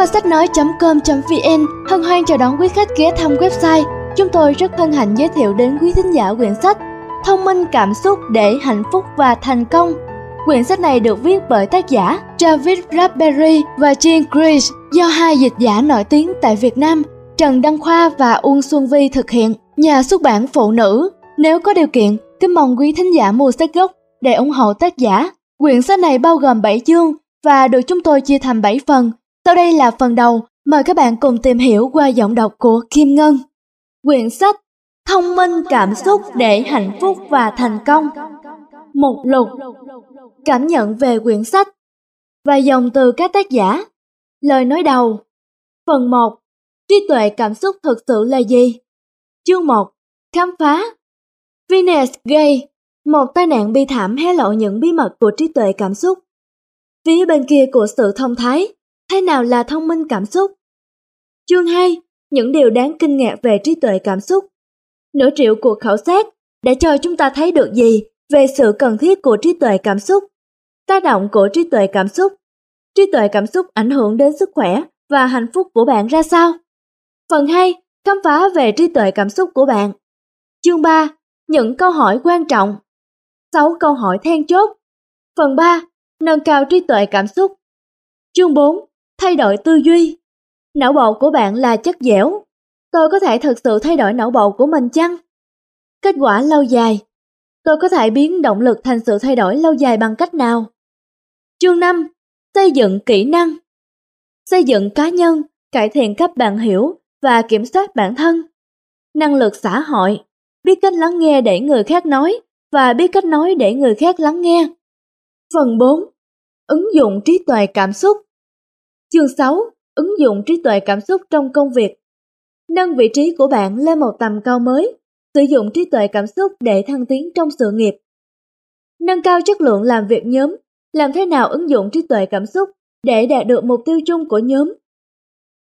Kho sách nói.com.vn hân hoan chào đón quý khách ghé thăm website. Chúng tôi rất hân hạnh giới thiệu đến quý thính giả quyển sách Thông minh cảm xúc để hạnh phúc và thành công. Quyển sách này được viết bởi tác giả travis Bradbury và Jean grish do hai dịch giả nổi tiếng tại Việt Nam Trần Đăng Khoa và Uông Xuân Vi thực hiện. Nhà xuất bản phụ nữ. Nếu có điều kiện, kính mong quý thính giả mua sách gốc để ủng hộ tác giả. Quyển sách này bao gồm 7 chương và được chúng tôi chia thành 7 phần. Sau đây là phần đầu, mời các bạn cùng tìm hiểu qua giọng đọc của Kim Ngân. Quyển sách Thông minh cảm xúc để hạnh phúc và thành công. Một lục Cảm nhận về quyển sách và dòng từ các tác giả. Lời nói đầu Phần 1 Trí tuệ cảm xúc thực sự là gì? Chương 1 Khám phá Venus Gay Một tai nạn bi thảm hé lộ những bí mật của trí tuệ cảm xúc. Phía bên kia của sự thông thái, thế nào là thông minh cảm xúc? Chương 2 Những điều đáng kinh ngạc về trí tuệ cảm xúc Nửa triệu cuộc khảo sát đã cho chúng ta thấy được gì về sự cần thiết của trí tuệ cảm xúc? Tác động của trí tuệ cảm xúc Trí tuệ cảm xúc ảnh hưởng đến sức khỏe và hạnh phúc của bạn ra sao? Phần 2. Khám phá về trí tuệ cảm xúc của bạn. Chương 3. Những câu hỏi quan trọng. 6 câu hỏi then chốt. Phần 3. Nâng cao trí tuệ cảm xúc. Chương 4. Thay đổi tư duy. Não bộ của bạn là chất dẻo. Tôi có thể thực sự thay đổi não bộ của mình chăng? Kết quả lâu dài. Tôi có thể biến động lực thành sự thay đổi lâu dài bằng cách nào? Chương 5. Xây dựng kỹ năng. Xây dựng cá nhân, cải thiện cách bạn hiểu và kiểm soát bản thân. Năng lực xã hội, biết cách lắng nghe để người khác nói và biết cách nói để người khác lắng nghe. Phần 4. Ứng dụng trí tuệ cảm xúc. Chương 6. Ứng dụng trí tuệ cảm xúc trong công việc. Nâng vị trí của bạn lên một tầm cao mới, sử dụng trí tuệ cảm xúc để thăng tiến trong sự nghiệp. Nâng cao chất lượng làm việc nhóm, làm thế nào ứng dụng trí tuệ cảm xúc để đạt được mục tiêu chung của nhóm.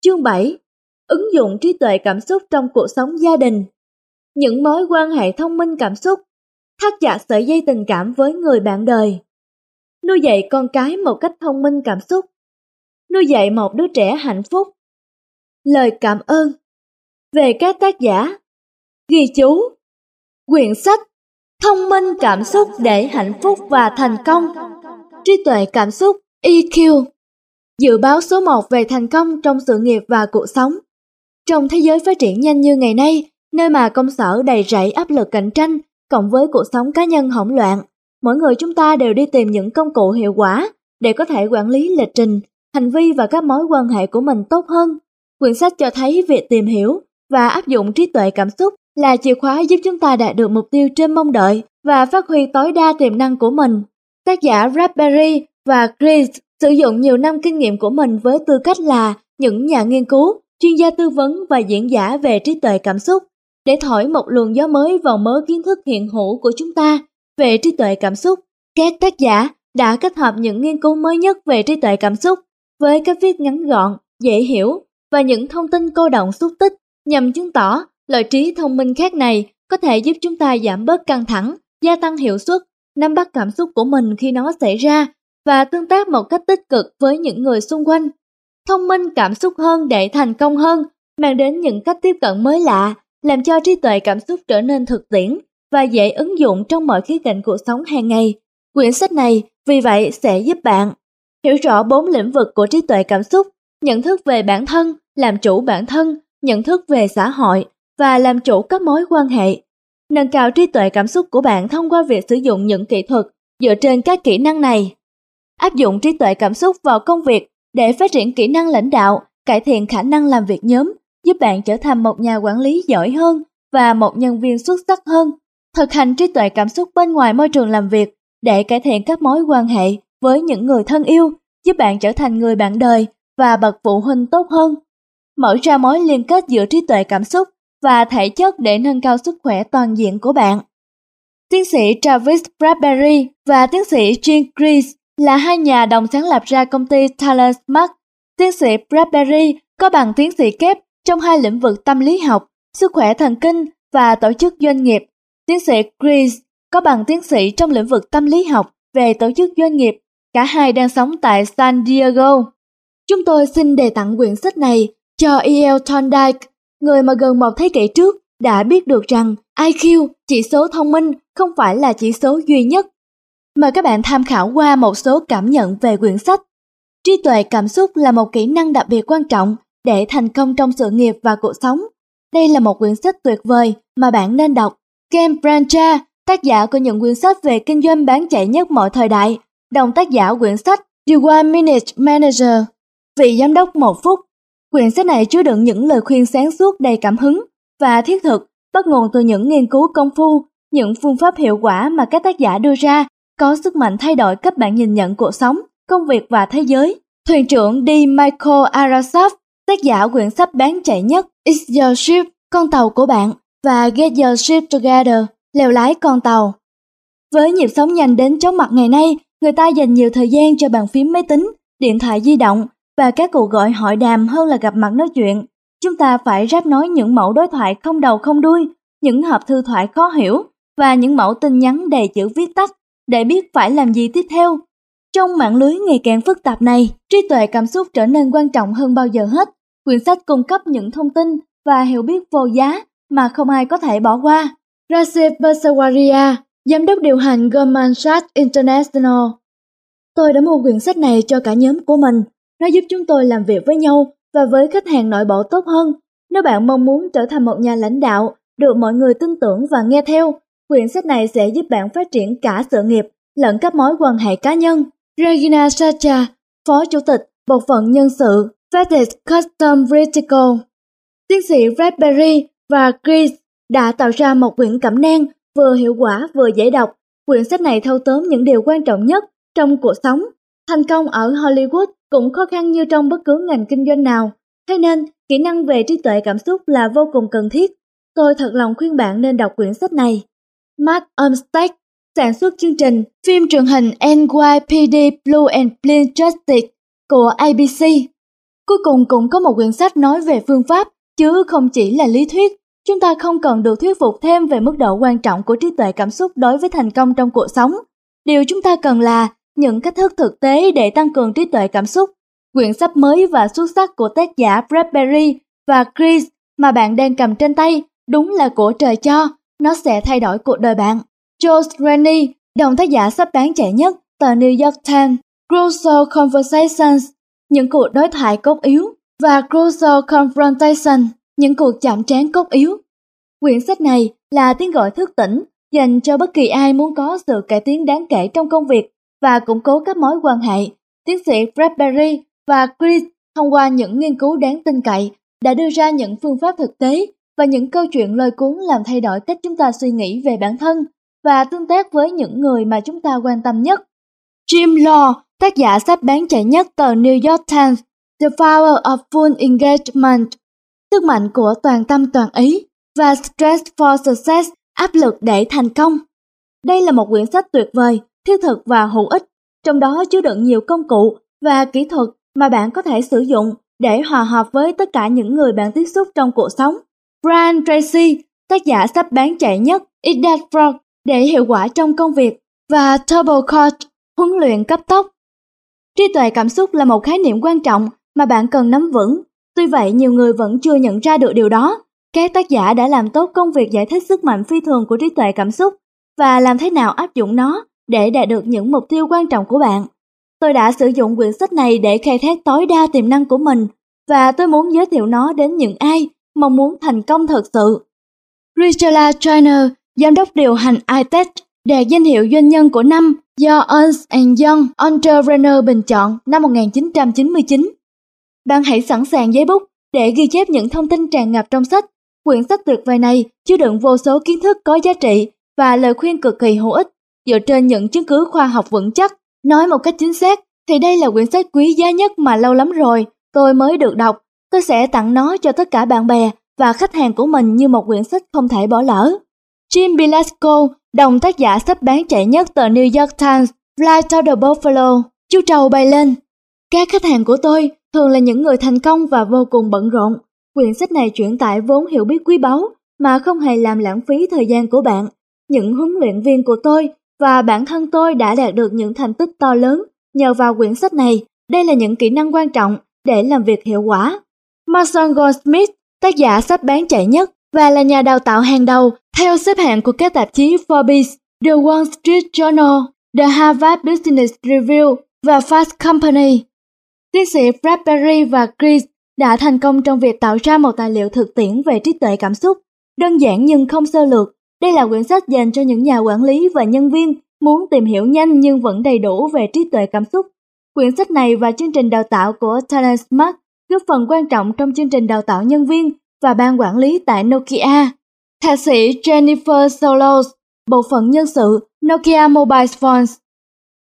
Chương 7 ứng dụng trí tuệ cảm xúc trong cuộc sống gia đình. Những mối quan hệ thông minh cảm xúc, thắt chặt sợi dây tình cảm với người bạn đời. Nuôi dạy con cái một cách thông minh cảm xúc. Nuôi dạy một đứa trẻ hạnh phúc. Lời cảm ơn. Về các tác giả. Ghi chú. Quyển sách Thông minh cảm xúc để hạnh phúc và thành công. Trí tuệ cảm xúc EQ. Dự báo số 1 về thành công trong sự nghiệp và cuộc sống. Trong thế giới phát triển nhanh như ngày nay, nơi mà công sở đầy rẫy áp lực cạnh tranh, cộng với cuộc sống cá nhân hỗn loạn, mỗi người chúng ta đều đi tìm những công cụ hiệu quả để có thể quản lý lịch trình, hành vi và các mối quan hệ của mình tốt hơn. Quyển sách cho thấy việc tìm hiểu và áp dụng trí tuệ cảm xúc là chìa khóa giúp chúng ta đạt được mục tiêu trên mong đợi và phát huy tối đa tiềm năng của mình. Tác giả Bradbury và Chris sử dụng nhiều năm kinh nghiệm của mình với tư cách là những nhà nghiên cứu, chuyên gia tư vấn và diễn giả về trí tuệ cảm xúc để thổi một luồng gió mới vào mớ kiến thức hiện hữu của chúng ta về trí tuệ cảm xúc. Các tác giả đã kết hợp những nghiên cứu mới nhất về trí tuệ cảm xúc với cách viết ngắn gọn, dễ hiểu và những thông tin cô động xúc tích nhằm chứng tỏ loại trí thông minh khác này có thể giúp chúng ta giảm bớt căng thẳng, gia tăng hiệu suất, nắm bắt cảm xúc của mình khi nó xảy ra và tương tác một cách tích cực với những người xung quanh thông minh cảm xúc hơn để thành công hơn, mang đến những cách tiếp cận mới lạ, làm cho trí tuệ cảm xúc trở nên thực tiễn và dễ ứng dụng trong mọi khía cạnh cuộc sống hàng ngày. Quyển sách này vì vậy sẽ giúp bạn hiểu rõ bốn lĩnh vực của trí tuệ cảm xúc, nhận thức về bản thân, làm chủ bản thân, nhận thức về xã hội và làm chủ các mối quan hệ. Nâng cao trí tuệ cảm xúc của bạn thông qua việc sử dụng những kỹ thuật dựa trên các kỹ năng này. Áp dụng trí tuệ cảm xúc vào công việc để phát triển kỹ năng lãnh đạo, cải thiện khả năng làm việc nhóm, giúp bạn trở thành một nhà quản lý giỏi hơn và một nhân viên xuất sắc hơn. Thực hành trí tuệ cảm xúc bên ngoài môi trường làm việc để cải thiện các mối quan hệ với những người thân yêu, giúp bạn trở thành người bạn đời và bậc phụ huynh tốt hơn. Mở ra mối liên kết giữa trí tuệ cảm xúc và thể chất để nâng cao sức khỏe toàn diện của bạn. Tiến sĩ Travis Bradbury và tiến sĩ Jean Greaves là hai nhà đồng sáng lập ra công ty Talent Smart. Tiến sĩ Bradbury có bằng tiến sĩ kép trong hai lĩnh vực tâm lý học, sức khỏe thần kinh và tổ chức doanh nghiệp. Tiến sĩ Chris có bằng tiến sĩ trong lĩnh vực tâm lý học về tổ chức doanh nghiệp. Cả hai đang sống tại San Diego. Chúng tôi xin đề tặng quyển sách này cho E.L. Thorndike, người mà gần một thế kỷ trước đã biết được rằng IQ, chỉ số thông minh, không phải là chỉ số duy nhất. Mời các bạn tham khảo qua một số cảm nhận về quyển sách. Trí tuệ cảm xúc là một kỹ năng đặc biệt quan trọng để thành công trong sự nghiệp và cuộc sống. Đây là một quyển sách tuyệt vời mà bạn nên đọc. Ken Blanchard, tác giả của những quyển sách về kinh doanh bán chạy nhất mọi thời đại, đồng tác giả quyển sách The One Minute Manager, vị giám đốc một phút. Quyển sách này chứa đựng những lời khuyên sáng suốt đầy cảm hứng và thiết thực, bắt nguồn từ những nghiên cứu công phu, những phương pháp hiệu quả mà các tác giả đưa ra có sức mạnh thay đổi cách bạn nhìn nhận cuộc sống, công việc và thế giới. Thuyền trưởng D. Michael Arasaf, tác giả quyển sách bán chạy nhất Is Your Ship, con tàu của bạn và Get Your Ship Together, lèo lái con tàu. Với nhịp sống nhanh đến chóng mặt ngày nay, người ta dành nhiều thời gian cho bàn phím máy tính, điện thoại di động và các cuộc gọi hỏi đàm hơn là gặp mặt nói chuyện. Chúng ta phải ráp nói những mẫu đối thoại không đầu không đuôi, những hộp thư thoại khó hiểu và những mẫu tin nhắn đầy chữ viết tắt để biết phải làm gì tiếp theo. Trong mạng lưới ngày càng phức tạp này, trí tuệ cảm xúc trở nên quan trọng hơn bao giờ hết. Quyển sách cung cấp những thông tin và hiểu biết vô giá mà không ai có thể bỏ qua. Rasip Basawaria, giám đốc điều hành Goldman Sachs International. Tôi đã mua quyển sách này cho cả nhóm của mình. Nó giúp chúng tôi làm việc với nhau và với khách hàng nội bộ tốt hơn. Nếu bạn mong muốn trở thành một nhà lãnh đạo, được mọi người tin tưởng và nghe theo, quyển sách này sẽ giúp bạn phát triển cả sự nghiệp lẫn các mối quan hệ cá nhân. Regina Sacha, Phó Chủ tịch Bộ phận Nhân sự FedEx Custom Vertical. Tiến sĩ Bradbury và Chris đã tạo ra một quyển cẩm nang vừa hiệu quả vừa dễ đọc. Quyển sách này thâu tóm những điều quan trọng nhất trong cuộc sống. Thành công ở Hollywood cũng khó khăn như trong bất cứ ngành kinh doanh nào. Thế nên, kỹ năng về trí tuệ cảm xúc là vô cùng cần thiết. Tôi thật lòng khuyên bạn nên đọc quyển sách này. Mark Armstead sản xuất chương trình phim truyền hình NYPD Blue and Clean Justice của ABC. Cuối cùng cũng có một quyển sách nói về phương pháp, chứ không chỉ là lý thuyết. Chúng ta không cần được thuyết phục thêm về mức độ quan trọng của trí tuệ cảm xúc đối với thành công trong cuộc sống. Điều chúng ta cần là những cách thức thực tế để tăng cường trí tuệ cảm xúc. Quyển sách mới và xuất sắc của tác giả Bradbury và Chris mà bạn đang cầm trên tay đúng là của trời cho, nó sẽ thay đổi cuộc đời bạn. George Rennie, đồng tác giả sắp bán chạy nhất, tờ New York Times, Crucial Conversations, những cuộc đối thoại cốt yếu, và Crucial Confrontation, những cuộc chạm trán cốt yếu. Quyển sách này là tiếng gọi thức tỉnh dành cho bất kỳ ai muốn có sự cải tiến đáng kể trong công việc và củng cố các mối quan hệ. Tiến sĩ Bradbury và Chris thông qua những nghiên cứu đáng tin cậy đã đưa ra những phương pháp thực tế và những câu chuyện lôi cuốn làm thay đổi cách chúng ta suy nghĩ về bản thân và tương tác với những người mà chúng ta quan tâm nhất. Jim Law, tác giả sách bán chạy nhất tờ New York Times, The Power of Full Engagement, sức mạnh của toàn tâm toàn ý và Stress for Success, áp lực để thành công. Đây là một quyển sách tuyệt vời, thiết thực và hữu ích, trong đó chứa đựng nhiều công cụ và kỹ thuật mà bạn có thể sử dụng để hòa hợp với tất cả những người bạn tiếp xúc trong cuộc sống. Brian Tracy, tác giả sách bán chạy nhất Eat That Frog để hiệu quả trong công việc và Turbo Coach, huấn luyện cấp tốc. Trí tuệ cảm xúc là một khái niệm quan trọng mà bạn cần nắm vững. Tuy vậy, nhiều người vẫn chưa nhận ra được điều đó. Các tác giả đã làm tốt công việc giải thích sức mạnh phi thường của trí tuệ cảm xúc và làm thế nào áp dụng nó để đạt được những mục tiêu quan trọng của bạn. Tôi đã sử dụng quyển sách này để khai thác tối đa tiềm năng của mình và tôi muốn giới thiệu nó đến những ai mong muốn thành công thật sự. Richella Trainer, giám đốc điều hành iTech, đạt danh hiệu doanh nhân của năm do Ernst Young Entrepreneur bình chọn năm 1999. Bạn hãy sẵn sàng giấy bút để ghi chép những thông tin tràn ngập trong sách. Quyển sách tuyệt vời này chứa đựng vô số kiến thức có giá trị và lời khuyên cực kỳ hữu ích dựa trên những chứng cứ khoa học vững chắc. Nói một cách chính xác thì đây là quyển sách quý giá nhất mà lâu lắm rồi tôi mới được đọc. Tôi sẽ tặng nó cho tất cả bạn bè và khách hàng của mình như một quyển sách không thể bỏ lỡ. Jim Bilasco, đồng tác giả sách bán chạy nhất tờ New York Times, Fly to the Buffalo, chú trầu bay lên. Các khách hàng của tôi thường là những người thành công và vô cùng bận rộn. Quyển sách này chuyển tải vốn hiểu biết quý báu mà không hề làm lãng phí thời gian của bạn. Những huấn luyện viên của tôi và bản thân tôi đã đạt được những thành tích to lớn nhờ vào quyển sách này. Đây là những kỹ năng quan trọng để làm việc hiệu quả. Mason Goldsmith, tác giả sách bán chạy nhất và là nhà đào tạo hàng đầu theo xếp hạng của các tạp chí Forbes, The Wall Street Journal, The Harvard Business Review và Fast Company. Tiến sĩ Fred Perry và Chris đã thành công trong việc tạo ra một tài liệu thực tiễn về trí tuệ cảm xúc, đơn giản nhưng không sơ lược. Đây là quyển sách dành cho những nhà quản lý và nhân viên muốn tìm hiểu nhanh nhưng vẫn đầy đủ về trí tuệ cảm xúc. Quyển sách này và chương trình đào tạo của Talent Smart góp phần quan trọng trong chương trình đào tạo nhân viên và ban quản lý tại Nokia. Thạc sĩ Jennifer Solos, bộ phận nhân sự Nokia Mobile Phones.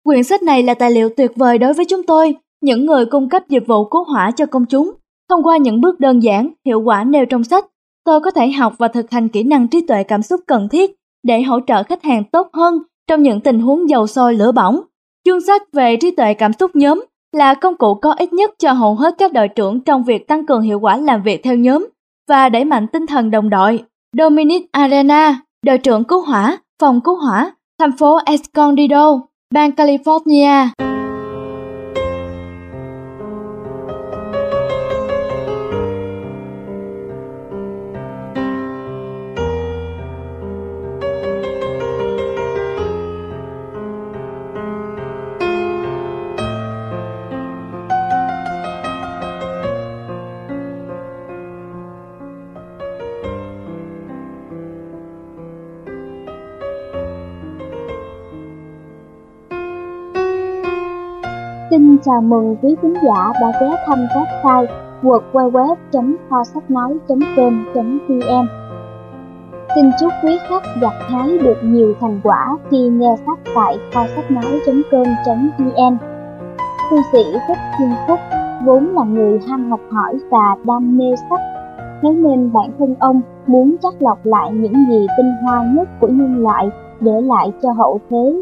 Quyển sách này là tài liệu tuyệt vời đối với chúng tôi, những người cung cấp dịch vụ cứu hỏa cho công chúng. Thông qua những bước đơn giản, hiệu quả nêu trong sách, tôi có thể học và thực hành kỹ năng trí tuệ cảm xúc cần thiết để hỗ trợ khách hàng tốt hơn trong những tình huống dầu sôi lửa bỏng. Chương sách về trí tuệ cảm xúc nhóm là công cụ có ích nhất cho hầu hết các đội trưởng trong việc tăng cường hiệu quả làm việc theo nhóm và đẩy mạnh tinh thần đồng đội. Dominic Arena, đội trưởng cứu hỏa, phòng cứu hỏa, thành phố Escondido, bang California. Chào mừng quý khán giả đã ghé thăm website www.phosachnói.com.vn Xin chúc quý khách gặt hái được nhiều thành quả khi nghe sách tại phosachnói.com.vn Thư sĩ Thích Thiên Phúc, vốn là người ham học hỏi và đam mê sách, Thế nên bản thân ông muốn chắc lọc lại những gì tinh hoa nhất của nhân loại để lại cho hậu thế.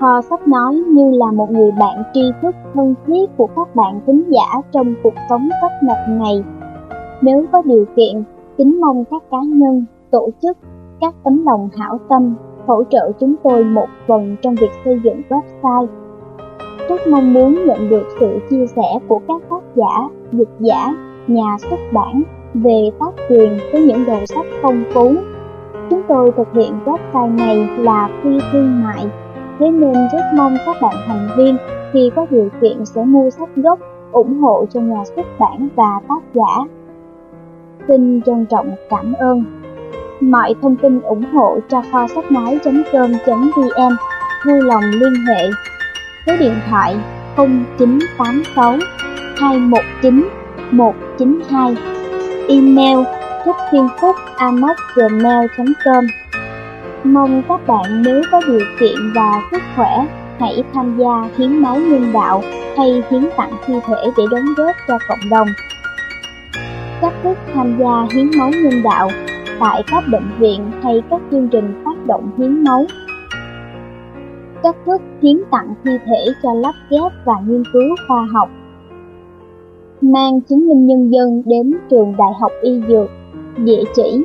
Kho sách nói như là một người bạn tri thức thân thiết của các bạn thính giả trong cuộc sống tấp nập này. Nếu có điều kiện, kính mong các cá nhân, tổ chức, các tấm lòng hảo tâm hỗ trợ chúng tôi một phần trong việc xây dựng website. Rất mong muốn nhận được sự chia sẻ của các tác giả, dịch giả, nhà xuất bản về tác quyền với những đầu sách phong phú. Chúng tôi thực hiện website này là phi thương mại Thế nên rất mong các bạn thành viên khi có điều kiện sẽ mua sách gốc, ủng hộ cho nhà xuất bản và tác giả. Xin trân trọng cảm ơn. Mọi thông tin ủng hộ cho kho sách nói.com.vn vui lòng liên hệ số điện thoại 0986 219 192 email thích thiên phúc gmail.com Mong các bạn nếu có điều kiện và sức khỏe, hãy tham gia hiến máu nhân đạo hay hiến tặng thi thể để đóng góp cho cộng đồng. Cách thức tham gia hiến máu nhân đạo tại các bệnh viện hay các chương trình phát động hiến máu. Cách thức hiến tặng thi thể cho lắp ghép và nghiên cứu khoa học. mang chứng minh nhân dân đến trường Đại học Y Dược, địa chỉ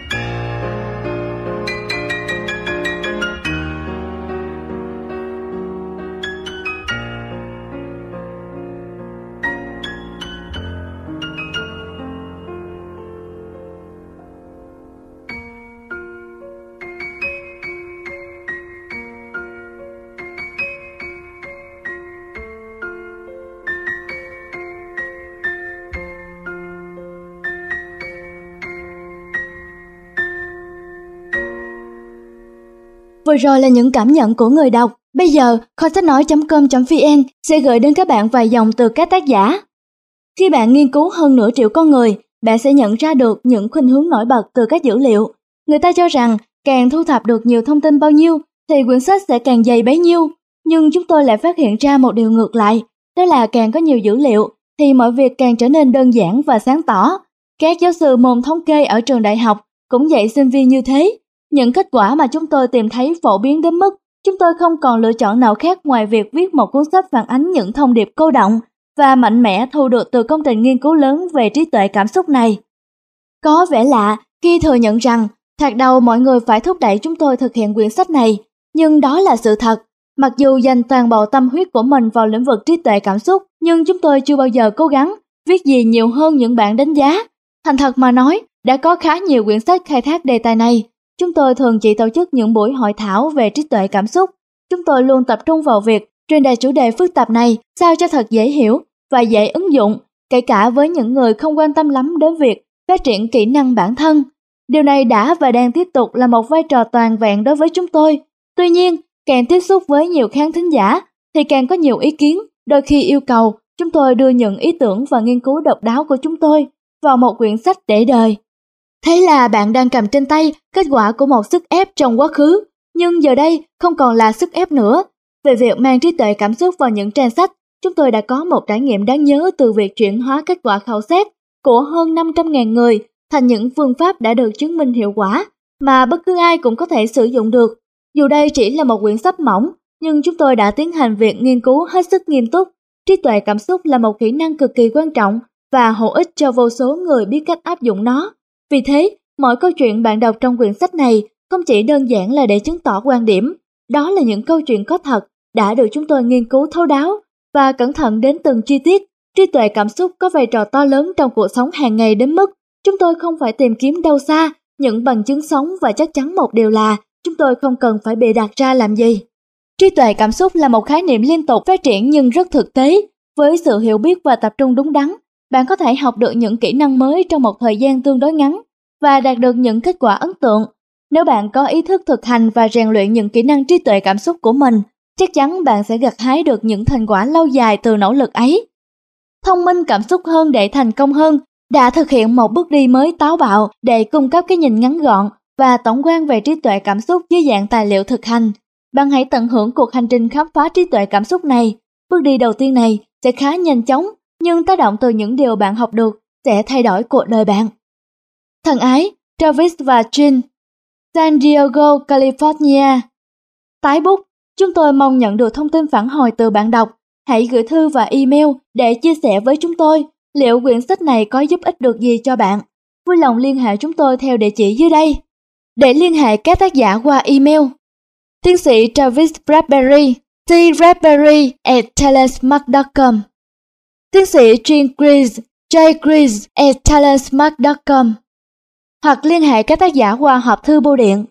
Vừa rồi là những cảm nhận của người đọc. Bây giờ, kho sách nói.com.vn sẽ gửi đến các bạn vài dòng từ các tác giả. Khi bạn nghiên cứu hơn nửa triệu con người, bạn sẽ nhận ra được những khuynh hướng nổi bật từ các dữ liệu. Người ta cho rằng càng thu thập được nhiều thông tin bao nhiêu thì quyển sách sẽ càng dày bấy nhiêu. Nhưng chúng tôi lại phát hiện ra một điều ngược lại, đó là càng có nhiều dữ liệu thì mọi việc càng trở nên đơn giản và sáng tỏ. Các giáo sư môn thống kê ở trường đại học cũng dạy sinh viên như thế. Những kết quả mà chúng tôi tìm thấy phổ biến đến mức chúng tôi không còn lựa chọn nào khác ngoài việc viết một cuốn sách phản ánh những thông điệp cô động và mạnh mẽ thu được từ công trình nghiên cứu lớn về trí tuệ cảm xúc này. Có vẻ lạ khi thừa nhận rằng thoạt đầu mọi người phải thúc đẩy chúng tôi thực hiện quyển sách này, nhưng đó là sự thật. Mặc dù dành toàn bộ tâm huyết của mình vào lĩnh vực trí tuệ cảm xúc, nhưng chúng tôi chưa bao giờ cố gắng viết gì nhiều hơn những bản đánh giá. Thành thật mà nói, đã có khá nhiều quyển sách khai thác đề tài này, Chúng tôi thường chỉ tổ chức những buổi hội thảo về trí tuệ cảm xúc. Chúng tôi luôn tập trung vào việc truyền đạt chủ đề phức tạp này sao cho thật dễ hiểu và dễ ứng dụng, kể cả với những người không quan tâm lắm đến việc phát triển kỹ năng bản thân. Điều này đã và đang tiếp tục là một vai trò toàn vẹn đối với chúng tôi. Tuy nhiên, càng tiếp xúc với nhiều khán thính giả thì càng có nhiều ý kiến, đôi khi yêu cầu chúng tôi đưa những ý tưởng và nghiên cứu độc đáo của chúng tôi vào một quyển sách để đời. Thế là bạn đang cầm trên tay kết quả của một sức ép trong quá khứ, nhưng giờ đây không còn là sức ép nữa. Về việc mang trí tuệ cảm xúc vào những trang sách, chúng tôi đã có một trải nghiệm đáng nhớ từ việc chuyển hóa kết quả khảo sát của hơn 500.000 người thành những phương pháp đã được chứng minh hiệu quả mà bất cứ ai cũng có thể sử dụng được. Dù đây chỉ là một quyển sách mỏng, nhưng chúng tôi đã tiến hành việc nghiên cứu hết sức nghiêm túc. Trí tuệ cảm xúc là một kỹ năng cực kỳ quan trọng và hữu ích cho vô số người biết cách áp dụng nó. Vì thế, mỗi câu chuyện bạn đọc trong quyển sách này không chỉ đơn giản là để chứng tỏ quan điểm, đó là những câu chuyện có thật đã được chúng tôi nghiên cứu thấu đáo và cẩn thận đến từng chi tiết. Trí tuệ cảm xúc có vai trò to lớn trong cuộc sống hàng ngày đến mức chúng tôi không phải tìm kiếm đâu xa những bằng chứng sống và chắc chắn một điều là chúng tôi không cần phải bề đặt ra làm gì. Trí tuệ cảm xúc là một khái niệm liên tục phát triển nhưng rất thực tế. Với sự hiểu biết và tập trung đúng đắn, bạn có thể học được những kỹ năng mới trong một thời gian tương đối ngắn và đạt được những kết quả ấn tượng. Nếu bạn có ý thức thực hành và rèn luyện những kỹ năng trí tuệ cảm xúc của mình, chắc chắn bạn sẽ gặt hái được những thành quả lâu dài từ nỗ lực ấy. Thông minh cảm xúc hơn để thành công hơn đã thực hiện một bước đi mới táo bạo để cung cấp cái nhìn ngắn gọn và tổng quan về trí tuệ cảm xúc dưới dạng tài liệu thực hành. Bạn hãy tận hưởng cuộc hành trình khám phá trí tuệ cảm xúc này. Bước đi đầu tiên này sẽ khá nhanh chóng nhưng tác động từ những điều bạn học được sẽ thay đổi cuộc đời bạn. Thân ái, Travis và Jean, San Diego, California. Tái bút, chúng tôi mong nhận được thông tin phản hồi từ bạn đọc. Hãy gửi thư và email để chia sẻ với chúng tôi liệu quyển sách này có giúp ích được gì cho bạn. Vui lòng liên hệ chúng tôi theo địa chỉ dưới đây. Để liên hệ các tác giả qua email, tiến sĩ Travis Bradbury, t at talentmark.com Tiến sĩ Jean Gries, J. Gries at talentsmart.com hoặc liên hệ các tác giả qua hộp thư bưu điện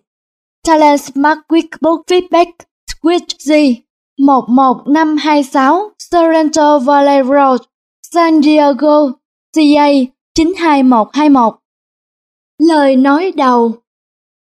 Talentsmart Quickbook Feedback Switch Z 11526 Sorrento Valley Road, San Diego, CA 92121 Lời nói đầu.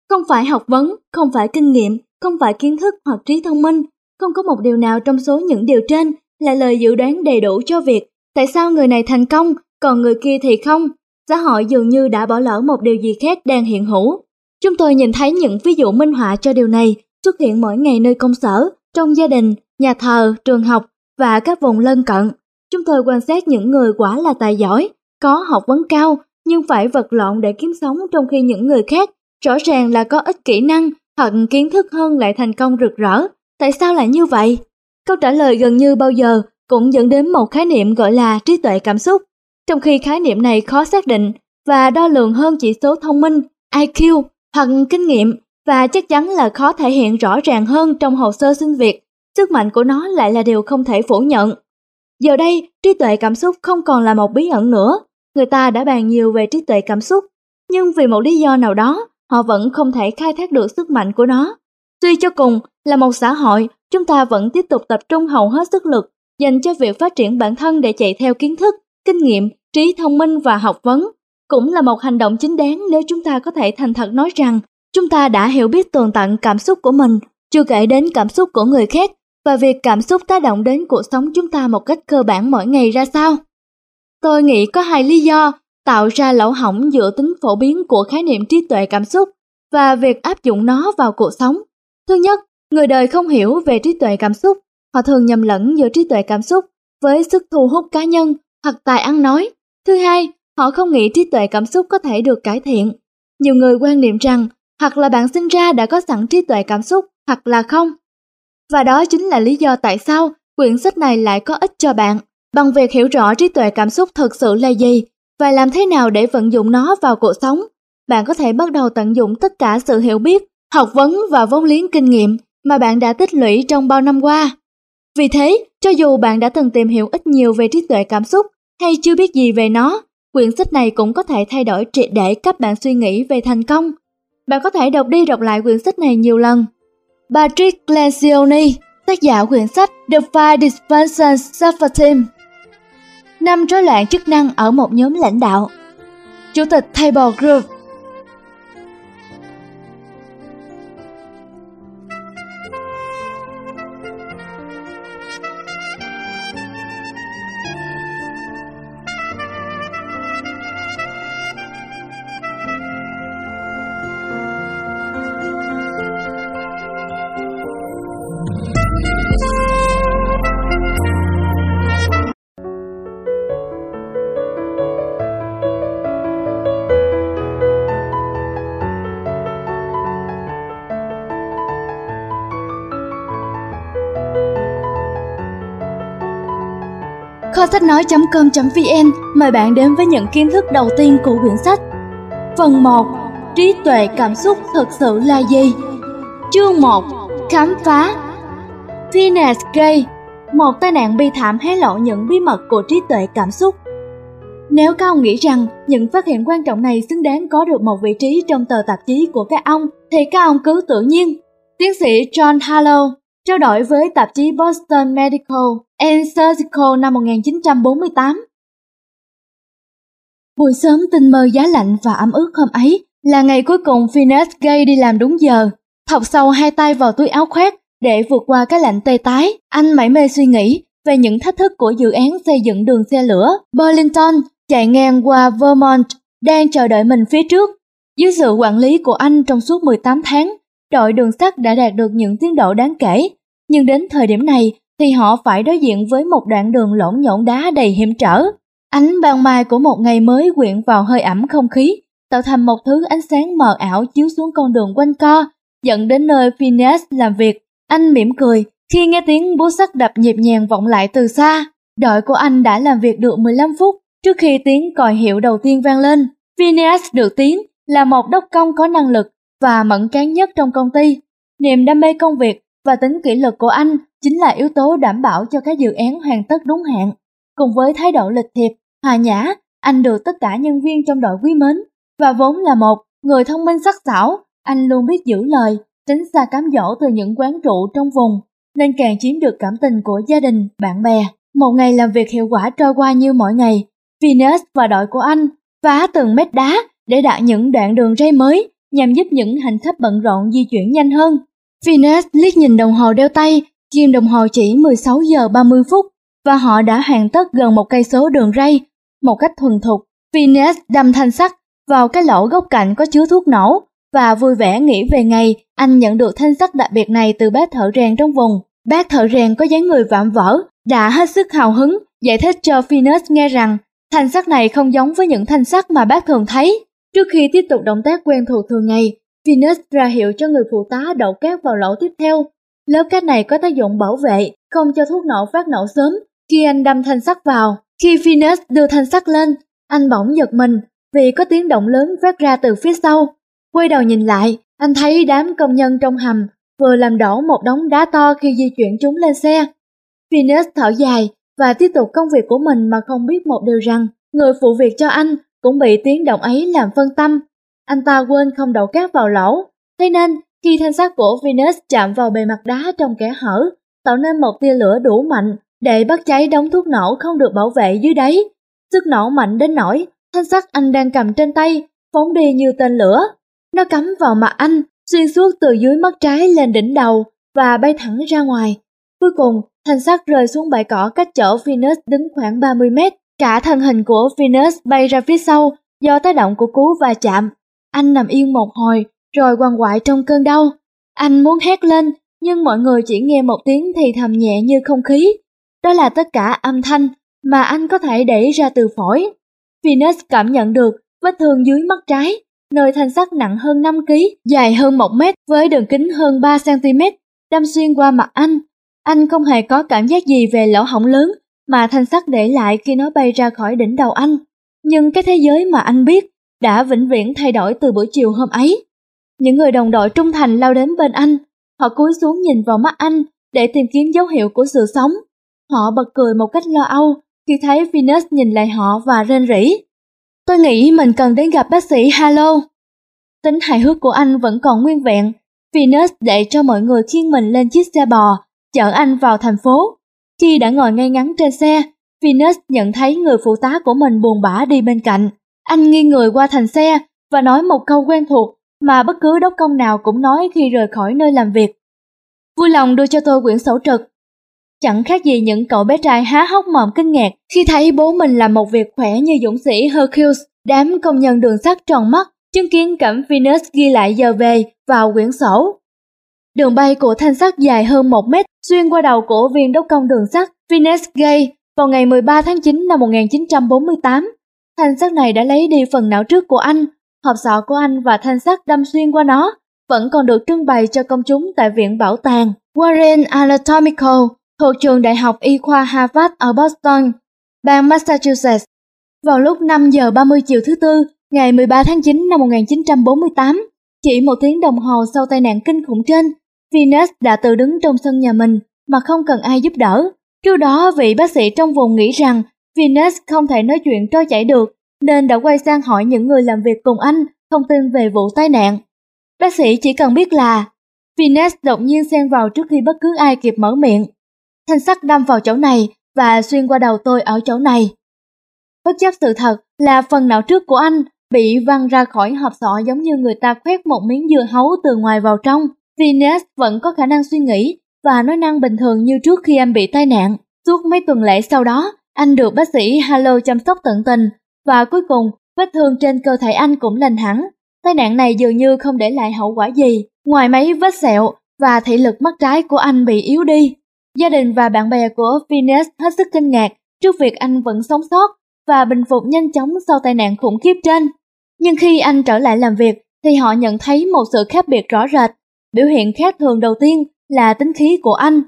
Không phải học vấn, không phải kinh nghiệm, không phải kiến thức hoặc trí thông minh, không có một điều nào trong số những điều trên là lời dự đoán đầy đủ cho việc Tại sao người này thành công, còn người kia thì không? xã hội dường như đã bỏ lỡ một điều gì khác đang hiện hữu. Chúng tôi nhìn thấy những ví dụ minh họa cho điều này xuất hiện mỗi ngày nơi công sở, trong gia đình, nhà thờ, trường học và các vùng lân cận. Chúng tôi quan sát những người quả là tài giỏi, có học vấn cao nhưng phải vật lộn để kiếm sống trong khi những người khác rõ ràng là có ít kỹ năng hoặc kiến thức hơn lại thành công rực rỡ. Tại sao lại như vậy? Câu trả lời gần như bao giờ cũng dẫn đến một khái niệm gọi là trí tuệ cảm xúc, trong khi khái niệm này khó xác định và đo lường hơn chỉ số thông minh, IQ hoặc kinh nghiệm và chắc chắn là khó thể hiện rõ ràng hơn trong hồ sơ xin việc. Sức mạnh của nó lại là điều không thể phủ nhận. Giờ đây, trí tuệ cảm xúc không còn là một bí ẩn nữa. Người ta đã bàn nhiều về trí tuệ cảm xúc, nhưng vì một lý do nào đó, họ vẫn không thể khai thác được sức mạnh của nó. tuy cho cùng, là một xã hội, chúng ta vẫn tiếp tục tập trung hầu hết sức lực dành cho việc phát triển bản thân để chạy theo kiến thức, kinh nghiệm, trí thông minh và học vấn. Cũng là một hành động chính đáng nếu chúng ta có thể thành thật nói rằng chúng ta đã hiểu biết tường tận cảm xúc của mình, chưa kể đến cảm xúc của người khác và việc cảm xúc tác động đến cuộc sống chúng ta một cách cơ bản mỗi ngày ra sao. Tôi nghĩ có hai lý do tạo ra lỗ hổng giữa tính phổ biến của khái niệm trí tuệ cảm xúc và việc áp dụng nó vào cuộc sống. Thứ nhất, người đời không hiểu về trí tuệ cảm xúc, họ thường nhầm lẫn giữa trí tuệ cảm xúc với sức thu hút cá nhân hoặc tài ăn nói. Thứ hai, họ không nghĩ trí tuệ cảm xúc có thể được cải thiện. Nhiều người quan niệm rằng hoặc là bạn sinh ra đã có sẵn trí tuệ cảm xúc hoặc là không. Và đó chính là lý do tại sao quyển sách này lại có ích cho bạn. Bằng việc hiểu rõ trí tuệ cảm xúc thực sự là gì và làm thế nào để vận dụng nó vào cuộc sống, bạn có thể bắt đầu tận dụng tất cả sự hiểu biết, học vấn và vốn liếng kinh nghiệm mà bạn đã tích lũy trong bao năm qua. Vì thế, cho dù bạn đã từng tìm hiểu ít nhiều về trí tuệ cảm xúc hay chưa biết gì về nó, quyển sách này cũng có thể thay đổi triệt để cách bạn suy nghĩ về thành công. Bạn có thể đọc đi đọc lại quyển sách này nhiều lần. Patrick Lencioni, tác giả quyển sách The Five Dysfunctions of a Team năm rối loạn chức năng ở một nhóm lãnh đạo. Chủ tịch Table Group sách nói.com.vn mời bạn đến với những kiến thức đầu tiên của quyển sách. Phần 1. Trí tuệ cảm xúc thực sự là gì? Chương 1. Khám phá Phineas Gay, Một tai nạn bi thảm hé lộ những bí mật của trí tuệ cảm xúc. Nếu các ông nghĩ rằng những phát hiện quan trọng này xứng đáng có được một vị trí trong tờ tạp chí của các ông, thì các ông cứ tự nhiên. Tiến sĩ John Harlow trao đổi với tạp chí Boston Medical and Surgical năm 1948. Buổi sớm tinh mơ giá lạnh và ấm ướt hôm ấy là ngày cuối cùng Phineas Gay đi làm đúng giờ. Thọc sâu hai tay vào túi áo khoác để vượt qua cái lạnh tê tái, anh mải mê suy nghĩ về những thách thức của dự án xây dựng đường xe lửa Burlington chạy ngang qua Vermont đang chờ đợi mình phía trước. Dưới sự quản lý của anh trong suốt 18 tháng, đội đường sắt đã đạt được những tiến độ đáng kể, nhưng đến thời điểm này thì họ phải đối diện với một đoạn đường lỗn nhổn đá đầy hiểm trở. Ánh ban mai của một ngày mới quyện vào hơi ẩm không khí, tạo thành một thứ ánh sáng mờ ảo chiếu xuống con đường quanh co, dẫn đến nơi Phineas làm việc. Anh mỉm cười khi nghe tiếng búa sắt đập nhịp nhàng vọng lại từ xa. Đội của anh đã làm việc được 15 phút trước khi tiếng còi hiệu đầu tiên vang lên. Phineas được tiếng là một đốc công có năng lực và mẫn cán nhất trong công ty. Niềm đam mê công việc và tính kỷ luật của anh chính là yếu tố đảm bảo cho các dự án hoàn tất đúng hạn. Cùng với thái độ lịch thiệp, hòa nhã, anh được tất cả nhân viên trong đội quý mến và vốn là một người thông minh sắc sảo, anh luôn biết giữ lời, tránh xa cám dỗ từ những quán trụ trong vùng, nên càng chiếm được cảm tình của gia đình, bạn bè. Một ngày làm việc hiệu quả trôi qua như mọi ngày, Venus và đội của anh phá từng mét đá để đạt những đoạn đường ray mới nhằm giúp những hành khách bận rộn di chuyển nhanh hơn. Venus liếc nhìn đồng hồ đeo tay, kim đồng hồ chỉ 16 giờ 30 phút và họ đã hoàn tất gần một cây số đường ray một cách thuần thục Phineas đâm thanh sắt vào cái lỗ góc cạnh có chứa thuốc nổ và vui vẻ nghĩ về ngày anh nhận được thanh sắt đặc biệt này từ bác thợ rèn trong vùng. Bác thợ rèn có dáng người vạm vỡ, đã hết sức hào hứng giải thích cho Phineas nghe rằng thanh sắt này không giống với những thanh sắt mà bác thường thấy. Trước khi tiếp tục động tác quen thuộc thường ngày, Venus ra hiệu cho người phụ tá đậu cát vào lỗ tiếp theo. Lớp cát này có tác dụng bảo vệ, không cho thuốc nổ phát nổ sớm khi anh đâm thanh sắt vào. Khi Venus đưa thanh sắt lên, anh bỗng giật mình vì có tiếng động lớn phát ra từ phía sau. Quay đầu nhìn lại, anh thấy đám công nhân trong hầm vừa làm đổ một đống đá to khi di chuyển chúng lên xe. Venus thở dài và tiếp tục công việc của mình mà không biết một điều rằng người phụ việc cho anh cũng bị tiếng động ấy làm phân tâm. Anh ta quên không đổ cát vào lỗ, thế nên khi thanh sắt của Venus chạm vào bề mặt đá trong kẽ hở, tạo nên một tia lửa đủ mạnh để bắt cháy đống thuốc nổ không được bảo vệ dưới đáy. Sức nổ mạnh đến nỗi thanh sắt anh đang cầm trên tay phóng đi như tên lửa. Nó cắm vào mặt anh, xuyên suốt từ dưới mắt trái lên đỉnh đầu và bay thẳng ra ngoài. Cuối cùng, thanh sắt rơi xuống bãi cỏ cách chỗ Venus đứng khoảng 30 mét. Cả thân hình của Venus bay ra phía sau do tác động của cú va chạm. Anh nằm yên một hồi, rồi quằn quại trong cơn đau. Anh muốn hét lên, nhưng mọi người chỉ nghe một tiếng thì thầm nhẹ như không khí. Đó là tất cả âm thanh mà anh có thể đẩy ra từ phổi. Venus cảm nhận được vết thương dưới mắt trái, nơi thanh sắt nặng hơn 5 kg, dài hơn 1 mét với đường kính hơn 3 cm, đâm xuyên qua mặt anh. Anh không hề có cảm giác gì về lỗ hổng lớn mà thanh sắt để lại khi nó bay ra khỏi đỉnh đầu anh. Nhưng cái thế giới mà anh biết đã vĩnh viễn thay đổi từ buổi chiều hôm ấy. Những người đồng đội trung thành lao đến bên anh, họ cúi xuống nhìn vào mắt anh để tìm kiếm dấu hiệu của sự sống. Họ bật cười một cách lo âu khi thấy Venus nhìn lại họ và rên rỉ. Tôi nghĩ mình cần đến gặp bác sĩ Halo. Tính hài hước của anh vẫn còn nguyên vẹn. Venus để cho mọi người khiêng mình lên chiếc xe bò, chở anh vào thành phố. Khi đã ngồi ngay ngắn trên xe, Venus nhận thấy người phụ tá của mình buồn bã đi bên cạnh. Anh nghiêng người qua thành xe và nói một câu quen thuộc mà bất cứ đốc công nào cũng nói khi rời khỏi nơi làm việc. Vui lòng đưa cho tôi quyển sổ trực. Chẳng khác gì những cậu bé trai há hốc mồm kinh ngạc khi thấy bố mình làm một việc khỏe như dũng sĩ Hercules. Đám công nhân đường sắt tròn mắt, chứng kiến cảnh Venus ghi lại giờ về vào quyển sổ. Đường bay của thanh sắt dài hơn 1 mét xuyên qua đầu của viên đốc công đường sắt Venus Gay vào ngày 13 tháng 9 năm 1948. Thanh sắt này đã lấy đi phần não trước của anh, hộp sọ của anh và thanh sắt đâm xuyên qua nó vẫn còn được trưng bày cho công chúng tại Viện Bảo tàng Warren Anatomical thuộc trường Đại học Y khoa Harvard ở Boston, bang Massachusetts. Vào lúc 5 giờ 30 chiều thứ Tư, ngày 13 tháng 9 năm 1948, chỉ một tiếng đồng hồ sau tai nạn kinh khủng trên, Venus đã tự đứng trong sân nhà mình mà không cần ai giúp đỡ. Trước đó, vị bác sĩ trong vùng nghĩ rằng Venus không thể nói chuyện trôi chảy được, nên đã quay sang hỏi những người làm việc cùng anh thông tin về vụ tai nạn. Bác sĩ chỉ cần biết là Venus đột nhiên xen vào trước khi bất cứ ai kịp mở miệng. Thanh sắt đâm vào chỗ này và xuyên qua đầu tôi ở chỗ này. Bất chấp sự thật là phần não trước của anh bị văng ra khỏi hộp sọ giống như người ta khoét một miếng dưa hấu từ ngoài vào trong. Venus vẫn có khả năng suy nghĩ và nói năng bình thường như trước khi anh bị tai nạn. Suốt mấy tuần lễ sau đó, anh được bác sĩ Halo chăm sóc tận tình và cuối cùng vết thương trên cơ thể anh cũng lành hẳn. Tai nạn này dường như không để lại hậu quả gì, ngoài mấy vết sẹo và thị lực mắt trái của anh bị yếu đi. Gia đình và bạn bè của Venus hết sức kinh ngạc trước việc anh vẫn sống sót và bình phục nhanh chóng sau tai nạn khủng khiếp trên. Nhưng khi anh trở lại làm việc thì họ nhận thấy một sự khác biệt rõ rệt. Biểu hiện khác thường đầu tiên là tính khí của anh.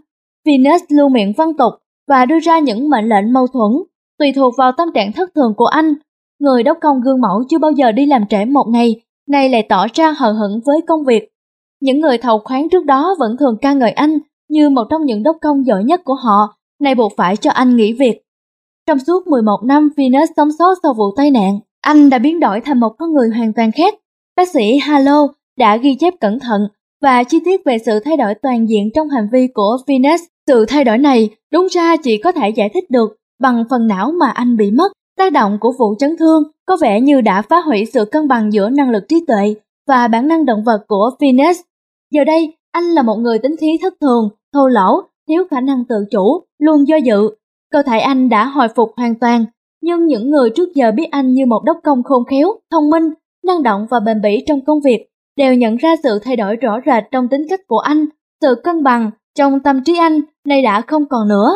Venus luôn miệng văn tục và đưa ra những mệnh lệnh mâu thuẫn, tùy thuộc vào tâm trạng thất thường của anh. Người đốc công gương mẫu chưa bao giờ đi làm trễ một ngày, nay lại tỏ ra hờ hững với công việc. Những người thầu khoáng trước đó vẫn thường ca ngợi anh như một trong những đốc công giỏi nhất của họ, nay buộc phải cho anh nghỉ việc. Trong suốt 11 năm Venus sống sót sau vụ tai nạn, anh đã biến đổi thành một con người hoàn toàn khác. Bác sĩ Halo đã ghi chép cẩn thận và chi tiết về sự thay đổi toàn diện trong hành vi của Venus. Sự thay đổi này đúng ra chỉ có thể giải thích được bằng phần não mà anh bị mất. Tác động của vụ chấn thương có vẻ như đã phá hủy sự cân bằng giữa năng lực trí tuệ và bản năng động vật của Venus. Giờ đây, anh là một người tính khí thất thường, thô lỗ, thiếu khả năng tự chủ, luôn do dự. Cơ thể anh đã hồi phục hoàn toàn nhưng những người trước giờ biết anh như một đốc công khôn khéo, thông minh, năng động và bền bỉ trong công việc đều nhận ra sự thay đổi rõ rệt trong tính cách của anh, sự cân bằng trong tâm trí anh nay đã không còn nữa.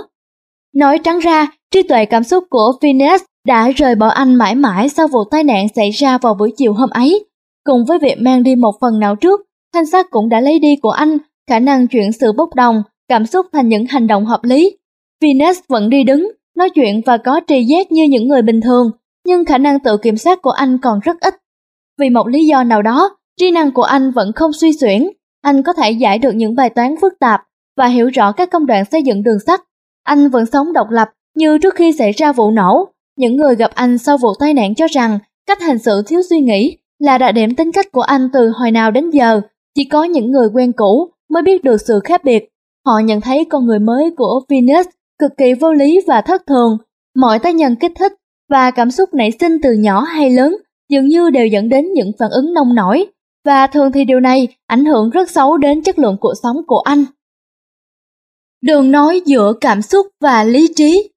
Nói trắng ra, trí tuệ cảm xúc của Phineas đã rời bỏ anh mãi mãi sau vụ tai nạn xảy ra vào buổi chiều hôm ấy. Cùng với việc mang đi một phần não trước, thanh sát cũng đã lấy đi của anh khả năng chuyển sự bốc đồng, cảm xúc thành những hành động hợp lý. Phineas vẫn đi đứng, nói chuyện và có tri giác như những người bình thường, nhưng khả năng tự kiểm soát của anh còn rất ít. Vì một lý do nào đó, trí năng của anh vẫn không suy xuyển, anh có thể giải được những bài toán phức tạp và hiểu rõ các công đoạn xây dựng đường sắt. Anh vẫn sống độc lập như trước khi xảy ra vụ nổ. Những người gặp anh sau vụ tai nạn cho rằng cách hành xử thiếu suy nghĩ là đặc điểm tính cách của anh từ hồi nào đến giờ. Chỉ có những người quen cũ mới biết được sự khác biệt. Họ nhận thấy con người mới của Venus cực kỳ vô lý và thất thường. Mọi tác nhân kích thích và cảm xúc nảy sinh từ nhỏ hay lớn dường như đều dẫn đến những phản ứng nông nổi và thường thì điều này ảnh hưởng rất xấu đến chất lượng cuộc sống của anh. Đường nói giữa cảm xúc và lý trí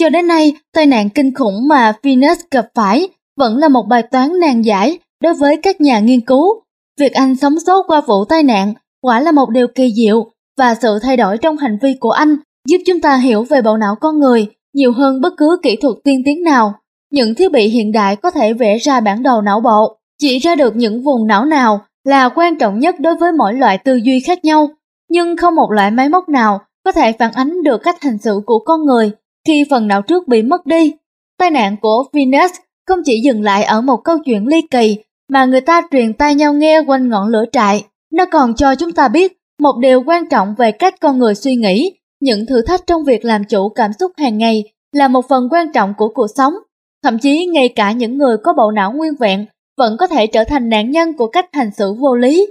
Cho đến nay, tai nạn kinh khủng mà Venus gặp phải vẫn là một bài toán nan giải đối với các nhà nghiên cứu. Việc anh sống sót qua vụ tai nạn quả là một điều kỳ diệu và sự thay đổi trong hành vi của anh giúp chúng ta hiểu về bộ não con người nhiều hơn bất cứ kỹ thuật tiên tiến nào. Những thiết bị hiện đại có thể vẽ ra bản đồ não bộ, chỉ ra được những vùng não nào là quan trọng nhất đối với mỗi loại tư duy khác nhau, nhưng không một loại máy móc nào có thể phản ánh được cách hành xử của con người khi phần não trước bị mất đi. Tai nạn của Venus không chỉ dừng lại ở một câu chuyện ly kỳ mà người ta truyền tai nhau nghe quanh ngọn lửa trại, nó còn cho chúng ta biết một điều quan trọng về cách con người suy nghĩ, những thử thách trong việc làm chủ cảm xúc hàng ngày là một phần quan trọng của cuộc sống. Thậm chí ngay cả những người có bộ não nguyên vẹn vẫn có thể trở thành nạn nhân của cách hành xử vô lý.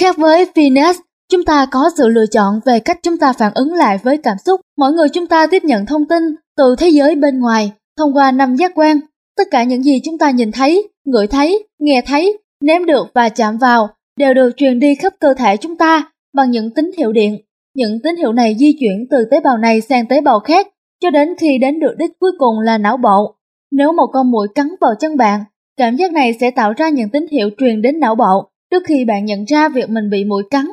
Khác với Phineas, chúng ta có sự lựa chọn về cách chúng ta phản ứng lại với cảm xúc. Mỗi người chúng ta tiếp nhận thông tin từ thế giới bên ngoài thông qua năm giác quan. Tất cả những gì chúng ta nhìn thấy, ngửi thấy, nghe thấy, nếm được và chạm vào đều được truyền đi khắp cơ thể chúng ta bằng những tín hiệu điện. Những tín hiệu này di chuyển từ tế bào này sang tế bào khác cho đến khi đến được đích cuối cùng là não bộ. Nếu một con muỗi cắn vào chân bạn, cảm giác này sẽ tạo ra những tín hiệu truyền đến não bộ trước khi bạn nhận ra việc mình bị mũi cắn.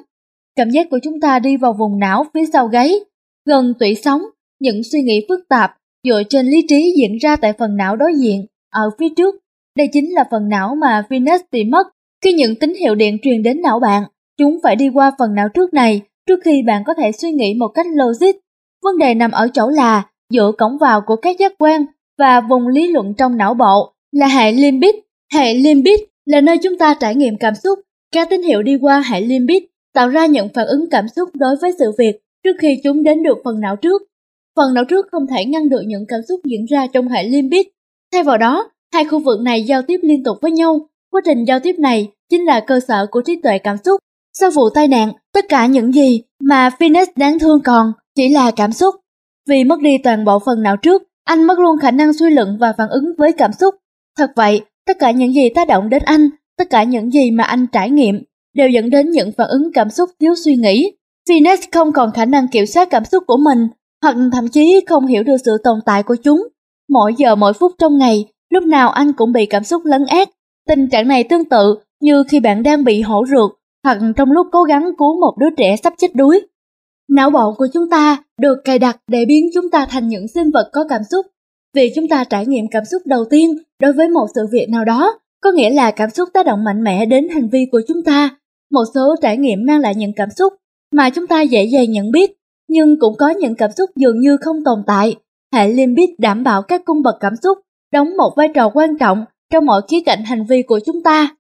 Cảm giác của chúng ta đi vào vùng não phía sau gáy, gần tủy sống, những suy nghĩ phức tạp dựa trên lý trí diễn ra tại phần não đối diện, ở phía trước. Đây chính là phần não mà Venus bị mất khi những tín hiệu điện truyền đến não bạn. Chúng phải đi qua phần não trước này trước khi bạn có thể suy nghĩ một cách logic. Vấn đề nằm ở chỗ là giữa cổng vào của các giác quan và vùng lý luận trong não bộ là hệ limbic. Hệ limbic là nơi chúng ta trải nghiệm cảm xúc. Các tín hiệu đi qua hệ limbic tạo ra những phản ứng cảm xúc đối với sự việc trước khi chúng đến được phần não trước. Phần não trước không thể ngăn được những cảm xúc diễn ra trong hệ limbic. Thay vào đó, hai khu vực này giao tiếp liên tục với nhau. Quá trình giao tiếp này chính là cơ sở của trí tuệ cảm xúc. Sau vụ tai nạn, tất cả những gì mà Phoenix đáng thương còn chỉ là cảm xúc. Vì mất đi toàn bộ phần não trước, anh mất luôn khả năng suy luận và phản ứng với cảm xúc. Thật vậy, tất cả những gì tác động đến anh, tất cả những gì mà anh trải nghiệm đều dẫn đến những phản ứng cảm xúc thiếu suy nghĩ. Phoenix không còn khả năng kiểm soát cảm xúc của mình, hoặc thậm chí không hiểu được sự tồn tại của chúng. Mỗi giờ mỗi phút trong ngày, lúc nào anh cũng bị cảm xúc lấn át. Tình trạng này tương tự như khi bạn đang bị hổ rượt hoặc trong lúc cố gắng cứu một đứa trẻ sắp chết đuối. Não bộ của chúng ta được cài đặt để biến chúng ta thành những sinh vật có cảm xúc. Vì chúng ta trải nghiệm cảm xúc đầu tiên đối với một sự việc nào đó, có nghĩa là cảm xúc tác động mạnh mẽ đến hành vi của chúng ta. Một số trải nghiệm mang lại những cảm xúc mà chúng ta dễ dàng nhận biết, nhưng cũng có những cảm xúc dường như không tồn tại. Hệ limbic đảm bảo các cung bậc cảm xúc, đóng một vai trò quan trọng trong mọi khía cạnh hành vi của chúng ta.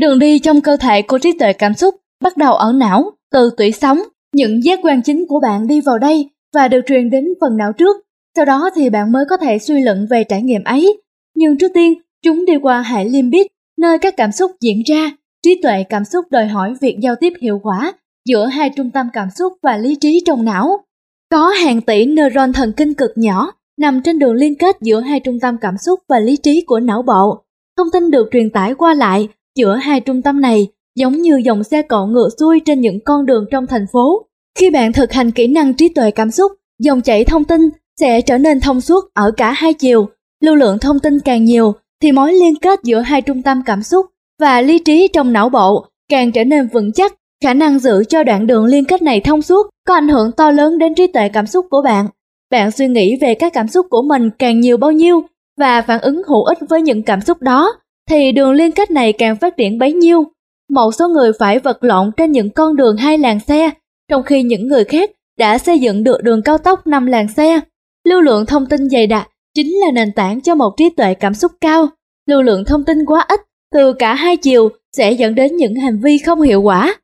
Đường đi trong cơ thể của trí tuệ cảm xúc bắt đầu ở não, từ tủy sống. Những giác quan chính của bạn đi vào đây và được truyền đến phần não trước. Sau đó thì bạn mới có thể suy luận về trải nghiệm ấy. Nhưng trước tiên, chúng đi qua hệ limbic, nơi các cảm xúc diễn ra. Trí tuệ cảm xúc đòi hỏi việc giao tiếp hiệu quả giữa hai trung tâm cảm xúc và lý trí trong não. Có hàng tỷ neuron thần kinh cực nhỏ nằm trên đường liên kết giữa hai trung tâm cảm xúc và lý trí của não bộ. Thông tin được truyền tải qua lại giữa hai trung tâm này giống như dòng xe cộ ngựa xuôi trên những con đường trong thành phố. Khi bạn thực hành kỹ năng trí tuệ cảm xúc, dòng chảy thông tin sẽ trở nên thông suốt ở cả hai chiều. Lưu lượng thông tin càng nhiều thì mối liên kết giữa hai trung tâm cảm xúc và lý trí trong não bộ càng trở nên vững chắc. Khả năng giữ cho đoạn đường liên kết này thông suốt có ảnh hưởng to lớn đến trí tuệ cảm xúc của bạn. Bạn suy nghĩ về các cảm xúc của mình càng nhiều bao nhiêu và phản ứng hữu ích với những cảm xúc đó thì đường liên kết này càng phát triển bấy nhiêu. Một số người phải vật lộn trên những con đường hai làn xe, trong khi những người khác đã xây dựng được đường cao tốc năm làn xe. Lưu lượng thông tin dày đặc chính là nền tảng cho một trí tuệ cảm xúc cao. Lưu lượng thông tin quá ít, từ cả hai chiều sẽ dẫn đến những hành vi không hiệu quả.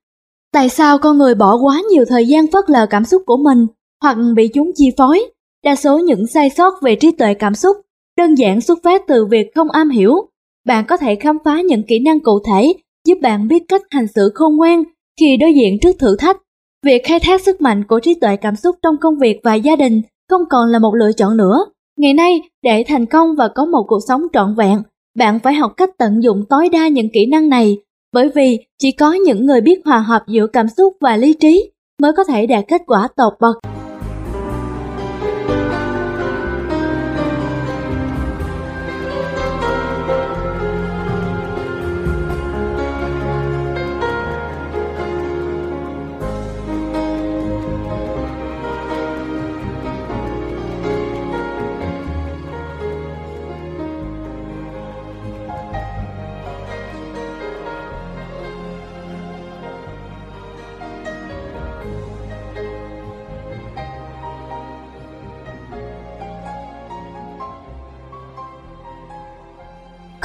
Tại sao con người bỏ quá nhiều thời gian phớt lờ cảm xúc của mình hoặc bị chúng chi phối? Đa số những sai sót về trí tuệ cảm xúc đơn giản xuất phát từ việc không am hiểu. Bạn có thể khám phá những kỹ năng cụ thể giúp bạn biết cách hành xử khôn ngoan khi đối diện trước thử thách. Việc khai thác sức mạnh của trí tuệ cảm xúc trong công việc và gia đình không còn là một lựa chọn nữa. Ngày nay, để thành công và có một cuộc sống trọn vẹn, bạn phải học cách tận dụng tối đa những kỹ năng này, bởi vì chỉ có những người biết hòa hợp giữa cảm xúc và lý trí mới có thể đạt kết quả tột bậc.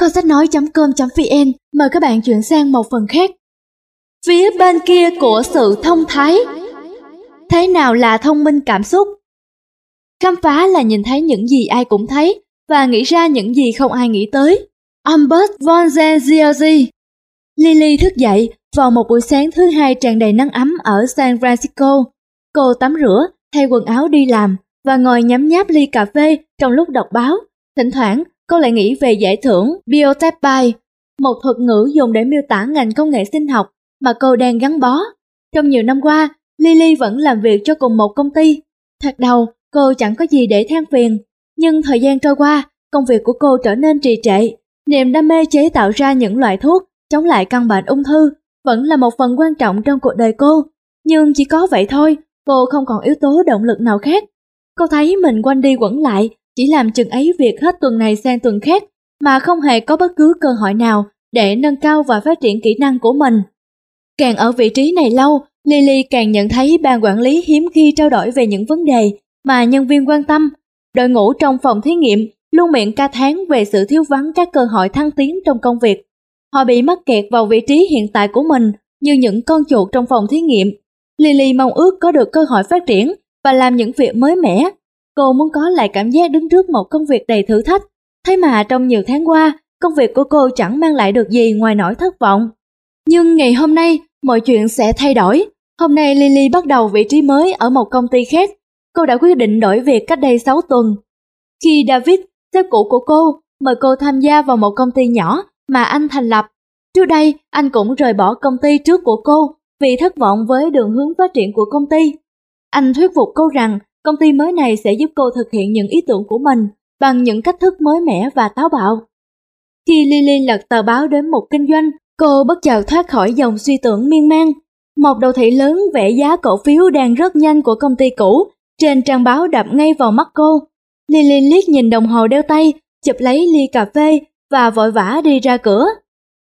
Kho sách nói.com.vn mời các bạn chuyển sang một phần khác. Phía bên kia của sự thông thái Thế nào là thông minh cảm xúc? Khám phá là nhìn thấy những gì ai cũng thấy và nghĩ ra những gì không ai nghĩ tới. Albert von Zenziazi Lily thức dậy vào một buổi sáng thứ hai tràn đầy nắng ấm ở San Francisco. Cô tắm rửa, thay quần áo đi làm và ngồi nhấm nháp ly cà phê trong lúc đọc báo. Thỉnh thoảng, cô lại nghĩ về giải thưởng Biotech một thuật ngữ dùng để miêu tả ngành công nghệ sinh học mà cô đang gắn bó. Trong nhiều năm qua, Lily vẫn làm việc cho cùng một công ty. Thật đầu, cô chẳng có gì để than phiền, nhưng thời gian trôi qua, công việc của cô trở nên trì trệ. Niềm đam mê chế tạo ra những loại thuốc chống lại căn bệnh ung thư vẫn là một phần quan trọng trong cuộc đời cô. Nhưng chỉ có vậy thôi, cô không còn yếu tố động lực nào khác. Cô thấy mình quanh đi quẩn lại chỉ làm chừng ấy việc hết tuần này sang tuần khác mà không hề có bất cứ cơ hội nào để nâng cao và phát triển kỹ năng của mình. Càng ở vị trí này lâu, Lily càng nhận thấy ban quản lý hiếm khi trao đổi về những vấn đề mà nhân viên quan tâm. Đội ngũ trong phòng thí nghiệm luôn miệng ca thán về sự thiếu vắng các cơ hội thăng tiến trong công việc. Họ bị mắc kẹt vào vị trí hiện tại của mình như những con chuột trong phòng thí nghiệm. Lily mong ước có được cơ hội phát triển và làm những việc mới mẻ Cô muốn có lại cảm giác đứng trước một công việc đầy thử thách. Thế mà trong nhiều tháng qua, công việc của cô chẳng mang lại được gì ngoài nỗi thất vọng. Nhưng ngày hôm nay, mọi chuyện sẽ thay đổi. Hôm nay Lily bắt đầu vị trí mới ở một công ty khác. Cô đã quyết định đổi việc cách đây 6 tuần. Khi David, sếp cũ của cô, mời cô tham gia vào một công ty nhỏ mà anh thành lập. Trước đây, anh cũng rời bỏ công ty trước của cô vì thất vọng với đường hướng phát triển của công ty. Anh thuyết phục cô rằng Công ty mới này sẽ giúp cô thực hiện những ý tưởng của mình bằng những cách thức mới mẻ và táo bạo. Khi Lily lật tờ báo đến một kinh doanh, cô bất chợt thoát khỏi dòng suy tưởng miên man. Một đầu thị lớn vẽ giá cổ phiếu đang rất nhanh của công ty cũ, trên trang báo đập ngay vào mắt cô. Lily liếc nhìn đồng hồ đeo tay, chụp lấy ly cà phê và vội vã đi ra cửa.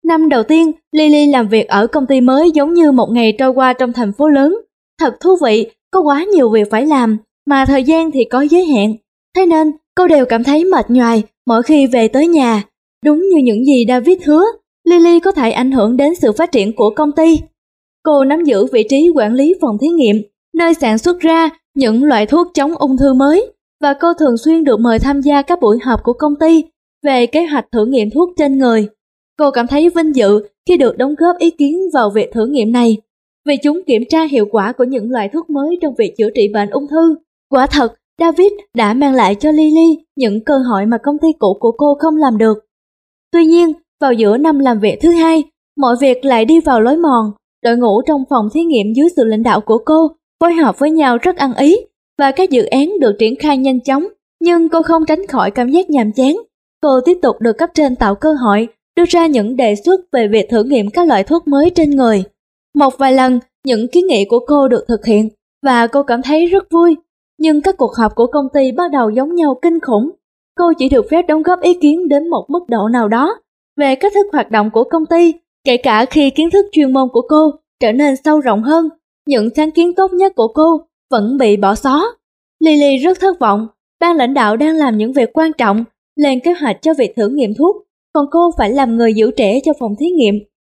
Năm đầu tiên, Lily làm việc ở công ty mới giống như một ngày trôi qua trong thành phố lớn. Thật thú vị, có quá nhiều việc phải làm, mà thời gian thì có giới hạn. Thế nên, cô đều cảm thấy mệt nhoài mỗi khi về tới nhà. Đúng như những gì David hứa, Lily có thể ảnh hưởng đến sự phát triển của công ty. Cô nắm giữ vị trí quản lý phòng thí nghiệm, nơi sản xuất ra những loại thuốc chống ung thư mới, và cô thường xuyên được mời tham gia các buổi họp của công ty về kế hoạch thử nghiệm thuốc trên người. Cô cảm thấy vinh dự khi được đóng góp ý kiến vào việc thử nghiệm này, vì chúng kiểm tra hiệu quả của những loại thuốc mới trong việc chữa trị bệnh ung thư. Quả thật, David đã mang lại cho Lily những cơ hội mà công ty cũ của cô không làm được. Tuy nhiên, vào giữa năm làm việc thứ hai, mọi việc lại đi vào lối mòn. Đội ngũ trong phòng thí nghiệm dưới sự lãnh đạo của cô phối hợp với nhau rất ăn ý và các dự án được triển khai nhanh chóng, nhưng cô không tránh khỏi cảm giác nhàm chán. Cô tiếp tục được cấp trên tạo cơ hội đưa ra những đề xuất về việc thử nghiệm các loại thuốc mới trên người. Một vài lần, những kiến nghị của cô được thực hiện và cô cảm thấy rất vui. Nhưng các cuộc họp của công ty bắt đầu giống nhau kinh khủng. Cô chỉ được phép đóng góp ý kiến đến một mức độ nào đó về cách thức hoạt động của công ty, kể cả khi kiến thức chuyên môn của cô trở nên sâu rộng hơn. Những sáng kiến tốt nhất của cô vẫn bị bỏ xó. Lily rất thất vọng, ban lãnh đạo đang làm những việc quan trọng, lên kế hoạch cho việc thử nghiệm thuốc, còn cô phải làm người giữ trẻ cho phòng thí nghiệm,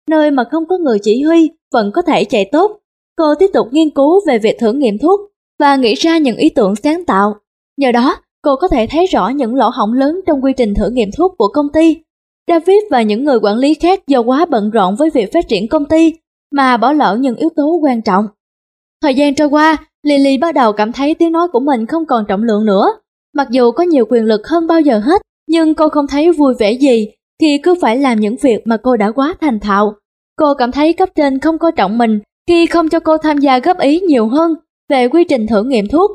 nơi mà không có người chỉ huy vẫn có thể chạy tốt. Cô tiếp tục nghiên cứu về việc thử nghiệm thuốc và nghĩ ra những ý tưởng sáng tạo. Nhờ đó, cô có thể thấy rõ những lỗ hổng lớn trong quy trình thử nghiệm thuốc của công ty. David và những người quản lý khác do quá bận rộn với việc phát triển công ty mà bỏ lỡ những yếu tố quan trọng. Thời gian trôi qua, Lily bắt đầu cảm thấy tiếng nói của mình không còn trọng lượng nữa. Mặc dù có nhiều quyền lực hơn bao giờ hết, nhưng cô không thấy vui vẻ gì khi cứ phải làm những việc mà cô đã quá thành thạo. Cô cảm thấy cấp trên không coi trọng mình khi không cho cô tham gia góp ý nhiều hơn về quy trình thử nghiệm thuốc.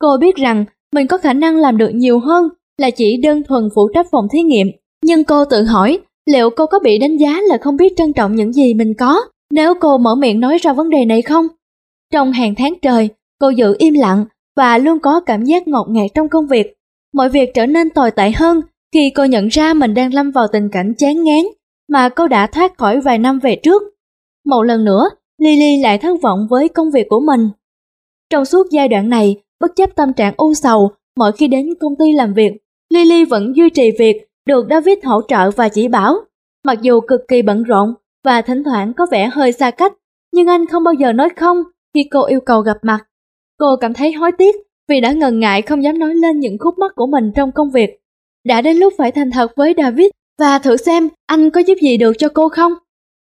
Cô biết rằng mình có khả năng làm được nhiều hơn là chỉ đơn thuần phụ trách phòng thí nghiệm. Nhưng cô tự hỏi liệu cô có bị đánh giá là không biết trân trọng những gì mình có nếu cô mở miệng nói ra vấn đề này không? Trong hàng tháng trời, cô giữ im lặng và luôn có cảm giác ngột ngạt trong công việc. Mọi việc trở nên tồi tệ hơn khi cô nhận ra mình đang lâm vào tình cảnh chán ngán mà cô đã thoát khỏi vài năm về trước. Một lần nữa, Lily lại thất vọng với công việc của mình. Trong suốt giai đoạn này, bất chấp tâm trạng u sầu mỗi khi đến công ty làm việc, Lily vẫn duy trì việc được David hỗ trợ và chỉ bảo. Mặc dù cực kỳ bận rộn và thỉnh thoảng có vẻ hơi xa cách, nhưng anh không bao giờ nói không khi cô yêu cầu gặp mặt. Cô cảm thấy hối tiếc vì đã ngần ngại không dám nói lên những khúc mắc của mình trong công việc. Đã đến lúc phải thành thật với David và thử xem anh có giúp gì được cho cô không.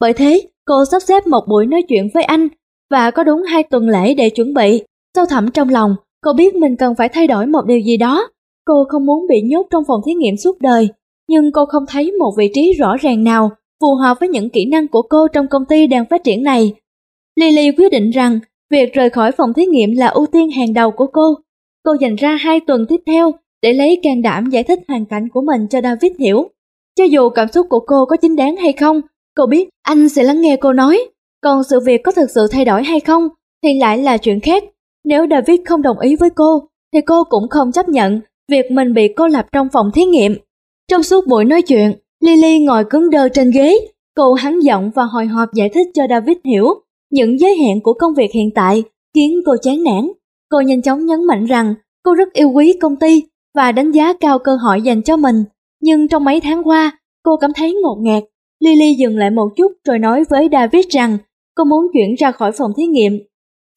Bởi thế, cô sắp xếp một buổi nói chuyện với anh và có đúng hai tuần lễ để chuẩn bị. Sâu thẳm trong lòng, cô biết mình cần phải thay đổi một điều gì đó. Cô không muốn bị nhốt trong phòng thí nghiệm suốt đời, nhưng cô không thấy một vị trí rõ ràng nào phù hợp với những kỹ năng của cô trong công ty đang phát triển này. Lily quyết định rằng việc rời khỏi phòng thí nghiệm là ưu tiên hàng đầu của cô. Cô dành ra hai tuần tiếp theo để lấy can đảm giải thích hoàn cảnh của mình cho David hiểu. Cho dù cảm xúc của cô có chính đáng hay không, cô biết anh sẽ lắng nghe cô nói. Còn sự việc có thực sự thay đổi hay không thì lại là chuyện khác. Nếu David không đồng ý với cô, thì cô cũng không chấp nhận việc mình bị cô lập trong phòng thí nghiệm. Trong suốt buổi nói chuyện, Lily ngồi cứng đơ trên ghế, cô hắn giọng và hồi hộp giải thích cho David hiểu những giới hạn của công việc hiện tại khiến cô chán nản. Cô nhanh chóng nhấn mạnh rằng cô rất yêu quý công ty và đánh giá cao cơ hội dành cho mình. Nhưng trong mấy tháng qua, cô cảm thấy ngột ngạt. Lily dừng lại một chút rồi nói với David rằng cô muốn chuyển ra khỏi phòng thí nghiệm.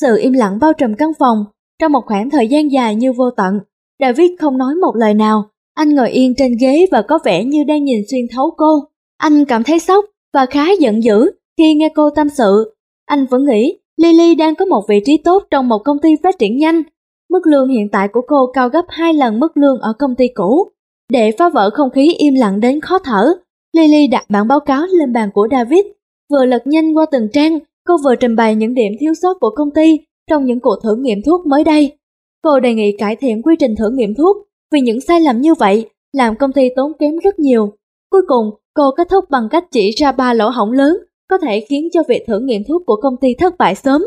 Sự im lặng bao trùm căn phòng trong một khoảng thời gian dài như vô tận. David không nói một lời nào, anh ngồi yên trên ghế và có vẻ như đang nhìn xuyên thấu cô. Anh cảm thấy sốc và khá giận dữ khi nghe cô tâm sự. Anh vẫn nghĩ Lily đang có một vị trí tốt trong một công ty phát triển nhanh. Mức lương hiện tại của cô cao gấp 2 lần mức lương ở công ty cũ. Để phá vỡ không khí im lặng đến khó thở, Lily đặt bản báo cáo lên bàn của David. Vừa lật nhanh qua từng trang, cô vừa trình bày những điểm thiếu sót của công ty trong những cuộc thử nghiệm thuốc mới đây. Cô đề nghị cải thiện quy trình thử nghiệm thuốc vì những sai lầm như vậy làm công ty tốn kém rất nhiều. Cuối cùng, cô kết thúc bằng cách chỉ ra ba lỗ hổng lớn có thể khiến cho việc thử nghiệm thuốc của công ty thất bại sớm.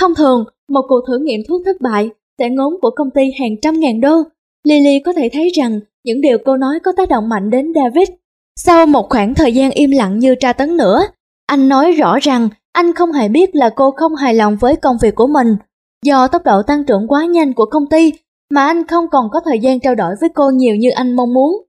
Thông thường, một cuộc thử nghiệm thuốc thất bại sẽ ngốn của công ty hàng trăm ngàn đô. Lily có thể thấy rằng những điều cô nói có tác động mạnh đến David. Sau một khoảng thời gian im lặng như tra tấn nữa, anh nói rõ rằng anh không hề biết là cô không hài lòng với công việc của mình. Do tốc độ tăng trưởng quá nhanh của công ty mà anh không còn có thời gian trao đổi với cô nhiều như anh mong muốn.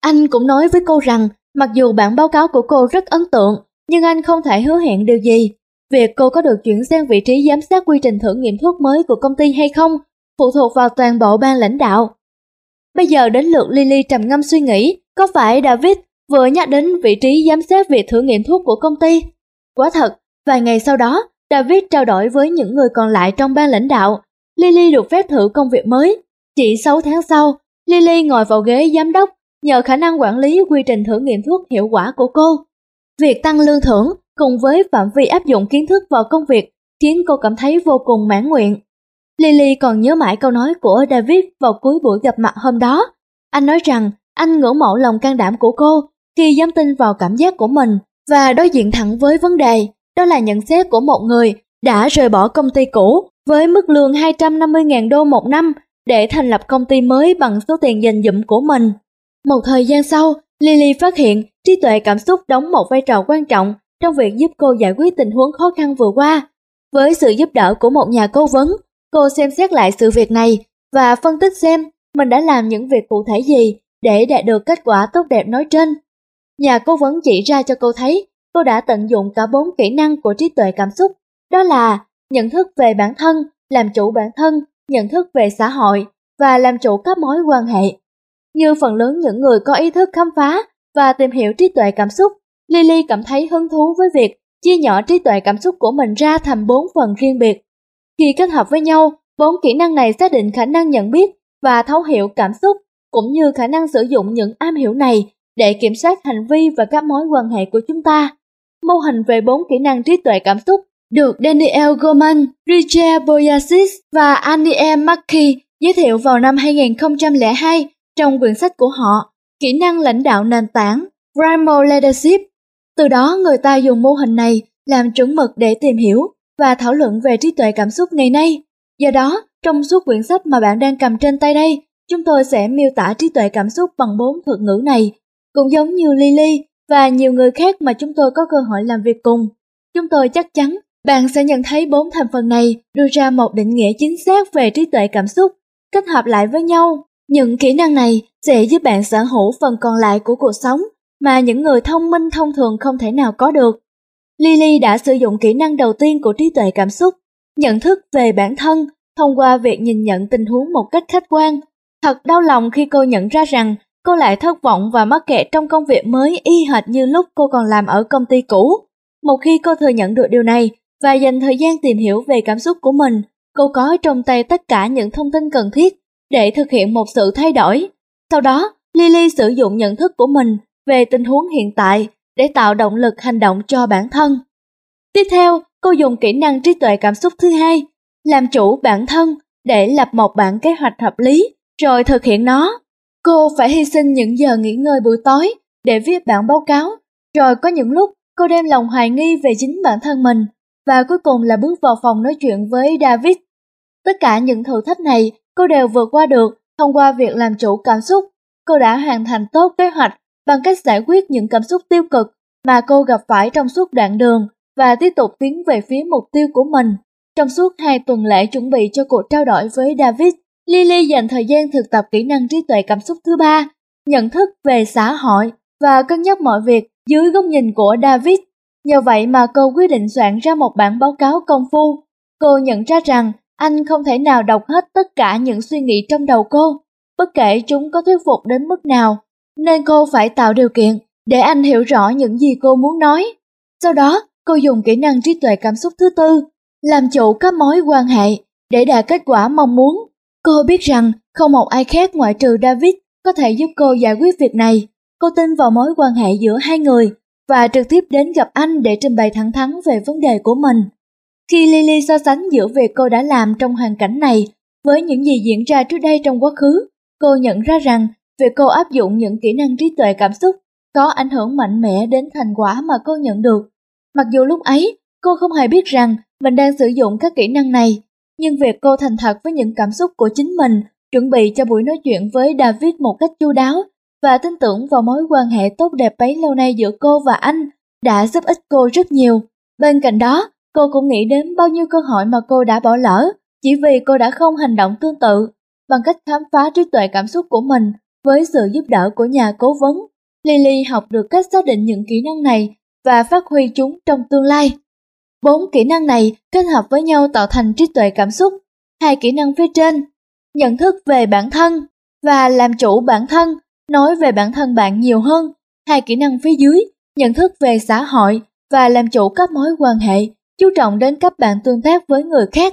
Anh cũng nói với cô rằng mặc dù bản báo cáo của cô rất ấn tượng, nhưng anh không thể hứa hẹn điều gì. Việc cô có được chuyển sang vị trí giám sát quy trình thử nghiệm thuốc mới của công ty hay không phụ thuộc vào toàn bộ ban lãnh đạo. Bây giờ đến lượt Lily trầm ngâm suy nghĩ, có phải David vừa nhắc đến vị trí giám sát việc thử nghiệm thuốc của công ty? Quả thật, vài ngày sau đó, David trao đổi với những người còn lại trong ban lãnh đạo. Lily được phép thử công việc mới. Chỉ 6 tháng sau, Lily ngồi vào ghế giám đốc nhờ khả năng quản lý quy trình thử nghiệm thuốc hiệu quả của cô. Việc tăng lương thưởng cùng với phạm vi áp dụng kiến thức vào công việc khiến cô cảm thấy vô cùng mãn nguyện. Lily còn nhớ mãi câu nói của David vào cuối buổi gặp mặt hôm đó. Anh nói rằng anh ngưỡng mộ lòng can đảm của cô khi dám tin vào cảm giác của mình và đối diện thẳng với vấn đề. Đó là nhận xét của một người đã rời bỏ công ty cũ với mức lương 250.000 đô một năm để thành lập công ty mới bằng số tiền dành dụm của mình. Một thời gian sau, Lily phát hiện trí tuệ cảm xúc đóng một vai trò quan trọng trong việc giúp cô giải quyết tình huống khó khăn vừa qua. Với sự giúp đỡ của một nhà cố vấn, cô xem xét lại sự việc này và phân tích xem mình đã làm những việc cụ thể gì để đạt được kết quả tốt đẹp nói trên. Nhà cố vấn chỉ ra cho cô thấy cô đã tận dụng cả bốn kỹ năng của trí tuệ cảm xúc, đó là nhận thức về bản thân, làm chủ bản thân, nhận thức về xã hội và làm chủ các mối quan hệ. Như phần lớn những người có ý thức khám phá và tìm hiểu trí tuệ cảm xúc, Lily cảm thấy hứng thú với việc chia nhỏ trí tuệ cảm xúc của mình ra thành bốn phần riêng biệt. Khi kết hợp với nhau, bốn kỹ năng này xác định khả năng nhận biết và thấu hiểu cảm xúc, cũng như khả năng sử dụng những am hiểu này để kiểm soát hành vi và các mối quan hệ của chúng ta. Mô hình về bốn kỹ năng trí tuệ cảm xúc được Daniel Goleman, Richard Boyasis và Annie Mackey giới thiệu vào năm 2002 trong quyển sách của họ Kỹ năng lãnh đạo nền tảng Primal Leadership. Từ đó người ta dùng mô hình này làm chuẩn mực để tìm hiểu và thảo luận về trí tuệ cảm xúc ngày nay. Do đó, trong suốt quyển sách mà bạn đang cầm trên tay đây, chúng tôi sẽ miêu tả trí tuệ cảm xúc bằng bốn thuật ngữ này, cũng giống như Lily và nhiều người khác mà chúng tôi có cơ hội làm việc cùng. Chúng tôi chắc chắn bạn sẽ nhận thấy bốn thành phần này đưa ra một định nghĩa chính xác về trí tuệ cảm xúc, kết hợp lại với nhau. Những kỹ năng này sẽ giúp bạn sở hữu phần còn lại của cuộc sống mà những người thông minh thông thường không thể nào có được. Lily đã sử dụng kỹ năng đầu tiên của trí tuệ cảm xúc, nhận thức về bản thân thông qua việc nhìn nhận tình huống một cách khách quan. Thật đau lòng khi cô nhận ra rằng cô lại thất vọng và mắc kẹt trong công việc mới y hệt như lúc cô còn làm ở công ty cũ. Một khi cô thừa nhận được điều này và dành thời gian tìm hiểu về cảm xúc của mình, cô có trong tay tất cả những thông tin cần thiết để thực hiện một sự thay đổi. Sau đó, Lily sử dụng nhận thức của mình về tình huống hiện tại để tạo động lực hành động cho bản thân. Tiếp theo, cô dùng kỹ năng trí tuệ cảm xúc thứ hai, làm chủ bản thân để lập một bản kế hoạch hợp lý rồi thực hiện nó. Cô phải hy sinh những giờ nghỉ ngơi buổi tối để viết bản báo cáo, rồi có những lúc cô đem lòng hoài nghi về chính bản thân mình và cuối cùng là bước vào phòng nói chuyện với David. Tất cả những thử thách này cô đều vượt qua được thông qua việc làm chủ cảm xúc. Cô đã hoàn thành tốt kế hoạch bằng cách giải quyết những cảm xúc tiêu cực mà cô gặp phải trong suốt đoạn đường và tiếp tục tiến về phía mục tiêu của mình. Trong suốt hai tuần lễ chuẩn bị cho cuộc trao đổi với David, Lily dành thời gian thực tập kỹ năng trí tuệ cảm xúc thứ ba, nhận thức về xã hội và cân nhắc mọi việc dưới góc nhìn của David. Nhờ vậy mà cô quyết định soạn ra một bản báo cáo công phu. Cô nhận ra rằng anh không thể nào đọc hết tất cả những suy nghĩ trong đầu cô, bất kể chúng có thuyết phục đến mức nào, nên cô phải tạo điều kiện để anh hiểu rõ những gì cô muốn nói. Sau đó, cô dùng kỹ năng trí tuệ cảm xúc thứ tư, làm chủ các mối quan hệ để đạt kết quả mong muốn. Cô biết rằng không một ai khác ngoại trừ David có thể giúp cô giải quyết việc này. Cô tin vào mối quan hệ giữa hai người và trực tiếp đến gặp anh để trình bày thẳng thắn về vấn đề của mình. Khi Lily so sánh giữa việc cô đã làm trong hoàn cảnh này với những gì diễn ra trước đây trong quá khứ, cô nhận ra rằng việc cô áp dụng những kỹ năng trí tuệ cảm xúc có ảnh hưởng mạnh mẽ đến thành quả mà cô nhận được. Mặc dù lúc ấy, cô không hề biết rằng mình đang sử dụng các kỹ năng này, nhưng việc cô thành thật với những cảm xúc của chính mình, chuẩn bị cho buổi nói chuyện với David một cách chu đáo và tin tưởng vào mối quan hệ tốt đẹp bấy lâu nay giữa cô và anh đã giúp ích cô rất nhiều. Bên cạnh đó, cô cũng nghĩ đến bao nhiêu cơ hội mà cô đã bỏ lỡ chỉ vì cô đã không hành động tương tự bằng cách khám phá trí tuệ cảm xúc của mình với sự giúp đỡ của nhà cố vấn. Lily học được cách xác định những kỹ năng này và phát huy chúng trong tương lai. Bốn kỹ năng này kết hợp với nhau tạo thành trí tuệ cảm xúc. Hai kỹ năng phía trên, nhận thức về bản thân và làm chủ bản thân nói về bản thân bạn nhiều hơn. Hai kỹ năng phía dưới, nhận thức về xã hội và làm chủ các mối quan hệ, chú trọng đến cách bạn tương tác với người khác.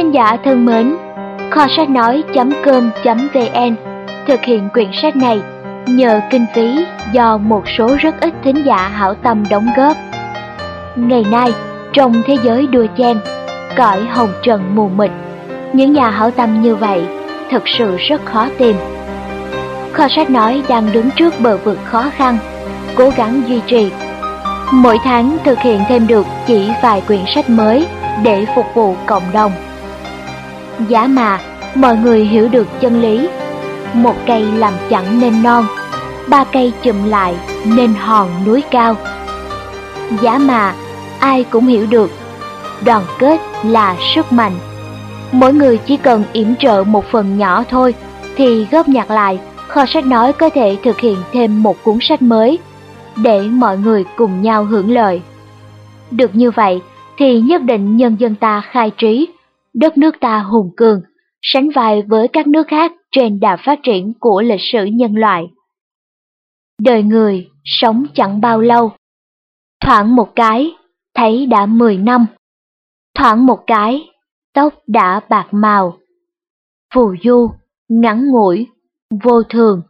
Thính giả thân mến, Kho sách nói.com.vn thực hiện quyển sách này nhờ kinh phí do một số rất ít thính giả hảo tâm đóng góp. Ngày nay, trong thế giới đua chen, cõi hồng trần mù mịt, những nhà hảo tâm như vậy thật sự rất khó tìm. Kho sách nói đang đứng trước bờ vực khó khăn, cố gắng duy trì. Mỗi tháng thực hiện thêm được chỉ vài quyển sách mới để phục vụ cộng đồng. Giá mà, mọi người hiểu được chân lý. Một cây làm chẳng nên non, ba cây chùm lại nên hòn núi cao. Giá mà, ai cũng hiểu được, đoàn kết là sức mạnh. Mỗi người chỉ cần yểm trợ một phần nhỏ thôi, thì góp nhặt lại, kho sách nói có thể thực hiện thêm một cuốn sách mới, để mọi người cùng nhau hưởng lợi. Được như vậy, thì nhất định nhân dân ta khai trí, đất nước ta hùng cường, sánh vai với các nước khác trên đà phát triển của lịch sử nhân loại. Đời người sống chẳng bao lâu, thoảng một cái, thấy đã mười năm, thoảng một cái, tóc đã bạc màu, phù du, ngắn ngủi, vô thường.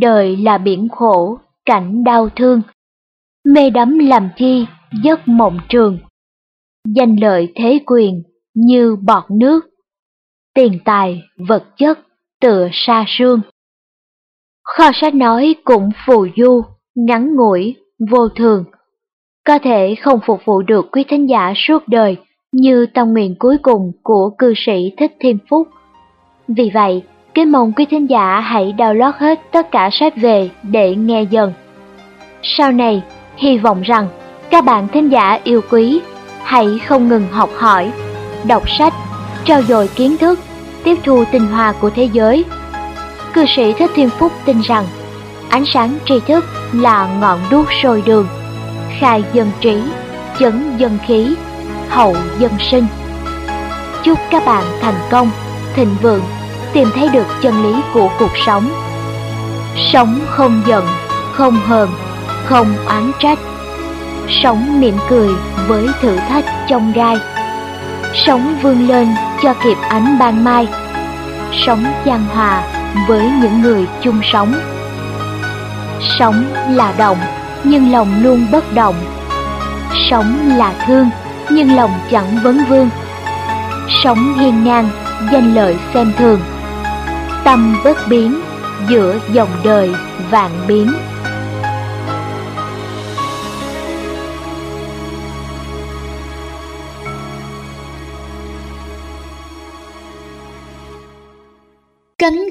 Đời là biển khổ, cảnh đau thương, mê đắm làm chi, giấc mộng trường. Danh lợi thế quyền như bọt nước, tiền tài, vật chất tựa sa sương. Kho sách nói cũng phù du, ngắn ngủi, vô thường. Có thể không phục vụ được quý thính giả suốt đời như tâm nguyện cuối cùng của cư sĩ Thích Thiên Phúc. Vì vậy, kính mong quý thính giả hãy download hết tất cả sách về để nghe dần. Sau này, hy vọng rằng các bạn thính giả yêu quý hãy không ngừng học hỏi, đọc sách, trao dồi kiến thức, tiếp thu tinh hoa của thế giới. Cư sĩ Thích Thiên Phúc tin rằng ánh sáng tri thức là ngọn đuốc sôi đường, khai dân trí, chấn dân khí, hậu dân sinh. Chúc các bạn thành công, thịnh vượng, tìm thấy được chân lý của cuộc sống. Sống không giận, không hờn, không oán trách sống mỉm cười với thử thách trong gai sống vươn lên cho kịp ánh ban mai. Sống chan hòa với những người chung sống. Sống là động nhưng lòng luôn bất động. Sống là thương, nhưng lòng chẳng vấn vương. Sống hiên ngang, danh lợi xem thường. Tâm bất biến giữa dòng đời vạn biến.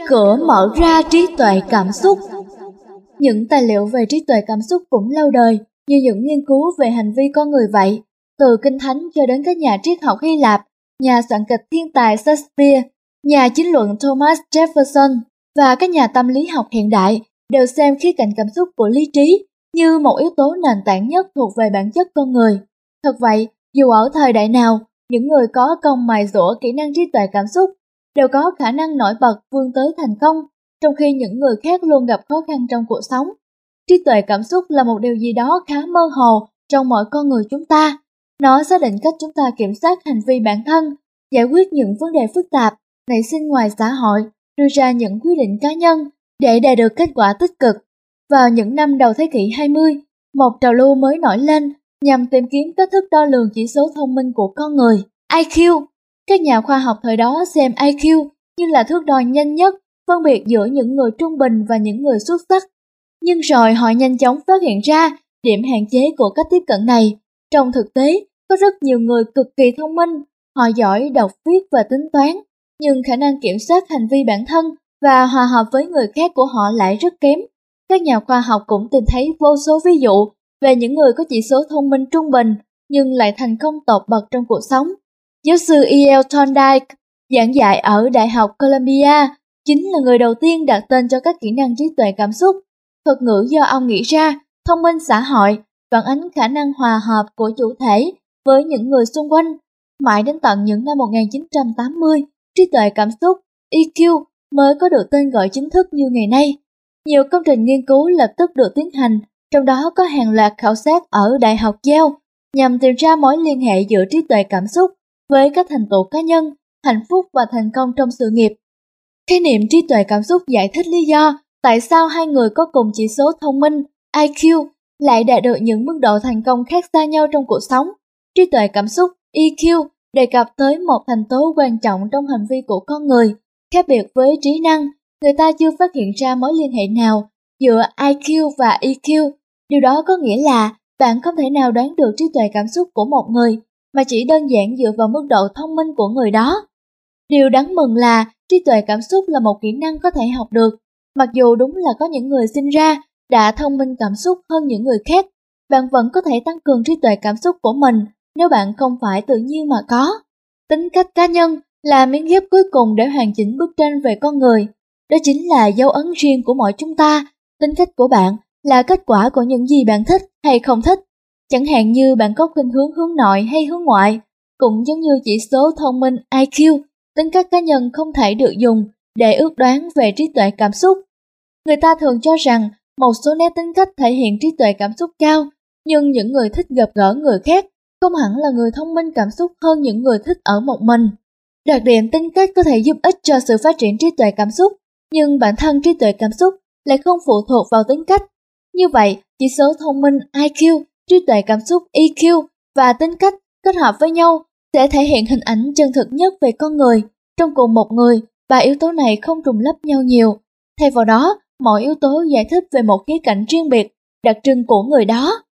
Cửa mở ra trí tuệ cảm xúc Những tài liệu về trí tuệ cảm xúc cũng lâu đời như những nghiên cứu về hành vi con người vậy, từ kinh thánh cho đến các nhà triết học Hy Lạp, nhà soạn kịch thiên tài Shakespeare, nhà chính luận Thomas Jefferson và các nhà tâm lý học hiện đại đều xem khía cạnh cảm xúc của lý trí như một yếu tố nền tảng nhất thuộc về bản chất con người. Thật vậy, dù ở thời đại nào, những người có công mài dũa kỹ năng trí tuệ cảm xúc đều có khả năng nổi bật vươn tới thành công, trong khi những người khác luôn gặp khó khăn trong cuộc sống. Trí tuệ cảm xúc là một điều gì đó khá mơ hồ trong mọi con người chúng ta. Nó xác định cách chúng ta kiểm soát hành vi bản thân, giải quyết những vấn đề phức tạp, nảy sinh ngoài xã hội, đưa ra những quyết định cá nhân để đạt được kết quả tích cực. Vào những năm đầu thế kỷ 20, một trào lưu mới nổi lên nhằm tìm kiếm cách thức đo lường chỉ số thông minh của con người, IQ, các nhà khoa học thời đó xem IQ như là thước đo nhanh nhất phân biệt giữa những người trung bình và những người xuất sắc. Nhưng rồi họ nhanh chóng phát hiện ra điểm hạn chế của cách tiếp cận này. Trong thực tế, có rất nhiều người cực kỳ thông minh, họ giỏi đọc viết và tính toán, nhưng khả năng kiểm soát hành vi bản thân và hòa hợp với người khác của họ lại rất kém. Các nhà khoa học cũng tìm thấy vô số ví dụ về những người có chỉ số thông minh trung bình nhưng lại thành công tột bậc trong cuộc sống. Giáo sư E.L. Thorndike, giảng dạy ở Đại học Columbia, chính là người đầu tiên đặt tên cho các kỹ năng trí tuệ cảm xúc. Thuật ngữ do ông nghĩ ra, thông minh xã hội, phản ánh khả năng hòa hợp của chủ thể với những người xung quanh. Mãi đến tận những năm 1980, trí tuệ cảm xúc, EQ, mới có được tên gọi chính thức như ngày nay. Nhiều công trình nghiên cứu lập tức được tiến hành, trong đó có hàng loạt khảo sát ở Đại học Yale nhằm tìm ra mối liên hệ giữa trí tuệ cảm xúc với các thành tựu cá nhân hạnh phúc và thành công trong sự nghiệp. Khái niệm trí tuệ cảm xúc giải thích lý do tại sao hai người có cùng chỉ số thông minh IQ lại đạt được những mức độ thành công khác xa nhau trong cuộc sống. Trí tuệ cảm xúc EQ đề cập tới một thành tố quan trọng trong hành vi của con người. Khác biệt với trí năng, người ta chưa phát hiện ra mối liên hệ nào giữa IQ và EQ. Điều đó có nghĩa là bạn không thể nào đoán được trí tuệ cảm xúc của một người mà chỉ đơn giản dựa vào mức độ thông minh của người đó. Điều đáng mừng là trí tuệ cảm xúc là một kỹ năng có thể học được. Mặc dù đúng là có những người sinh ra đã thông minh cảm xúc hơn những người khác, bạn vẫn có thể tăng cường trí tuệ cảm xúc của mình nếu bạn không phải tự nhiên mà có. Tính cách cá nhân là miếng ghép cuối cùng để hoàn chỉnh bức tranh về con người. Đó chính là dấu ấn riêng của mọi chúng ta. Tính cách của bạn là kết quả của những gì bạn thích hay không thích. Chẳng hạn như bạn có khuynh hướng hướng nội hay hướng ngoại, cũng giống như chỉ số thông minh IQ, tính cách cá nhân không thể được dùng để ước đoán về trí tuệ cảm xúc. Người ta thường cho rằng một số nét tính cách thể hiện trí tuệ cảm xúc cao, nhưng những người thích gặp gỡ người khác không hẳn là người thông minh cảm xúc hơn những người thích ở một mình. Đặc điểm tính cách có thể giúp ích cho sự phát triển trí tuệ cảm xúc, nhưng bản thân trí tuệ cảm xúc lại không phụ thuộc vào tính cách. Như vậy, chỉ số thông minh IQ, trí tuệ cảm xúc EQ và tính cách kết hợp với nhau sẽ thể hiện hình ảnh chân thực nhất về con người. Trong cùng một người, ba yếu tố này không trùng lấp nhau nhiều. Thay vào đó, mỗi yếu tố giải thích về một khía cạnh riêng biệt, đặc trưng của người đó.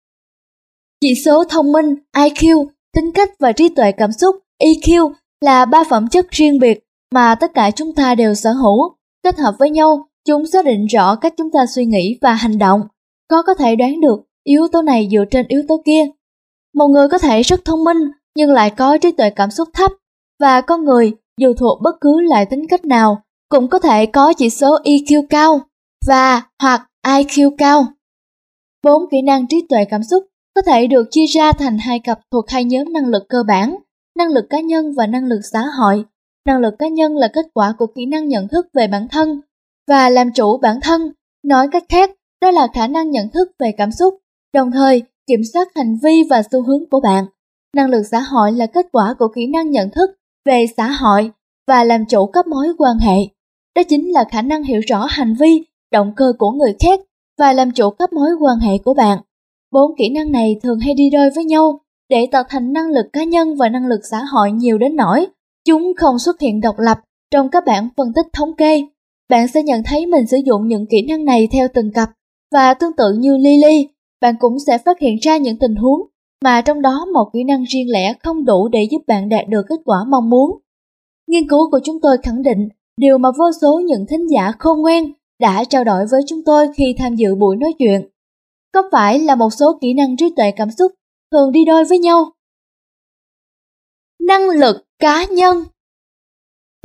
Chỉ số thông minh, IQ, tính cách và trí tuệ cảm xúc, EQ là ba phẩm chất riêng biệt mà tất cả chúng ta đều sở hữu. Kết hợp với nhau, chúng xác định rõ cách chúng ta suy nghĩ và hành động. Khó có thể đoán được yếu tố này dựa trên yếu tố kia. Một người có thể rất thông minh nhưng lại có trí tuệ cảm xúc thấp và con người dù thuộc bất cứ loại tính cách nào cũng có thể có chỉ số EQ cao và hoặc IQ cao. Bốn kỹ năng trí tuệ cảm xúc có thể được chia ra thành hai cặp thuộc hai nhóm năng lực cơ bản, năng lực cá nhân và năng lực xã hội. Năng lực cá nhân là kết quả của kỹ năng nhận thức về bản thân và làm chủ bản thân. Nói cách khác, đó là khả năng nhận thức về cảm xúc, đồng thời kiểm soát hành vi và xu hướng của bạn. Năng lực xã hội là kết quả của kỹ năng nhận thức về xã hội và làm chủ các mối quan hệ. Đó chính là khả năng hiểu rõ hành vi, động cơ của người khác và làm chủ các mối quan hệ của bạn. Bốn kỹ năng này thường hay đi đôi với nhau để tạo thành năng lực cá nhân và năng lực xã hội nhiều đến nỗi chúng không xuất hiện độc lập trong các bảng phân tích thống kê. Bạn sẽ nhận thấy mình sử dụng những kỹ năng này theo từng cặp và tương tự như Lily, bạn cũng sẽ phát hiện ra những tình huống mà trong đó một kỹ năng riêng lẻ không đủ để giúp bạn đạt được kết quả mong muốn. Nghiên cứu của chúng tôi khẳng định điều mà vô số những thính giả khôn ngoan đã trao đổi với chúng tôi khi tham dự buổi nói chuyện. Có phải là một số kỹ năng trí tuệ cảm xúc thường đi đôi với nhau? Năng lực cá nhân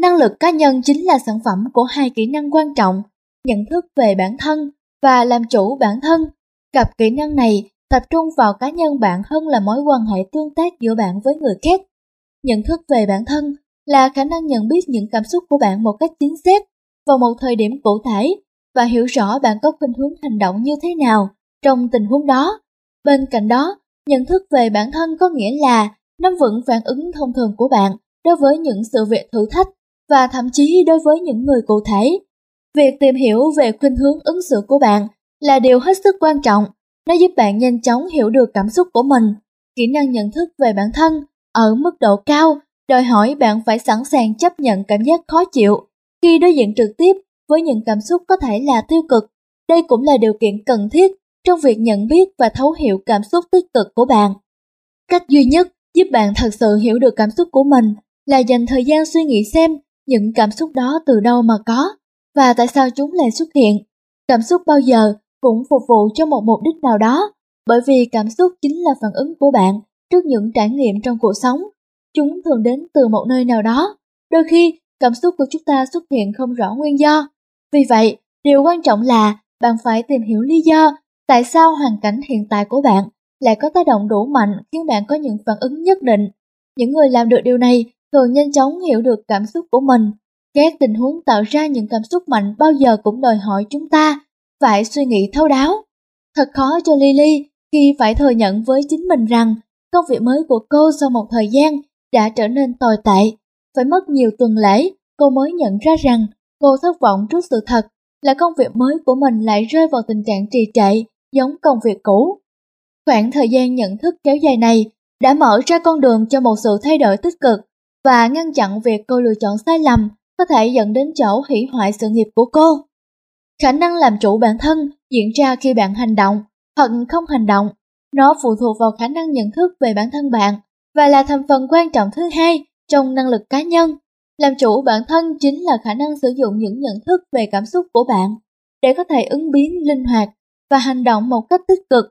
Năng lực cá nhân chính là sản phẩm của hai kỹ năng quan trọng, nhận thức về bản thân và làm chủ bản thân. Cặp kỹ năng này tập trung vào cá nhân bạn hơn là mối quan hệ tương tác giữa bạn với người khác. Nhận thức về bản thân là khả năng nhận biết những cảm xúc của bạn một cách chính xác vào một thời điểm cụ thể và hiểu rõ bạn có khuynh hướng hành động như thế nào trong tình huống đó. Bên cạnh đó, nhận thức về bản thân có nghĩa là nắm vững phản ứng thông thường của bạn đối với những sự việc thử thách và thậm chí đối với những người cụ thể. Việc tìm hiểu về khuynh hướng ứng xử của bạn là điều hết sức quan trọng. Nó giúp bạn nhanh chóng hiểu được cảm xúc của mình. Kỹ năng nhận thức về bản thân ở mức độ cao, đòi hỏi bạn phải sẵn sàng chấp nhận cảm giác khó chịu khi đối diện trực tiếp với những cảm xúc có thể là tiêu cực. Đây cũng là điều kiện cần thiết trong việc nhận biết và thấu hiểu cảm xúc tích cực của bạn. Cách duy nhất giúp bạn thật sự hiểu được cảm xúc của mình là dành thời gian suy nghĩ xem những cảm xúc đó từ đâu mà có và tại sao chúng lại xuất hiện. Cảm xúc bao giờ cũng phục vụ cho một mục đích nào đó, bởi vì cảm xúc chính là phản ứng của bạn trước những trải nghiệm trong cuộc sống. Chúng thường đến từ một nơi nào đó. Đôi khi, cảm xúc của chúng ta xuất hiện không rõ nguyên do. Vì vậy, điều quan trọng là bạn phải tìm hiểu lý do tại sao hoàn cảnh hiện tại của bạn lại có tác động đủ mạnh khiến bạn có những phản ứng nhất định. Những người làm được điều này thường nhanh chóng hiểu được cảm xúc của mình. Các tình huống tạo ra những cảm xúc mạnh bao giờ cũng đòi hỏi chúng ta phải suy nghĩ thấu đáo. Thật khó cho Lily khi phải thừa nhận với chính mình rằng công việc mới của cô sau một thời gian đã trở nên tồi tệ. phải mất nhiều tuần lễ, cô mới nhận ra rằng cô thất vọng trước sự thật là công việc mới của mình lại rơi vào tình trạng trì trệ, giống công việc cũ. Khoảng thời gian nhận thức kéo dài này đã mở ra con đường cho một sự thay đổi tích cực và ngăn chặn việc cô lựa chọn sai lầm có thể dẫn đến chỗ hủy hoại sự nghiệp của cô. Khả năng làm chủ bản thân diễn ra khi bạn hành động hoặc không hành động. Nó phụ thuộc vào khả năng nhận thức về bản thân bạn và là thành phần quan trọng thứ hai trong năng lực cá nhân. Làm chủ bản thân chính là khả năng sử dụng những nhận thức về cảm xúc của bạn để có thể ứng biến linh hoạt và hành động một cách tích cực.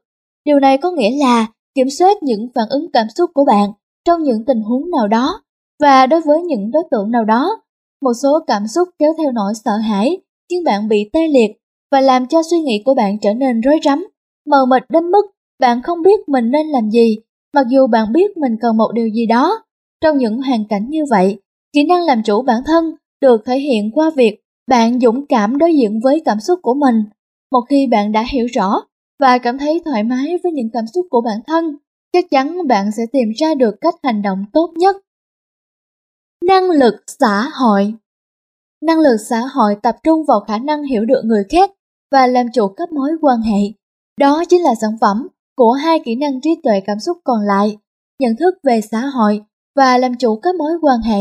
Điều này có nghĩa là kiểm soát những phản ứng cảm xúc của bạn trong những tình huống nào đó và đối với những đối tượng nào đó. Một số cảm xúc kéo theo nỗi sợ hãi khiến bạn bị tê liệt và làm cho suy nghĩ của bạn trở nên rối rắm, mờ mịt đến mức bạn không biết mình nên làm gì, mặc dù bạn biết mình cần một điều gì đó. Trong những hoàn cảnh như vậy, kỹ năng làm chủ bản thân được thể hiện qua việc bạn dũng cảm đối diện với cảm xúc của mình. Một khi bạn đã hiểu rõ và cảm thấy thoải mái với những cảm xúc của bản thân, chắc chắn bạn sẽ tìm ra được cách hành động tốt nhất. Năng lực xã hội Năng lực xã hội tập trung vào khả năng hiểu được người khác và làm chủ các mối quan hệ. Đó chính là sản phẩm của hai kỹ năng trí tuệ cảm xúc còn lại, nhận thức về xã hội và làm chủ các mối quan hệ.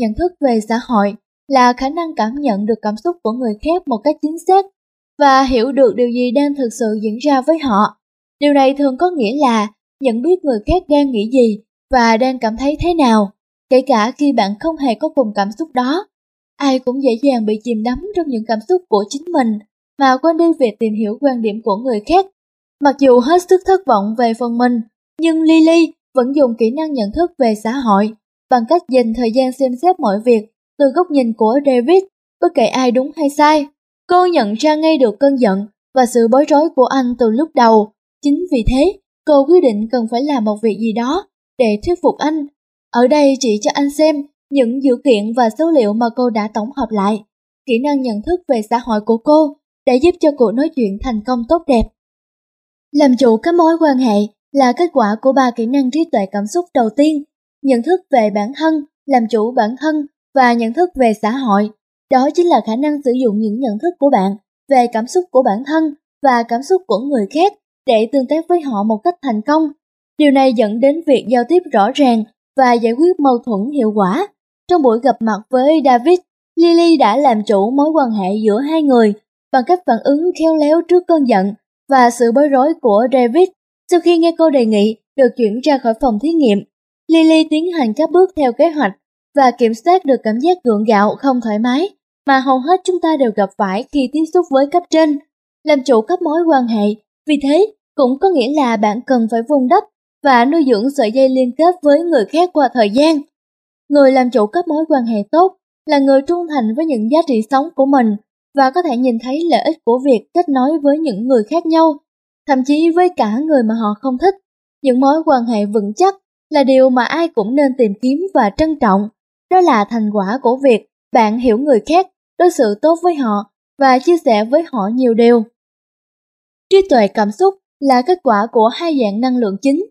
Nhận thức về xã hội là khả năng cảm nhận được cảm xúc của người khác một cách chính xác và hiểu được điều gì đang thực sự diễn ra với họ. Điều này thường có nghĩa là nhận biết người khác đang nghĩ gì và đang cảm thấy thế nào, kể cả khi bạn không hề có cùng cảm xúc đó. Ai cũng dễ dàng bị chìm đắm trong những cảm xúc của chính mình mà quên đi việc tìm hiểu quan điểm của người khác. Mặc dù hết sức thất vọng về phần mình, nhưng Lily vẫn dùng kỹ năng nhận thức về xã hội bằng cách dành thời gian xem xét mọi việc từ góc nhìn của David, bất kể ai đúng hay sai. Cô nhận ra ngay được cơn giận và sự bối rối của anh từ lúc đầu. Chính vì thế, cô quyết định cần phải làm một việc gì đó để thuyết phục anh. Ở đây chỉ cho anh xem những dữ kiện và số liệu mà cô đã tổng hợp lại. Kỹ năng nhận thức về xã hội của cô đã giúp cho cuộc nói chuyện thành công tốt đẹp. Làm chủ các mối quan hệ là kết quả của ba kỹ năng trí tuệ cảm xúc đầu tiên, nhận thức về bản thân, làm chủ bản thân và nhận thức về xã hội. Đó chính là khả năng sử dụng những nhận thức của bạn về cảm xúc của bản thân và cảm xúc của người khác để tương tác với họ một cách thành công. Điều này dẫn đến việc giao tiếp rõ ràng và giải quyết mâu thuẫn hiệu quả. Trong buổi gặp mặt với David, Lily đã làm chủ mối quan hệ giữa hai người bằng cách phản ứng khéo léo trước cơn giận và sự bối rối của David. Sau khi nghe cô đề nghị được chuyển ra khỏi phòng thí nghiệm, Lily tiến hành các bước theo kế hoạch và kiểm soát được cảm giác gượng gạo không thoải mái mà hầu hết chúng ta đều gặp phải khi tiếp xúc với cấp trên. Làm chủ các mối quan hệ, vì thế cũng có nghĩa là bạn cần phải vun đắp và nuôi dưỡng sợi dây liên kết với người khác qua thời gian. Người làm chủ các mối quan hệ tốt là người trung thành với những giá trị sống của mình và có thể nhìn thấy lợi ích của việc kết nối với những người khác nhau, thậm chí với cả người mà họ không thích. Những mối quan hệ vững chắc là điều mà ai cũng nên tìm kiếm và trân trọng. Đó là thành quả của việc bạn hiểu người khác, đối xử tốt với họ và chia sẻ với họ nhiều điều. Trí tuệ cảm xúc là kết quả của hai dạng năng lượng chính,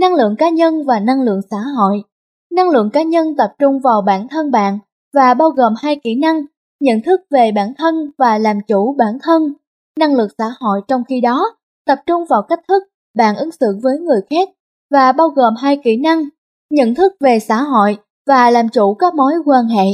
năng lượng cá nhân và năng lượng xã hội. Năng lượng cá nhân tập trung vào bản thân bạn và bao gồm hai kỹ năng nhận thức về bản thân và làm chủ bản thân. Năng lực xã hội trong khi đó tập trung vào cách thức bạn ứng xử với người khác và bao gồm hai kỹ năng nhận thức về xã hội và làm chủ các mối quan hệ.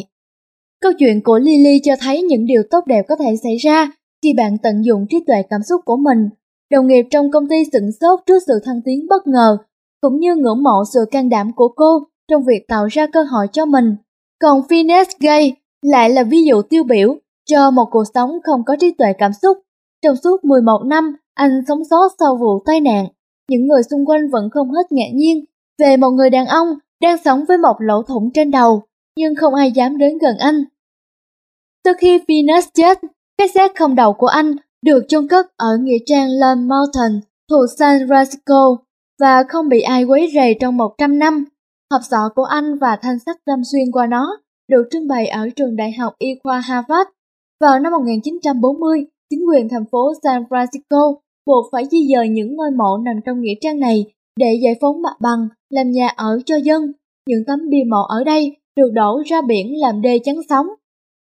Câu chuyện của Lily cho thấy những điều tốt đẹp có thể xảy ra khi bạn tận dụng trí tuệ cảm xúc của mình. Đồng nghiệp trong công ty sửng sốt trước sự thăng tiến bất ngờ, cũng như ngưỡng mộ sự can đảm của cô trong việc tạo ra cơ hội cho mình. Còn Phineas Gay lại là ví dụ tiêu biểu cho một cuộc sống không có trí tuệ cảm xúc. Trong suốt 11 năm, anh sống sót sau vụ tai nạn. Những người xung quanh vẫn không hết ngạc nhiên về một người đàn ông đang sống với một lỗ thủng trên đầu, nhưng không ai dám đến gần anh. từ khi Venus chết, cái xác không đầu của anh được chôn cất ở nghĩa trang Lone Mountain thuộc San Francisco và không bị ai quấy rầy trong 100 năm. Hộp sọ của anh và thanh sắt đâm xuyên qua nó được trưng bày ở trường đại học y khoa Harvard. Vào năm 1940, chính quyền thành phố San Francisco buộc phải di dời những ngôi mộ nằm trong nghĩa trang này để giải phóng mặt bằng, làm nhà ở cho dân. Những tấm bia mộ ở đây được đổ ra biển làm đê chắn sóng.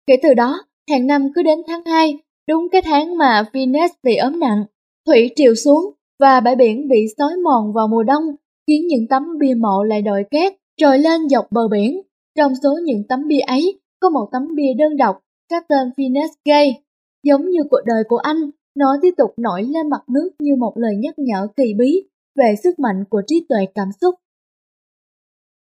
Kể từ đó, hàng năm cứ đến tháng 2, đúng cái tháng mà Venus bị ốm nặng, thủy triều xuống và bãi biển bị xói mòn vào mùa đông, khiến những tấm bia mộ lại đồi cát trồi lên dọc bờ biển. Trong số những tấm bia ấy, có một tấm bia đơn độc, có tên Phineas Gay. Giống như cuộc đời của anh, nó tiếp tục nổi lên mặt nước như một lời nhắc nhở kỳ bí về sức mạnh của trí tuệ cảm xúc.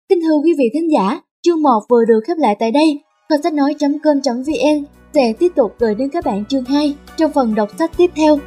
Kính thưa quý vị thính giả, chương 1 vừa được khép lại tại đây. Kho sách nói.com.vn sẽ tiếp tục gửi đến các bạn chương 2 trong phần đọc sách tiếp theo.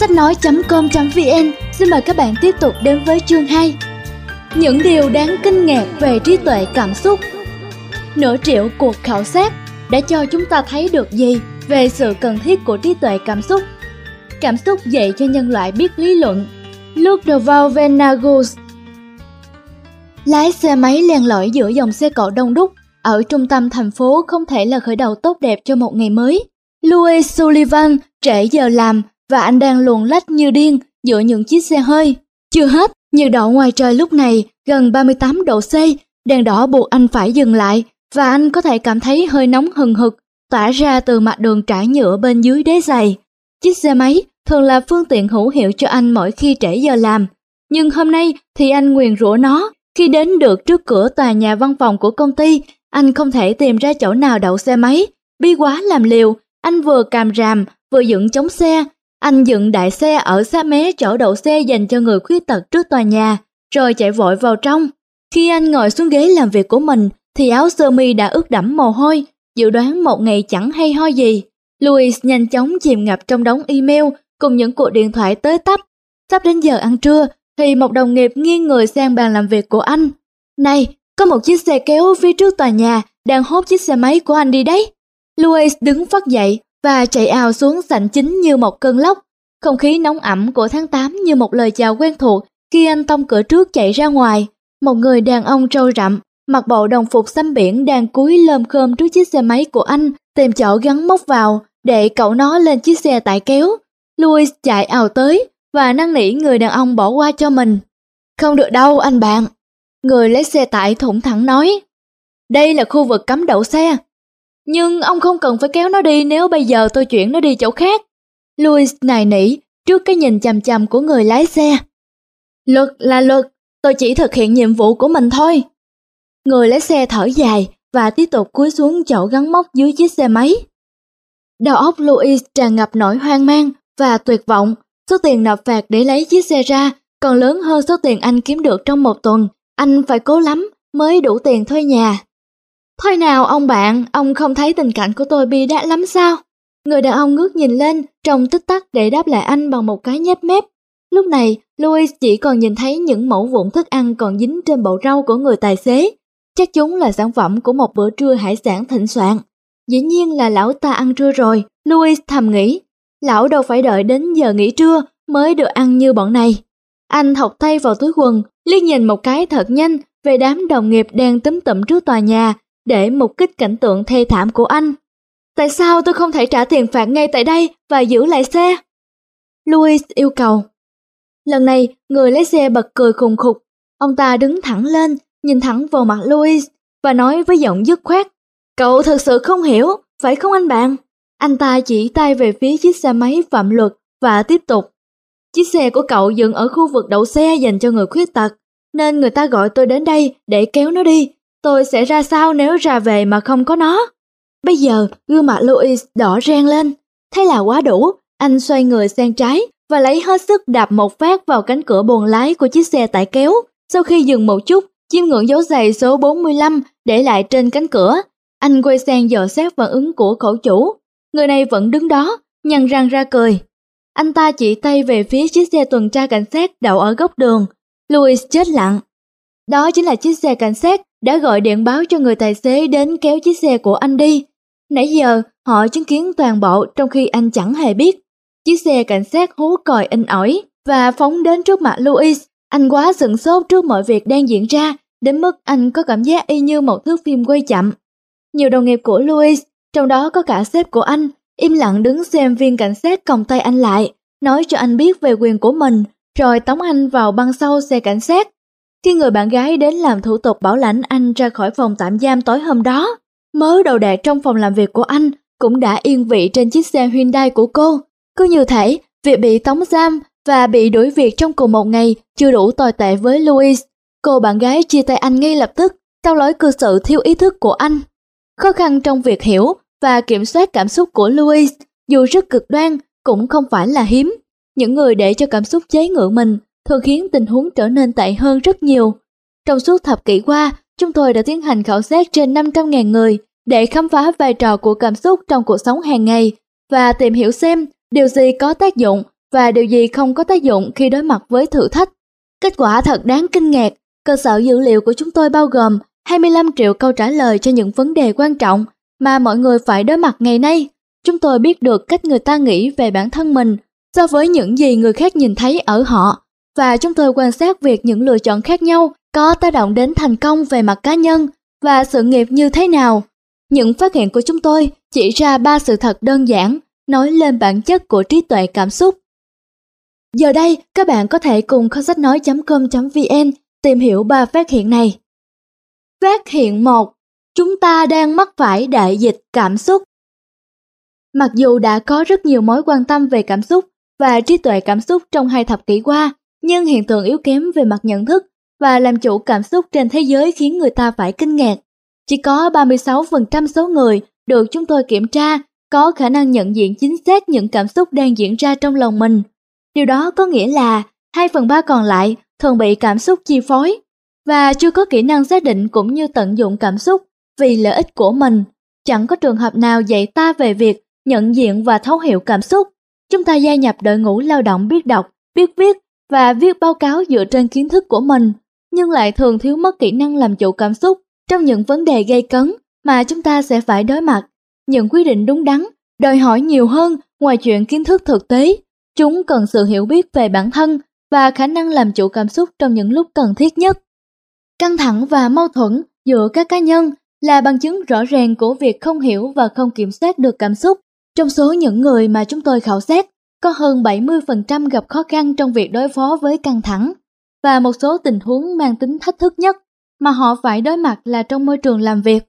Sách nói.com.vn xin mời các bạn tiếp tục đến với chương 2 Những điều đáng kinh ngạc về trí tuệ cảm xúc. Nửa triệu cuộc khảo sát đã cho chúng ta thấy được gì về sự cần thiết của trí tuệ cảm xúc. Cảm xúc dạy cho nhân loại biết lý luận. Ludwig Venagus, Lái xe máy len lỏi giữa dòng xe cộ đông đúc ở trung tâm thành phố không thể là khởi đầu tốt đẹp cho một ngày mới. Louis Sullivan trễ giờ làm và anh đang luồn lách như điên giữa những chiếc xe hơi. Chưa hết, nhiệt độ ngoài trời lúc này gần 38 độ C, đèn đỏ buộc anh phải dừng lại và anh có thể cảm thấy hơi nóng hừng hực tỏa ra từ mặt đường trải nhựa bên dưới đế giày. Chiếc xe máy thường là phương tiện hữu hiệu cho anh mỗi khi trễ giờ làm. Nhưng hôm nay thì anh nguyền rủa nó. Khi đến được trước cửa tòa nhà văn phòng của công ty, anh không thể tìm ra chỗ nào đậu xe máy. Bi quá làm liều, anh vừa càm ràm, vừa dựng chống xe, anh dựng đại xe ở xa mé chỗ đậu xe dành cho người khuyết tật trước tòa nhà, rồi chạy vội vào trong. Khi anh ngồi xuống ghế làm việc của mình, thì áo sơ mi đã ướt đẫm mồ hôi, dự đoán một ngày chẳng hay ho gì. Louis nhanh chóng chìm ngập trong đống email cùng những cuộc điện thoại tới tấp. Sắp đến giờ ăn trưa, thì một đồng nghiệp nghiêng người sang bàn làm việc của anh. Này, có một chiếc xe kéo phía trước tòa nhà đang hốt chiếc xe máy của anh đi đấy. Louis đứng phát dậy, và chạy ào xuống sảnh chính như một cơn lốc. Không khí nóng ẩm của tháng 8 như một lời chào quen thuộc khi anh tông cửa trước chạy ra ngoài. Một người đàn ông trâu rậm, mặc bộ đồng phục xanh biển đang cúi lơm khơm trước chiếc xe máy của anh, tìm chỗ gắn móc vào để cậu nó lên chiếc xe tải kéo. Louis chạy ào tới và năn nỉ người đàn ông bỏ qua cho mình. Không được đâu anh bạn. Người lấy xe tải thủng thẳng nói. Đây là khu vực cấm đậu xe, nhưng ông không cần phải kéo nó đi nếu bây giờ tôi chuyển nó đi chỗ khác. Louis nài nỉ trước cái nhìn chằm chằm của người lái xe. Luật là luật, tôi chỉ thực hiện nhiệm vụ của mình thôi. Người lái xe thở dài và tiếp tục cúi xuống chỗ gắn móc dưới chiếc xe máy. Đầu óc Louis tràn ngập nỗi hoang mang và tuyệt vọng. Số tiền nộp phạt để lấy chiếc xe ra còn lớn hơn số tiền anh kiếm được trong một tuần. Anh phải cố lắm mới đủ tiền thuê nhà. Thôi nào ông bạn, ông không thấy tình cảnh của tôi bi đát lắm sao? Người đàn ông ngước nhìn lên, trong tích tắc để đáp lại anh bằng một cái nhếch mép. Lúc này, Louis chỉ còn nhìn thấy những mẫu vụn thức ăn còn dính trên bầu rau của người tài xế. Chắc chúng là sản phẩm của một bữa trưa hải sản thịnh soạn. Dĩ nhiên là lão ta ăn trưa rồi, Louis thầm nghĩ. Lão đâu phải đợi đến giờ nghỉ trưa mới được ăn như bọn này. Anh thọc tay vào túi quần, liếc nhìn một cái thật nhanh về đám đồng nghiệp đang túm tụm trước tòa nhà để mục kích cảnh tượng thê thảm của anh. Tại sao tôi không thể trả tiền phạt ngay tại đây và giữ lại xe? Louis yêu cầu. Lần này, người lái xe bật cười khùng khục. Ông ta đứng thẳng lên, nhìn thẳng vào mặt Louis và nói với giọng dứt khoát. Cậu thật sự không hiểu, phải không anh bạn? Anh ta chỉ tay về phía chiếc xe máy phạm luật và tiếp tục. Chiếc xe của cậu dừng ở khu vực đậu xe dành cho người khuyết tật, nên người ta gọi tôi đến đây để kéo nó đi Tôi sẽ ra sao nếu ra về mà không có nó? Bây giờ, gương mặt Louis đỏ ren lên. Thế là quá đủ, anh xoay người sang trái và lấy hết sức đạp một phát vào cánh cửa buồng lái của chiếc xe tải kéo. Sau khi dừng một chút, chiêm ngưỡng dấu giày số 45 để lại trên cánh cửa. Anh quay sang dò xét phản ứng của khẩu chủ. Người này vẫn đứng đó, nhăn răng ra cười. Anh ta chỉ tay về phía chiếc xe tuần tra cảnh sát đậu ở góc đường. Louis chết lặng. Đó chính là chiếc xe cảnh sát đã gọi điện báo cho người tài xế đến kéo chiếc xe của anh đi. Nãy giờ, họ chứng kiến toàn bộ trong khi anh chẳng hề biết. Chiếc xe cảnh sát hú còi in ỏi và phóng đến trước mặt Louis. Anh quá sửng sốt trước mọi việc đang diễn ra, đến mức anh có cảm giác y như một thước phim quay chậm. Nhiều đồng nghiệp của Louis, trong đó có cả sếp của anh, im lặng đứng xem viên cảnh sát còng tay anh lại, nói cho anh biết về quyền của mình, rồi tống anh vào băng sau xe cảnh sát. Khi người bạn gái đến làm thủ tục bảo lãnh anh ra khỏi phòng tạm giam tối hôm đó, mớ đầu đạc trong phòng làm việc của anh cũng đã yên vị trên chiếc xe Hyundai của cô. Cứ như thể, việc bị tống giam và bị đuổi việc trong cùng một ngày chưa đủ tồi tệ với Louis. Cô bạn gái chia tay anh ngay lập tức, sau lối cư xử thiếu ý thức của anh. Khó khăn trong việc hiểu và kiểm soát cảm xúc của Louis, dù rất cực đoan, cũng không phải là hiếm. Những người để cho cảm xúc chế ngự mình thường khiến tình huống trở nên tệ hơn rất nhiều. Trong suốt thập kỷ qua, chúng tôi đã tiến hành khảo sát trên 500.000 người để khám phá vai trò của cảm xúc trong cuộc sống hàng ngày và tìm hiểu xem điều gì có tác dụng và điều gì không có tác dụng khi đối mặt với thử thách. Kết quả thật đáng kinh ngạc, cơ sở dữ liệu của chúng tôi bao gồm 25 triệu câu trả lời cho những vấn đề quan trọng mà mọi người phải đối mặt ngày nay. Chúng tôi biết được cách người ta nghĩ về bản thân mình so với những gì người khác nhìn thấy ở họ và chúng tôi quan sát việc những lựa chọn khác nhau có tác động đến thành công về mặt cá nhân và sự nghiệp như thế nào. Những phát hiện của chúng tôi chỉ ra ba sự thật đơn giản nói lên bản chất của trí tuệ cảm xúc. Giờ đây, các bạn có thể cùng kho sách nói.com.vn tìm hiểu ba phát hiện này. Phát hiện 1. Chúng ta đang mắc phải đại dịch cảm xúc. Mặc dù đã có rất nhiều mối quan tâm về cảm xúc và trí tuệ cảm xúc trong hai thập kỷ qua, nhưng hiện tượng yếu kém về mặt nhận thức và làm chủ cảm xúc trên thế giới khiến người ta phải kinh ngạc. Chỉ có 36% số người được chúng tôi kiểm tra có khả năng nhận diện chính xác những cảm xúc đang diễn ra trong lòng mình. Điều đó có nghĩa là 2 phần 3 còn lại thường bị cảm xúc chi phối và chưa có kỹ năng xác định cũng như tận dụng cảm xúc vì lợi ích của mình. Chẳng có trường hợp nào dạy ta về việc nhận diện và thấu hiểu cảm xúc. Chúng ta gia nhập đội ngũ lao động biết đọc, biết viết và viết báo cáo dựa trên kiến thức của mình, nhưng lại thường thiếu mất kỹ năng làm chủ cảm xúc trong những vấn đề gây cấn mà chúng ta sẽ phải đối mặt. Những quyết định đúng đắn đòi hỏi nhiều hơn ngoài chuyện kiến thức thực tế. Chúng cần sự hiểu biết về bản thân và khả năng làm chủ cảm xúc trong những lúc cần thiết nhất. Căng thẳng và mâu thuẫn giữa các cá nhân là bằng chứng rõ ràng của việc không hiểu và không kiểm soát được cảm xúc. Trong số những người mà chúng tôi khảo sát, có hơn 70% gặp khó khăn trong việc đối phó với căng thẳng và một số tình huống mang tính thách thức nhất mà họ phải đối mặt là trong môi trường làm việc.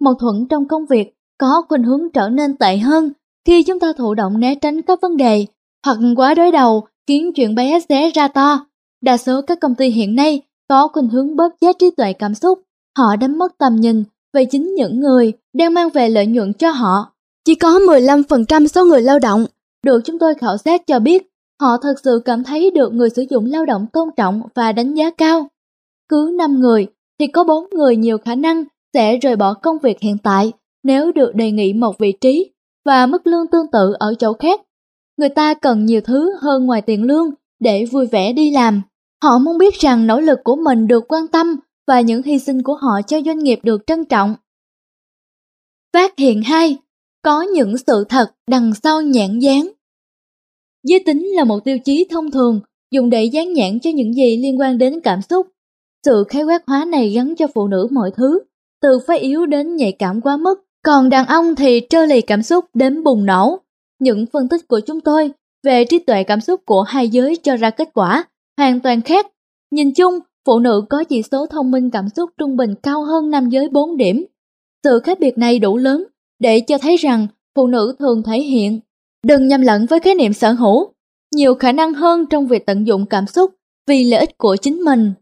Mâu thuẫn trong công việc có khuynh hướng trở nên tệ hơn khi chúng ta thụ động né tránh các vấn đề hoặc quá đối đầu khiến chuyện bé xé ra to. Đa số các công ty hiện nay có khuynh hướng bóp chết trí tuệ cảm xúc. Họ đánh mất tầm nhìn về chính những người đang mang về lợi nhuận cho họ. Chỉ có 15% số người lao động được chúng tôi khảo sát cho biết, họ thật sự cảm thấy được người sử dụng lao động tôn trọng và đánh giá cao. Cứ 5 người, thì có 4 người nhiều khả năng sẽ rời bỏ công việc hiện tại nếu được đề nghị một vị trí và mức lương tương tự ở chỗ khác. Người ta cần nhiều thứ hơn ngoài tiền lương để vui vẻ đi làm. Họ muốn biết rằng nỗ lực của mình được quan tâm và những hy sinh của họ cho doanh nghiệp được trân trọng. Phát hiện 2. Có những sự thật đằng sau nhãn dán. Giới tính là một tiêu chí thông thường dùng để dán nhãn cho những gì liên quan đến cảm xúc. Sự khái quát hóa này gắn cho phụ nữ mọi thứ, từ phái yếu đến nhạy cảm quá mức, còn đàn ông thì trơ lì cảm xúc đến bùng nổ. Những phân tích của chúng tôi về trí tuệ cảm xúc của hai giới cho ra kết quả hoàn toàn khác. Nhìn chung, phụ nữ có chỉ số thông minh cảm xúc trung bình cao hơn nam giới 4 điểm. Sự khác biệt này đủ lớn để cho thấy rằng phụ nữ thường thể hiện đừng nhầm lẫn với khái niệm sở hữu, nhiều khả năng hơn trong việc tận dụng cảm xúc vì lợi ích của chính mình.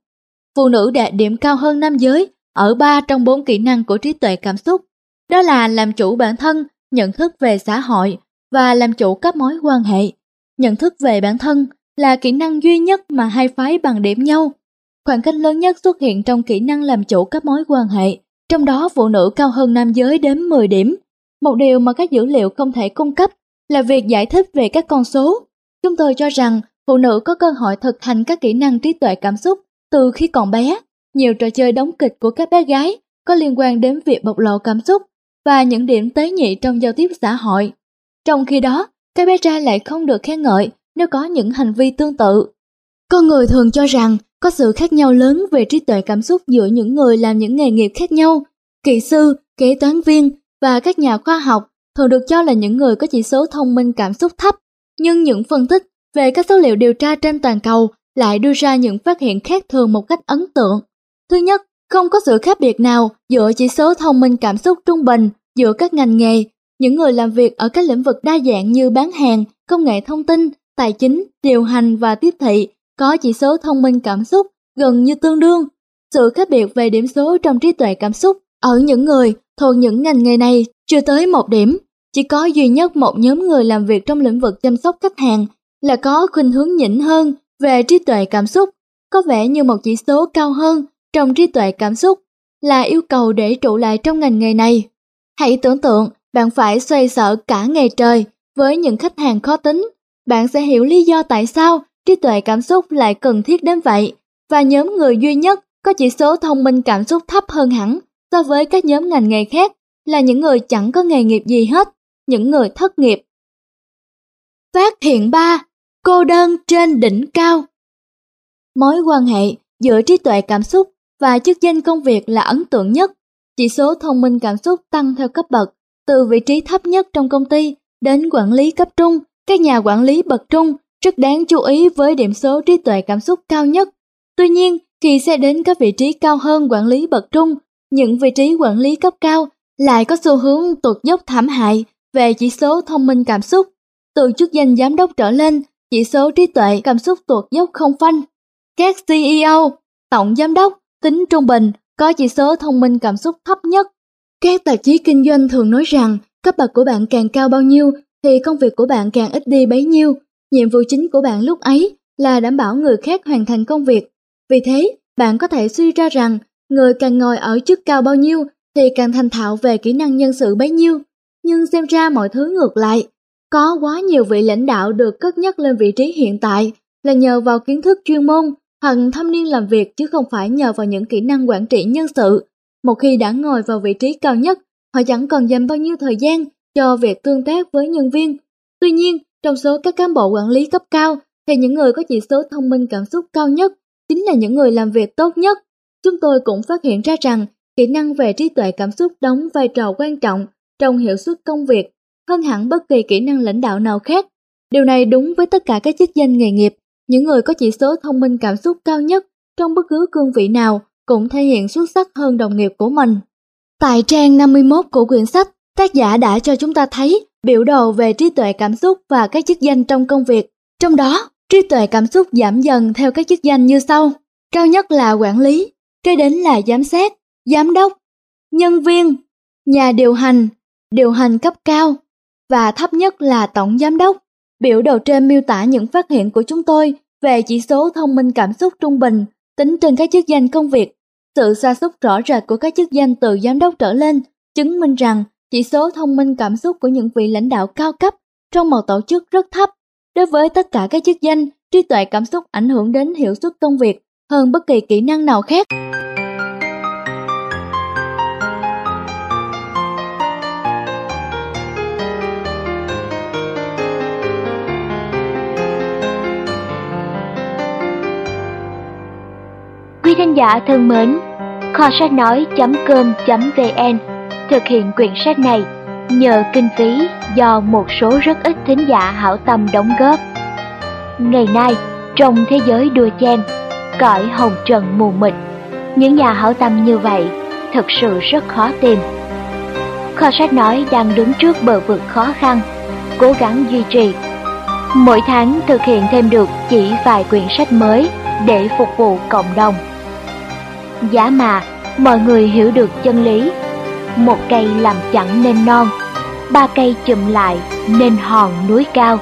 Phụ nữ đạt điểm cao hơn nam giới ở 3 trong 4 kỹ năng của trí tuệ cảm xúc, đó là làm chủ bản thân, nhận thức về xã hội và làm chủ các mối quan hệ. Nhận thức về bản thân là kỹ năng duy nhất mà hai phái bằng điểm nhau. khoảng cách lớn nhất xuất hiện trong kỹ năng làm chủ các mối quan hệ, trong đó phụ nữ cao hơn nam giới đến 10 điểm. Một điều mà các dữ liệu không thể cung cấp là việc giải thích về các con số. Chúng tôi cho rằng phụ nữ có cơ hội thực hành các kỹ năng trí tuệ cảm xúc từ khi còn bé. Nhiều trò chơi đóng kịch của các bé gái có liên quan đến việc bộc lộ cảm xúc và những điểm tế nhị trong giao tiếp xã hội. Trong khi đó, các bé trai lại không được khen ngợi nếu có những hành vi tương tự. Con người thường cho rằng có sự khác nhau lớn về trí tuệ cảm xúc giữa những người làm những nghề nghiệp khác nhau. Kỹ sư, kế toán viên và các nhà khoa học thường được cho là những người có chỉ số thông minh cảm xúc thấp. Nhưng những phân tích về các số liệu điều tra trên toàn cầu lại đưa ra những phát hiện khác thường một cách ấn tượng. Thứ nhất, không có sự khác biệt nào giữa chỉ số thông minh cảm xúc trung bình giữa các ngành nghề. Những người làm việc ở các lĩnh vực đa dạng như bán hàng, công nghệ thông tin, tài chính, điều hành và tiếp thị có chỉ số thông minh cảm xúc gần như tương đương. Sự khác biệt về điểm số trong trí tuệ cảm xúc ở những người thuộc những ngành nghề này chưa tới một điểm. Chỉ có duy nhất một nhóm người làm việc trong lĩnh vực chăm sóc khách hàng là có khuynh hướng nhỉnh hơn về trí tuệ cảm xúc, có vẻ như một chỉ số cao hơn trong trí tuệ cảm xúc là yêu cầu để trụ lại trong ngành nghề này. Hãy tưởng tượng bạn phải xoay sở cả ngày trời với những khách hàng khó tính. Bạn sẽ hiểu lý do tại sao trí tuệ cảm xúc lại cần thiết đến vậy và nhóm người duy nhất có chỉ số thông minh cảm xúc thấp hơn hẳn so với các nhóm ngành nghề khác là những người chẳng có nghề nghiệp gì hết, những người thất nghiệp. Phát hiện 3. Cô đơn trên đỉnh cao Mối quan hệ giữa trí tuệ cảm xúc và chức danh công việc là ấn tượng nhất. Chỉ số thông minh cảm xúc tăng theo cấp bậc, từ vị trí thấp nhất trong công ty đến quản lý cấp trung. Các nhà quản lý bậc trung rất đáng chú ý với điểm số trí tuệ cảm xúc cao nhất. Tuy nhiên, khi sẽ đến các vị trí cao hơn quản lý bậc trung, những vị trí quản lý cấp cao lại có xu hướng tụt dốc thảm hại về chỉ số thông minh cảm xúc. Từ chức danh giám đốc trở lên, chỉ số trí tuệ cảm xúc tụt dốc không phanh. Các CEO, tổng giám đốc tính trung bình có chỉ số thông minh cảm xúc thấp nhất. Các tạp chí kinh doanh thường nói rằng cấp bậc của bạn càng cao bao nhiêu thì công việc của bạn càng ít đi bấy nhiêu. Nhiệm vụ chính của bạn lúc ấy là đảm bảo người khác hoàn thành công việc. Vì thế, bạn có thể suy ra rằng người càng ngồi ở chức cao bao nhiêu thì càng thành thạo về kỹ năng nhân sự bấy nhiêu. Nhưng xem ra mọi thứ ngược lại. Có quá nhiều vị lãnh đạo được cất nhắc lên vị trí hiện tại là nhờ vào kiến thức chuyên môn hoặc thâm niên làm việc chứ không phải nhờ vào những kỹ năng quản trị nhân sự. Một khi đã ngồi vào vị trí cao nhất, họ chẳng còn dành bao nhiêu thời gian cho việc tương tác với nhân viên. Tuy nhiên, trong số các cán bộ quản lý cấp cao thì những người có chỉ số thông minh cảm xúc cao nhất chính là những người làm việc tốt nhất. Chúng tôi cũng phát hiện ra rằng kỹ năng về trí tuệ cảm xúc đóng vai trò quan trọng trong hiệu suất công việc hơn hẳn bất kỳ kỹ năng lãnh đạo nào khác. Điều này đúng với tất cả các chức danh nghề nghiệp những người có chỉ số thông minh cảm xúc cao nhất trong bất cứ cương vị nào cũng thể hiện xuất sắc hơn đồng nghiệp của mình. Tại trang 51 của quyển sách, tác giả đã cho chúng ta thấy biểu đồ về trí tuệ cảm xúc và các chức danh trong công việc. Trong đó, trí tuệ cảm xúc giảm dần theo các chức danh như sau. Cao nhất là quản lý, kế đến là giám sát, giám đốc, nhân viên, nhà điều hành, điều hành cấp cao và thấp nhất là tổng giám đốc. Biểu đồ trên miêu tả những phát hiện của chúng tôi về chỉ số thông minh cảm xúc trung bình tính trên các chức danh công việc. Sự sa sút rõ rệt của các chức danh từ giám đốc trở lên chứng minh rằng chỉ số thông minh cảm xúc của những vị lãnh đạo cao cấp trong một tổ chức rất thấp. Đối với tất cả các chức danh, trí tuệ cảm xúc ảnh hưởng đến hiệu suất công việc hơn bất kỳ kỹ năng nào khác. Quý thính giả thân mến, kho sách nói.com.vn thực hiện quyển sách này nhờ kinh phí do một số rất ít thính giả hảo tâm đóng góp. Ngày nay, trong thế giới đua chen, cõi hồng trần mù mịt, những nhà hảo tâm như vậy thật sự rất khó tìm. Kho sách nói đang đứng trước bờ vực khó khăn, cố gắng duy trì. Mỗi tháng thực hiện thêm được chỉ vài quyển sách mới để phục vụ cộng đồng Giá mà mọi người hiểu được chân lý Một cây làm chẳng nên non Ba cây chùm lại nên hòn núi cao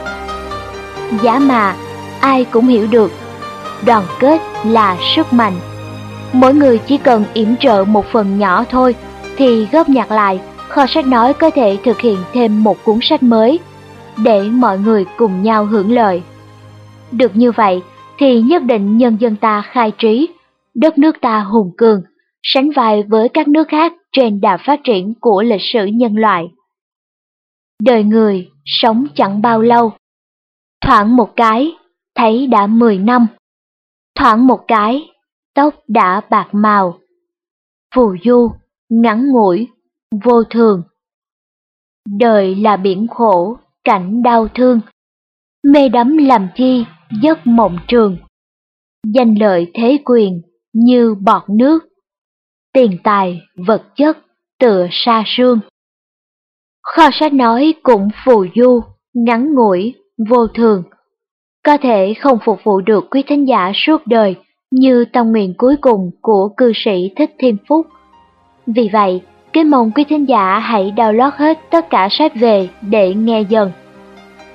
Giá mà ai cũng hiểu được Đoàn kết là sức mạnh Mỗi người chỉ cần yểm trợ một phần nhỏ thôi thì góp nhặt lại, kho sách nói có thể thực hiện thêm một cuốn sách mới để mọi người cùng nhau hưởng lợi. Được như vậy thì nhất định nhân dân ta khai trí, đất nước ta hùng cường, sánh vai với các nước khác trên đà phát triển của lịch sử nhân loại. Đời người sống chẳng bao lâu, thoảng một cái thấy đã 10 năm, thoảng một cái tóc đã bạc màu. Phù du, ngắn ngủi, vô thường. Đời là biển khổ, cảnh đau thương. Mê đắm làm chi, giấc mộng trường. Danh lợi thế quyền như bọt nước. Tiền tài, vật chất tựa sa sương. Kho sách nói cũng phù du, ngắn ngủi, vô thường. Có thể không phục vụ được quý thính giả suốt đời như tâm nguyện cuối cùng của cư sĩ Thích Thiên Phúc. Vì vậy, kính mong quý thính giả hãy download hết tất cả sách về để nghe dần.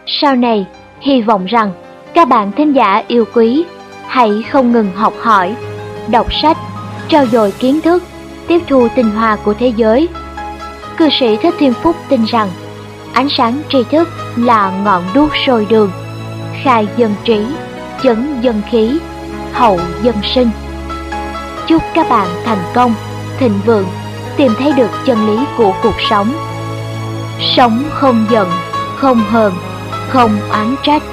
Sau này, hy vọng rằng các bạn thính giả yêu quý hãy không ngừng học hỏi, đọc sách, trao dồi kiến thức, tiếp thu tinh hoa của thế giới. Cư sĩ Thích Thiên Phúc tin rằng ánh sáng tri thức là ngọn đuốc sôi đường, khai dân trí, chấn dân khí, hậu dân sinh. Chúc các bạn thành công, thịnh vượng, tìm thấy được chân lý của cuộc sống. Sống không giận, không hờn, không oán trách.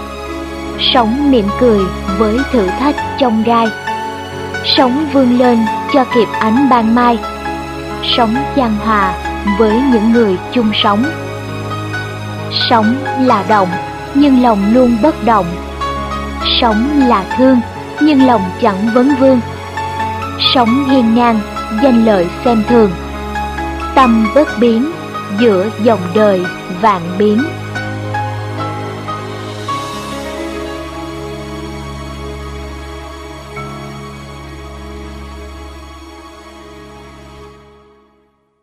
Sống mỉm cười với thử thách trong gai. Sống vươn lên cho kịp ánh ban mai. Sống chan hòa với những người chung sống. Sống là động, nhưng lòng luôn bất động. Sống là thương, nhưng lòng chẳng vấn vương. Sống hiên ngang, danh lợi xem thường. Tâm bất biến, giữa dòng đời vạn biến.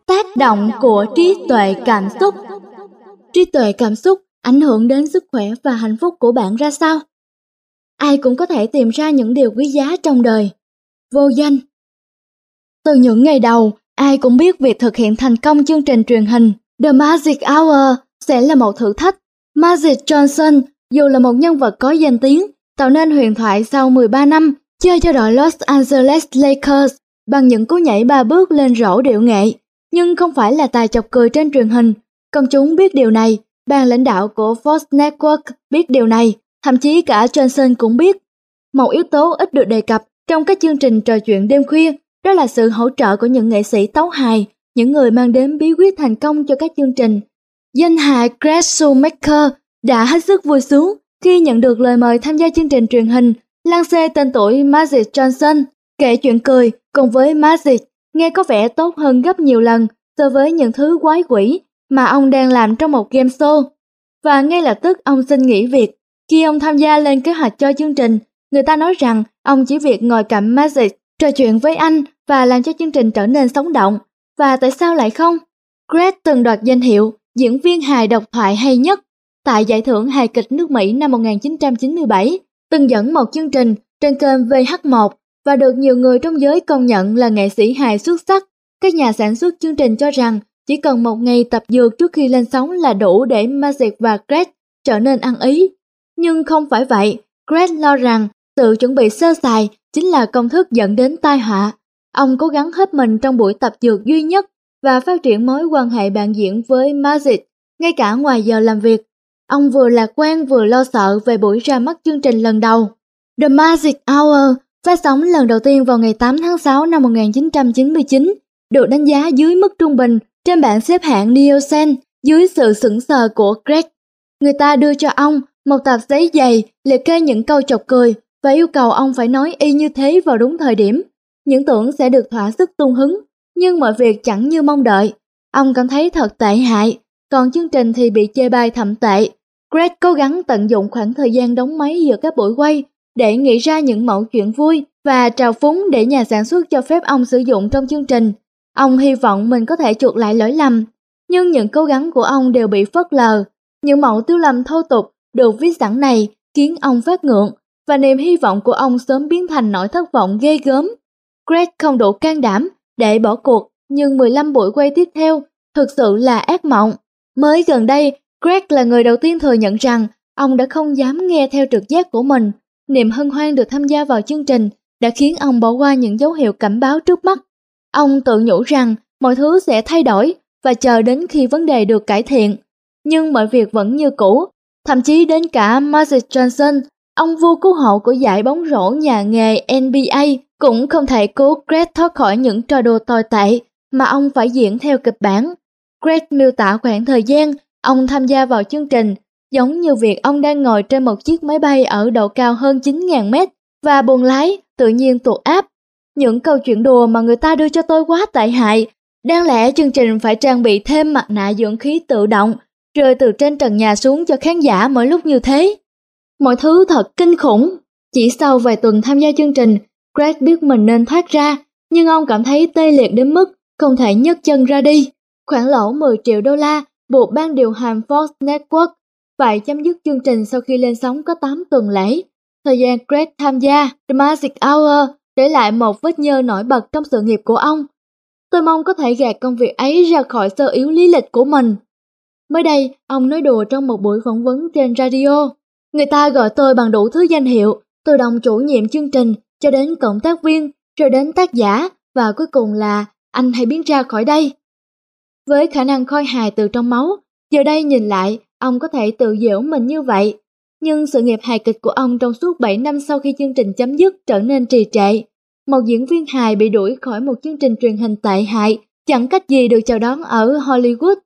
Tác động của trí tuệ cảm xúc Trí tuệ cảm xúc ảnh hưởng đến sức khỏe và hạnh phúc của bạn ra sao? ai cũng có thể tìm ra những điều quý giá trong đời. Vô danh Từ những ngày đầu, ai cũng biết việc thực hiện thành công chương trình truyền hình The Magic Hour sẽ là một thử thách. Magic Johnson, dù là một nhân vật có danh tiếng, tạo nên huyền thoại sau 13 năm chơi cho đội Los Angeles Lakers bằng những cú nhảy ba bước lên rổ điệu nghệ, nhưng không phải là tài chọc cười trên truyền hình. Công chúng biết điều này, ban lãnh đạo của Fox Network biết điều này, Thậm chí cả Johnson cũng biết, một yếu tố ít được đề cập trong các chương trình trò chuyện đêm khuya đó là sự hỗ trợ của những nghệ sĩ tấu hài, những người mang đến bí quyết thành công cho các chương trình. Danh hài Greg Shoemaker đã hết sức vui sướng khi nhận được lời mời tham gia chương trình truyền hình Lan xê tên tuổi Magic Johnson kể chuyện cười cùng với Magic nghe có vẻ tốt hơn gấp nhiều lần so với những thứ quái quỷ mà ông đang làm trong một game show. Và ngay lập tức ông xin nghỉ việc khi ông tham gia lên kế hoạch cho chương trình, người ta nói rằng ông chỉ việc ngồi cạnh Magic, trò chuyện với anh và làm cho chương trình trở nên sống động. Và tại sao lại không? Greg từng đoạt danh hiệu diễn viên hài độc thoại hay nhất tại giải thưởng hài kịch nước Mỹ năm 1997, từng dẫn một chương trình trên kênh VH1 và được nhiều người trong giới công nhận là nghệ sĩ hài xuất sắc. Các nhà sản xuất chương trình cho rằng chỉ cần một ngày tập dược trước khi lên sóng là đủ để Magic và Greg trở nên ăn ý. Nhưng không phải vậy, Greg lo rằng sự chuẩn bị sơ sài chính là công thức dẫn đến tai họa. Ông cố gắng hết mình trong buổi tập dược duy nhất và phát triển mối quan hệ bạn diễn với Magic, ngay cả ngoài giờ làm việc. Ông vừa lạc quan vừa lo sợ về buổi ra mắt chương trình lần đầu. The Magic Hour phát sóng lần đầu tiên vào ngày 8 tháng 6 năm 1999, được đánh giá dưới mức trung bình trên bảng xếp hạng Nielsen dưới sự sững sờ của Greg. Người ta đưa cho ông một tập giấy dày liệt kê những câu chọc cười và yêu cầu ông phải nói y như thế vào đúng thời điểm. Những tưởng sẽ được thỏa sức tung hứng, nhưng mọi việc chẳng như mong đợi. Ông cảm thấy thật tệ hại, còn chương trình thì bị chê bai thậm tệ. Greg cố gắng tận dụng khoảng thời gian đóng máy giữa các buổi quay để nghĩ ra những mẫu chuyện vui và trào phúng để nhà sản xuất cho phép ông sử dụng trong chương trình. Ông hy vọng mình có thể chuộc lại lỗi lầm, nhưng những cố gắng của ông đều bị phớt lờ. Những mẫu tiêu lầm thô tục được viết sẵn này khiến ông phát ngượng và niềm hy vọng của ông sớm biến thành nỗi thất vọng ghê gớm. Greg không đủ can đảm để bỏ cuộc, nhưng 15 buổi quay tiếp theo thực sự là ác mộng. Mới gần đây, Greg là người đầu tiên thừa nhận rằng ông đã không dám nghe theo trực giác của mình. Niềm hân hoan được tham gia vào chương trình đã khiến ông bỏ qua những dấu hiệu cảnh báo trước mắt. Ông tự nhủ rằng mọi thứ sẽ thay đổi và chờ đến khi vấn đề được cải thiện. Nhưng mọi việc vẫn như cũ, thậm chí đến cả Magic Johnson, ông vua cứu hộ của giải bóng rổ nhà nghề NBA cũng không thể cứu Greg thoát khỏi những trò đùa tồi tệ mà ông phải diễn theo kịch bản. Greg miêu tả khoảng thời gian ông tham gia vào chương trình giống như việc ông đang ngồi trên một chiếc máy bay ở độ cao hơn 9.000 mét và buồn lái tự nhiên tụt áp. Những câu chuyện đùa mà người ta đưa cho tôi quá tệ hại. Đáng lẽ chương trình phải trang bị thêm mặt nạ dưỡng khí tự động, rơi từ trên trần nhà xuống cho khán giả mỗi lúc như thế. Mọi thứ thật kinh khủng. Chỉ sau vài tuần tham gia chương trình, Greg biết mình nên thoát ra, nhưng ông cảm thấy tê liệt đến mức không thể nhấc chân ra đi. Khoản lỗ 10 triệu đô la buộc ban điều hành Fox Network phải chấm dứt chương trình sau khi lên sóng có 8 tuần lễ. Thời gian Greg tham gia The Magic Hour để lại một vết nhơ nổi bật trong sự nghiệp của ông. Tôi mong có thể gạt công việc ấy ra khỏi sơ yếu lý lịch của mình. Mới đây, ông nói đùa trong một buổi phỏng vấn trên radio. Người ta gọi tôi bằng đủ thứ danh hiệu, từ đồng chủ nhiệm chương trình cho đến cộng tác viên, rồi đến tác giả, và cuối cùng là anh hãy biến ra khỏi đây. Với khả năng khôi hài từ trong máu, giờ đây nhìn lại, ông có thể tự giễu mình như vậy. Nhưng sự nghiệp hài kịch của ông trong suốt 7 năm sau khi chương trình chấm dứt trở nên trì trệ. Một diễn viên hài bị đuổi khỏi một chương trình truyền hình tệ hại, chẳng cách gì được chào đón ở Hollywood.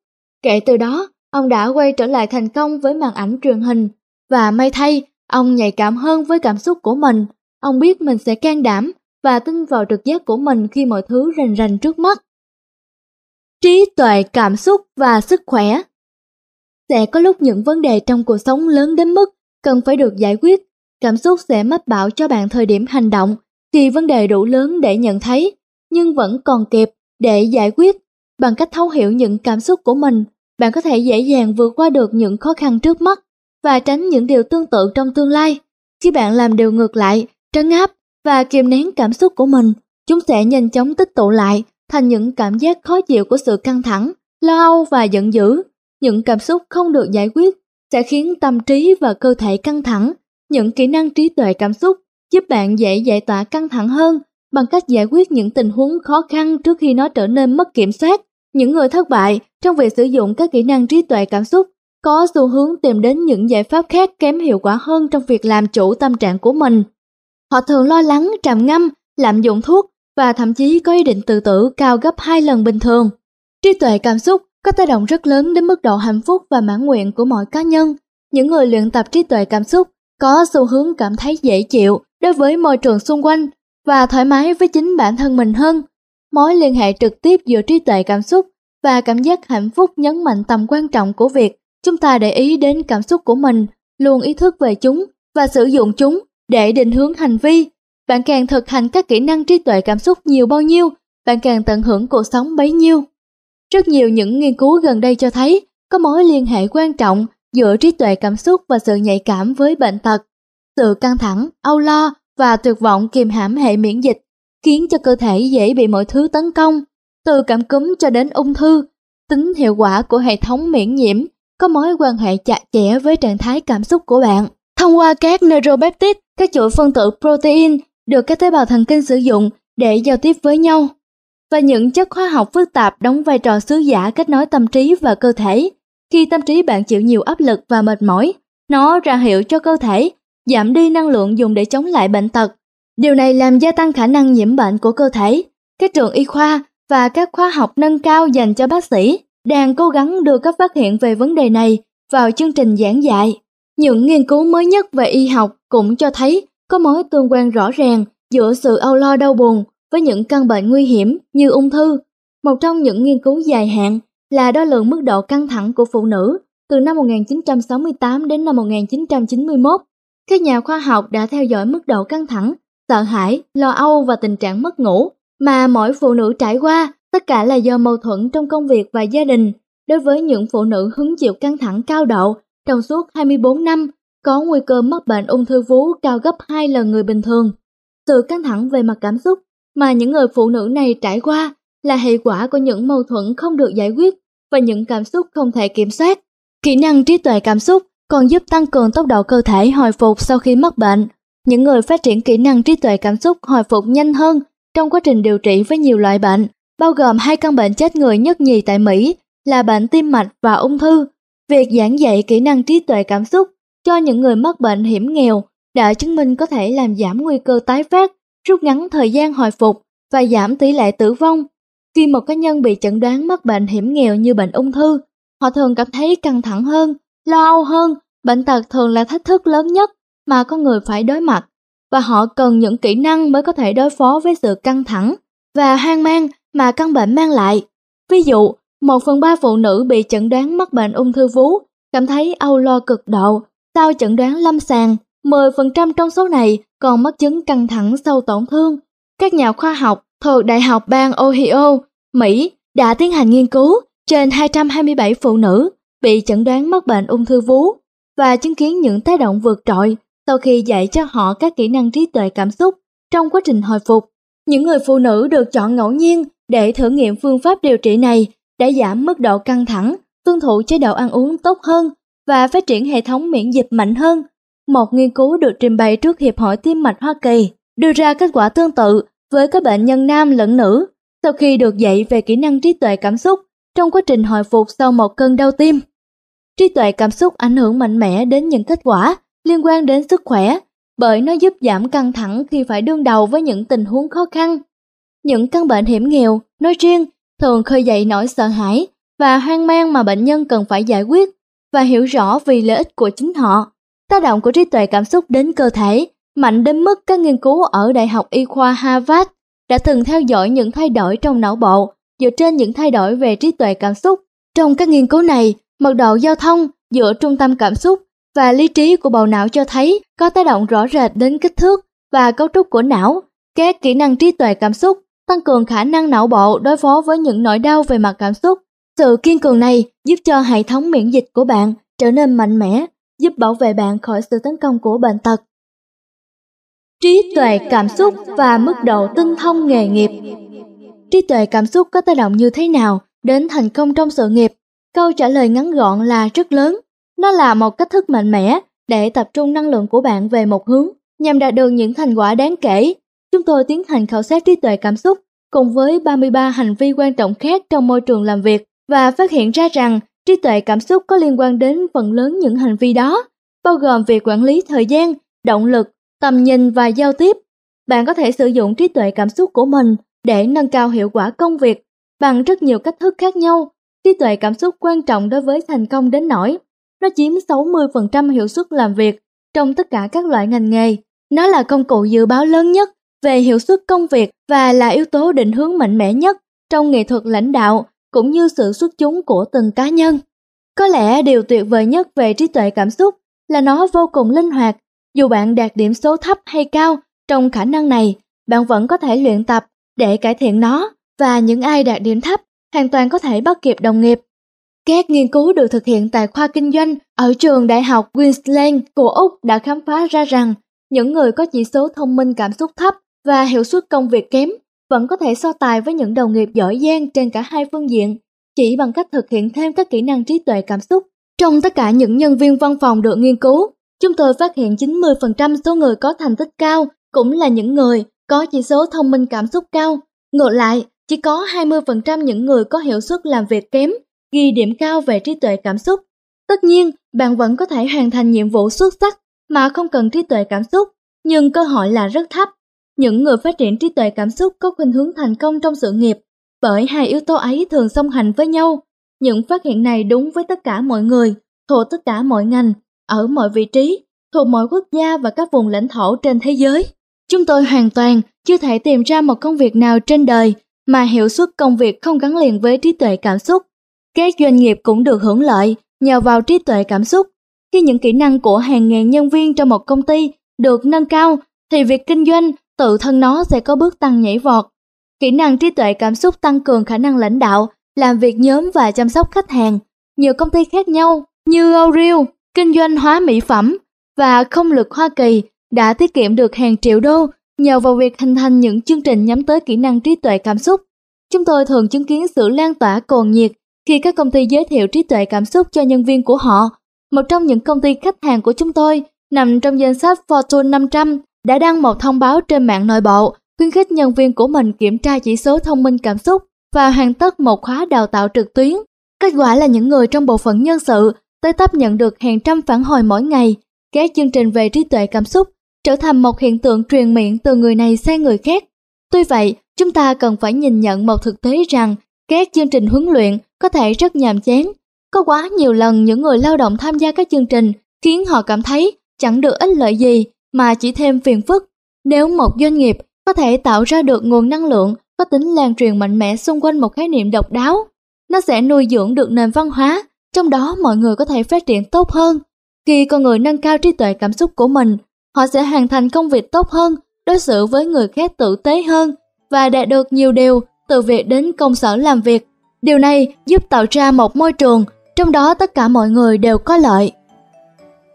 Kể từ đó, ông đã quay trở lại thành công với màn ảnh truyền hình. Và may thay, ông nhạy cảm hơn với cảm xúc của mình. Ông biết mình sẽ can đảm và tin vào trực giác của mình khi mọi thứ rành rành trước mắt. Trí tuệ cảm xúc và sức khỏe Sẽ có lúc những vấn đề trong cuộc sống lớn đến mức cần phải được giải quyết. Cảm xúc sẽ mách bảo cho bạn thời điểm hành động khi vấn đề đủ lớn để nhận thấy, nhưng vẫn còn kịp để giải quyết. Bằng cách thấu hiểu những cảm xúc của mình, bạn có thể dễ dàng vượt qua được những khó khăn trước mắt và tránh những điều tương tự trong tương lai. Khi bạn làm điều ngược lại, trấn áp và kiềm nén cảm xúc của mình, chúng sẽ nhanh chóng tích tụ lại thành những cảm giác khó chịu của sự căng thẳng, lo âu và giận dữ. Những cảm xúc không được giải quyết sẽ khiến tâm trí và cơ thể căng thẳng. Những kỹ năng trí tuệ cảm xúc giúp bạn dễ giải tỏa căng thẳng hơn bằng cách giải quyết những tình huống khó khăn trước khi nó trở nên mất kiểm soát. Những người thất bại trong việc sử dụng các kỹ năng trí tuệ cảm xúc có xu hướng tìm đến những giải pháp khác kém hiệu quả hơn trong việc làm chủ tâm trạng của mình. Họ thường lo lắng, trầm ngâm, lạm dụng thuốc và thậm chí có ý định tự tử cao gấp hai lần bình thường. Trí tuệ cảm xúc có tác động rất lớn đến mức độ hạnh phúc và mãn nguyện của mọi cá nhân. Những người luyện tập trí tuệ cảm xúc có xu hướng cảm thấy dễ chịu đối với môi trường xung quanh và thoải mái với chính bản thân mình hơn. Mối liên hệ trực tiếp giữa trí tuệ cảm xúc và cảm giác hạnh phúc nhấn mạnh tầm quan trọng của việc chúng ta để ý đến cảm xúc của mình, luôn ý thức về chúng và sử dụng chúng để định hướng hành vi. Bạn càng thực hành các kỹ năng trí tuệ cảm xúc nhiều bao nhiêu, bạn càng tận hưởng cuộc sống bấy nhiêu. Rất nhiều những nghiên cứu gần đây cho thấy có mối liên hệ quan trọng giữa trí tuệ cảm xúc và sự nhạy cảm với bệnh tật. Sự căng thẳng, âu lo và tuyệt vọng kiềm hãm hệ miễn dịch khiến cho cơ thể dễ bị mọi thứ tấn công, từ cảm cúm cho đến ung thư. Tính hiệu quả của hệ thống miễn nhiễm có mối quan hệ chặt chẽ với trạng thái cảm xúc của bạn. Thông qua các neuropeptide, các chuỗi phân tử protein được các tế bào thần kinh sử dụng để giao tiếp với nhau và những chất hóa học phức tạp đóng vai trò sứ giả kết nối tâm trí và cơ thể. Khi tâm trí bạn chịu nhiều áp lực và mệt mỏi, nó ra hiệu cho cơ thể giảm đi năng lượng dùng để chống lại bệnh tật. Điều này làm gia tăng khả năng nhiễm bệnh của cơ thể. Các trường y khoa và các khóa học nâng cao dành cho bác sĩ đang cố gắng đưa các phát hiện về vấn đề này vào chương trình giảng dạy. Những nghiên cứu mới nhất về y học cũng cho thấy có mối tương quan rõ ràng giữa sự âu lo đau buồn với những căn bệnh nguy hiểm như ung thư. Một trong những nghiên cứu dài hạn là đo lường mức độ căng thẳng của phụ nữ từ năm 1968 đến năm 1991. Các nhà khoa học đã theo dõi mức độ căng thẳng, sợ hãi, lo âu và tình trạng mất ngủ mà mỗi phụ nữ trải qua, tất cả là do mâu thuẫn trong công việc và gia đình. Đối với những phụ nữ hứng chịu căng thẳng cao độ trong suốt 24 năm, có nguy cơ mắc bệnh ung thư vú cao gấp 2 lần người bình thường. Sự căng thẳng về mặt cảm xúc mà những người phụ nữ này trải qua là hệ quả của những mâu thuẫn không được giải quyết và những cảm xúc không thể kiểm soát. Kỹ năng trí tuệ cảm xúc còn giúp tăng cường tốc độ cơ thể hồi phục sau khi mắc bệnh. Những người phát triển kỹ năng trí tuệ cảm xúc hồi phục nhanh hơn trong quá trình điều trị với nhiều loại bệnh, bao gồm hai căn bệnh chết người nhất nhì tại Mỹ là bệnh tim mạch và ung thư. Việc giảng dạy kỹ năng trí tuệ cảm xúc cho những người mắc bệnh hiểm nghèo đã chứng minh có thể làm giảm nguy cơ tái phát, rút ngắn thời gian hồi phục và giảm tỷ lệ tử vong. Khi một cá nhân bị chẩn đoán mắc bệnh hiểm nghèo như bệnh ung thư, họ thường cảm thấy căng thẳng hơn, lo âu hơn, bệnh tật thường là thách thức lớn nhất mà con người phải đối mặt và họ cần những kỹ năng mới có thể đối phó với sự căng thẳng và hoang mang mà căn bệnh mang lại. Ví dụ, một phần ba phụ nữ bị chẩn đoán mắc bệnh ung thư vú cảm thấy âu lo cực độ sau chẩn đoán lâm sàng. 10% trong số này còn mắc chứng căng thẳng sau tổn thương. Các nhà khoa học thuộc Đại học bang Ohio, Mỹ đã tiến hành nghiên cứu trên 227 phụ nữ bị chẩn đoán mắc bệnh ung thư vú và chứng kiến những tác động vượt trội sau khi dạy cho họ các kỹ năng trí tuệ cảm xúc trong quá trình hồi phục. Những người phụ nữ được chọn ngẫu nhiên để thử nghiệm phương pháp điều trị này đã giảm mức độ căng thẳng, tuân thủ chế độ ăn uống tốt hơn và phát triển hệ thống miễn dịch mạnh hơn. Một nghiên cứu được trình bày trước Hiệp hội Tim mạch Hoa Kỳ đưa ra kết quả tương tự với các bệnh nhân nam lẫn nữ sau khi được dạy về kỹ năng trí tuệ cảm xúc trong quá trình hồi phục sau một cơn đau tim. Trí tuệ cảm xúc ảnh hưởng mạnh mẽ đến những kết quả liên quan đến sức khỏe bởi nó giúp giảm căng thẳng khi phải đương đầu với những tình huống khó khăn. Những căn bệnh hiểm nghèo, nói riêng, thường khơi dậy nỗi sợ hãi và hoang mang mà bệnh nhân cần phải giải quyết và hiểu rõ vì lợi ích của chính họ. Tác động của trí tuệ cảm xúc đến cơ thể mạnh đến mức các nghiên cứu ở Đại học Y khoa Harvard đã từng theo dõi những thay đổi trong não bộ dựa trên những thay đổi về trí tuệ cảm xúc. Trong các nghiên cứu này, mật độ giao thông giữa trung tâm cảm xúc và lý trí của bầu não cho thấy có tác động rõ rệt đến kích thước và cấu trúc của não. Các kỹ năng trí tuệ cảm xúc tăng cường khả năng não bộ đối phó với những nỗi đau về mặt cảm xúc. Sự kiên cường này giúp cho hệ thống miễn dịch của bạn trở nên mạnh mẽ, giúp bảo vệ bạn khỏi sự tấn công của bệnh tật. Trí tuệ cảm xúc và mức độ tinh thông nghề nghiệp Trí tuệ cảm xúc có tác động như thế nào đến thành công trong sự nghiệp? Câu trả lời ngắn gọn là rất lớn. Nó là một cách thức mạnh mẽ để tập trung năng lượng của bạn về một hướng nhằm đạt được những thành quả đáng kể. Chúng tôi tiến hành khảo sát trí tuệ cảm xúc cùng với 33 hành vi quan trọng khác trong môi trường làm việc và phát hiện ra rằng trí tuệ cảm xúc có liên quan đến phần lớn những hành vi đó, bao gồm việc quản lý thời gian, động lực, tầm nhìn và giao tiếp. Bạn có thể sử dụng trí tuệ cảm xúc của mình để nâng cao hiệu quả công việc bằng rất nhiều cách thức khác nhau. Trí tuệ cảm xúc quan trọng đối với thành công đến nỗi nó chiếm 60% hiệu suất làm việc trong tất cả các loại ngành nghề. Nó là công cụ dự báo lớn nhất về hiệu suất công việc và là yếu tố định hướng mạnh mẽ nhất trong nghệ thuật lãnh đạo cũng như sự xuất chúng của từng cá nhân. Có lẽ điều tuyệt vời nhất về trí tuệ cảm xúc là nó vô cùng linh hoạt. Dù bạn đạt điểm số thấp hay cao trong khả năng này, bạn vẫn có thể luyện tập để cải thiện nó và những ai đạt điểm thấp hoàn toàn có thể bắt kịp đồng nghiệp. Các nghiên cứu được thực hiện tại khoa kinh doanh ở trường Đại học Queensland của Úc đã khám phá ra rằng những người có chỉ số thông minh cảm xúc thấp và hiệu suất công việc kém vẫn có thể so tài với những đồng nghiệp giỏi giang trên cả hai phương diện, chỉ bằng cách thực hiện thêm các kỹ năng trí tuệ cảm xúc. Trong tất cả những nhân viên văn phòng được nghiên cứu, chúng tôi phát hiện 90% số người có thành tích cao cũng là những người có chỉ số thông minh cảm xúc cao. Ngược lại, chỉ có 20% những người có hiệu suất làm việc kém ghi điểm cao về trí tuệ cảm xúc. Tất nhiên, bạn vẫn có thể hoàn thành nhiệm vụ xuất sắc mà không cần trí tuệ cảm xúc, nhưng cơ hội là rất thấp. Những người phát triển trí tuệ cảm xúc có khuynh hướng thành công trong sự nghiệp, bởi hai yếu tố ấy thường song hành với nhau. Những phát hiện này đúng với tất cả mọi người, thuộc tất cả mọi ngành, ở mọi vị trí, thuộc mọi quốc gia và các vùng lãnh thổ trên thế giới. Chúng tôi hoàn toàn chưa thể tìm ra một công việc nào trên đời mà hiệu suất công việc không gắn liền với trí tuệ cảm xúc. Các doanh nghiệp cũng được hưởng lợi nhờ vào trí tuệ cảm xúc. Khi những kỹ năng của hàng ngàn nhân viên trong một công ty được nâng cao, thì việc kinh doanh tự thân nó sẽ có bước tăng nhảy vọt. Kỹ năng trí tuệ cảm xúc tăng cường khả năng lãnh đạo, làm việc nhóm và chăm sóc khách hàng. Nhiều công ty khác nhau như Oreo, kinh doanh hóa mỹ phẩm và không lực Hoa Kỳ đã tiết kiệm được hàng triệu đô Nhờ vào việc hình thành những chương trình nhắm tới kỹ năng trí tuệ cảm xúc, chúng tôi thường chứng kiến sự lan tỏa cồn nhiệt khi các công ty giới thiệu trí tuệ cảm xúc cho nhân viên của họ. Một trong những công ty khách hàng của chúng tôi nằm trong danh sách Fortune 500 đã đăng một thông báo trên mạng nội bộ khuyến khích nhân viên của mình kiểm tra chỉ số thông minh cảm xúc và hoàn tất một khóa đào tạo trực tuyến. Kết quả là những người trong bộ phận nhân sự tới tấp nhận được hàng trăm phản hồi mỗi ngày. Các chương trình về trí tuệ cảm xúc trở thành một hiện tượng truyền miệng từ người này sang người khác. Tuy vậy, chúng ta cần phải nhìn nhận một thực tế rằng các chương trình huấn luyện có thể rất nhàm chán. Có quá nhiều lần những người lao động tham gia các chương trình khiến họ cảm thấy chẳng được ích lợi gì mà chỉ thêm phiền phức. Nếu một doanh nghiệp có thể tạo ra được nguồn năng lượng có tính lan truyền mạnh mẽ xung quanh một khái niệm độc đáo, nó sẽ nuôi dưỡng được nền văn hóa, trong đó mọi người có thể phát triển tốt hơn. Khi con người nâng cao trí tuệ cảm xúc của mình, họ sẽ hoàn thành công việc tốt hơn, đối xử với người khác tử tế hơn và đạt được nhiều điều từ việc đến công sở làm việc. Điều này giúp tạo ra một môi trường trong đó tất cả mọi người đều có lợi.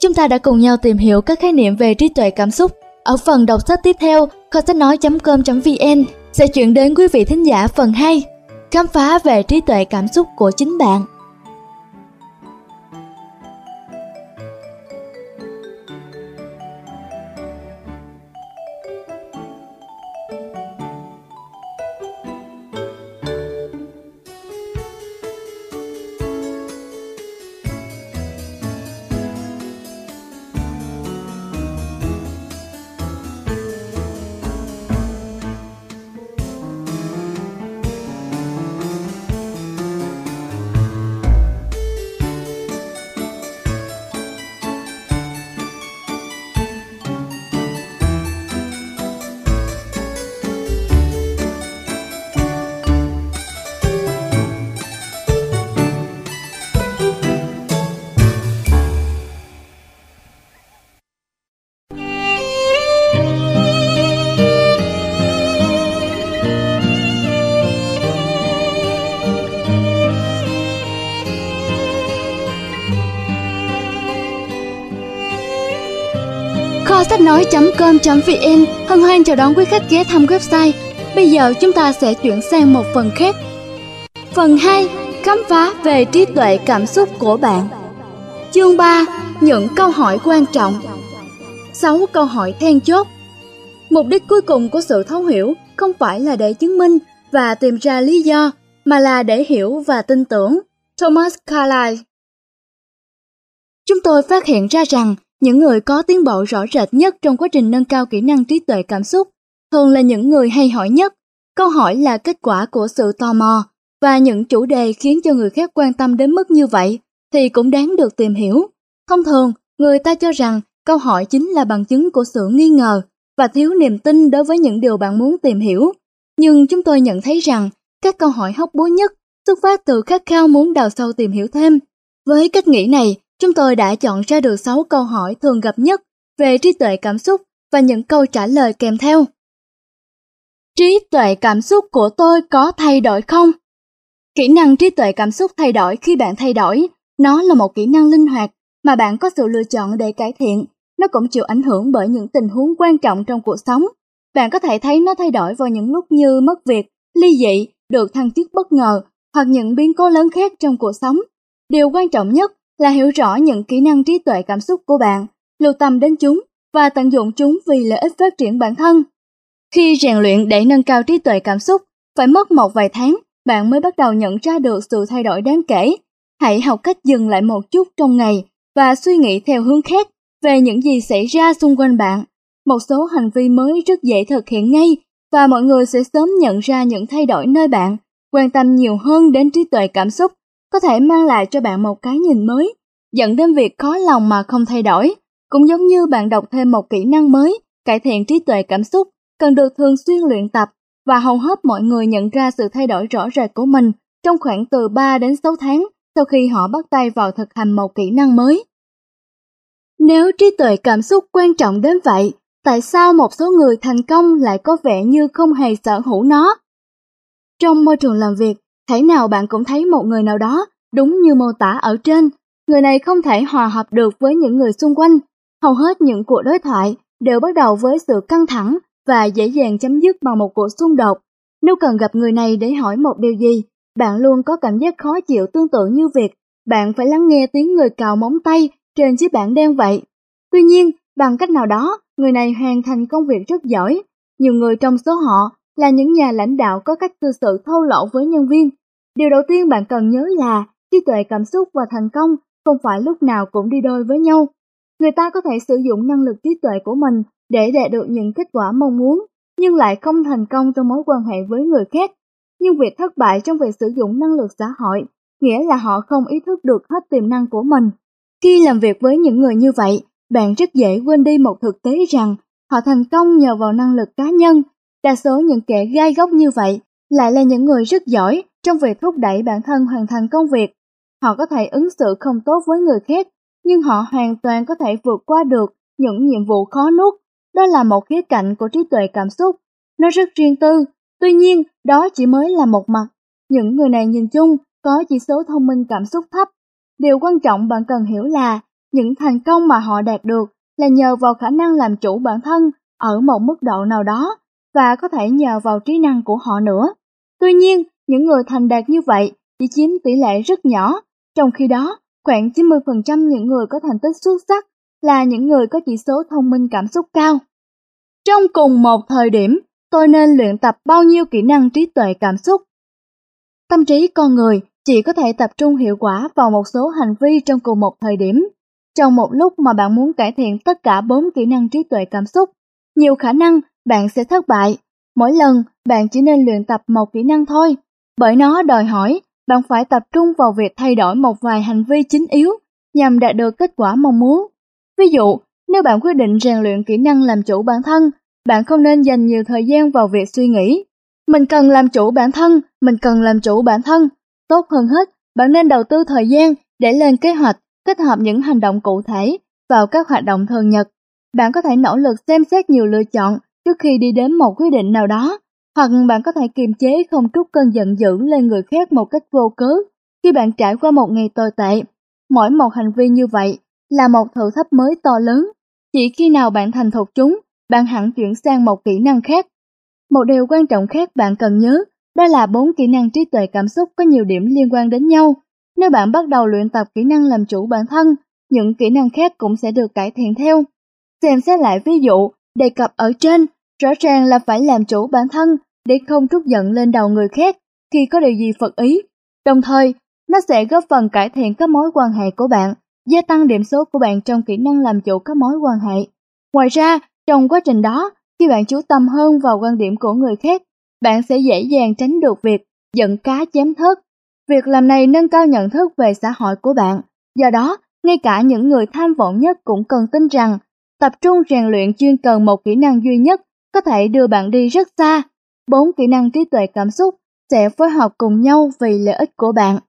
Chúng ta đã cùng nhau tìm hiểu các khái niệm về trí tuệ cảm xúc. Ở phần đọc sách tiếp theo, kho sách nói.com.vn sẽ chuyển đến quý vị thính giả phần 2, khám phá về trí tuệ cảm xúc của chính bạn. com.vn hân hoan chào đón quý khách ghé thăm website. Bây giờ chúng ta sẽ chuyển sang một phần khác. Phần 2. Khám phá về trí tuệ cảm xúc của bạn. Chương 3. Những câu hỏi quan trọng. 6 câu hỏi then chốt. Mục đích cuối cùng của sự thấu hiểu không phải là để chứng minh và tìm ra lý do, mà là để hiểu và tin tưởng. Thomas Carlyle Chúng tôi phát hiện ra rằng những người có tiến bộ rõ rệt nhất trong quá trình nâng cao kỹ năng trí tuệ cảm xúc thường là những người hay hỏi nhất. Câu hỏi là kết quả của sự tò mò và những chủ đề khiến cho người khác quan tâm đến mức như vậy thì cũng đáng được tìm hiểu. Thông thường, người ta cho rằng câu hỏi chính là bằng chứng của sự nghi ngờ và thiếu niềm tin đối với những điều bạn muốn tìm hiểu. Nhưng chúng tôi nhận thấy rằng các câu hỏi hóc búa nhất xuất phát từ khát khao muốn đào sâu tìm hiểu thêm. Với cách nghĩ này, Chúng tôi đã chọn ra được 6 câu hỏi thường gặp nhất về trí tuệ cảm xúc và những câu trả lời kèm theo. Trí tuệ cảm xúc của tôi có thay đổi không? Kỹ năng trí tuệ cảm xúc thay đổi khi bạn thay đổi. Nó là một kỹ năng linh hoạt mà bạn có sự lựa chọn để cải thiện. Nó cũng chịu ảnh hưởng bởi những tình huống quan trọng trong cuộc sống. Bạn có thể thấy nó thay đổi vào những lúc như mất việc, ly dị, được thăng chức bất ngờ hoặc những biến cố lớn khác trong cuộc sống. Điều quan trọng nhất là hiểu rõ những kỹ năng trí tuệ cảm xúc của bạn, lưu tâm đến chúng và tận dụng chúng vì lợi ích phát triển bản thân. Khi rèn luyện để nâng cao trí tuệ cảm xúc, phải mất một vài tháng, bạn mới bắt đầu nhận ra được sự thay đổi đáng kể. Hãy học cách dừng lại một chút trong ngày và suy nghĩ theo hướng khác về những gì xảy ra xung quanh bạn. Một số hành vi mới rất dễ thực hiện ngay và mọi người sẽ sớm nhận ra những thay đổi nơi bạn, quan tâm nhiều hơn đến trí tuệ cảm xúc có thể mang lại cho bạn một cái nhìn mới, dẫn đến việc khó lòng mà không thay đổi. Cũng giống như bạn đọc thêm một kỹ năng mới, cải thiện trí tuệ cảm xúc, cần được thường xuyên luyện tập và hầu hết mọi người nhận ra sự thay đổi rõ rệt của mình trong khoảng từ 3 đến 6 tháng sau khi họ bắt tay vào thực hành một kỹ năng mới. Nếu trí tuệ cảm xúc quan trọng đến vậy, tại sao một số người thành công lại có vẻ như không hề sở hữu nó? Trong môi trường làm việc, Thể nào bạn cũng thấy một người nào đó, đúng như mô tả ở trên, người này không thể hòa hợp được với những người xung quanh. Hầu hết những cuộc đối thoại đều bắt đầu với sự căng thẳng và dễ dàng chấm dứt bằng một cuộc xung đột. Nếu cần gặp người này để hỏi một điều gì, bạn luôn có cảm giác khó chịu tương tự như việc bạn phải lắng nghe tiếng người cào móng tay trên chiếc bảng đen vậy. Tuy nhiên, bằng cách nào đó, người này hoàn thành công việc rất giỏi. Nhiều người trong số họ là những nhà lãnh đạo có cách cư xử thô lỗ với nhân viên. Điều đầu tiên bạn cần nhớ là trí tuệ cảm xúc và thành công không phải lúc nào cũng đi đôi với nhau. Người ta có thể sử dụng năng lực trí tuệ của mình để đạt được những kết quả mong muốn, nhưng lại không thành công trong mối quan hệ với người khác. Nhưng việc thất bại trong việc sử dụng năng lực xã hội nghĩa là họ không ý thức được hết tiềm năng của mình. Khi làm việc với những người như vậy, bạn rất dễ quên đi một thực tế rằng họ thành công nhờ vào năng lực cá nhân. Đa số những kẻ gai góc như vậy lại là những người rất giỏi trong việc thúc đẩy bản thân hoàn thành công việc. Họ có thể ứng xử không tốt với người khác, nhưng họ hoàn toàn có thể vượt qua được những nhiệm vụ khó nuốt. Đó là một khía cạnh của trí tuệ cảm xúc. Nó rất riêng tư, tuy nhiên đó chỉ mới là một mặt. Những người này nhìn chung có chỉ số thông minh cảm xúc thấp. Điều quan trọng bạn cần hiểu là những thành công mà họ đạt được là nhờ vào khả năng làm chủ bản thân ở một mức độ nào đó và có thể nhờ vào trí năng của họ nữa. Tuy nhiên, những người thành đạt như vậy chỉ chiếm tỷ lệ rất nhỏ, trong khi đó khoảng 90% những người có thành tích xuất sắc là những người có chỉ số thông minh cảm xúc cao. Trong cùng một thời điểm, tôi nên luyện tập bao nhiêu kỹ năng trí tuệ cảm xúc? Tâm trí con người chỉ có thể tập trung hiệu quả vào một số hành vi trong cùng một thời điểm. Trong một lúc mà bạn muốn cải thiện tất cả bốn kỹ năng trí tuệ cảm xúc, nhiều khả năng bạn sẽ thất bại. Mỗi lần bạn chỉ nên luyện tập một kỹ năng thôi, bởi nó đòi hỏi bạn phải tập trung vào việc thay đổi một vài hành vi chính yếu nhằm đạt được kết quả mong muốn. Ví dụ, nếu bạn quyết định rèn luyện kỹ năng làm chủ bản thân, bạn không nên dành nhiều thời gian vào việc suy nghĩ. Mình cần làm chủ bản thân, mình cần làm chủ bản thân, Tốt hơn hết, bạn nên đầu tư thời gian để lên kế hoạch, kết hợp những hành động cụ thể vào các hoạt động thường nhật. Bạn có thể nỗ lực xem xét nhiều lựa chọn trước khi đi đến một quyết định nào đó, hoặc bạn có thể kiềm chế không trút cơn giận dữ lên người khác một cách vô cớ khi bạn trải qua một ngày tồi tệ. Mỗi một hành vi như vậy là một thử thách mới to lớn. Chỉ khi nào bạn thành thục chúng, bạn hẳn chuyển sang một kỹ năng khác. Một điều quan trọng khác bạn cần nhớ đó là bốn kỹ năng trí tuệ cảm xúc có nhiều điểm liên quan đến nhau. Nếu bạn bắt đầu luyện tập kỹ năng làm chủ bản thân, những kỹ năng khác cũng sẽ được cải thiện theo. Xem xét lại ví dụ, đề cập ở trên, rõ ràng là phải làm chủ bản thân để không trút giận lên đầu người khác khi có điều gì phật ý. Đồng thời, nó sẽ góp phần cải thiện các mối quan hệ của bạn, gia tăng điểm số của bạn trong kỹ năng làm chủ các mối quan hệ. Ngoài ra, trong quá trình đó, khi bạn chú tâm hơn vào quan điểm của người khác, bạn sẽ dễ dàng tránh được việc giận cá chém thớt. Việc làm này nâng cao nhận thức về xã hội của bạn. Do đó, ngay cả những người tham vọng nhất cũng cần tin rằng tập trung rèn luyện chuyên cần một kỹ năng duy nhất có thể đưa bạn đi rất xa. Bốn kỹ năng trí tuệ cảm xúc sẽ phối hợp cùng nhau vì lợi ích của bạn.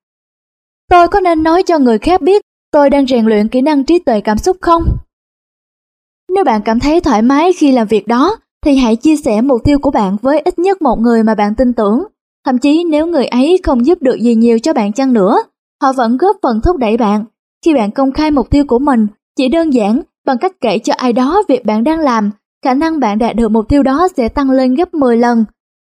Tôi có nên nói cho người khác biết tôi đang rèn luyện kỹ năng trí tuệ cảm xúc không? Nếu bạn cảm thấy thoải mái khi làm việc đó, thì hãy chia sẻ mục tiêu của bạn với ít nhất một người mà bạn tin tưởng. Thậm chí nếu người ấy không giúp được gì nhiều cho bạn chăng nữa, họ vẫn góp phần thúc đẩy bạn. Khi bạn công khai mục tiêu của mình, chỉ đơn giản bằng cách kể cho ai đó việc bạn đang làm, khả năng bạn đạt được mục tiêu đó sẽ tăng lên gấp 10 lần.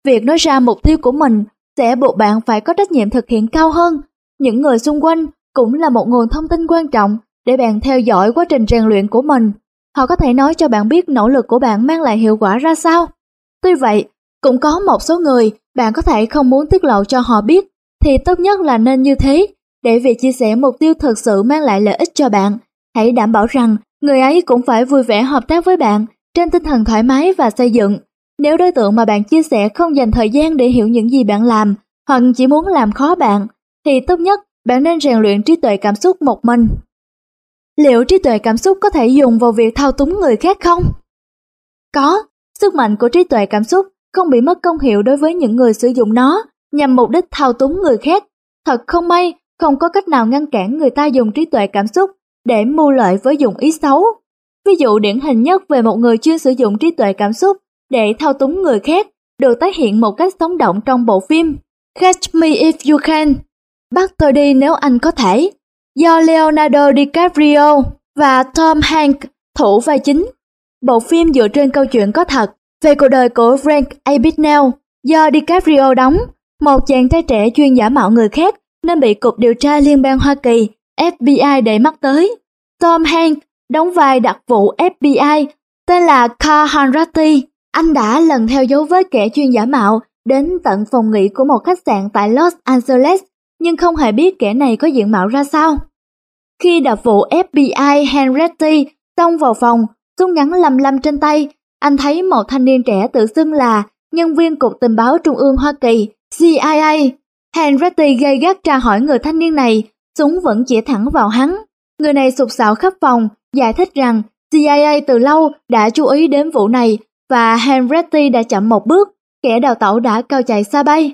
Việc nói ra mục tiêu của mình sẽ buộc bạn phải có trách nhiệm thực hiện cao hơn. Những người xung quanh cũng là một nguồn thông tin quan trọng để bạn theo dõi quá trình rèn luyện của mình. Họ có thể nói cho bạn biết nỗ lực của bạn mang lại hiệu quả ra sao. Tuy vậy, cũng có một số người bạn có thể không muốn tiết lộ cho họ biết, thì tốt nhất là nên như thế, để việc chia sẻ mục tiêu thực sự mang lại lợi ích cho bạn. Hãy đảm bảo rằng người ấy cũng phải vui vẻ hợp tác với bạn trên tinh thần thoải mái và xây dựng. Nếu đối tượng mà bạn chia sẻ không dành thời gian để hiểu những gì bạn làm, hoặc chỉ muốn làm khó bạn, thì tốt nhất bạn nên rèn luyện trí tuệ cảm xúc một mình. Liệu trí tuệ cảm xúc có thể dùng vào việc thao túng người khác không? Có, sức mạnh của trí tuệ cảm xúc không bị mất công hiệu đối với những người sử dụng nó nhằm mục đích thao túng người khác. Thật không may, không có cách nào ngăn cản người ta dùng trí tuệ cảm xúc để mưu lợi với dụng ý xấu. Ví dụ điển hình nhất về một người chuyên sử dụng trí tuệ cảm xúc để thao túng người khác được tái hiện một cách sống động trong bộ phim Catch Me If You Can. Bắt tôi đi nếu anh có thể do Leonardo DiCaprio và Tom Hanks thủ vai chính. Bộ phim dựa trên câu chuyện có thật về cuộc đời của Frank Abagnale do DiCaprio đóng, một chàng trai trẻ chuyên giả mạo người khác nên bị Cục Điều tra Liên bang Hoa Kỳ FBI để mắt tới. Tom Hanks đóng vai đặc vụ FBI tên là Carl Hanratty. Anh đã lần theo dấu vết kẻ chuyên giả mạo đến tận phòng nghỉ của một khách sạn tại Los Angeles nhưng không hề biết kẻ này có diện mạo ra sao. Khi đặc vụ FBI Henretti xông vào phòng, súng ngắn lầm lầm trên tay, anh thấy một thanh niên trẻ tự xưng là nhân viên Cục Tình báo Trung ương Hoa Kỳ, CIA. Henretti gây gắt tra hỏi người thanh niên này, súng vẫn chỉ thẳng vào hắn. Người này sụp sạo khắp phòng, giải thích rằng CIA từ lâu đã chú ý đến vụ này và Henretti đã chậm một bước, kẻ đào tẩu đã cao chạy xa bay.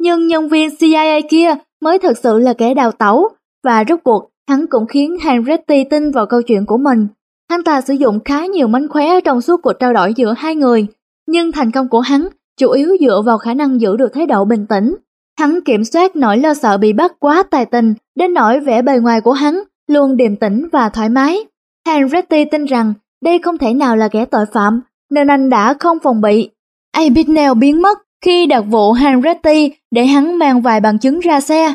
Nhưng nhân viên CIA kia mới thực sự là kẻ đào tẩu và rốt cuộc hắn cũng khiến Henretti tin vào câu chuyện của mình. Hắn ta sử dụng khá nhiều mánh khóe trong suốt cuộc trao đổi giữa hai người, nhưng thành công của hắn chủ yếu dựa vào khả năng giữ được thái độ bình tĩnh. Hắn kiểm soát nỗi lo sợ bị bắt quá tài tình, đến nỗi vẻ bề ngoài của hắn luôn điềm tĩnh và thoải mái. Henretti tin rằng đây không thể nào là kẻ tội phạm, nên anh đã không phòng bị. Abigail biến mất khi đặt vụ Henretti để hắn mang vài bằng chứng ra xe.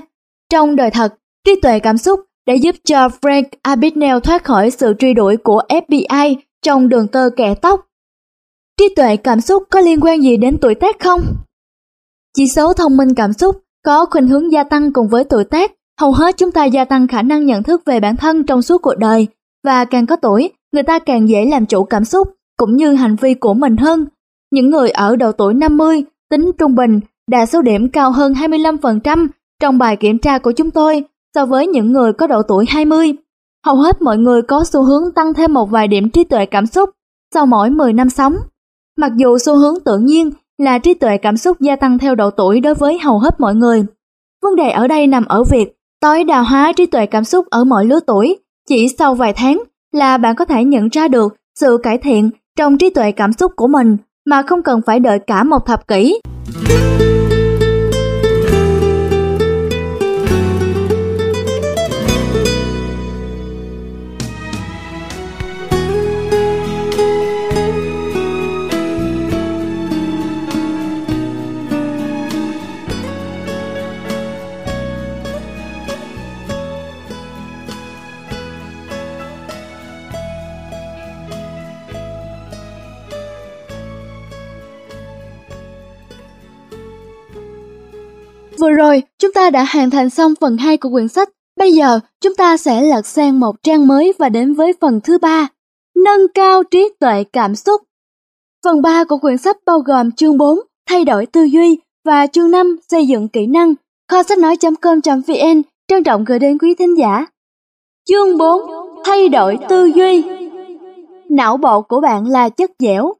Trong đời thật, trí tuệ cảm xúc đã giúp cho Frank Abagnale thoát khỏi sự truy đuổi của FBI trong đường tơ kẻ tóc. Trí tuệ cảm xúc có liên quan gì đến tuổi tác không? Chỉ số thông minh cảm xúc có khuynh hướng gia tăng cùng với tuổi tác. Hầu hết chúng ta gia tăng khả năng nhận thức về bản thân trong suốt cuộc đời và càng có tuổi, người ta càng dễ làm chủ cảm xúc cũng như hành vi của mình hơn. Những người ở độ tuổi 50 tính trung bình đạt số điểm cao hơn 25% trong bài kiểm tra của chúng tôi so với những người có độ tuổi 20. Hầu hết mọi người có xu hướng tăng thêm một vài điểm trí tuệ cảm xúc sau mỗi 10 năm sống. Mặc dù xu hướng tự nhiên là trí tuệ cảm xúc gia tăng theo độ tuổi đối với hầu hết mọi người. Vấn đề ở đây nằm ở việc, tối đa hóa trí tuệ cảm xúc ở mọi lứa tuổi. Chỉ sau vài tháng là bạn có thể nhận ra được sự cải thiện trong trí tuệ cảm xúc của mình mà không cần phải đợi cả một thập kỷ. Ta đã hoàn thành xong phần 2 của quyển sách. Bây giờ, chúng ta sẽ lật sang một trang mới và đến với phần thứ ba, nâng cao trí tuệ cảm xúc. Phần 3 của quyển sách bao gồm chương 4, thay đổi tư duy và chương 5, xây dựng kỹ năng. Kho sách nói.com.vn trân trọng gửi đến quý thính giả. Chương 4, thay đổi tư duy. Não bộ của bạn là chất dẻo.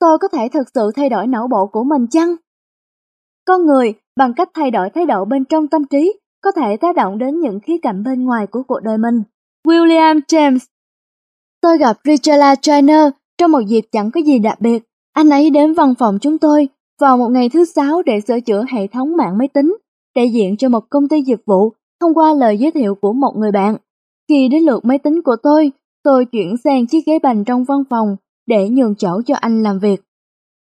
Tôi có thể thực sự thay đổi não bộ của mình chăng? Con người bằng cách thay đổi thái độ bên trong tâm trí có thể tác động đến những khía cạnh bên ngoài của cuộc đời mình. William James Tôi gặp Richella Trainer trong một dịp chẳng có gì đặc biệt. Anh ấy đến văn phòng chúng tôi vào một ngày thứ sáu để sửa chữa hệ thống mạng máy tính, đại diện cho một công ty dịch vụ thông qua lời giới thiệu của một người bạn. Khi đến lượt máy tính của tôi, tôi chuyển sang chiếc ghế bành trong văn phòng để nhường chỗ cho anh làm việc.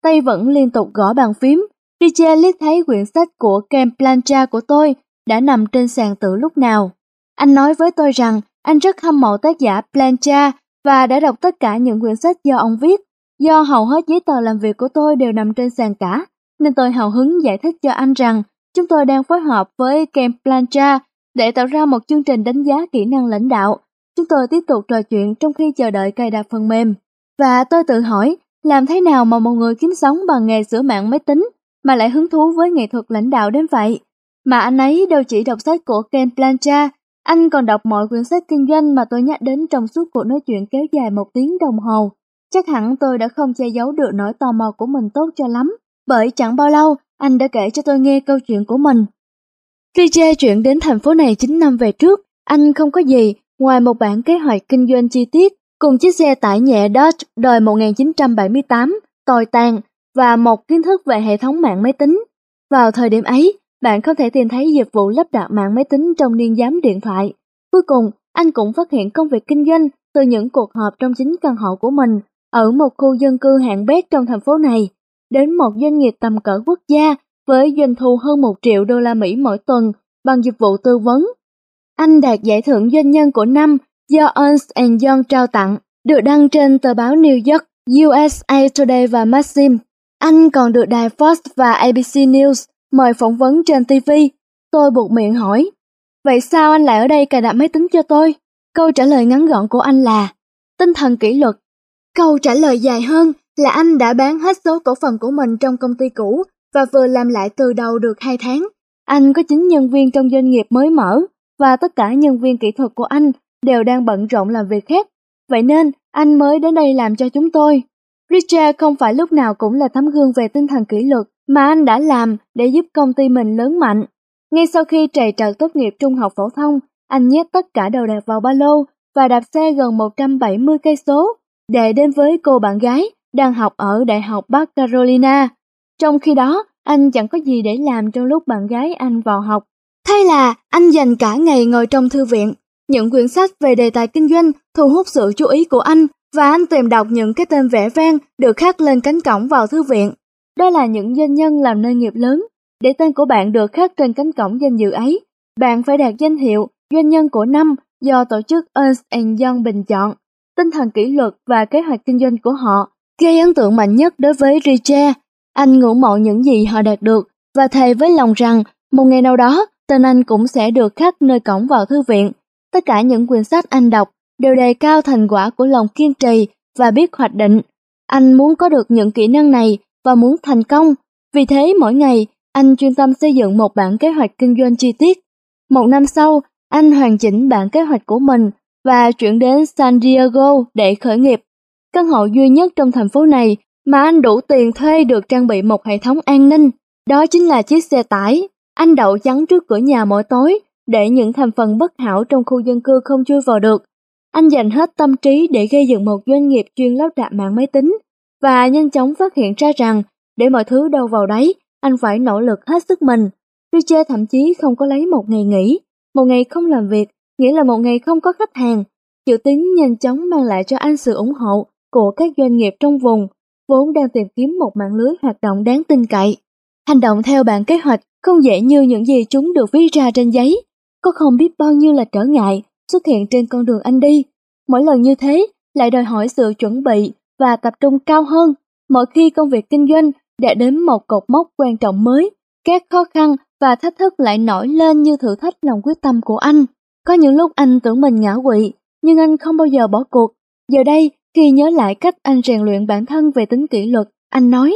Tay vẫn liên tục gõ bàn phím DJ liếc thấy quyển sách của Ken Plancha của tôi đã nằm trên sàn từ lúc nào. Anh nói với tôi rằng anh rất hâm mộ tác giả Plancha và đã đọc tất cả những quyển sách do ông viết. Do hầu hết giấy tờ làm việc của tôi đều nằm trên sàn cả, nên tôi hào hứng giải thích cho anh rằng chúng tôi đang phối hợp với Ken Plancha để tạo ra một chương trình đánh giá kỹ năng lãnh đạo. Chúng tôi tiếp tục trò chuyện trong khi chờ đợi cài đặt phần mềm. Và tôi tự hỏi, làm thế nào mà một người kiếm sống bằng nghề sửa mạng máy tính mà lại hứng thú với nghệ thuật lãnh đạo đến vậy. Mà anh ấy đâu chỉ đọc sách của Ken Blanchard, anh còn đọc mọi quyển sách kinh doanh mà tôi nhắc đến trong suốt cuộc nói chuyện kéo dài một tiếng đồng hồ. Chắc hẳn tôi đã không che giấu được nỗi tò mò của mình tốt cho lắm, bởi chẳng bao lâu anh đã kể cho tôi nghe câu chuyện của mình. Khi che chuyện đến thành phố này 9 năm về trước, anh không có gì ngoài một bản kế hoạch kinh doanh chi tiết cùng chiếc xe tải nhẹ Dodge đời 1978 tồi tàn và một kiến thức về hệ thống mạng máy tính. Vào thời điểm ấy, bạn không thể tìm thấy dịch vụ lắp đặt mạng máy tính trong niên giám điện thoại. Cuối cùng, anh cũng phát hiện công việc kinh doanh từ những cuộc họp trong chính căn hộ của mình ở một khu dân cư hạng bét trong thành phố này, đến một doanh nghiệp tầm cỡ quốc gia với doanh thu hơn 1 triệu đô la Mỹ mỗi tuần bằng dịch vụ tư vấn. Anh đạt giải thưởng doanh nhân của năm do Ernst Young trao tặng, được đăng trên tờ báo New York, USA Today và Maxim. Anh còn được đài Fox và ABC News mời phỏng vấn trên TV. Tôi buộc miệng hỏi, vậy sao anh lại ở đây cài đặt máy tính cho tôi? Câu trả lời ngắn gọn của anh là, tinh thần kỷ luật. Câu trả lời dài hơn là anh đã bán hết số cổ phần của mình trong công ty cũ và vừa làm lại từ đầu được 2 tháng. Anh có 9 nhân viên trong doanh nghiệp mới mở và tất cả nhân viên kỹ thuật của anh đều đang bận rộn làm việc khác. Vậy nên, anh mới đến đây làm cho chúng tôi. Richard không phải lúc nào cũng là tấm gương về tinh thần kỷ luật mà anh đã làm để giúp công ty mình lớn mạnh. Ngay sau khi trầy trật tốt nghiệp trung học phổ thông, anh nhét tất cả đồ đạc vào ba lô và đạp xe gần 170 cây số để đến với cô bạn gái đang học ở Đại học Bắc Carolina. Trong khi đó, anh chẳng có gì để làm trong lúc bạn gái anh vào học. Thay là anh dành cả ngày ngồi trong thư viện, những quyển sách về đề tài kinh doanh thu hút sự chú ý của anh và anh tìm đọc những cái tên vẽ vang được khắc lên cánh cổng vào thư viện. Đó là những doanh nhân làm nơi nghiệp lớn. Để tên của bạn được khắc trên cánh cổng danh dự ấy, bạn phải đạt danh hiệu doanh nhân của năm do tổ chức Ernst Young bình chọn. Tinh thần kỷ luật và kế hoạch kinh doanh của họ gây ấn tượng mạnh nhất đối với Richard. Anh ngưỡng mộ những gì họ đạt được và thề với lòng rằng một ngày nào đó tên anh cũng sẽ được khắc nơi cổng vào thư viện. Tất cả những quyển sách anh đọc đều đề cao thành quả của lòng kiên trì và biết hoạch định. Anh muốn có được những kỹ năng này và muốn thành công. Vì thế mỗi ngày, anh chuyên tâm xây dựng một bản kế hoạch kinh doanh chi tiết. Một năm sau, anh hoàn chỉnh bản kế hoạch của mình và chuyển đến San Diego để khởi nghiệp. Căn hộ duy nhất trong thành phố này mà anh đủ tiền thuê được trang bị một hệ thống an ninh. Đó chính là chiếc xe tải. Anh đậu chắn trước cửa nhà mỗi tối để những thành phần bất hảo trong khu dân cư không chui vào được. Anh dành hết tâm trí để gây dựng một doanh nghiệp chuyên lắp đặt mạng máy tính và nhanh chóng phát hiện ra rằng để mọi thứ đâu vào đấy, anh phải nỗ lực hết sức mình. Richie thậm chí không có lấy một ngày nghỉ, một ngày không làm việc, nghĩa là một ngày không có khách hàng. Chữ tính nhanh chóng mang lại cho anh sự ủng hộ của các doanh nghiệp trong vùng, vốn đang tìm kiếm một mạng lưới hoạt động đáng tin cậy. Hành động theo bản kế hoạch không dễ như những gì chúng được viết ra trên giấy, có không biết bao nhiêu là trở ngại xuất hiện trên con đường anh đi. Mỗi lần như thế lại đòi hỏi sự chuẩn bị và tập trung cao hơn. Mỗi khi công việc kinh doanh đã đến một cột mốc quan trọng mới, các khó khăn và thách thức lại nổi lên như thử thách lòng quyết tâm của anh. Có những lúc anh tưởng mình ngã quỵ, nhưng anh không bao giờ bỏ cuộc. Giờ đây, khi nhớ lại cách anh rèn luyện bản thân về tính kỷ luật, anh nói,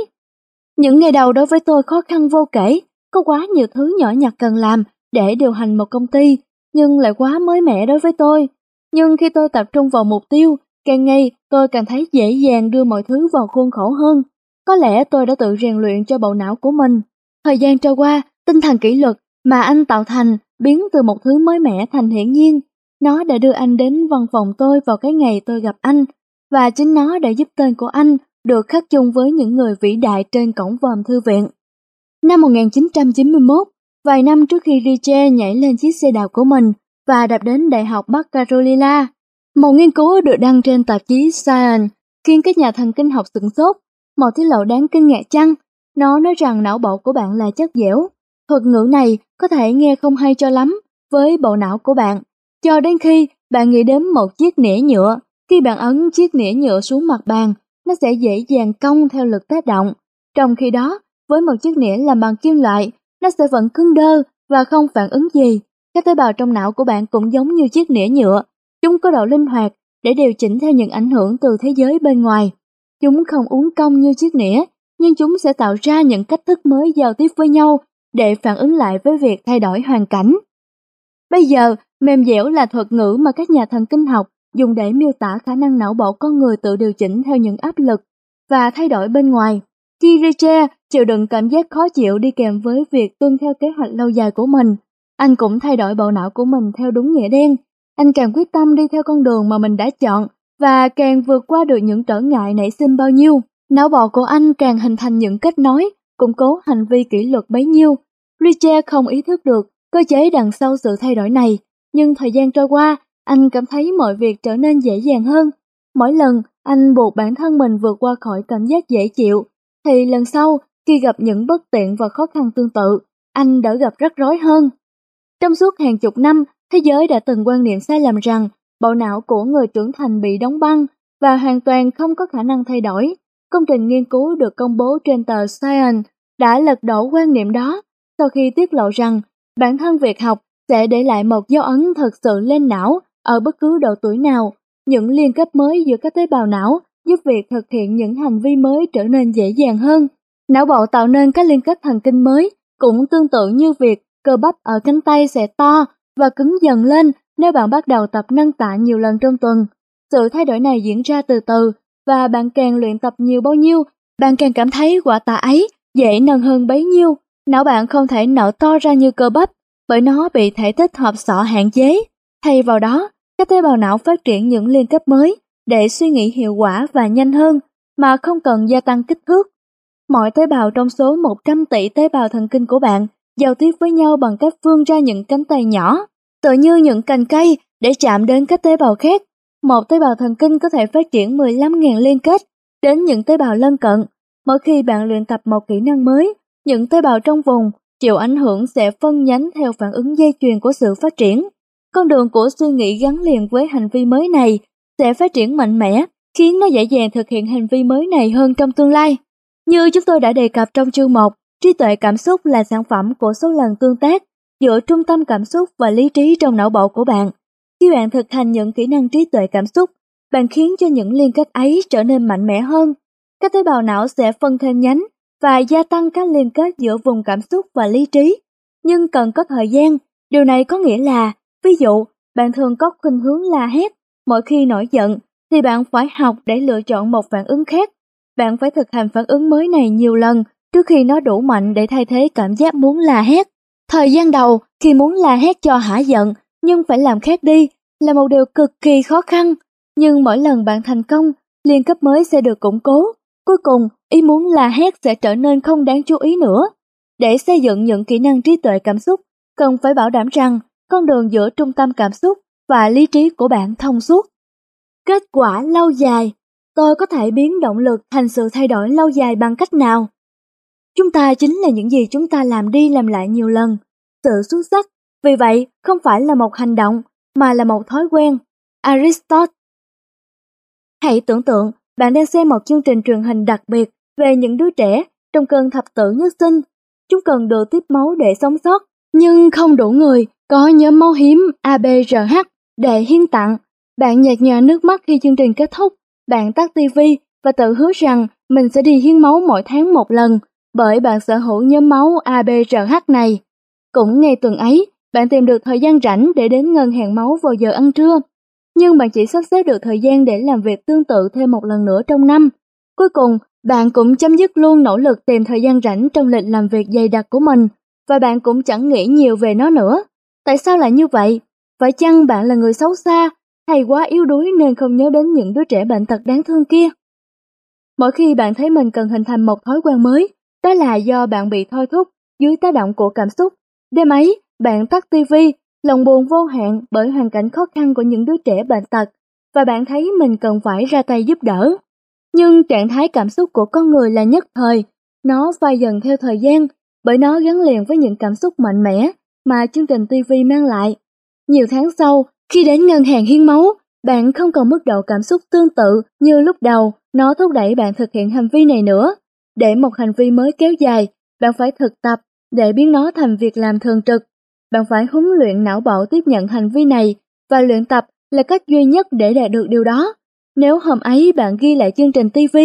những ngày đầu đối với tôi khó khăn vô kể, có quá nhiều thứ nhỏ nhặt cần làm để điều hành một công ty, nhưng lại quá mới mẻ đối với tôi. Nhưng khi tôi tập trung vào mục tiêu, càng ngày tôi càng thấy dễ dàng đưa mọi thứ vào khuôn khổ hơn. Có lẽ tôi đã tự rèn luyện cho bộ não của mình. Thời gian trôi qua, tinh thần kỷ luật mà anh tạo thành biến từ một thứ mới mẻ thành hiển nhiên. Nó đã đưa anh đến văn phòng tôi vào cái ngày tôi gặp anh, và chính nó đã giúp tên của anh được khắc chung với những người vĩ đại trên cổng vòm thư viện. Năm 1991, vài năm trước khi Richie nhảy lên chiếc xe đạp của mình và đạp đến Đại học Bắc Carolina, một nghiên cứu được đăng trên tạp chí Science khiến các nhà thần kinh học sửng sốt. Một tiết lộ đáng kinh ngạc chăng? Nó nói rằng não bộ của bạn là chất dẻo. Thuật ngữ này có thể nghe không hay cho lắm với bộ não của bạn, cho đến khi bạn nghĩ đến một chiếc nĩa nhựa. Khi bạn ấn chiếc nĩa nhựa xuống mặt bàn, nó sẽ dễ dàng cong theo lực tác động. Trong khi đó, với một chiếc nĩa làm bằng kim loại, nó sẽ vẫn cứng đơ và không phản ứng gì. Các tế bào trong não của bạn cũng giống như chiếc nĩa nhựa, chúng có độ linh hoạt để điều chỉnh theo những ảnh hưởng từ thế giới bên ngoài. Chúng không uốn cong như chiếc nĩa, nhưng chúng sẽ tạo ra những cách thức mới giao tiếp với nhau để phản ứng lại với việc thay đổi hoàn cảnh. Bây giờ, mềm dẻo là thuật ngữ mà các nhà thần kinh học dùng để miêu tả khả năng não bộ con người tự điều chỉnh theo những áp lực và thay đổi bên ngoài. Khi Richard chịu đựng cảm giác khó chịu đi kèm với việc tuân theo kế hoạch lâu dài của mình, anh cũng thay đổi bộ não của mình theo đúng nghĩa đen. Anh càng quyết tâm đi theo con đường mà mình đã chọn và càng vượt qua được những trở ngại nảy sinh bao nhiêu. Não bộ của anh càng hình thành những kết nối, củng cố hành vi kỷ luật bấy nhiêu. Richard không ý thức được cơ chế đằng sau sự thay đổi này, nhưng thời gian trôi qua, anh cảm thấy mọi việc trở nên dễ dàng hơn. Mỗi lần anh buộc bản thân mình vượt qua khỏi cảm giác dễ chịu, thì lần sau khi gặp những bất tiện và khó khăn tương tự, anh đã gặp rắc rối hơn. Trong suốt hàng chục năm, thế giới đã từng quan niệm sai lầm rằng bộ não của người trưởng thành bị đóng băng và hoàn toàn không có khả năng thay đổi. Công trình nghiên cứu được công bố trên tờ Science đã lật đổ quan niệm đó sau khi tiết lộ rằng bản thân việc học sẽ để lại một dấu ấn thật sự lên não ở bất cứ độ tuổi nào. Những liên kết mới giữa các tế bào não giúp việc thực hiện những hành vi mới trở nên dễ dàng hơn. Não bộ tạo nên các liên kết thần kinh mới, cũng tương tự như việc cơ bắp ở cánh tay sẽ to và cứng dần lên nếu bạn bắt đầu tập nâng tạ nhiều lần trong tuần. Sự thay đổi này diễn ra từ từ và bạn càng luyện tập nhiều bao nhiêu, bạn càng cảm thấy quả tạ ấy dễ nâng hơn bấy nhiêu. Não bạn không thể nở to ra như cơ bắp bởi nó bị thể tích hộp sọ hạn chế. Thay vào đó, các tế bào não phát triển những liên kết mới để suy nghĩ hiệu quả và nhanh hơn mà không cần gia tăng kích thước. Mọi tế bào trong số 100 tỷ tế bào thần kinh của bạn giao tiếp với nhau bằng cách vươn ra những cánh tay nhỏ, tự như những cành cây để chạm đến các tế bào khác. Một tế bào thần kinh có thể phát triển 15.000 liên kết đến những tế bào lân cận. Mỗi khi bạn luyện tập một kỹ năng mới, những tế bào trong vùng chịu ảnh hưởng sẽ phân nhánh theo phản ứng dây chuyền của sự phát triển. Con đường của suy nghĩ gắn liền với hành vi mới này sẽ phát triển mạnh mẽ, khiến nó dễ dàng thực hiện hành vi mới này hơn trong tương lai. Như chúng tôi đã đề cập trong chương 1, trí tuệ cảm xúc là sản phẩm của số lần tương tác giữa trung tâm cảm xúc và lý trí trong não bộ của bạn. Khi bạn thực hành những kỹ năng trí tuệ cảm xúc, bạn khiến cho những liên kết ấy trở nên mạnh mẽ hơn. Các tế bào não sẽ phân thêm nhánh và gia tăng các liên kết giữa vùng cảm xúc và lý trí. Nhưng cần có thời gian, điều này có nghĩa là, ví dụ, bạn thường có khuynh hướng la hét mỗi khi nổi giận, thì bạn phải học để lựa chọn một phản ứng khác. Bạn phải thực hành phản ứng mới này nhiều lần trước khi nó đủ mạnh để thay thế cảm giác muốn la hét. Thời gian đầu, khi muốn la hét cho hả giận, nhưng phải làm khác đi, là một điều cực kỳ khó khăn. Nhưng mỗi lần bạn thành công, liên cấp mới sẽ được củng cố. Cuối cùng, ý muốn la hét sẽ trở nên không đáng chú ý nữa. Để xây dựng những kỹ năng trí tuệ cảm xúc, cần phải bảo đảm rằng con đường giữa trung tâm cảm xúc và lý trí của bạn thông suốt. Kết quả lâu dài, tôi có thể biến động lực thành sự thay đổi lâu dài bằng cách nào? Chúng ta chính là những gì chúng ta làm đi làm lại nhiều lần. Sự xuất sắc, vì vậy, không phải là một hành động, mà là một thói quen. Aristotle Hãy tưởng tượng bạn đang xem một chương trình truyền hình đặc biệt về những đứa trẻ trong cơn thập tử nhất sinh. Chúng cần được tiếp máu để sống sót, nhưng không đủ người có nhóm máu hiếm ABRH để hiến tặng. Bạn nhạt nhòa nước mắt khi chương trình kết thúc. Bạn tắt tivi và tự hứa rằng mình sẽ đi hiến máu mỗi tháng một lần bởi bạn sở hữu nhóm máu ABRH này. Cũng ngay tuần ấy, bạn tìm được thời gian rảnh để đến ngân hàng máu vào giờ ăn trưa. Nhưng bạn chỉ sắp xếp được thời gian để làm việc tương tự thêm một lần nữa trong năm. Cuối cùng, bạn cũng chấm dứt luôn nỗ lực tìm thời gian rảnh trong lịch làm việc dày đặc của mình, và bạn cũng chẳng nghĩ nhiều về nó nữa. Tại sao lại như vậy? Phải chăng bạn là người xấu xa, hay quá yếu đuối nên không nhớ đến những đứa trẻ bệnh tật đáng thương kia? Mỗi khi bạn thấy mình cần hình thành một thói quen mới, đó là do bạn bị thôi thúc dưới tác động của cảm xúc. Đêm ấy, bạn tắt tivi, lòng buồn vô hạn bởi hoàn cảnh khó khăn của những đứa trẻ bệnh tật và bạn thấy mình cần phải ra tay giúp đỡ. Nhưng trạng thái cảm xúc của con người là nhất thời, nó phai dần theo thời gian bởi nó gắn liền với những cảm xúc mạnh mẽ mà chương trình TV mang lại. Nhiều tháng sau, khi đến ngân hàng hiến máu, bạn không còn mức độ cảm xúc tương tự như lúc đầu, nó thúc đẩy bạn thực hiện hành vi này nữa. Để một hành vi mới kéo dài, bạn phải thực tập để biến nó thành việc làm thường trực. Bạn phải huấn luyện não bộ tiếp nhận hành vi này và luyện tập là cách duy nhất để đạt được điều đó. Nếu hôm ấy bạn ghi lại chương trình TV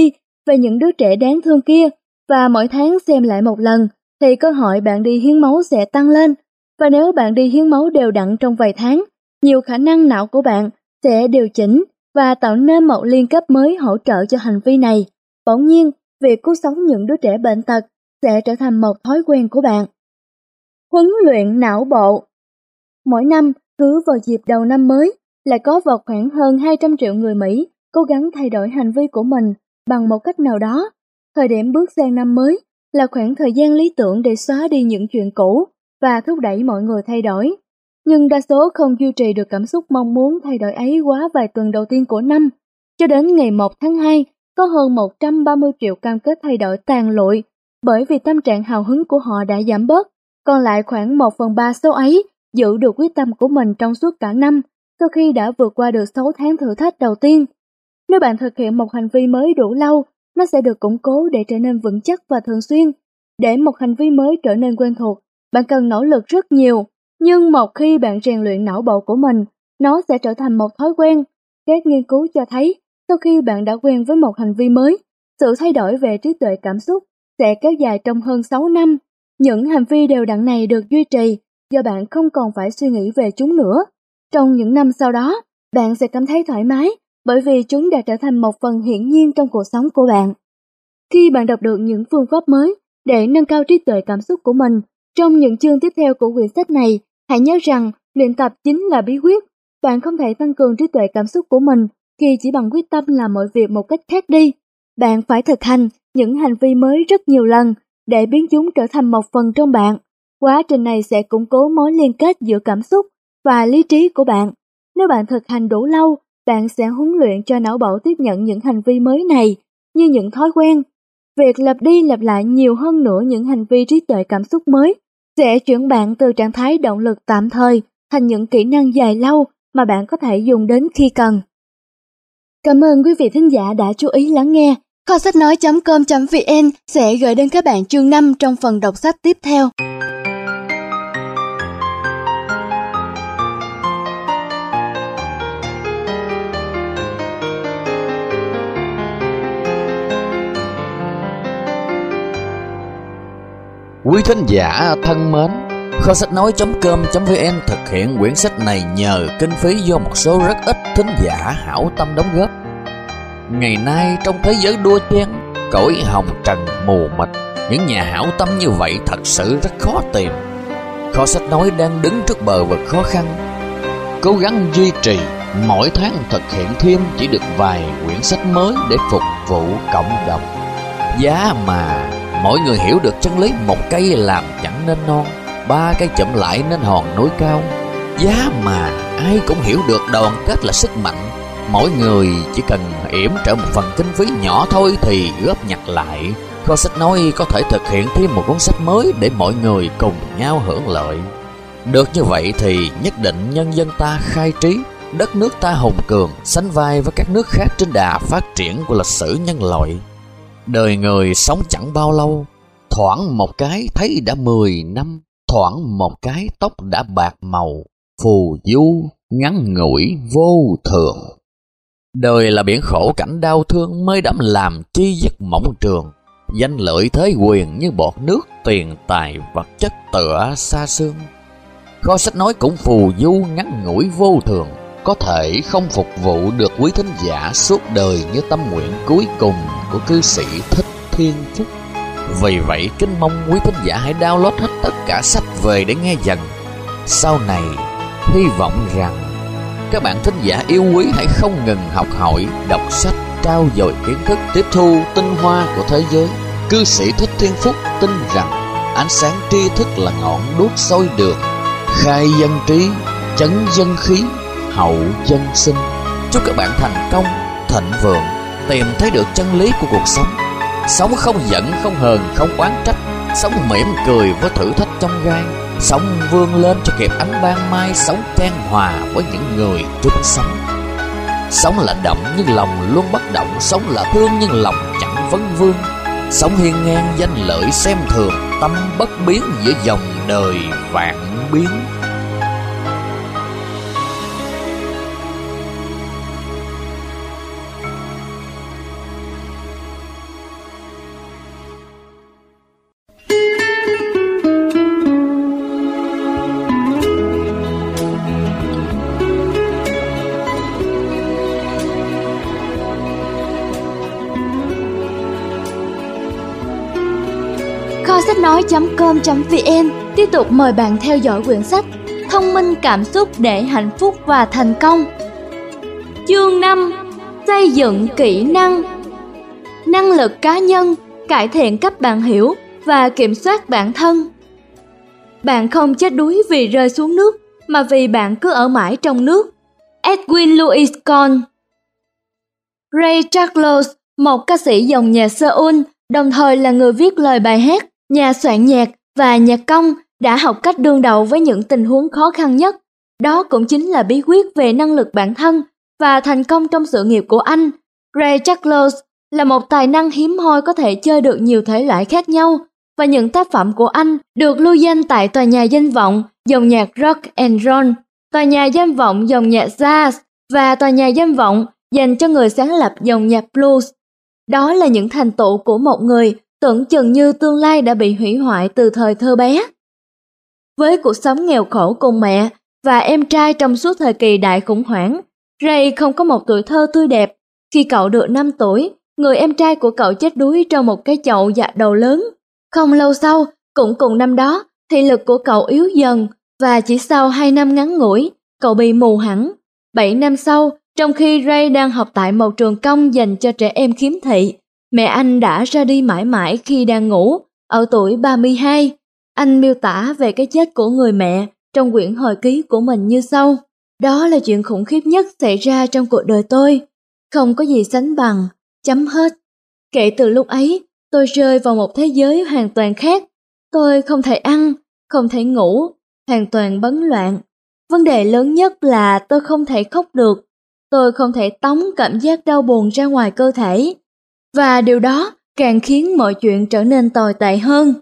về những đứa trẻ đáng thương kia và mỗi tháng xem lại một lần, thì cơ hội bạn đi hiến máu sẽ tăng lên. Và nếu bạn đi hiến máu đều đặn trong vài tháng, nhiều khả năng não của bạn sẽ điều chỉnh và tạo nên một liên kết mới hỗ trợ cho hành vi này. Bỗng nhiên, việc cứu sống những đứa trẻ bệnh tật sẽ trở thành một thói quen của bạn. Huấn luyện não bộ Mỗi năm, cứ vào dịp đầu năm mới, lại có vào khoảng hơn 200 triệu người Mỹ cố gắng thay đổi hành vi của mình bằng một cách nào đó. Thời điểm bước sang năm mới là khoảng thời gian lý tưởng để xóa đi những chuyện cũ và thúc đẩy mọi người thay đổi. Nhưng đa số không duy trì được cảm xúc mong muốn thay đổi ấy quá vài tuần đầu tiên của năm. Cho đến ngày 1 tháng 2, có hơn 130 triệu cam kết thay đổi tàn lụi bởi vì tâm trạng hào hứng của họ đã giảm bớt, còn lại khoảng 1 phần 3 số ấy giữ được quyết tâm của mình trong suốt cả năm sau khi đã vượt qua được 6 tháng thử thách đầu tiên. Nếu bạn thực hiện một hành vi mới đủ lâu, nó sẽ được củng cố để trở nên vững chắc và thường xuyên. Để một hành vi mới trở nên quen thuộc, bạn cần nỗ lực rất nhiều, nhưng một khi bạn rèn luyện não bộ của mình, nó sẽ trở thành một thói quen. Các nghiên cứu cho thấy, sau khi bạn đã quen với một hành vi mới, sự thay đổi về trí tuệ cảm xúc sẽ kéo dài trong hơn 6 năm. Những hành vi đều đặn này được duy trì do bạn không còn phải suy nghĩ về chúng nữa. Trong những năm sau đó, bạn sẽ cảm thấy thoải mái bởi vì chúng đã trở thành một phần hiển nhiên trong cuộc sống của bạn. Khi bạn đọc được những phương pháp mới để nâng cao trí tuệ cảm xúc của mình, trong những chương tiếp theo của quyển sách này, hãy nhớ rằng luyện tập chính là bí quyết. Bạn không thể tăng cường trí tuệ cảm xúc của mình khi chỉ bằng quyết tâm làm mọi việc một cách khác đi. Bạn phải thực hành những hành vi mới rất nhiều lần để biến chúng trở thành một phần trong bạn. Quá trình này sẽ củng cố mối liên kết giữa cảm xúc và lý trí của bạn. Nếu bạn thực hành đủ lâu, bạn sẽ huấn luyện cho não bộ tiếp nhận những hành vi mới này như những thói quen. Việc lặp đi lặp lại nhiều hơn nữa những hành vi trí tuệ cảm xúc mới sẽ chuyển bạn từ trạng thái động lực tạm thời thành những kỹ năng dài lâu mà bạn có thể dùng đến khi cần. Cảm ơn quý vị thính giả đã chú ý lắng nghe. Kho sách nói.com.vn sẽ gửi đến các bạn chương 5 trong phần đọc sách tiếp theo. Quý thính giả thân mến, kho sách nói.com.vn thực hiện quyển sách này nhờ kinh phí do một số rất ít thính giả hảo tâm đóng góp. Ngày nay trong thế giới đua chen, cõi hồng trần mù mịt, những nhà hảo tâm như vậy thật sự rất khó tìm. Kho sách nói đang đứng trước bờ vực khó khăn, cố gắng duy trì mỗi tháng thực hiện thêm chỉ được vài quyển sách mới để phục vụ cộng đồng. Giá mà Mỗi người hiểu được chân lý một cây làm chẳng nên non Ba cây chậm lại nên hòn núi cao. Giá mà ai cũng hiểu được đoàn kết là sức mạnh. Mỗi người chỉ cần yểm trợ một phần kinh phí nhỏ thôi thì góp nhặt lại. Kho sách nói có thể thực hiện thêm một cuốn sách mới để mọi người cùng nhau hưởng lợi. Được như vậy thì nhất định nhân dân ta khai trí Đất nước ta hùng cường, sánh vai với các nước khác trên đà phát triển của lịch sử nhân loại. Đời người sống chẳng bao lâu, thoảng một cái thấy đã mười năm, thoảng một cái tóc đã bạc màu, phù du, ngắn ngủi, vô thường. Đời là biển khổ cảnh đau thương mới đắm làm chi giấc mộng trường, danh lợi thế quyền như bọt nước, tiền tài vật chất tựa xa xương. Kho sách nói cũng phù du ngắn ngủi vô thường, có thể không phục vụ được quý thính giả suốt đời như tâm nguyện cuối cùng của cư sĩ Thích Thiên Phúc. Vì vậy, kính mong quý thính giả hãy download hết tất cả sách về để nghe dần. Sau này, hy vọng rằng các bạn thính giả yêu quý hãy không ngừng học hỏi, đọc sách, trao dồi kiến thức, tiếp thu tinh hoa của thế giới. Cư sĩ Thích Thiên Phúc tin rằng ánh sáng tri thức là ngọn đuốc soi đường, khai dân trí, chấn dân khí, hậu dân sinh. Chúc các bạn thành công, thịnh vượng, tìm thấy được chân lý của cuộc sống. Sống không giận, không hờn, không oán trách, sống mỉm cười với thử thách trong gan sống vươn lên cho kịp ánh ban mai, sống trang hòa với những người chung sống. Sống là động nhưng lòng luôn bất động, sống là thương nhưng lòng chẳng vấn vương. Sống hiên ngang danh lợi xem thường, tâm bất biến giữa dòng đời vạn biến. nói.com.vn tiếp tục mời bạn theo dõi quyển sách Thông minh cảm xúc để hạnh phúc và thành công. Chương 5: Xây dựng kỹ năng. Năng lực cá nhân, cải thiện cách bạn hiểu và kiểm soát bản thân. Bạn không chết đuối vì rơi xuống nước, mà vì bạn cứ ở mãi trong nước. Edwin Louis Kahn Ray Charles, một ca sĩ dòng nhạc Seoul, đồng thời là người viết lời bài hát, nhà soạn nhạc và nhạc công, đã học cách đương đầu với những tình huống khó khăn nhất. Đó cũng chính là bí quyết về năng lực bản thân và thành công trong sự nghiệp của anh. Ray Charles là một tài năng hiếm hoi có thể chơi được nhiều thể loại khác nhau và những tác phẩm của anh được lưu danh tại tòa nhà danh vọng dòng nhạc rock and roll, tòa nhà danh vọng dòng nhạc jazz và tòa nhà danh vọng dành cho người sáng lập dòng nhạc blues. Đó là những thành tựu của một người tưởng chừng như tương lai đã bị hủy hoại từ thời thơ bé. Với cuộc sống nghèo khổ cùng mẹ và em trai trong suốt thời kỳ đại khủng hoảng, Ray không có một tuổi thơ tươi đẹp. Khi cậu được 5 tuổi, người em trai của cậu chết đuối trong một cái chậu dạ đầu lớn. Không lâu sau, cũng cùng năm đó, thị lực của cậu yếu dần và chỉ sau 2 năm ngắn ngủi, cậu bị mù hẳn. 7 năm sau, trong khi Ray đang học tại một trường công dành cho trẻ em khiếm thị, mẹ anh đã ra đi mãi mãi khi đang ngủ, ở tuổi 32. Anh miêu tả về cái chết của người mẹ trong quyển hồi ký của mình như sau. Đó là chuyện khủng khiếp nhất xảy ra trong cuộc đời tôi. Không có gì sánh bằng, chấm hết. Kể từ lúc ấy, tôi rơi vào một thế giới hoàn toàn khác. Tôi không thể ăn, không thể ngủ, hoàn toàn bấn loạn. Vấn đề lớn nhất là tôi không thể khóc được. Tôi không thể tống cảm giác đau buồn ra ngoài cơ thể. Và điều đó càng khiến mọi chuyện trở nên tồi tệ hơn.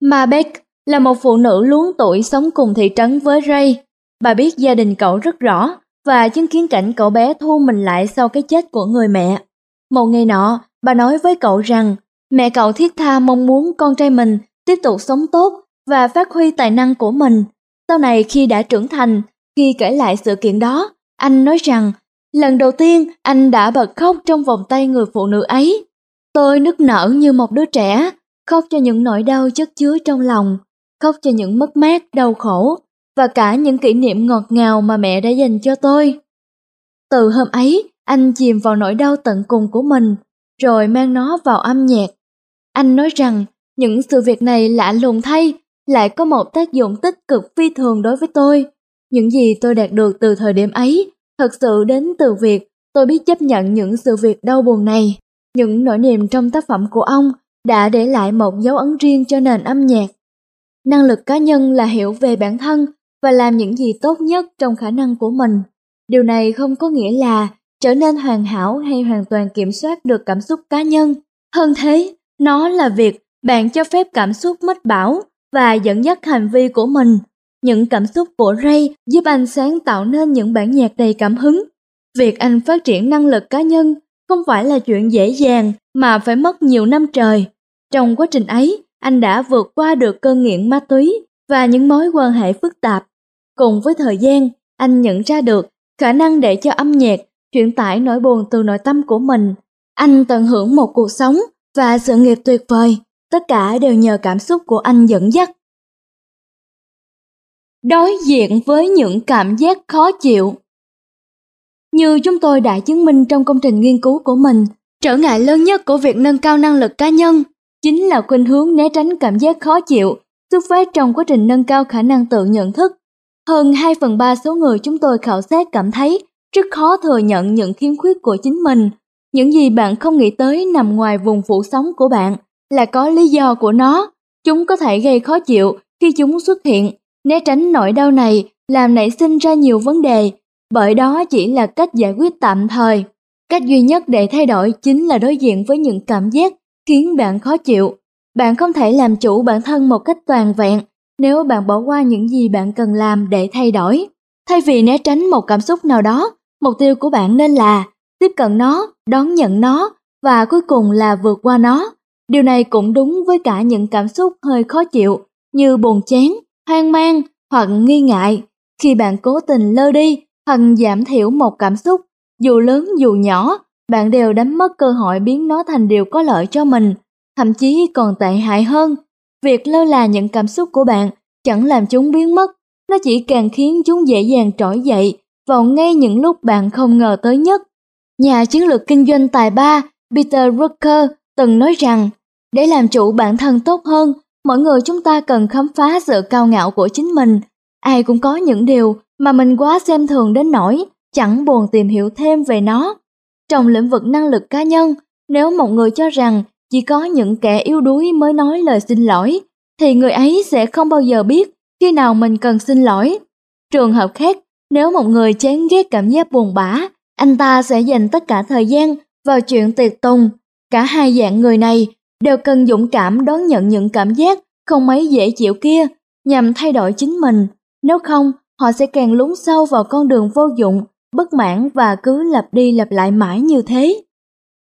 Mà Beck là một phụ nữ luống tuổi sống cùng thị trấn với Ray. Bà biết gia đình cậu rất rõ và chứng kiến cảnh cậu bé thu mình lại sau cái chết của người mẹ. Một ngày nọ, bà nói với cậu rằng mẹ cậu thiết tha mong muốn con trai mình tiếp tục sống tốt và phát huy tài năng của mình. Sau này khi đã trưởng thành, khi kể lại sự kiện đó, anh nói rằng lần đầu tiên anh đã bật khóc trong vòng tay người phụ nữ ấy. Tôi nức nở như một đứa trẻ, khóc cho những nỗi đau chất chứa trong lòng, khóc cho những mất mát, đau khổ và cả những kỷ niệm ngọt ngào mà mẹ đã dành cho tôi. Từ hôm ấy, anh chìm vào nỗi đau tận cùng của mình, rồi mang nó vào âm nhạc. Anh nói rằng những sự việc này lạ lùng thay, lại có một tác dụng tích cực phi thường đối với tôi. Những gì tôi đạt được từ thời điểm ấy thật sự đến từ việc tôi biết chấp nhận những sự việc đau buồn này. Những nỗi niềm trong tác phẩm của ông đã để lại một dấu ấn riêng cho nền âm nhạc. Năng lực cá nhân là hiểu về bản thân và làm những gì tốt nhất trong khả năng của mình. Điều này không có nghĩa là trở nên hoàn hảo hay hoàn toàn kiểm soát được cảm xúc cá nhân. Hơn thế, nó là việc bạn cho phép cảm xúc mất bảo và dẫn dắt hành vi của mình. Những cảm xúc của Ray giúp anh sáng tạo nên những bản nhạc đầy cảm hứng. Việc anh phát triển năng lực cá nhân không phải là chuyện dễ dàng mà phải mất nhiều năm trời. Trong quá trình ấy, anh đã vượt qua được cơn nghiện ma túy và những mối quan hệ phức tạp. Cùng với thời gian, anh nhận ra được khả năng để cho âm nhạc truyền tải nỗi buồn từ nội tâm của mình. Anh tận hưởng một cuộc sống và sự nghiệp tuyệt vời, tất cả đều nhờ cảm xúc của anh dẫn dắt. Đối diện với những cảm giác khó chịu như chúng tôi đã chứng minh trong công trình nghiên cứu của mình, trở ngại lớn nhất của việc nâng cao năng lực cá nhân chính là khuynh hướng né tránh cảm giác khó chịu xuất phát trong quá trình nâng cao khả năng tự nhận thức. Hơn 2 phần 3 số người chúng tôi khảo sát cảm thấy rất khó thừa nhận những khiếm khuyết của chính mình. Những gì bạn không nghĩ tới nằm ngoài vùng phủ sóng của bạn là có lý do của nó. Chúng có thể gây khó chịu khi chúng xuất hiện. Né tránh nỗi đau này làm nảy sinh ra nhiều vấn đề, bởi đó chỉ là cách giải quyết tạm thời. Cách duy nhất để thay đổi chính là đối diện với những cảm giác khiến bạn khó chịu. Bạn không thể làm chủ bản thân một cách toàn vẹn nếu bạn bỏ qua những gì bạn cần làm để thay đổi. Thay vì né tránh một cảm xúc nào đó, mục tiêu của bạn nên là tiếp cận nó, đón nhận nó và cuối cùng là vượt qua nó. Điều này cũng đúng với cả những cảm xúc hơi khó chịu như buồn chán, hoang mang hoặc nghi ngại. Khi bạn cố tình lơ đi hoặc giảm thiểu một cảm xúc, dù lớn dù nhỏ, bạn đều đánh mất cơ hội biến nó thành điều có lợi cho mình, thậm chí còn tệ hại hơn. Việc lơ là những cảm xúc của bạn chẳng làm chúng biến mất, nó chỉ càng khiến chúng dễ dàng trỗi dậy vào ngay những lúc bạn không ngờ tới nhất. Nhà chiến lược kinh doanh tài ba Peter Drucker từng nói rằng, để làm chủ bản thân tốt hơn, mỗi người chúng ta cần khám phá sự cao ngạo của chính mình. Ai cũng có những điều mà mình quá xem thường đến nỗi chẳng buồn tìm hiểu thêm về nó. Trong lĩnh vực năng lực cá nhân, nếu một người cho rằng chỉ có những kẻ yếu đuối mới nói lời xin lỗi, thì người ấy sẽ không bao giờ biết khi nào mình cần xin lỗi. Trường hợp khác, nếu một người chán ghét cảm giác buồn bã, anh ta sẽ dành tất cả thời gian vào chuyện tiệc tùng. Cả hai dạng người này đều cần dũng cảm đón nhận những cảm giác không mấy dễ chịu kia nhằm thay đổi chính mình. Nếu không, họ sẽ càng lún sâu vào con đường vô dụng, bất mãn và cứ lặp đi lặp lại mãi như thế.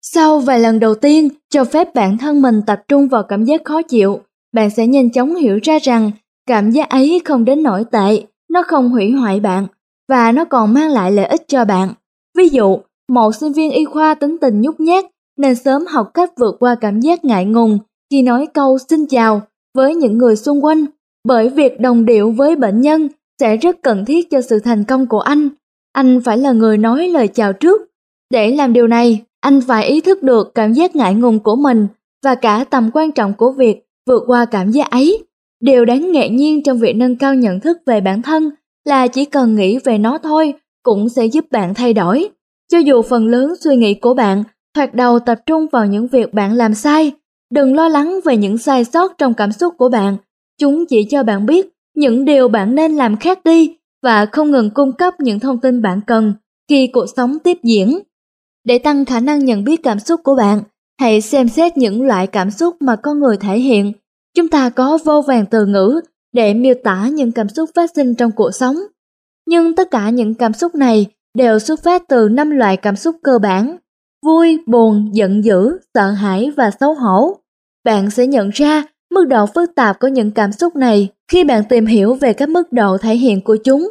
Sau vài lần đầu tiên, cho phép bản thân mình tập trung vào cảm giác khó chịu, bạn sẽ nhanh chóng hiểu ra rằng cảm giác ấy không đến nổi tệ, nó không hủy hoại bạn và nó còn mang lại lợi ích cho bạn. Ví dụ, một sinh viên y khoa tính tình nhút nhát nên sớm học cách vượt qua cảm giác ngại ngùng khi nói câu xin chào với những người xung quanh, bởi việc đồng điệu với bệnh nhân sẽ rất cần thiết cho sự thành công của anh. Anh phải là người nói lời chào trước. Để làm điều này, anh phải ý thức được cảm giác ngại ngùng của mình và cả tầm quan trọng của việc vượt qua cảm giác ấy. Điều đáng ngạc nhiên trong việc nâng cao nhận thức về bản thân là chỉ cần nghĩ về nó thôi cũng sẽ giúp bạn thay đổi. Cho dù phần lớn suy nghĩ của bạn thoạt đầu tập trung vào những việc bạn làm sai, đừng lo lắng về những sai sót trong cảm xúc của bạn. Chúng chỉ cho bạn biết những điều bạn nên làm khác đi và không ngừng cung cấp những thông tin bạn cần khi cuộc sống tiếp diễn. Để tăng khả năng nhận biết cảm xúc của bạn, hãy xem xét những loại cảm xúc mà con người thể hiện. Chúng ta có vô vàng từ ngữ để miêu tả những cảm xúc phát sinh trong cuộc sống. Nhưng tất cả những cảm xúc này đều xuất phát từ năm loại cảm xúc cơ bản: vui, buồn, giận dữ, sợ hãi và xấu hổ. Bạn sẽ nhận ra mức độ phức tạp của những cảm xúc này khi bạn tìm hiểu về các mức độ thể hiện của chúng.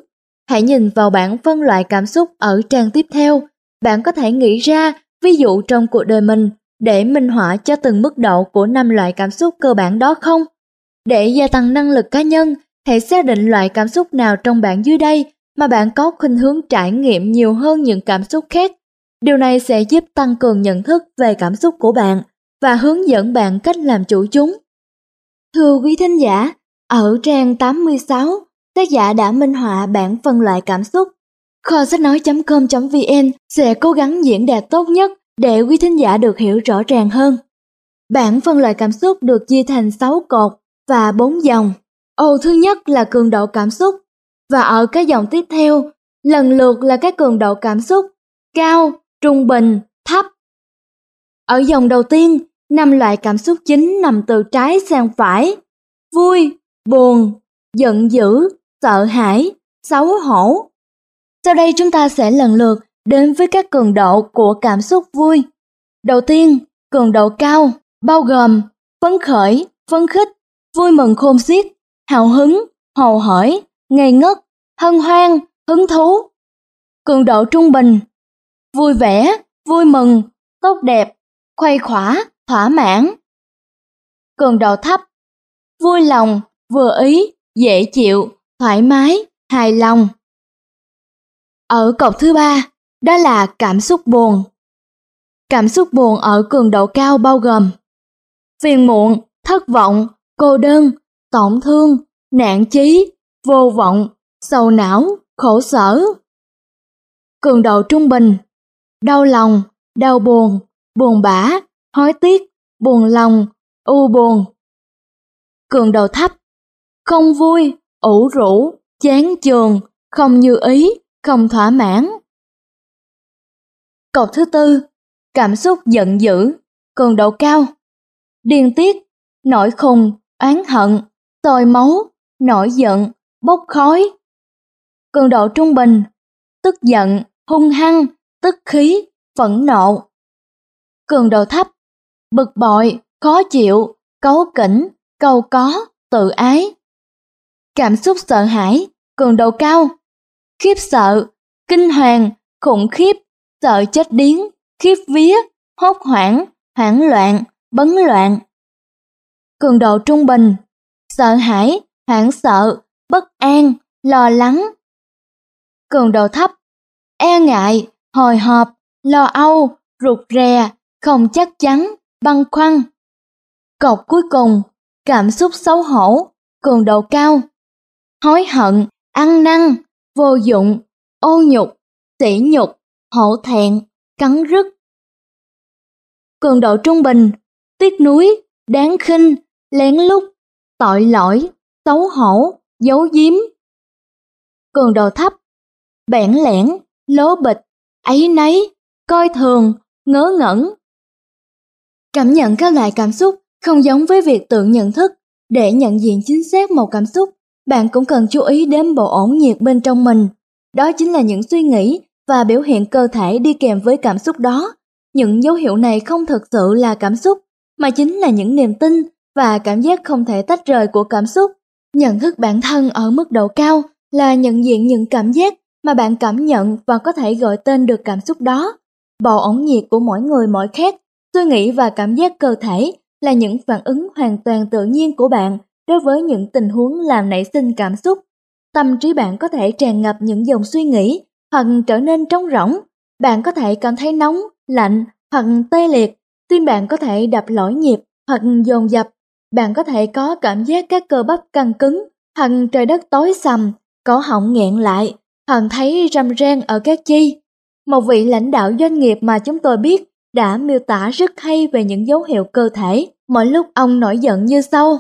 Hãy nhìn vào bảng phân loại cảm xúc ở trang tiếp theo. Bạn có thể nghĩ ra ví dụ trong cuộc đời mình để minh họa cho từng mức độ của năm loại cảm xúc cơ bản đó không? Để gia tăng năng lực cá nhân, hãy xác định loại cảm xúc nào trong bảng dưới đây mà bạn có khuynh hướng trải nghiệm nhiều hơn những cảm xúc khác. Điều này sẽ giúp tăng cường nhận thức về cảm xúc của bạn và hướng dẫn bạn cách làm chủ chúng. Thưa quý thính giả, ở trang 86, tác giả đã minh họa bản phân loại cảm xúc. Kho sách nói.com.vn sẽ cố gắng diễn đạt tốt nhất để quý thính giả được hiểu rõ ràng hơn. Bản phân loại cảm xúc được chia thành 6 cột và 4 dòng. Ô thứ nhất là cường độ cảm xúc và ở các dòng tiếp theo lần lượt là các cường độ cảm xúc cao, trung bình, thấp. Ở dòng đầu tiên, năm loại cảm xúc chính nằm từ trái sang phải: vui, buồn, giận dữ, sợ hãi, xấu hổ. Sau đây chúng ta sẽ lần lượt đến với các cường độ của cảm xúc vui. Đầu tiên, cường độ cao, bao gồm phấn khởi, phấn khích, vui mừng khôn xiết, hào hứng, hồ hởi, ngây ngất, hân hoan, hứng thú. Cường độ trung bình, vui vẻ, vui mừng, tốt đẹp, khuây khỏa, thỏa mãn. Cường độ thấp, vui lòng, vừa ý, dễ chịu, thoải mái, hài lòng. Ở cột thứ ba, đó là cảm xúc buồn. Cảm xúc buồn ở cường độ cao bao gồm phiền muộn, thất vọng, cô đơn, tổn thương, nạn chí, vô vọng, sầu não, khổ sở. Cường độ trung bình, đau lòng, đau buồn, buồn bã, hối tiếc, buồn lòng, u buồn. Cường độ thấp, không vui, ủ rũ, chán chường, không như ý, không thỏa mãn. Cột thứ tư, cảm xúc giận dữ, cường độ cao, điên tiết, nổi khùng, oán hận, tồi máu, nổi giận, bốc khói. Cường độ trung bình, tức giận, hung hăng, tức khí, phẫn nộ. Cường độ thấp, bực bội, khó chịu, cấu kỉnh, cầu có, tự ái. Cảm xúc sợ hãi, cường độ cao, khiếp sợ, kinh hoàng, khủng khiếp, sợ chết điếng, khiếp vía, hốt hoảng, hoảng loạn, bấn loạn. Cường độ trung bình, sợ hãi, hoảng sợ, bất an, lo lắng. Cường độ thấp, e ngại, hồi hộp, lo âu, rụt rè, không chắc chắn, băn khoăn. Cột cuối cùng, cảm xúc xấu hổ, cường độ cao, hối hận, ăn năn, vô dụng, ô nhục, sỉ nhục, hổ thẹn, cắn rứt, cường độ trung bình, tiếc nuối, đáng khinh, lén lút, tội lỗi, xấu hổ, giấu giếm. Cường độ thấp, bẽn lẽn, lố bịch, ấy nấy, coi thường, ngớ ngẩn. Cảm nhận các loại cảm xúc không giống với việc tự nhận thức. Để nhận diện chính xác một cảm xúc, bạn cũng cần chú ý đến bộ ổn nhiệt bên trong mình. Đó chính là những suy nghĩ và biểu hiện cơ thể đi kèm với cảm xúc đó. Những dấu hiệu này không thực sự là cảm xúc, mà chính là những niềm tin và cảm giác không thể tách rời của cảm xúc. Nhận thức bản thân ở mức độ cao là nhận diện những cảm giác mà bạn cảm nhận và có thể gọi tên được cảm xúc đó. Bộ ổn nhiệt của mỗi người mỗi khác, suy nghĩ và cảm giác cơ thể là những phản ứng hoàn toàn tự nhiên của bạn đối với những tình huống làm nảy sinh cảm xúc. Tâm trí bạn có thể tràn ngập những dòng suy nghĩ hoặc trở nên trống rỗng. Bạn có thể cảm thấy nóng, lạnh hoặc tê liệt. Tim bạn có thể đập lỗi nhịp hoặc dồn dập. Bạn có thể có cảm giác các cơ bắp căng cứng hoặc trời đất tối sầm, cổ họng nghẹn lại, hoặc thấy râm ran ở các chi. Một vị lãnh đạo doanh nghiệp mà chúng tôi biết đã miêu tả rất hay về những dấu hiệu cơ thể. Mỗi lúc ông nổi giận như sau.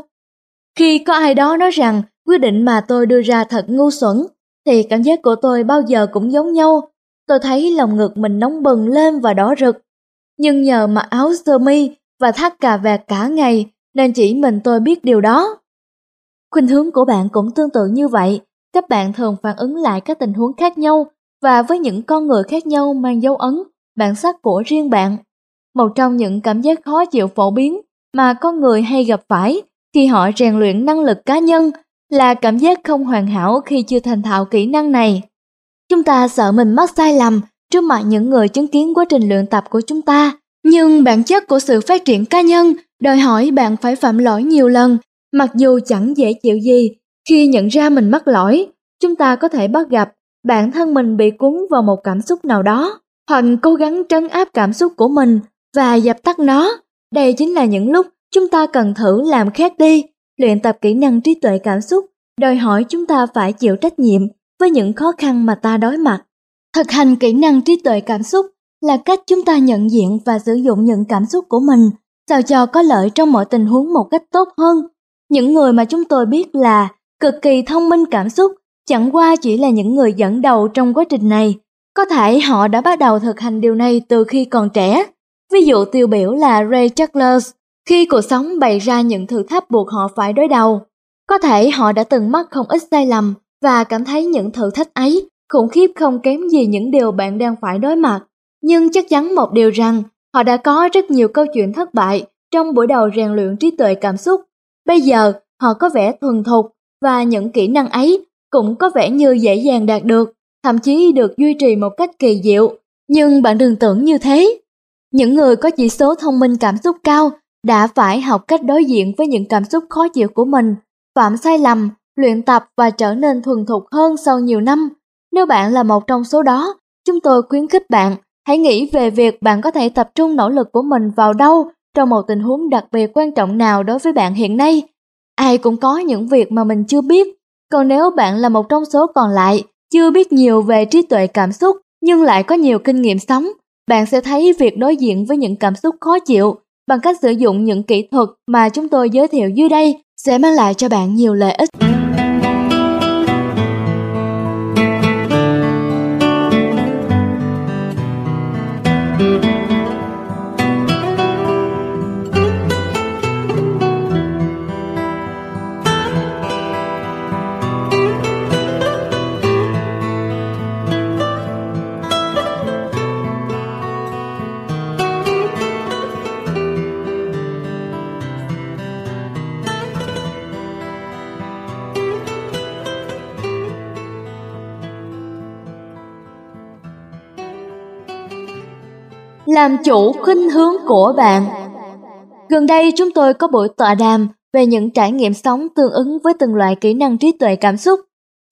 Khi có ai đó nói rằng quyết định mà tôi đưa ra thật ngu xuẩn, thì cảm giác của tôi bao giờ cũng giống nhau. Tôi thấy lòng ngực mình nóng bừng lên và đỏ rực. Nhưng nhờ mặc áo sơ mi và thắt cà vạt cả ngày nên chỉ mình tôi biết điều đó. Khuynh hướng của bạn cũng tương tự như vậy. Các bạn thường phản ứng lại các tình huống khác nhau và với những con người khác nhau mang dấu ấn, bản sắc của riêng bạn. Một trong những cảm giác khó chịu phổ biến mà con người hay gặp phải khi họ rèn luyện năng lực cá nhân là cảm giác không hoàn hảo khi chưa thành thạo kỹ năng này. Chúng ta sợ mình mắc sai lầm trước mặt những người chứng kiến quá trình luyện tập của chúng ta, nhưng bản chất của sự phát triển cá nhân đòi hỏi bạn phải phạm lỗi nhiều lần, mặc dù chẳng dễ chịu gì. Khi nhận ra mình mắc lỗi, chúng ta có thể bắt gặp bản thân mình bị cuốn vào một cảm xúc nào đó, Hận cố gắng trấn áp cảm xúc của mình và dập tắt nó. Đây chính là những lúc chúng ta cần thử làm khác đi, luyện tập kỹ năng trí tuệ cảm xúc, đòi hỏi chúng ta phải chịu trách nhiệm với những khó khăn mà ta đối mặt. Thực hành kỹ năng trí tuệ cảm xúc là cách chúng ta nhận diện và sử dụng những cảm xúc của mình sao cho có lợi trong mọi tình huống một cách tốt hơn. Những người mà chúng tôi biết là cực kỳ thông minh cảm xúc chẳng qua chỉ là những người dẫn đầu trong quá trình này. Có thể họ đã bắt đầu thực hành điều này từ khi còn trẻ. Ví dụ tiêu biểu là Ray Charles, khi cuộc sống bày ra những thử thách buộc họ phải đối đầu. Có thể họ đã từng mắc không ít sai lầm và cảm thấy những thử thách ấy khủng khiếp không kém gì những điều bạn đang phải đối mặt. Nhưng chắc chắn một điều rằng họ đã có rất nhiều câu chuyện thất bại trong buổi đầu rèn luyện trí tuệ cảm xúc. Bây giờ họ có vẻ thuần thục và những kỹ năng ấy cũng có vẻ như dễ dàng đạt được, thậm chí được duy trì một cách kỳ diệu. Nhưng bạn đừng tưởng như thế. Những người có chỉ số thông minh cảm xúc cao đã phải học cách đối diện với những cảm xúc khó chịu của mình, phạm sai lầm, luyện tập và trở nên thuần thục hơn sau nhiều năm. Nếu bạn là một trong số đó, chúng tôi khuyến khích bạn hãy nghĩ về việc bạn có thể tập trung nỗ lực của mình vào đâu trong một tình huống đặc biệt quan trọng nào đối với bạn hiện nay. Ai cũng có những việc mà mình chưa biết, còn nếu bạn là một trong số còn lại, chưa biết nhiều về trí tuệ cảm xúc nhưng lại có nhiều kinh nghiệm sống, bạn sẽ thấy việc đối diện với những cảm xúc khó chịu bằng cách sử dụng những kỹ thuật mà chúng tôi giới thiệu dưới đây sẽ mang lại cho bạn nhiều lợi ích. Làm chủ khuynh hướng của bạn. Gần đây chúng tôi có buổi tọa đàm về những trải nghiệm sống tương ứng với từng loại kỹ năng trí tuệ cảm xúc.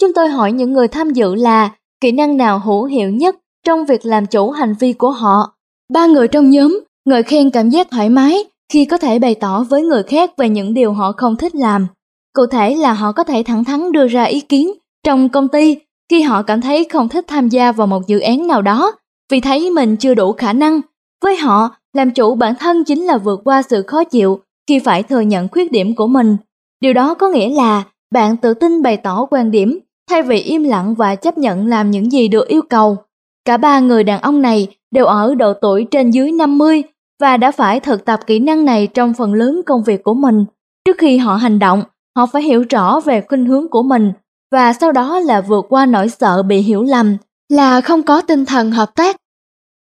Chúng tôi hỏi những người tham dự là kỹ năng nào hữu hiệu nhất trong việc làm chủ hành vi của họ. Ba người trong nhóm ngợi khen cảm giác thoải mái khi có thể bày tỏ với người khác về những điều họ không thích làm. Cụ thể là họ có thể thẳng thắn đưa ra ý kiến trong công ty khi họ cảm thấy không thích tham gia vào một dự án nào đó vì thấy mình chưa đủ khả năng với họ làm chủ bản thân chính là vượt qua sự khó chịu khi phải thừa nhận khuyết điểm của mình. Điều đó có nghĩa là bạn tự tin bày tỏ quan điểm thay vì im lặng và chấp nhận làm những gì được yêu cầu. Cả ba người đàn ông này đều ở độ tuổi trên dưới 50 và đã phải thực tập kỹ năng này trong phần lớn công việc của mình. Trước khi họ hành động, họ phải hiểu rõ về khuynh hướng của mình và sau đó là vượt qua nỗi sợ bị hiểu lầm, là không có tinh thần hợp tác.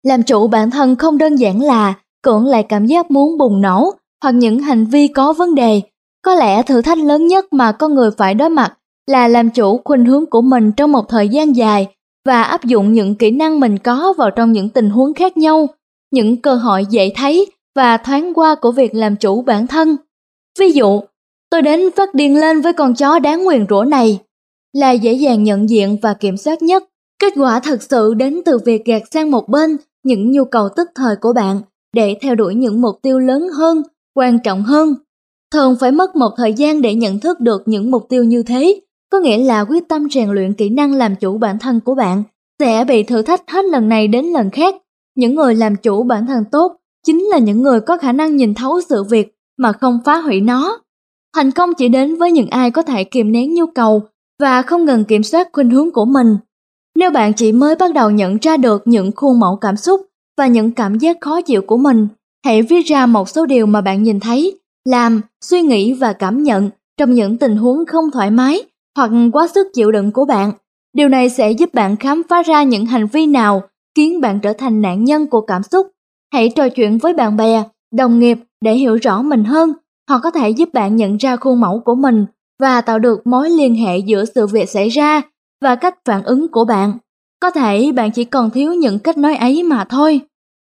Làm chủ bản thân không đơn giản là cưỡng lại cảm giác muốn bùng nổ hoặc những hành vi có vấn đề. Có lẽ thử thách lớn nhất mà con người phải đối mặt là làm chủ khuynh hướng của mình trong một thời gian dài và áp dụng những kỹ năng mình có vào trong những tình huống khác nhau, những cơ hội dễ thấy và thoáng qua của việc làm chủ bản thân. Ví dụ, tôi đến phát điên lên với con chó đáng nguyền rủa này là dễ dàng nhận diện và kiểm soát nhất. Kết quả thật sự đến từ việc gạt sang một bên những nhu cầu tức thời của bạn để theo đuổi những mục tiêu lớn hơn, quan trọng hơn. Thường phải mất một thời gian để nhận thức được những mục tiêu như thế, có nghĩa là quyết tâm rèn luyện kỹ năng làm chủ bản thân của bạn sẽ bị thử thách hết lần này đến lần khác. Những người làm chủ bản thân tốt chính là những người có khả năng nhìn thấu sự việc mà không phá hủy nó. Thành công chỉ đến với những ai có thể kiềm nén nhu cầu và không ngừng kiểm soát khuynh hướng của mình. Nếu bạn chỉ mới bắt đầu nhận ra được những khuôn mẫu cảm xúc và những cảm giác khó chịu của mình, hãy viết ra một số điều mà bạn nhìn thấy, làm, suy nghĩ và cảm nhận trong những tình huống không thoải mái hoặc quá sức chịu đựng của bạn. Điều này sẽ giúp bạn khám phá ra những hành vi nào khiến bạn trở thành nạn nhân của cảm xúc. Hãy trò chuyện với bạn bè, đồng nghiệp để hiểu rõ mình hơn. Họ có thể giúp bạn nhận ra khuôn mẫu của mình và tạo được mối liên hệ giữa sự việc xảy ra và cách phản ứng của bạn. Có thể bạn chỉ còn thiếu những cách nói ấy mà thôi.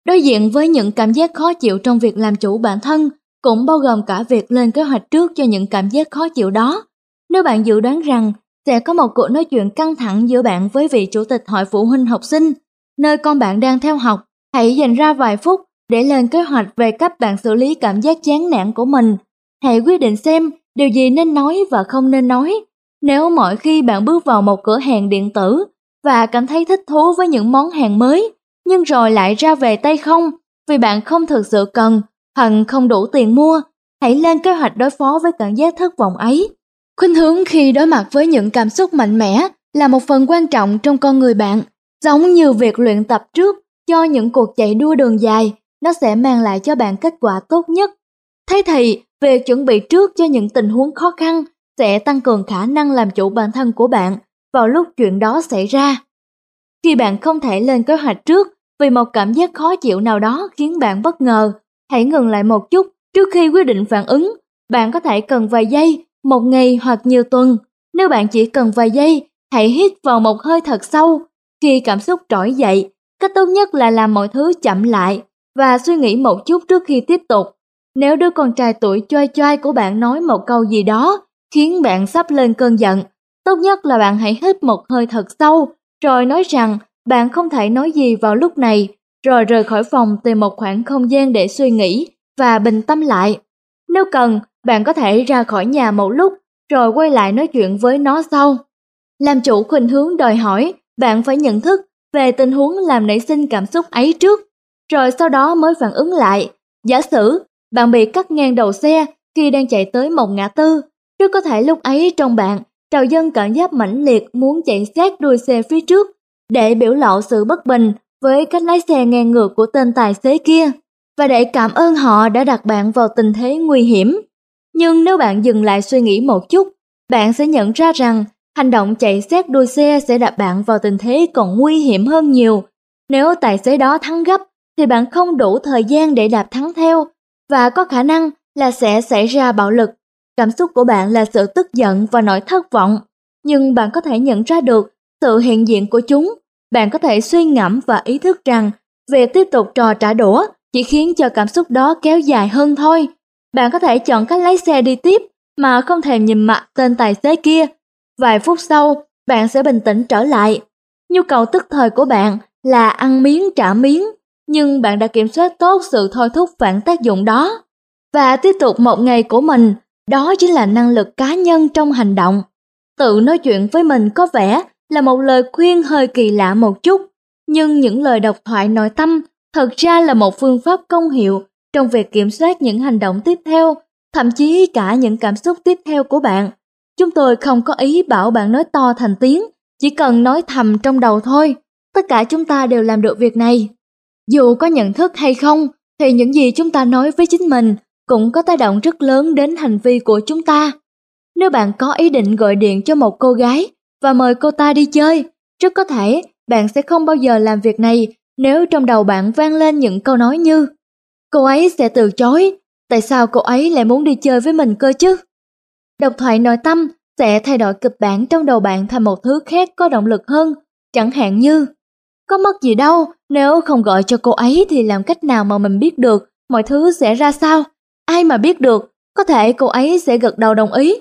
Đối diện với những cảm giác khó chịu trong việc làm chủ bản thân cũng bao gồm cả việc lên kế hoạch trước cho những cảm giác khó chịu đó. Nếu bạn dự đoán rằng sẽ có một cuộc nói chuyện căng thẳng giữa bạn với vị chủ tịch hội phụ huynh học sinh, nơi con bạn đang theo học, hãy dành ra vài phút để lên kế hoạch về cách bạn xử lý cảm giác chán nản của mình. Hãy quyết định xem điều gì nên nói và không nên nói. Nếu mỗi khi bạn bước vào một cửa hàng điện tử và cảm thấy thích thú với những món hàng mới, nhưng rồi lại ra về tay không vì bạn không thực sự cần hoặc không đủ tiền mua, hãy lên kế hoạch đối phó với cảm giác thất vọng ấy. Khuynh hướng khi đối mặt với những cảm xúc mạnh mẽ là một phần quan trọng trong con người bạn, giống như việc luyện tập trước cho những cuộc chạy đua đường dài, nó sẽ mang lại cho bạn kết quả tốt nhất. Thế thì, việc chuẩn bị trước cho những tình huống khó khăn sẽ tăng cường khả năng làm chủ bản thân của bạn vào lúc chuyện đó xảy ra. Khi bạn không thể lên kế hoạch trước vì một cảm giác khó chịu nào đó khiến bạn bất ngờ, hãy ngừng lại một chút trước khi quyết định phản ứng. Bạn có thể cần vài giây, một ngày hoặc nhiều tuần. Nếu bạn chỉ cần vài giây, hãy hít vào một hơi thật sâu. Khi cảm xúc trỗi dậy, cách tốt nhất là làm mọi thứ chậm lại và suy nghĩ một chút trước khi tiếp tục. Nếu đứa con trai tuổi choai choai của bạn nói một câu gì đó khiến bạn sắp lên cơn giận, tốt nhất là bạn hãy hít một hơi thật sâu, rồi nói rằng bạn không thể nói gì vào lúc này, rồi rời khỏi phòng tìm một khoảng không gian để suy nghĩ và bình tâm lại. Nếu cần, bạn có thể ra khỏi nhà một lúc, rồi quay lại nói chuyện với nó sau. Làm chủ khuynh hướng đòi hỏi, bạn phải nhận thức về tình huống làm nảy sinh cảm xúc ấy trước, rồi sau đó mới phản ứng lại. Giả sử bạn bị cắt ngang đầu xe khi đang chạy tới một ngã tư, rất có thể lúc ấy trong bạn trào dân cảm giác mãnh liệt muốn chạy sát đuôi xe phía trước để biểu lộ sự bất bình với cách lái xe ngang ngược của tên tài xế kia và để cảm ơn họ đã đặt bạn vào tình thế nguy hiểm. Nhưng nếu bạn dừng lại suy nghĩ một chút, bạn sẽ nhận ra rằng hành động chạy xét đuôi xe sẽ đặt bạn vào tình thế còn nguy hiểm hơn nhiều. Nếu tài xế đó thắng gấp thì bạn không đủ thời gian để đạp thắng theo và có khả năng là sẽ xảy ra bạo lực. Cảm xúc của bạn là sự tức giận và nỗi thất vọng, nhưng bạn có thể nhận ra được sự hiện diện của chúng. Bạn có thể suy ngẫm và ý thức rằng việc tiếp tục trò trả đũa chỉ khiến cho cảm xúc đó kéo dài hơn thôi. Bạn có thể chọn cách lái xe đi tiếp mà không thèm nhìn mặt tên tài xế kia. Vài phút sau, bạn sẽ bình tĩnh trở lại. Nhu cầu tức thời của bạn là ăn miếng trả miếng, nhưng bạn đã kiểm soát tốt sự thôi thúc phản tác dụng đó. Và tiếp tục một ngày của mình, đó chính là năng lực cá nhân trong hành động. Tự nói chuyện với mình có vẻ là một lời khuyên hơi kỳ lạ một chút, nhưng những lời độc thoại nội tâm thật ra là một phương pháp công hiệu trong việc kiểm soát những hành động tiếp theo, thậm chí cả những cảm xúc tiếp theo của bạn. Chúng tôi không có ý bảo bạn nói to thành tiếng, chỉ cần nói thầm trong đầu thôi. Tất cả chúng ta đều làm được việc này. Dù có nhận thức hay không, thì những gì chúng ta nói với chính mình cũng có tác động rất lớn đến hành vi của chúng ta. Nếu bạn có ý định gọi điện cho một cô gái và mời cô ta đi chơi, rất có thể bạn sẽ không bao giờ làm việc này nếu trong đầu bạn vang lên những câu nói như Cô ấy sẽ từ chối, tại sao cô ấy lại muốn đi chơi với mình cơ chứ? Độc thoại nội tâm sẽ thay đổi kịch bản trong đầu bạn thành một thứ khác có động lực hơn, chẳng hạn như Có mất gì đâu, nếu không gọi cho cô ấy thì làm cách nào mà mình biết được mọi thứ sẽ ra sao? Ai mà biết được, có thể cô ấy sẽ gật đầu đồng ý.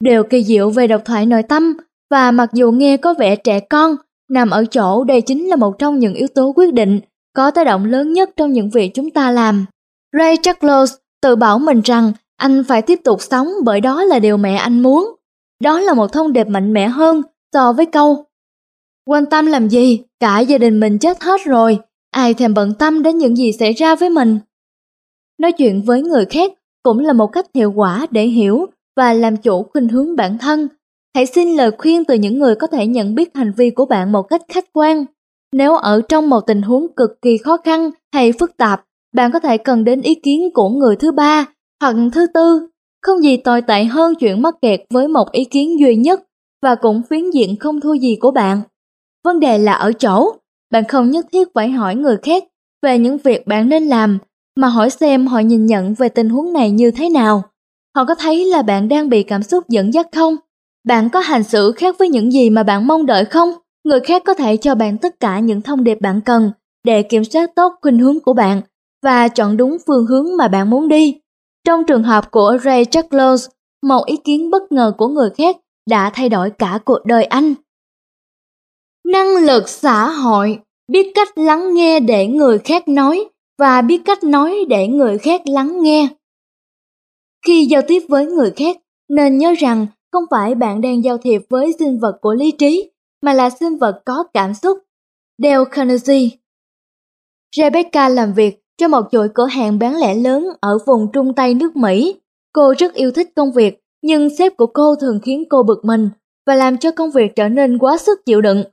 Điều kỳ diệu về độc thoại nội tâm và mặc dù nghe có vẻ trẻ con, nằm ở chỗ đây chính là một trong những yếu tố quyết định có tác động lớn nhất trong những việc chúng ta làm. Ray Charles tự bảo mình rằng anh phải tiếp tục sống bởi đó là điều mẹ anh muốn. Đó là một thông điệp mạnh mẽ hơn so với câu Quan tâm làm gì, cả gia đình mình chết hết rồi, ai thèm bận tâm đến những gì xảy ra với mình. Nói chuyện với người khác cũng là một cách hiệu quả để hiểu và làm chủ khuynh hướng bản thân. Hãy xin lời khuyên từ những người có thể nhận biết hành vi của bạn một cách khách quan. Nếu ở trong một tình huống cực kỳ khó khăn hay phức tạp, bạn có thể cần đến ý kiến của người thứ ba hoặc thứ tư. Không gì tồi tệ hơn chuyện mắc kẹt với một ý kiến duy nhất và cũng phiến diện không thua gì của bạn. Vấn đề là ở chỗ, bạn không nhất thiết phải hỏi người khác về những việc bạn nên làm, mà hỏi xem họ nhìn nhận về tình huống này như thế nào. Họ có thấy là bạn đang bị cảm xúc dẫn dắt không? Bạn có hành xử khác với những gì mà bạn mong đợi không? Người khác có thể cho bạn tất cả những thông điệp bạn cần để kiểm soát tốt khuynh hướng của bạn và chọn đúng phương hướng mà bạn muốn đi. Trong trường hợp của Ray Charles, một ý kiến bất ngờ của người khác đã thay đổi cả cuộc đời anh. Năng lực xã hội, biết cách lắng nghe để người khác nói và biết cách nói để người khác lắng nghe. Khi giao tiếp với người khác, nên nhớ rằng không phải bạn đang giao thiệp với sinh vật của lý trí, mà là sinh vật có cảm xúc. Dale Carnegie Rebecca làm việc cho một chuỗi cửa hàng bán lẻ lớn ở vùng Trung Tây nước Mỹ. Cô rất yêu thích công việc, nhưng sếp của cô thường khiến cô bực mình và làm cho công việc trở nên quá sức chịu đựng.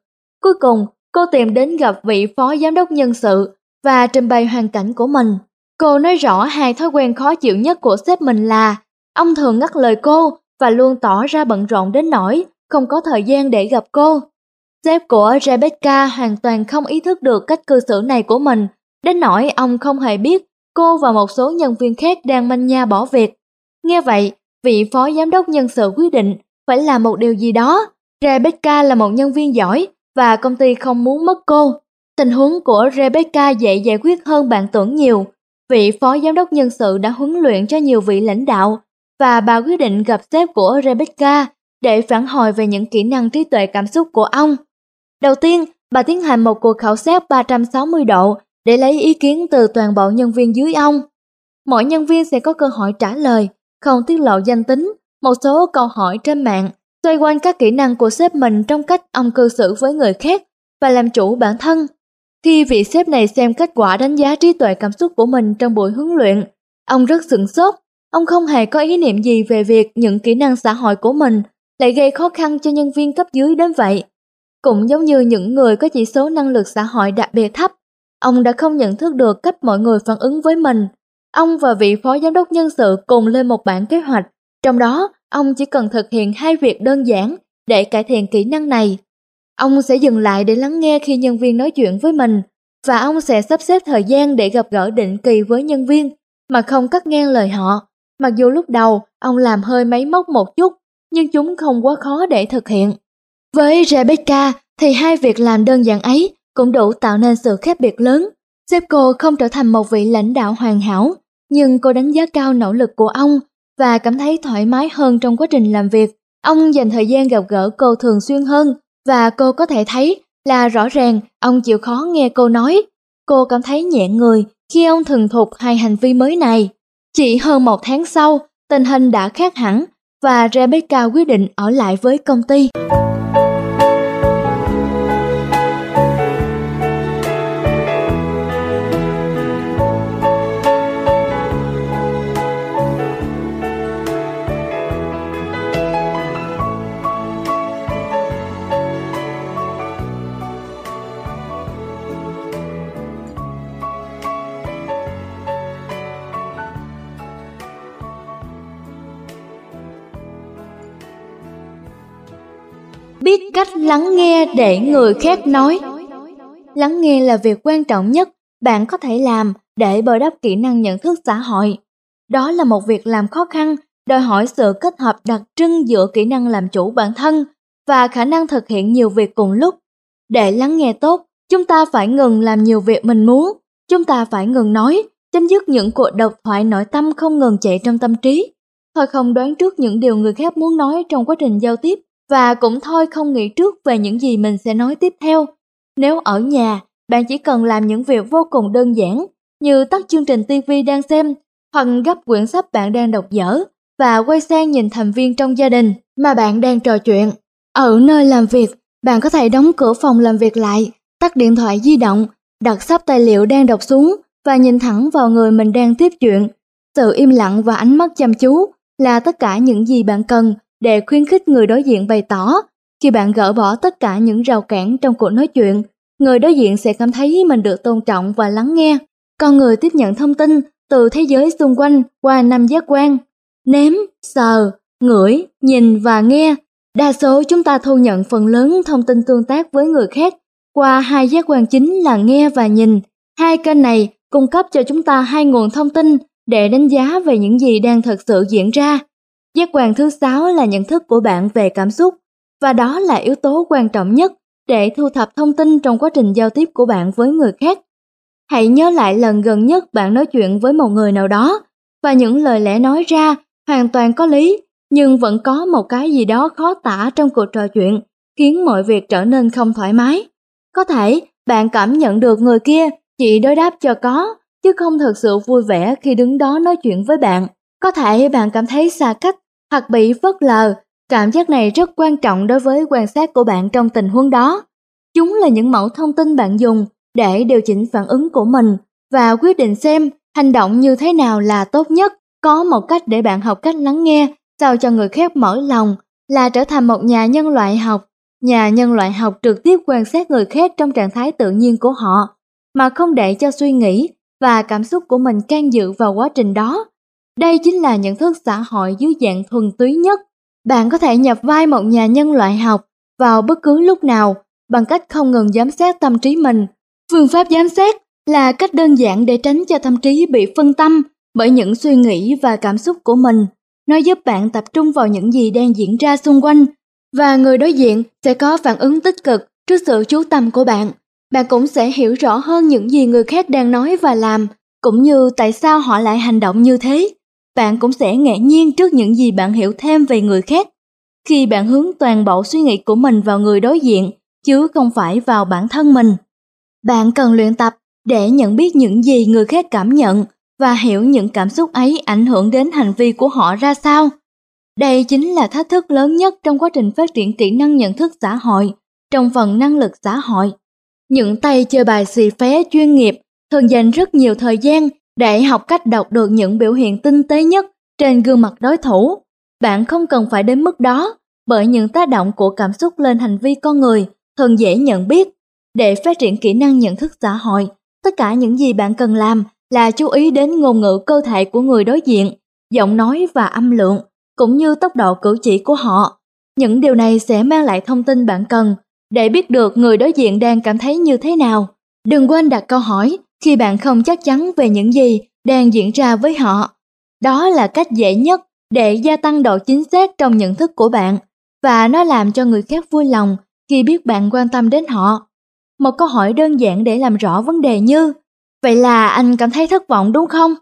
Cuối cùng, cô tìm đến gặp vị phó giám đốc nhân sự và trình bày hoàn cảnh của mình. Cô nói rõ hai thói quen khó chịu nhất của sếp mình là ông thường ngắt lời cô và luôn tỏ ra bận rộn đến nỗi không có thời gian để gặp cô. Sếp của Rebecca hoàn toàn không ý thức được cách cư xử này của mình, đến nỗi ông không hề biết cô và một số nhân viên khác đang manh nha bỏ việc. Nghe vậy, vị phó giám đốc nhân sự quyết định phải làm một điều gì đó. Rebecca là một nhân viên giỏi và công ty không muốn mất cô. Tình huống của Rebecca dễ giải quyết hơn bạn tưởng nhiều. Vị phó giám đốc nhân sự đã huấn luyện cho nhiều vị lãnh đạo và bà quyết định gặp sếp của Rebecca để phản hồi về những kỹ năng trí tuệ cảm xúc của ông. Đầu tiên, bà tiến hành một cuộc khảo sát 360 độ để lấy ý kiến từ toàn bộ nhân viên dưới ông. Mỗi nhân viên sẽ có cơ hội trả lời, không tiết lộ danh tính, một số câu hỏi trên mạng xoay quanh các kỹ năng của sếp mình trong cách ông cư xử với người khác và làm chủ bản thân. Khi vị sếp này xem kết quả đánh giá trí tuệ cảm xúc của mình trong buổi huấn luyện, ông rất sửng sốt. Ông không hề có ý niệm gì về việc những kỹ năng xã hội của mình lại gây khó khăn cho nhân viên cấp dưới đến vậy. Cũng giống như những người có chỉ số năng lực xã hội đặc biệt thấp, ông đã không nhận thức được cách mọi người phản ứng với mình. Ông và vị phó giám đốc nhân sự cùng lên một bản kế hoạch, trong đó ông chỉ cần thực hiện hai việc đơn giản để cải thiện kỹ năng này. Ông sẽ dừng lại để lắng nghe khi nhân viên nói chuyện với mình và ông sẽ sắp xếp thời gian để gặp gỡ định kỳ với nhân viên mà không cắt ngang lời họ. Mặc dù lúc đầu ông làm hơi máy móc một chút, nhưng chúng không quá khó để thực hiện. Với Rebecca thì hai việc làm đơn giản ấy cũng đủ tạo nên sự khác biệt lớn. Sếp cô không trở thành một vị lãnh đạo hoàn hảo, nhưng cô đánh giá cao nỗ lực của ông và cảm thấy thoải mái hơn trong quá trình làm việc. Ông dành thời gian gặp gỡ cô thường xuyên hơn và cô có thể thấy là rõ ràng ông chịu khó nghe cô nói. Cô cảm thấy nhẹ người khi ông thường thục hai hành vi mới này. Chỉ hơn một tháng sau, tình hình đã khác hẳn và Rebecca quyết định ở lại với công ty. Biết cách lắng nghe để người khác nói. Lắng nghe là việc quan trọng nhất bạn có thể làm để bồi đắp kỹ năng nhận thức xã hội. Đó là một việc làm khó khăn, đòi hỏi sự kết hợp đặc trưng giữa kỹ năng làm chủ bản thân và khả năng thực hiện nhiều việc cùng lúc. Để lắng nghe tốt, chúng ta phải ngừng làm nhiều việc mình muốn, chúng ta phải ngừng nói, chấm dứt những cuộc độc thoại nội tâm không ngừng chạy trong tâm trí. Thôi không đoán trước những điều người khác muốn nói trong quá trình giao tiếp và cũng thôi không nghĩ trước về những gì mình sẽ nói tiếp theo. Nếu ở nhà, bạn chỉ cần làm những việc vô cùng đơn giản như tắt chương trình TV đang xem hoặc gấp quyển sách bạn đang đọc dở và quay sang nhìn thành viên trong gia đình mà bạn đang trò chuyện. Ở nơi làm việc, bạn có thể đóng cửa phòng làm việc lại, tắt điện thoại di động, đặt sắp tài liệu đang đọc xuống và nhìn thẳng vào người mình đang tiếp chuyện. Sự im lặng và ánh mắt chăm chú là tất cả những gì bạn cần để khuyến khích người đối diện bày tỏ. Khi bạn gỡ bỏ tất cả những rào cản trong cuộc nói chuyện, người đối diện sẽ cảm thấy mình được tôn trọng và lắng nghe. Con người tiếp nhận thông tin từ thế giới xung quanh qua năm giác quan, nếm, sờ, ngửi, nhìn và nghe. Đa số chúng ta thu nhận phần lớn thông tin tương tác với người khác qua hai giác quan chính là nghe và nhìn. Hai kênh này cung cấp cho chúng ta hai nguồn thông tin để đánh giá về những gì đang thực sự diễn ra. Giác quan thứ sáu là nhận thức của bạn về cảm xúc, và đó là yếu tố quan trọng nhất để thu thập thông tin trong quá trình giao tiếp của bạn với người khác. Hãy nhớ lại lần gần nhất bạn nói chuyện với một người nào đó và những lời lẽ nói ra hoàn toàn có lý, nhưng vẫn có một cái gì đó khó tả trong cuộc trò chuyện, khiến mọi việc trở nên không thoải mái. Có thể bạn cảm nhận được người kia chỉ đối đáp cho có, chứ không thực sự vui vẻ khi đứng đó nói chuyện với bạn. Có thể bạn cảm thấy xa cách hoặc bị phớt lờ. Cảm giác này rất quan trọng đối với quan sát của bạn trong tình huống đó. Chúng là những mẫu thông tin bạn dùng để điều chỉnh phản ứng của mình và quyết định xem hành động như thế nào là tốt nhất. Có một cách để bạn học cách lắng nghe sao cho người khác mở lòng là trở thành một nhà nhân loại học. Nhà nhân loại học trực tiếp quan sát người khác trong trạng thái tự nhiên của họ, mà không để cho suy nghĩ và cảm xúc của mình can dự vào quá trình đó. Đây chính là nhận thức xã hội dưới dạng thuần túy nhất. Bạn có thể nhập vai một nhà nhân loại học vào bất cứ lúc nào bằng cách không ngừng giám sát tâm trí mình. Phương pháp giám sát là cách đơn giản để tránh cho tâm trí bị phân tâm bởi những suy nghĩ và cảm xúc của mình. Nó giúp bạn tập trung vào những gì đang diễn ra xung quanh và người đối diện sẽ có phản ứng tích cực trước sự chú tâm của bạn. Bạn cũng sẽ hiểu rõ hơn những gì người khác đang nói và làm, cũng như tại sao họ lại hành động như thế. Bạn cũng sẽ ngạc nhiên trước những gì bạn hiểu thêm về người khác. Khi bạn hướng toàn bộ suy nghĩ của mình vào người đối diện, chứ không phải vào bản thân mình. Bạn cần luyện tập để nhận biết những gì người khác cảm nhận và hiểu những cảm xúc ấy ảnh hưởng đến hành vi của họ ra sao. Đây chính là thách thức lớn nhất trong quá trình phát triển kỹ năng nhận thức xã hội, trong phần năng lực xã hội. Những tay chơi bài xì phé chuyên nghiệp thường dành rất nhiều thời gian để học cách đọc được những biểu hiện tinh tế nhất trên gương mặt đối thủ. Bạn không cần phải đến mức đó, bởi những tác động của cảm xúc lên hành vi con người thường dễ nhận biết. Để phát triển kỹ năng nhận thức xã hội, tất cả những gì bạn cần làm là chú ý đến ngôn ngữ cơ thể của người đối diện, giọng nói và âm lượng, cũng như tốc độ cử chỉ của họ. Những điều này sẽ mang lại thông tin bạn cần để biết được người đối diện đang cảm thấy như thế nào. Đừng quên đặt câu hỏi khi bạn không chắc chắn về những gì đang diễn ra với họ. Đó là cách dễ nhất để gia tăng độ chính xác trong nhận thức của bạn, và nó làm cho người khác vui lòng khi biết bạn quan tâm đến họ. Một câu hỏi đơn giản để làm rõ vấn đề như, Vậy là anh cảm thấy thất vọng đúng không?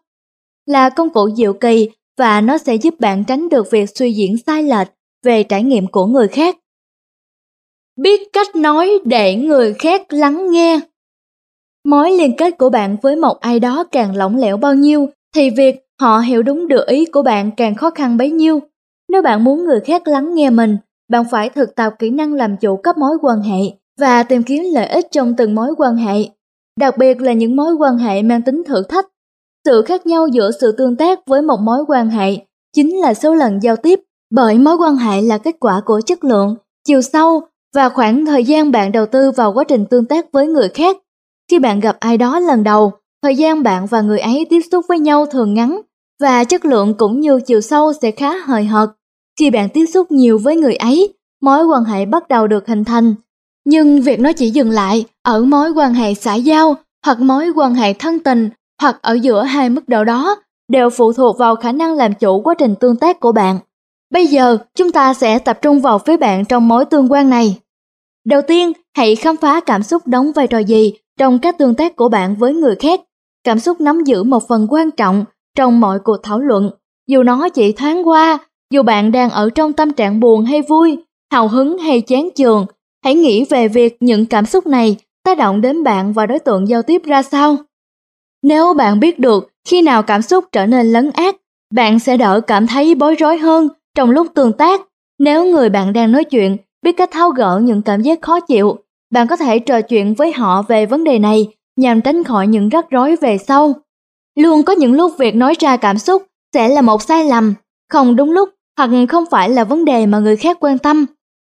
Là công cụ diệu kỳ và nó sẽ giúp bạn tránh được việc suy diễn sai lệch về trải nghiệm của người khác. Biết cách nói để người khác lắng nghe Mối liên kết của bạn với một ai đó càng lỏng lẻo bao nhiêu thì việc họ hiểu đúng được ý của bạn càng khó khăn bấy nhiêu. Nếu bạn muốn người khác lắng nghe mình, bạn phải thực tập kỹ năng làm chủ các mối quan hệ và tìm kiếm lợi ích trong từng mối quan hệ, đặc biệt là những mối quan hệ mang tính thử thách. Sự khác nhau giữa sự tương tác với một mối quan hệ chính là số lần giao tiếp, bởi mối quan hệ là kết quả của chất lượng, chiều sâu và khoảng thời gian bạn đầu tư vào quá trình tương tác với người khác. Khi bạn gặp ai đó lần đầu, thời gian bạn và người ấy tiếp xúc với nhau thường ngắn và chất lượng cũng như chiều sâu sẽ khá hời hợt. Khi bạn tiếp xúc nhiều với người ấy, mối quan hệ bắt đầu được hình thành. Nhưng việc nó chỉ dừng lại ở mối quan hệ xã giao hoặc mối quan hệ thân tình hoặc ở giữa hai mức độ đó đều phụ thuộc vào khả năng làm chủ quá trình tương tác của bạn. Bây giờ, chúng ta sẽ tập trung vào phía bạn trong mối tương quan này. Đầu tiên, hãy khám phá cảm xúc đóng vai trò gì trong các tương tác của bạn với người khác. Cảm xúc nắm giữ một phần quan trọng trong mọi cuộc thảo luận, dù nó chỉ thoáng qua, dù bạn đang ở trong tâm trạng buồn hay vui, hào hứng hay chán chường, hãy nghĩ về việc những cảm xúc này tác động đến bạn và đối tượng giao tiếp ra sao. Nếu bạn biết được khi nào cảm xúc trở nên lấn át, bạn sẽ đỡ cảm thấy bối rối hơn trong lúc tương tác. Nếu người bạn đang nói chuyện biết cách tháo gỡ những cảm giác khó chịu, bạn có thể trò chuyện với họ về vấn đề này nhằm tránh khỏi những rắc rối về sau. Luôn có những lúc việc nói ra cảm xúc sẽ là một sai lầm, không đúng lúc hoặc không phải là vấn đề mà người khác quan tâm.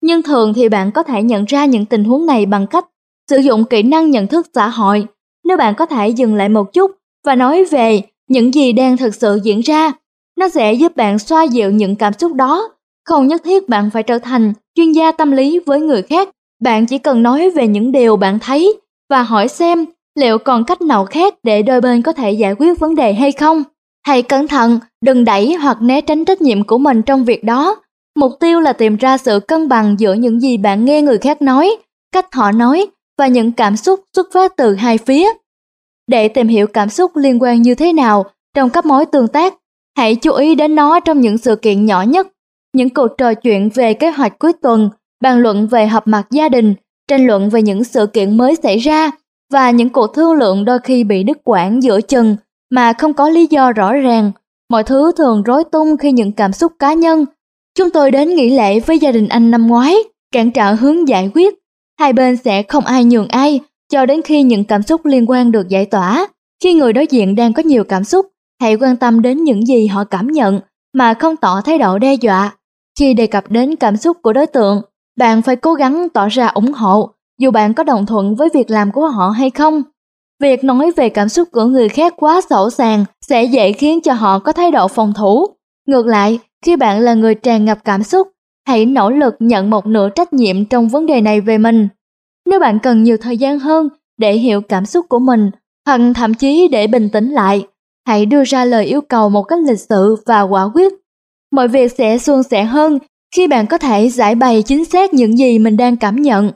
Nhưng thường thì bạn có thể nhận ra những tình huống này bằng cách sử dụng kỹ năng nhận thức xã hội. Nếu bạn có thể dừng lại một chút và nói về những gì đang thực sự diễn ra, nó sẽ giúp bạn xoa dịu những cảm xúc đó. Không nhất thiết bạn phải trở thành chuyên gia tâm lý với người khác, bạn chỉ cần nói về những điều bạn thấy và hỏi xem liệu còn cách nào khác để đôi bên có thể giải quyết vấn đề hay không. Hãy cẩn thận, đừng đẩy hoặc né tránh trách nhiệm của mình trong việc đó. Mục tiêu là tìm ra sự cân bằng giữa những gì bạn nghe người khác nói, cách họ nói và những cảm xúc xuất phát từ hai phía. Để tìm hiểu cảm xúc liên quan như thế nào trong các mối tương tác, hãy chú ý đến nó trong những sự kiện nhỏ nhất, những cuộc trò chuyện về kế hoạch cuối tuần, bàn luận về họp mặt gia đình, tranh luận về những sự kiện mới xảy ra và những cuộc thương lượng đôi khi bị đứt quãng giữa chừng mà không có lý do rõ ràng. Mọi thứ thường rối tung khi những cảm xúc cá nhân. Chúng tôi đến nghỉ lễ với gia đình anh năm ngoái, cản trở hướng giải quyết. Hai bên sẽ không ai nhường ai cho đến khi những cảm xúc liên quan được giải tỏa. Khi người đối diện đang có nhiều cảm xúc, hãy quan tâm đến những gì họ cảm nhận mà không tỏ thái độ đe dọa. Khi đề cập đến cảm xúc của đối tượng, bạn phải cố gắng tỏ ra ủng hộ dù bạn có đồng thuận với việc làm của họ hay không. Việc nói về cảm xúc của người khác quá sổ sàng sẽ dễ khiến cho họ có thái độ phòng thủ. Ngược lại, khi bạn là người tràn ngập cảm xúc, hãy nỗ lực nhận một nửa trách nhiệm trong vấn đề này về mình. Nếu bạn cần nhiều thời gian hơn để hiểu cảm xúc của mình, hoặc thậm chí để bình tĩnh lại, hãy đưa ra lời yêu cầu một cách lịch sự và quả quyết. Mọi việc sẽ suôn sẻ hơn khi bạn có thể giải bày chính xác những gì mình đang cảm nhận.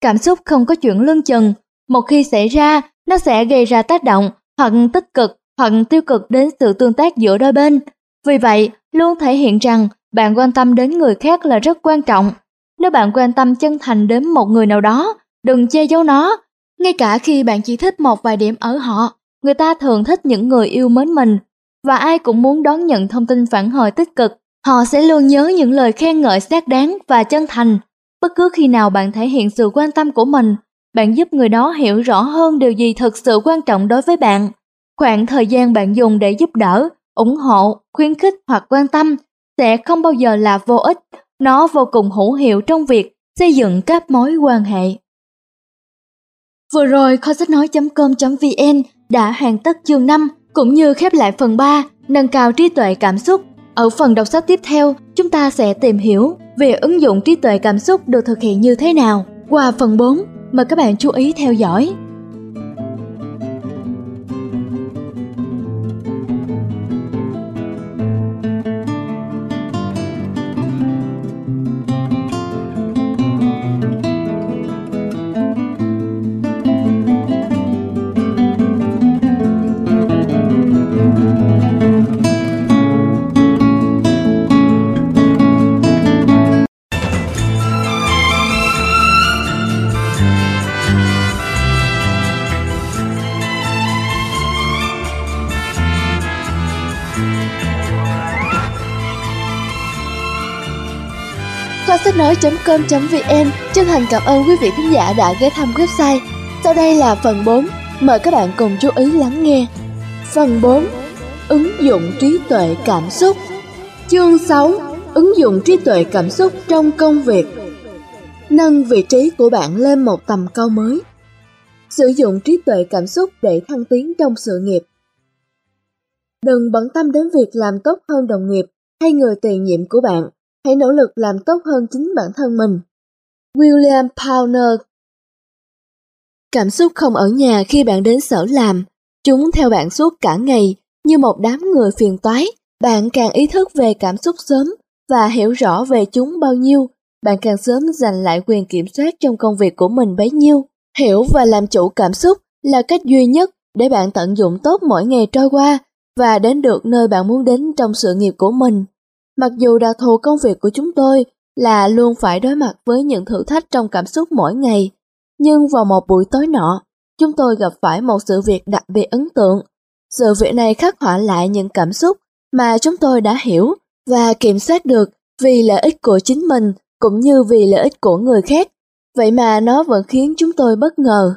Cảm xúc không có chuyện lưng chừng, một khi xảy ra, nó sẽ gây ra tác động hoặc tích cực hoặc tiêu cực đến sự tương tác giữa đôi bên. Vì vậy, luôn thể hiện rằng bạn quan tâm đến người khác là rất quan trọng. Nếu bạn quan tâm chân thành đến một người nào đó, đừng che giấu nó. Ngay cả khi bạn chỉ thích một vài điểm ở họ, người ta thường thích những người yêu mến mình và ai cũng muốn đón nhận thông tin phản hồi tích cực. Họ sẽ luôn nhớ những lời khen ngợi xác đáng và chân thành. Bất cứ khi nào bạn thể hiện sự quan tâm của mình, bạn giúp người đó hiểu rõ hơn điều gì thực sự quan trọng đối với bạn. Khoảng thời gian bạn dùng để giúp đỡ, ủng hộ, khuyến khích hoặc quan tâm sẽ không bao giờ là vô ích, nó vô cùng hữu hiệu trong việc xây dựng các mối quan hệ. Vừa rồi kho sách nói.com.vn đã hoàn tất chương 5 cũng như khép lại phần 3 nâng cao trí tuệ cảm xúc. Ở phần đọc sách tiếp theo, chúng ta sẽ tìm hiểu về ứng dụng trí tuệ cảm xúc được thực hiện như thế nào. Qua phần 4, mời các bạn chú ý theo dõi. Com.vn chân thành cảm ơn quý vị khán giả đã ghé thăm website. Sau đây là phần 4, mời các bạn cùng chú ý lắng nghe. Phần 4. Ứng dụng trí tuệ cảm xúc Chương 6. Ứng dụng trí tuệ cảm xúc trong công việc Nâng vị trí của bạn lên một tầm cao mới Sử dụng trí tuệ cảm xúc để thăng tiến trong sự nghiệp Đừng bận tâm đến việc làm tốt hơn đồng nghiệp hay người tiền nhiệm của bạn hãy nỗ lực làm tốt hơn chính bản thân mình. William Powner Cảm xúc không ở nhà khi bạn đến sở làm, chúng theo bạn suốt cả ngày như một đám người phiền toái. Bạn càng ý thức về cảm xúc sớm và hiểu rõ về chúng bao nhiêu, bạn càng sớm giành lại quyền kiểm soát trong công việc của mình bấy nhiêu. Hiểu và làm chủ cảm xúc là cách duy nhất để bạn tận dụng tốt mỗi ngày trôi qua và đến được nơi bạn muốn đến trong sự nghiệp của mình. Mặc dù đặc thù công việc của chúng tôi là luôn phải đối mặt với những thử thách trong cảm xúc mỗi ngày, nhưng vào một buổi tối nọ, chúng tôi gặp phải một sự việc đặc biệt ấn tượng. Sự việc này khắc họa lại những cảm xúc mà chúng tôi đã hiểu và kiểm soát được vì lợi ích của chính mình cũng như vì lợi ích của người khác. Vậy mà nó vẫn khiến chúng tôi bất ngờ.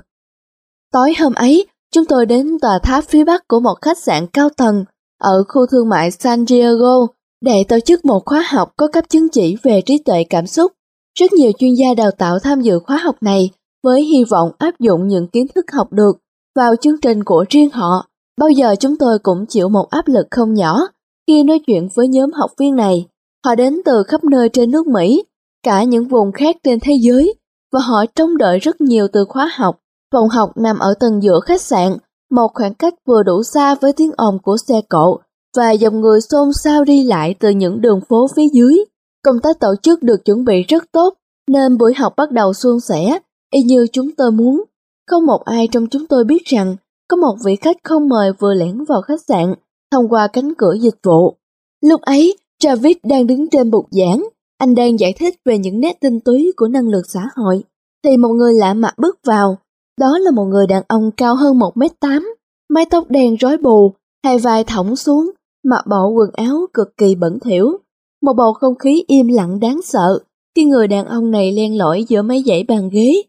Tối hôm ấy, chúng tôi đến tòa tháp phía bắc của một khách sạn cao tầng ở khu thương mại San Diego để tổ chức một khóa học có cấp chứng chỉ về trí tuệ cảm xúc. Rất nhiều chuyên gia đào tạo tham dự khóa học này với hy vọng áp dụng những kiến thức học được vào chương trình của riêng họ. Bao giờ chúng tôi cũng chịu một áp lực không nhỏ khi nói chuyện với nhóm học viên này. Họ đến từ khắp nơi trên nước Mỹ, cả những vùng khác trên thế giới, và họ trông đợi rất nhiều từ khóa học. Phòng học nằm ở tầng giữa khách sạn, một khoảng cách vừa đủ xa với tiếng ồn của xe cộ và dòng người xôn xao đi lại từ những đường phố phía dưới. Công tác tổ chức được chuẩn bị rất tốt, nên buổi học bắt đầu suôn sẻ, y như chúng tôi muốn. Không một ai trong chúng tôi biết rằng có một vị khách không mời vừa lẻn vào khách sạn thông qua cánh cửa dịch vụ. Lúc ấy, Travis đang đứng trên bục giảng, anh đang giải thích về những nét tinh túy của năng lực xã hội, thì một người lạ mặt bước vào. Đó là một người đàn ông cao hơn 1m8, mái tóc đen rối bù, hai vai thõng xuống, mặc bộ quần áo cực kỳ bẩn thỉu. Một bầu không khí im lặng đáng sợ khi người đàn ông này len lỏi giữa mấy dãy bàn ghế.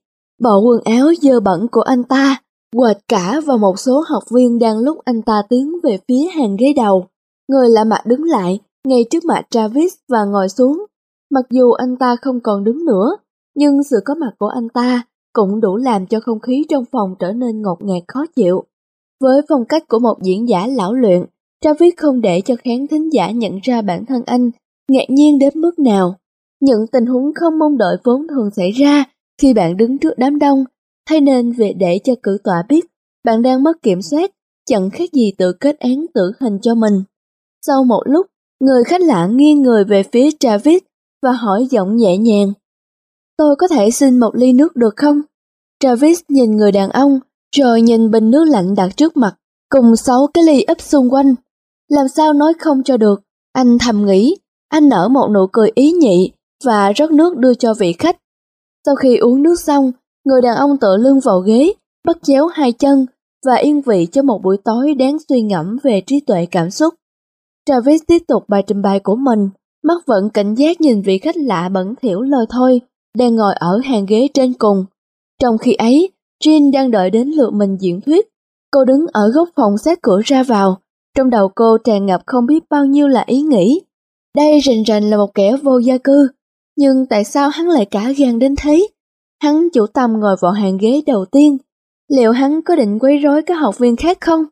Bộ quần áo dơ bẩn của anh ta quệt cả vào một số học viên đang lúc anh ta tiến về phía hàng ghế đầu. Người lạ mặt đứng lại ngay trước mặt Travis và ngồi xuống. Mặc dù anh ta không còn đứng nữa, nhưng sự có mặt của anh ta cũng đủ làm cho không khí trong phòng trở nên ngột ngạt khó chịu. Với phong cách của một diễn giả lão luyện, Travis không để cho khán thính giả nhận ra bản thân anh ngạc nhiên đến mức nào. Những tình huống không mong đợi vốn thường xảy ra khi bạn đứng trước đám đông, thay nên việc để cho cử tọa biết bạn đang mất kiểm soát, chẳng khác gì tự kết án tử hình cho mình. Sau một lúc, người khách lạ nghiêng người về phía Travis và hỏi giọng nhẹ nhàng. Tôi có thể xin một ly nước được không? Travis nhìn người đàn ông, rồi nhìn bình nước lạnh đặt trước mặt, cùng sáu cái ly ấp xung quanh. Làm sao nói không cho được, anh thầm nghĩ, anh nở một nụ cười ý nhị và rót nước đưa cho vị khách. Sau khi uống nước xong, người đàn ông tựa lưng vào ghế, bắt chéo hai chân và yên vị cho một buổi tối đáng suy ngẫm về trí tuệ cảm xúc. Travis tiếp tục bài trình bày của mình, mắt vẫn cảnh giác nhìn vị khách lạ bẩn thỉu lời thôi, đang ngồi ở hàng ghế trên cùng. Trong khi ấy, Jean đang đợi đến lượt mình diễn thuyết. Cô đứng ở góc phòng sát cửa ra vào, trong đầu cô tràn ngập không biết bao nhiêu là ý nghĩ. Đây rình rình là một kẻ vô gia cư, nhưng tại sao hắn lại cả gan đến thế? Hắn chủ tâm ngồi vào hàng ghế đầu tiên. Liệu hắn có định quấy rối các học viên khác không?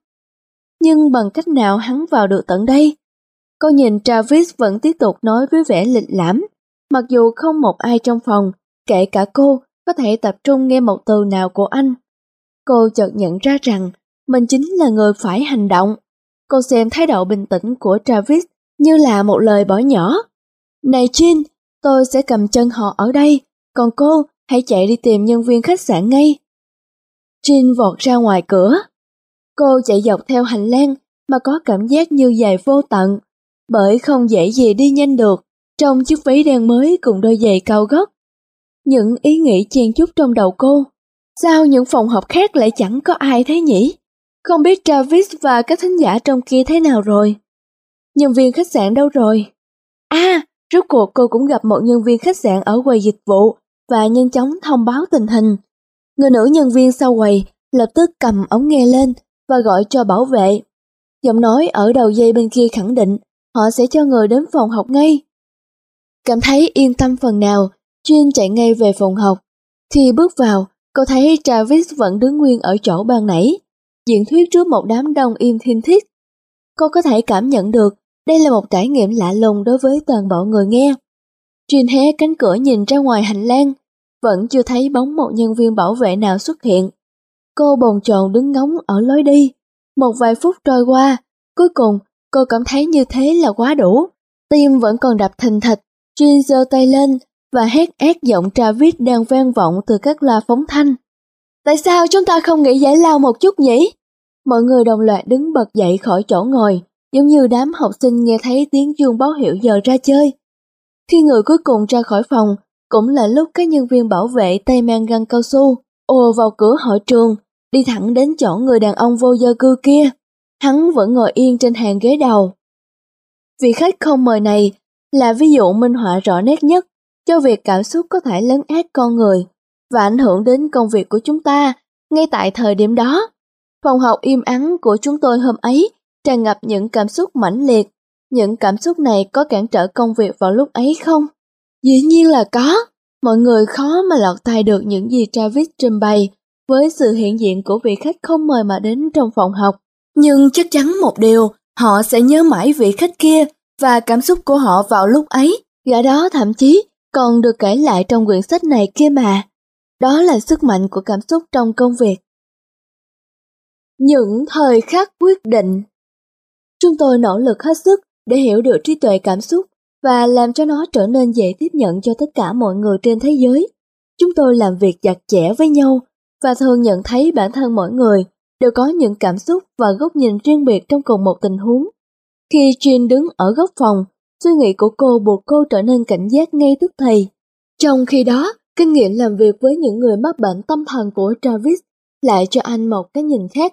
Nhưng bằng cách nào hắn vào được tận đây? Cô nhìn Travis vẫn tiếp tục nói với vẻ lịch lãm, mặc dù không một ai trong phòng, kể cả cô, có thể tập trung nghe một từ nào của anh. Cô chợt nhận ra rằng mình chính là người phải hành động. Cô xem thái độ bình tĩnh của Travis như là một lời bỏ nhỏ. Này Jin, tôi sẽ cầm chân họ ở đây, còn cô hãy chạy đi tìm nhân viên khách sạn ngay. Jin vọt ra ngoài cửa. Cô chạy dọc theo hành lang mà có cảm giác như dài vô tận, bởi không dễ gì đi nhanh được trong chiếc váy đen mới cùng đôi giày cao gót. Những ý nghĩ chen chúc trong đầu cô. Sao những phòng học khác lại chẳng có ai thế nhỉ? Không biết Travis và các thính giả trong kia thế nào rồi? Nhân viên khách sạn đâu rồi? À, rốt cuộc cô cũng gặp một nhân viên khách sạn ở quầy dịch vụ và nhanh chóng thông báo tình hình. Người nữ nhân viên sau quầy lập tức cầm ống nghe lên và gọi cho bảo vệ. Giọng nói ở đầu dây bên kia khẳng định họ sẽ cho người đến phòng học ngay. Cảm thấy yên tâm phần nào, Chuyên chạy ngay về phòng học. Thì bước vào, cô thấy Travis vẫn đứng nguyên ở chỗ ban nãy, diễn thuyết trước một đám đông im thiên thiết. Cô có thể cảm nhận được đây là một trải nghiệm lạ lùng đối với toàn bộ người nghe. Jin hé cánh cửa nhìn ra ngoài hành lang, vẫn chưa thấy bóng một nhân viên bảo vệ nào xuất hiện. Cô bồn chồn đứng ngóng ở lối đi. Một vài phút trôi qua, cuối cùng cô cảm thấy như thế là quá đủ. Tim vẫn còn đập thình thịch, Jin giơ tay lên và hét ác giọng Travis đang vang vọng từ các loa phóng thanh. Tại sao chúng ta không nghĩ giải lao một chút nhỉ? Mọi người đồng loạt đứng bật dậy khỏi chỗ ngồi, giống như đám học sinh nghe thấy tiếng chuông báo hiệu giờ ra chơi. Khi người cuối cùng ra khỏi phòng, cũng là lúc các nhân viên bảo vệ tay mang găng cao su ồ vào cửa hội trường, đi thẳng đến chỗ người đàn ông vô gia cư kia. Hắn vẫn ngồi yên trên hàng ghế đầu. Vị khách không mời này là ví dụ minh họa rõ nét nhất cho việc cảm xúc có thể lấn át con người và ảnh hưởng đến công việc của chúng ta ngay tại thời điểm đó. Phòng học im ắng của chúng tôi hôm ấy tràn ngập những cảm xúc mãnh liệt. Những cảm xúc này có cản trở công việc vào lúc ấy không? Dĩ nhiên là có. Mọi người khó mà lọt tay được những gì Travis trình bày với sự hiện diện của vị khách không mời mà đến trong phòng học. Nhưng chắc chắn một điều, họ sẽ nhớ mãi vị khách kia và cảm xúc của họ vào lúc ấy. Gã đó thậm chí còn được kể lại trong quyển sách này kia mà. Đó là sức mạnh của cảm xúc trong công việc. Những thời khắc quyết định Chúng tôi nỗ lực hết sức để hiểu được trí tuệ cảm xúc và làm cho nó trở nên dễ tiếp nhận cho tất cả mọi người trên thế giới. Chúng tôi làm việc chặt chẽ với nhau và thường nhận thấy bản thân mỗi người đều có những cảm xúc và góc nhìn riêng biệt trong cùng một tình huống. Khi Jean đứng ở góc phòng, suy nghĩ của cô buộc cô trở nên cảnh giác ngay tức thì. Trong khi đó, kinh nghiệm làm việc với những người mắc bệnh tâm thần của Travis lại cho anh một cái nhìn khác.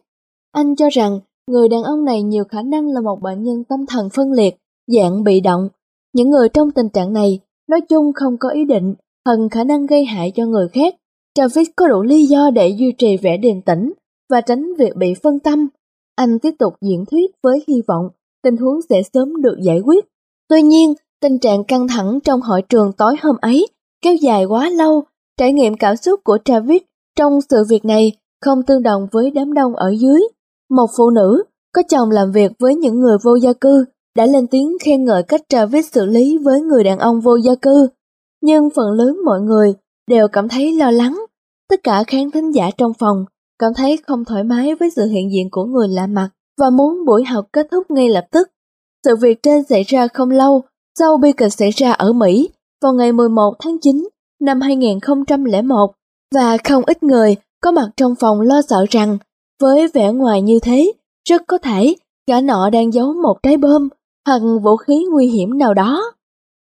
Anh cho rằng người đàn ông này nhiều khả năng là một bệnh nhân tâm thần phân liệt, dạng bị động. Những người trong tình trạng này nói chung không có ý định, hần khả năng gây hại cho người khác. Travis có đủ lý do để duy trì vẻ điềm tĩnh và tránh việc bị phân tâm. Anh tiếp tục diễn thuyết với hy vọng tình huống sẽ sớm được giải quyết. Tuy nhiên, tình trạng căng thẳng trong hội trường tối hôm ấy kéo dài quá lâu, trải nghiệm cảm xúc của Travis trong sự việc này không tương đồng với đám đông ở dưới. Một phụ nữ có chồng làm việc với những người vô gia cư đã lên tiếng khen ngợi cách Travis xử lý với người đàn ông vô gia cư. Nhưng phần lớn mọi người đều cảm thấy lo lắng. Tất cả khán thính giả trong phòng cảm thấy không thoải mái với sự hiện diện của người lạ mặt và muốn buổi học kết thúc ngay lập tức. Sự việc trên xảy ra không lâu sau bi kịch xảy ra ở Mỹ vào ngày 11 tháng 9 năm 2001 và không ít người có mặt trong phòng lo sợ rằng với vẻ ngoài như thế, rất có thể gã nọ đang giấu một trái bom hoặc vũ khí nguy hiểm nào đó.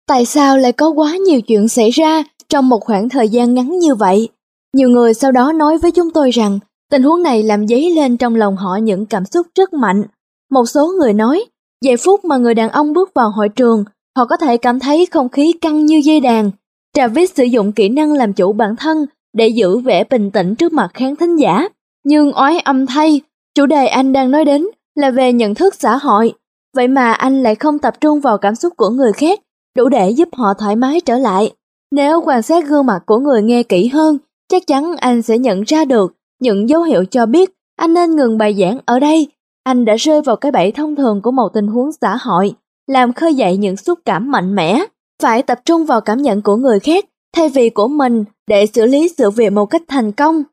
Tại sao lại có quá nhiều chuyện xảy ra trong một khoảng thời gian ngắn như vậy? Nhiều người sau đó nói với chúng tôi rằng tình huống này làm dấy lên trong lòng họ những cảm xúc rất mạnh. Một số người nói, giây phút mà người đàn ông bước vào hội trường, họ có thể cảm thấy không khí căng như dây đàn. Travis sử dụng kỹ năng làm chủ bản thân để giữ vẻ bình tĩnh trước mặt khán thính giả. Nhưng oái âm thay, chủ đề anh đang nói đến là về nhận thức xã hội. Vậy mà anh lại không tập trung vào cảm xúc của người khác, đủ để giúp họ thoải mái trở lại. Nếu quan sát gương mặt của người nghe kỹ hơn, chắc chắn anh sẽ nhận ra được những dấu hiệu cho biết anh nên ngừng bài giảng ở đây. Anh đã rơi vào cái bẫy thông thường của một tình huống xã hội, làm khơi dậy những xúc cảm mạnh mẽ. Phải tập trung vào cảm nhận của người khác thay vì của mình để xử lý sự việc một cách thành công.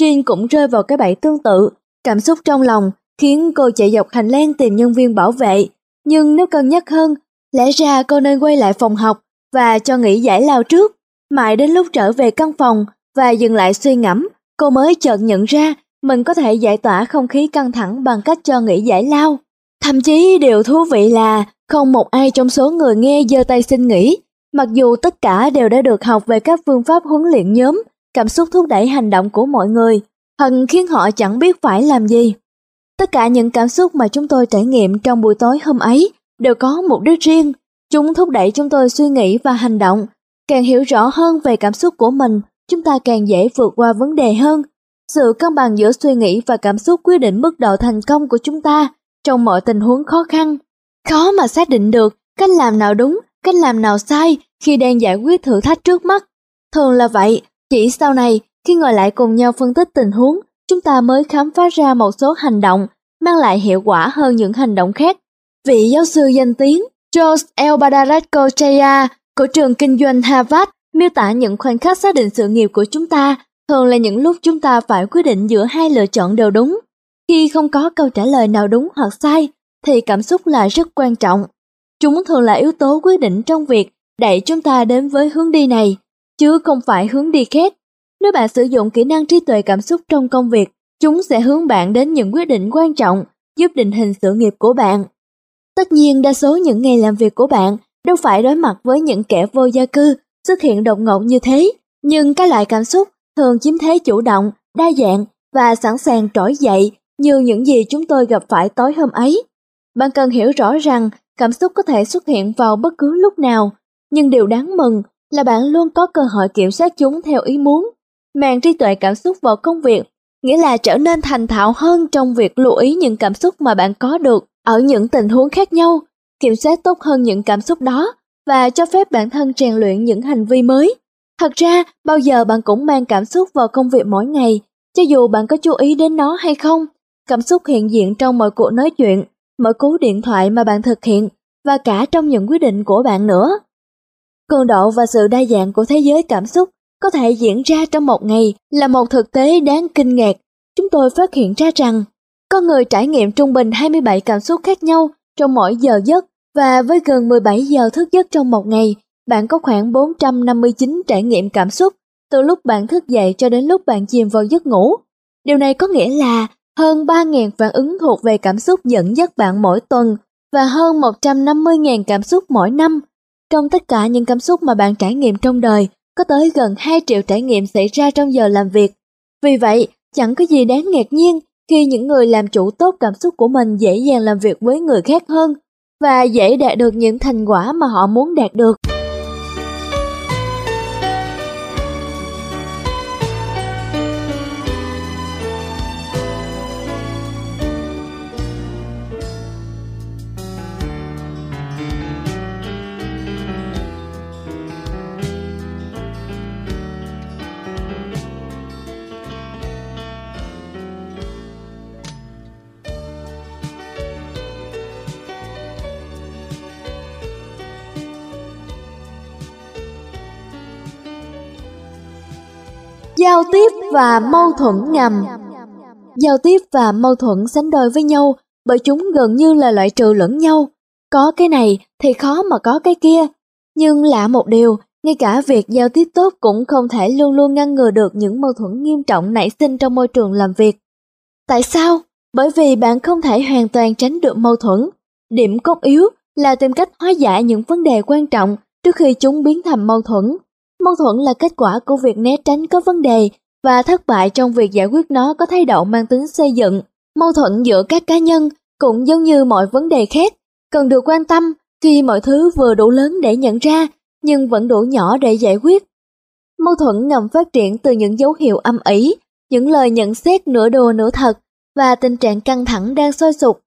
Jean cũng rơi vào cái bẫy tương tự, cảm xúc trong lòng khiến cô chạy dọc hành lang tìm nhân viên bảo vệ. Nhưng nếu cân nhắc hơn, lẽ ra cô nên quay lại phòng học và cho nghỉ giải lao trước. Mãi đến lúc trở về căn phòng và dừng lại suy ngẫm, cô mới chợt nhận ra mình có thể giải tỏa không khí căng thẳng bằng cách cho nghỉ giải lao. Thậm chí điều thú vị là không một ai trong số người nghe giơ tay xin nghỉ, mặc dù tất cả đều đã được học về các phương pháp huấn luyện nhóm cảm xúc thúc đẩy hành động của mọi người, hận khiến họ chẳng biết phải làm gì. Tất cả những cảm xúc mà chúng tôi trải nghiệm trong buổi tối hôm ấy đều có mục đích riêng. Chúng thúc đẩy chúng tôi suy nghĩ và hành động. Càng hiểu rõ hơn về cảm xúc của mình, chúng ta càng dễ vượt qua vấn đề hơn. Sự cân bằng giữa suy nghĩ và cảm xúc quyết định mức độ thành công của chúng ta trong mọi tình huống khó khăn. Khó mà xác định được cách làm nào đúng, cách làm nào sai khi đang giải quyết thử thách trước mắt. Thường là vậy, chỉ sau này, khi ngồi lại cùng nhau phân tích tình huống, chúng ta mới khám phá ra một số hành động mang lại hiệu quả hơn những hành động khác. Vị giáo sư danh tiếng George L. Badarachko Chaya Của trường kinh doanh Harvard miêu tả những khoảnh khắc xác định sự nghiệp của chúng ta thường là những lúc chúng ta phải quyết định giữa hai lựa chọn đều đúng. Khi không có câu trả lời nào đúng hoặc sai, thì cảm xúc là rất quan trọng. Chúng thường là yếu tố quyết định trong việc đẩy chúng ta đến với hướng đi này, chứ không phải hướng đi khác. Nếu bạn sử dụng kỹ năng trí tuệ cảm xúc trong công việc, chúng sẽ hướng bạn đến những quyết định quan trọng, giúp định hình sự nghiệp của bạn. Tất nhiên đa số những ngày làm việc của bạn đâu phải đối mặt với những kẻ vô gia cư xuất hiện đột ngột như thế, nhưng các loại cảm xúc thường chiếm thế chủ động, đa dạng và sẵn sàng trỗi dậy như những gì chúng tôi gặp phải tối hôm ấy. Bạn cần hiểu rõ rằng cảm xúc có thể xuất hiện vào bất cứ lúc nào, nhưng điều đáng mừng là bạn luôn có cơ hội kiểm soát chúng theo ý muốn. mang trí tuệ cảm xúc vào công việc nghĩa là trở nên thành thạo hơn trong việc lưu ý những cảm xúc mà bạn có được ở những tình huống khác nhau, kiểm soát tốt hơn những cảm xúc đó và cho phép bản thân rèn luyện những hành vi mới. Thật ra, bao giờ bạn cũng mang cảm xúc vào công việc mỗi ngày, cho dù bạn có chú ý đến nó hay không. Cảm xúc hiện diện trong mọi cuộc nói chuyện, mọi cú điện thoại mà bạn thực hiện và cả trong những quyết định của bạn nữa. Cường độ và sự đa dạng của thế giới cảm xúc có thể diễn ra trong một ngày là một thực tế đáng kinh ngạc. Chúng tôi phát hiện ra rằng con người trải nghiệm trung bình 27 cảm xúc khác nhau trong mỗi giờ giấc và với gần 17 giờ thức giấc trong một ngày, bạn có khoảng 459 trải nghiệm cảm xúc từ lúc bạn thức dậy cho đến lúc bạn chìm vào giấc ngủ. Điều này có nghĩa là hơn 3.000 phản ứng thuộc về cảm xúc dẫn dắt bạn mỗi tuần và hơn 150.000 cảm xúc mỗi năm. Trong tất cả những cảm xúc mà bạn trải nghiệm trong đời, có tới gần 2 triệu trải nghiệm xảy ra trong giờ làm việc. Vì vậy, chẳng có gì đáng ngạc nhiên khi những người làm chủ tốt cảm xúc của mình dễ dàng làm việc với người khác hơn và dễ đạt được những thành quả mà họ muốn đạt được. Giao tiếp và mâu thuẫn ngầm Giao tiếp và mâu thuẫn sánh đôi với nhau bởi chúng gần như là loại trừ lẫn nhau. Có cái này thì khó mà có cái kia. Nhưng lạ một điều, ngay cả việc giao tiếp tốt cũng không thể luôn luôn ngăn ngừa được những mâu thuẫn nghiêm trọng nảy sinh trong môi trường làm việc. Tại sao? Bởi vì bạn không thể hoàn toàn tránh được mâu thuẫn. Điểm cốt yếu là tìm cách hóa giải những vấn đề quan trọng trước khi chúng biến thành mâu thuẫn. Mâu thuẫn là kết quả của việc né tránh có vấn đề và thất bại trong việc giải quyết nó có thái độ mang tính xây dựng. Mâu thuẫn giữa các cá nhân cũng giống như mọi vấn đề khác, cần được quan tâm khi mọi thứ vừa đủ lớn để nhận ra nhưng vẫn đủ nhỏ để giải quyết. Mâu thuẫn ngầm phát triển từ những dấu hiệu âm ỉ, những lời nhận xét nửa đùa nửa thật và tình trạng căng thẳng đang sôi sục,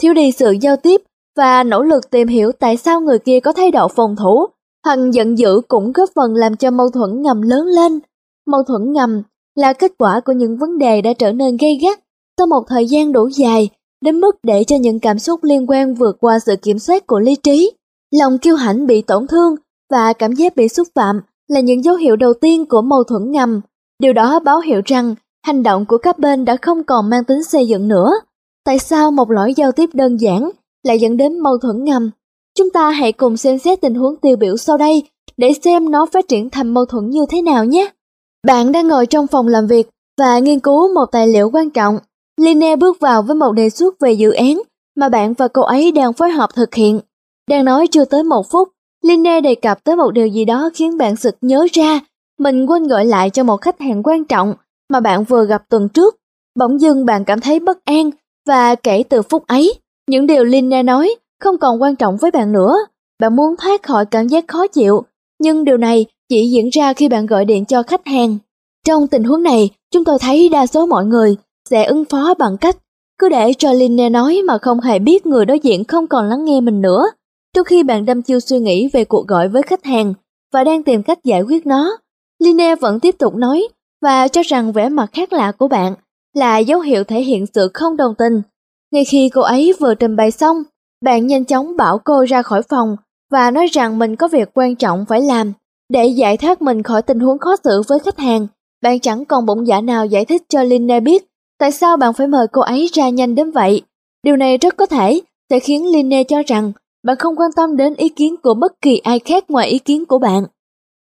thiếu đi sự giao tiếp và nỗ lực tìm hiểu tại sao người kia có thái độ phòng thủ hoặc giận dữ cũng góp phần làm cho mâu thuẫn ngầm lớn lên. Mâu thuẫn ngầm là kết quả của những vấn đề đã trở nên gây gắt sau một thời gian đủ dài, đến mức để cho những cảm xúc liên quan vượt qua sự kiểm soát của lý trí. Lòng kiêu hãnh bị tổn thương và cảm giác bị xúc phạm là những dấu hiệu đầu tiên của mâu thuẫn ngầm. Điều đó báo hiệu rằng hành động của các bên đã không còn mang tính xây dựng nữa. Tại sao một lỗi giao tiếp đơn giản lại dẫn đến mâu thuẫn ngầm? Chúng ta hãy cùng xem xét tình huống tiêu biểu sau đây để xem nó phát triển thành mâu thuẫn như thế nào nhé. Bạn đang ngồi trong phòng làm việc và nghiên cứu một tài liệu quan trọng. Line bước vào với một đề xuất về dự án mà bạn và cô ấy đang phối hợp thực hiện. Đang nói chưa tới một phút, Line đề cập tới một điều gì đó khiến bạn sực nhớ ra mình quên gọi lại cho một khách hàng quan trọng mà bạn vừa gặp tuần trước. Bỗng dưng bạn cảm thấy bất an và kể từ phút ấy, những điều Line nói không còn quan trọng với bạn nữa. Bạn muốn thoát khỏi cảm giác khó chịu, nhưng điều này chỉ diễn ra khi bạn gọi điện cho khách hàng. Trong tình huống này, chúng tôi thấy đa số mọi người sẽ ứng phó bằng cách cứ để cho Linne nói mà không hề biết người đối diện không còn lắng nghe mình nữa. Trong khi bạn đâm chiêu suy nghĩ về cuộc gọi với khách hàng và đang tìm cách giải quyết nó, Linne vẫn tiếp tục nói và cho rằng vẻ mặt khác lạ của bạn là dấu hiệu thể hiện sự không đồng tình. Ngay khi cô ấy vừa trình bày xong, bạn nhanh chóng bảo cô ra khỏi phòng và nói rằng mình có việc quan trọng phải làm. Để giải thoát mình khỏi tình huống khó xử với khách hàng, bạn chẳng còn bụng dạ nào giải thích cho Linda biết tại sao bạn phải mời cô ấy ra nhanh đến vậy. Điều này rất có thể sẽ khiến Linda cho rằng bạn không quan tâm đến ý kiến của bất kỳ ai khác ngoài ý kiến của bạn.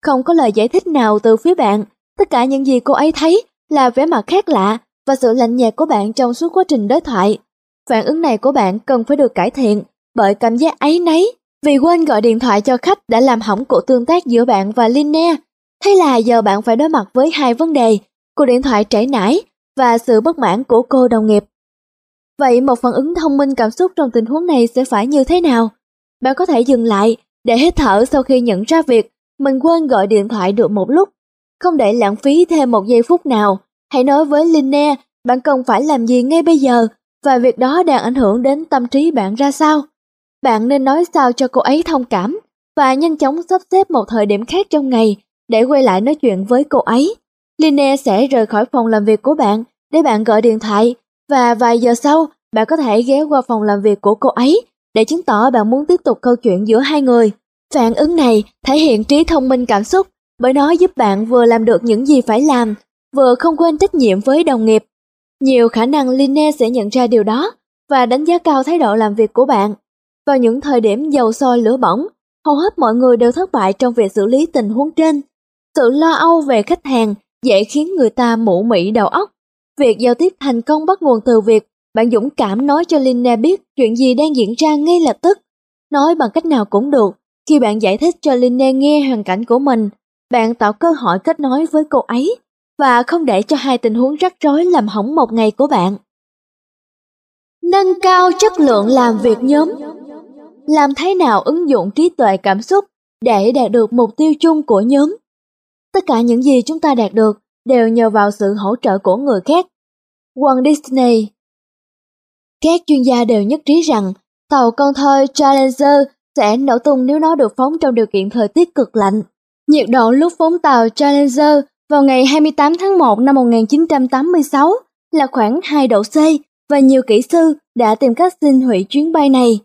Không có lời giải thích nào từ phía bạn, tất cả những gì cô ấy thấy là vẻ mặt khác lạ và sự lạnh nhạt của bạn trong suốt quá trình đối thoại. Phản ứng này của bạn cần phải được cải thiện bởi cảm giác ấy nấy vì quên gọi điện thoại cho khách đã làm hỏng cuộc tương tác giữa bạn và Linne. Thế là giờ bạn phải đối mặt với hai vấn đề, cuộc điện thoại trễ nải và sự bất mãn của cô đồng nghiệp. Vậy một phản ứng thông minh cảm xúc trong tình huống này sẽ phải như thế nào? Bạn có thể dừng lại để hít thở sau khi nhận ra việc mình quên gọi điện thoại được một lúc. Không để lãng phí thêm một giây phút nào, hãy nói với Linne bạn cần phải làm gì ngay bây giờ và việc đó đang ảnh hưởng đến tâm trí bạn ra sao. Bạn nên nói sao cho cô ấy thông cảm và nhanh chóng sắp xếp một thời điểm khác trong ngày để quay lại nói chuyện với cô ấy. Linne sẽ rời khỏi phòng làm việc của bạn để bạn gọi điện thoại và vài giờ sau bạn có thể ghé qua phòng làm việc của cô ấy để chứng tỏ bạn muốn tiếp tục câu chuyện giữa hai người. Phản ứng này thể hiện trí thông minh cảm xúc bởi nó giúp bạn vừa làm được những gì phải làm, vừa không quên trách nhiệm với đồng nghiệp. Nhiều khả năng Linne sẽ nhận ra điều đó và đánh giá cao thái độ làm việc của bạn. Vào những thời điểm dầu sôi lửa bỏng, hầu hết mọi người đều thất bại trong việc xử lý tình huống trên. Sự lo âu về khách hàng dễ khiến người ta mụ mị đầu óc. Việc giao tiếp thành công bắt nguồn từ việc bạn dũng cảm nói cho Linne biết chuyện gì đang diễn ra ngay lập tức. Nói bằng cách nào cũng được. Khi bạn giải thích cho Linne nghe hoàn cảnh của mình, bạn tạo cơ hội kết nối với cô ấy và không để cho hai tình huống rắc rối làm hỏng một ngày của bạn. Nâng cao chất lượng làm việc nhóm làm thế nào ứng dụng trí tuệ cảm xúc để đạt được mục tiêu chung của nhóm. Tất cả những gì chúng ta đạt được đều nhờ vào sự hỗ trợ của người khác. Walt Disney Các chuyên gia đều nhất trí rằng tàu con thoi Challenger sẽ nổ tung nếu nó được phóng trong điều kiện thời tiết cực lạnh. Nhiệt độ lúc phóng tàu Challenger vào ngày 28 tháng 1 năm 1986 là khoảng 2 độ C và nhiều kỹ sư đã tìm cách xin hủy chuyến bay này.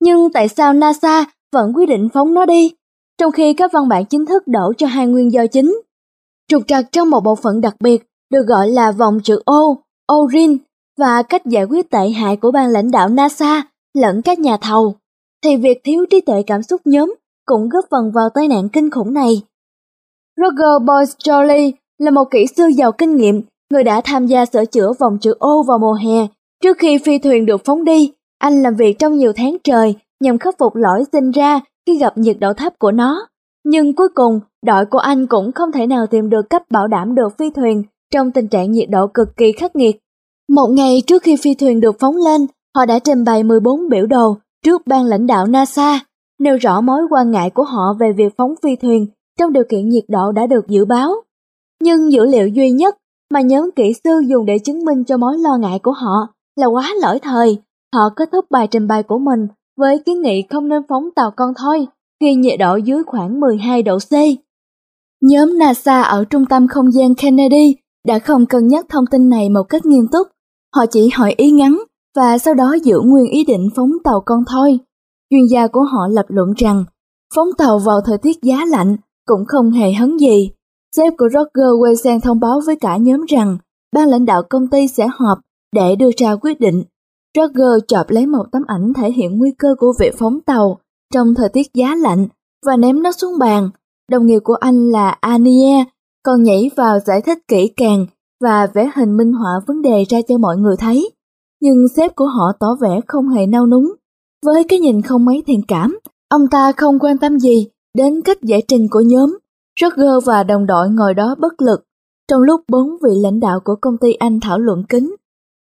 Nhưng tại sao NASA vẫn quyết định phóng nó đi, trong khi các văn bản chính thức đổ cho hai nguyên do chính? Trục trặc trong một bộ phận đặc biệt được gọi là vòng chữ O, O-ring và cách giải quyết tệ hại của ban lãnh đạo NASA lẫn các nhà thầu, thì việc thiếu trí tuệ cảm xúc nhóm cũng góp phần vào tai nạn kinh khủng này. Roger Boyce Jolly là một kỹ sư giàu kinh nghiệm, người đã tham gia sửa chữa vòng chữ O vào mùa hè trước khi phi thuyền được phóng đi anh làm việc trong nhiều tháng trời nhằm khắc phục lỗi sinh ra khi gặp nhiệt độ thấp của nó. Nhưng cuối cùng, đội của anh cũng không thể nào tìm được cách bảo đảm được phi thuyền trong tình trạng nhiệt độ cực kỳ khắc nghiệt. Một ngày trước khi phi thuyền được phóng lên, họ đã trình bày 14 biểu đồ trước ban lãnh đạo NASA, nêu rõ mối quan ngại của họ về việc phóng phi thuyền trong điều kiện nhiệt độ đã được dự báo. Nhưng dữ liệu duy nhất mà nhóm kỹ sư dùng để chứng minh cho mối lo ngại của họ là quá lỗi thời Họ kết thúc bài trình bày của mình với kiến nghị không nên phóng tàu con thoi khi nhiệt độ dưới khoảng 12 độ C. Nhóm NASA ở trung tâm không gian Kennedy đã không cân nhắc thông tin này một cách nghiêm túc. Họ chỉ hỏi ý ngắn và sau đó giữ nguyên ý định phóng tàu con thoi Chuyên gia của họ lập luận rằng, phóng tàu vào thời tiết giá lạnh cũng không hề hấn gì. Sếp của Roger quay sang thông báo với cả nhóm rằng ban lãnh đạo công ty sẽ họp để đưa ra quyết định Roger chọp lấy một tấm ảnh thể hiện nguy cơ của việc phóng tàu trong thời tiết giá lạnh và ném nó xuống bàn. Đồng nghiệp của anh là Ania còn nhảy vào giải thích kỹ càng và vẽ hình minh họa vấn đề ra cho mọi người thấy. Nhưng sếp của họ tỏ vẻ không hề nao núng. Với cái nhìn không mấy thiện cảm, ông ta không quan tâm gì đến cách giải trình của nhóm. Roger và đồng đội ngồi đó bất lực, trong lúc bốn vị lãnh đạo của công ty Anh thảo luận kín.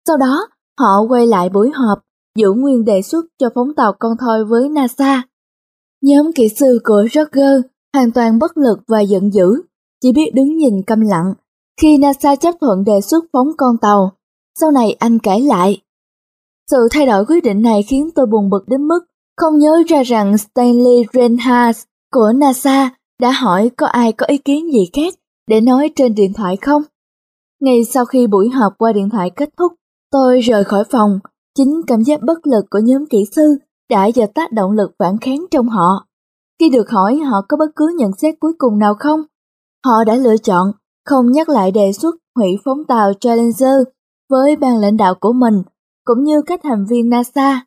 Sau đó, Họ quay lại buổi họp, giữ nguyên đề xuất cho phóng tàu con thoi với NASA. Nhóm kỹ sư của Roger hoàn toàn bất lực và giận dữ, chỉ biết đứng nhìn câm lặng khi NASA chấp thuận đề xuất phóng con tàu. Sau này anh kể lại. Sự thay đổi quyết định này khiến tôi buồn bực đến mức không nhớ ra rằng Stanley Reinhardt của NASA đã hỏi có ai có ý kiến gì khác để nói trên điện thoại không. Ngay sau khi buổi họp qua điện thoại kết thúc, Tôi rời khỏi phòng, chính cảm giác bất lực của nhóm kỹ sư đã dập tắt động lực phản kháng trong họ. Khi được hỏi họ có bất cứ nhận xét cuối cùng nào không, họ đã lựa chọn không nhắc lại đề xuất hủy phóng tàu Challenger với ban lãnh đạo của mình, cũng như các thành viên NASA.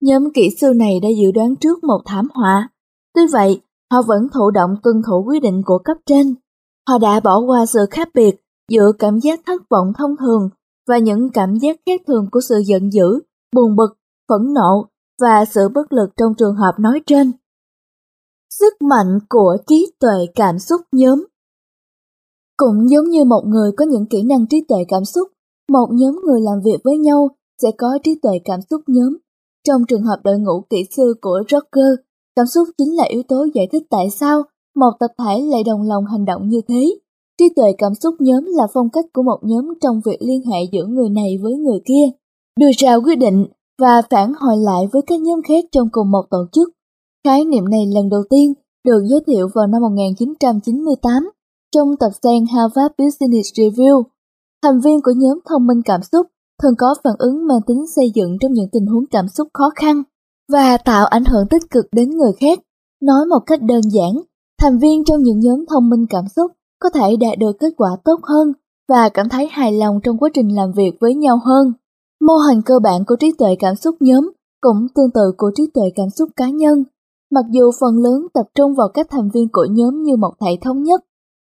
Nhóm kỹ sư này đã dự đoán trước một thảm họa. Tuy vậy, họ vẫn thụ động tuân thủ quy định của cấp trên. Họ đã bỏ qua sự khác biệt giữa cảm giác thất vọng thông thường và những cảm giác khác thường của sự giận dữ, buồn bực, phẫn nộ và sự bất lực trong trường hợp nói trên. Sức mạnh của trí tuệ cảm xúc nhóm Cũng giống như một người có những kỹ năng trí tuệ cảm xúc, một nhóm người làm việc với nhau sẽ có trí tuệ cảm xúc nhóm. Trong trường hợp đội ngũ kỹ sư của Rocker cảm xúc chính là yếu tố giải thích tại sao một tập thể lại đồng lòng hành động như thế. Trí tuệ cảm xúc nhóm là phong cách của một nhóm trong việc liên hệ giữa người này với người kia, đưa ra quyết định và phản hồi lại với các nhóm khác trong cùng một tổ chức. Khái niệm này lần đầu tiên được giới thiệu vào năm 1998 trong tập san Harvard Business Review. Thành viên của nhóm thông minh cảm xúc thường có phản ứng mang tính xây dựng trong những tình huống cảm xúc khó khăn và tạo ảnh hưởng tích cực đến người khác. Nói một cách đơn giản, thành viên trong những nhóm thông minh cảm xúc có thể đạt được kết quả tốt hơn và cảm thấy hài lòng trong quá trình làm việc với nhau hơn. Mô hình cơ bản của trí tuệ cảm xúc nhóm cũng tương tự của trí tuệ cảm xúc cá nhân, mặc dù phần lớn tập trung vào các thành viên của nhóm như một thể thống nhất.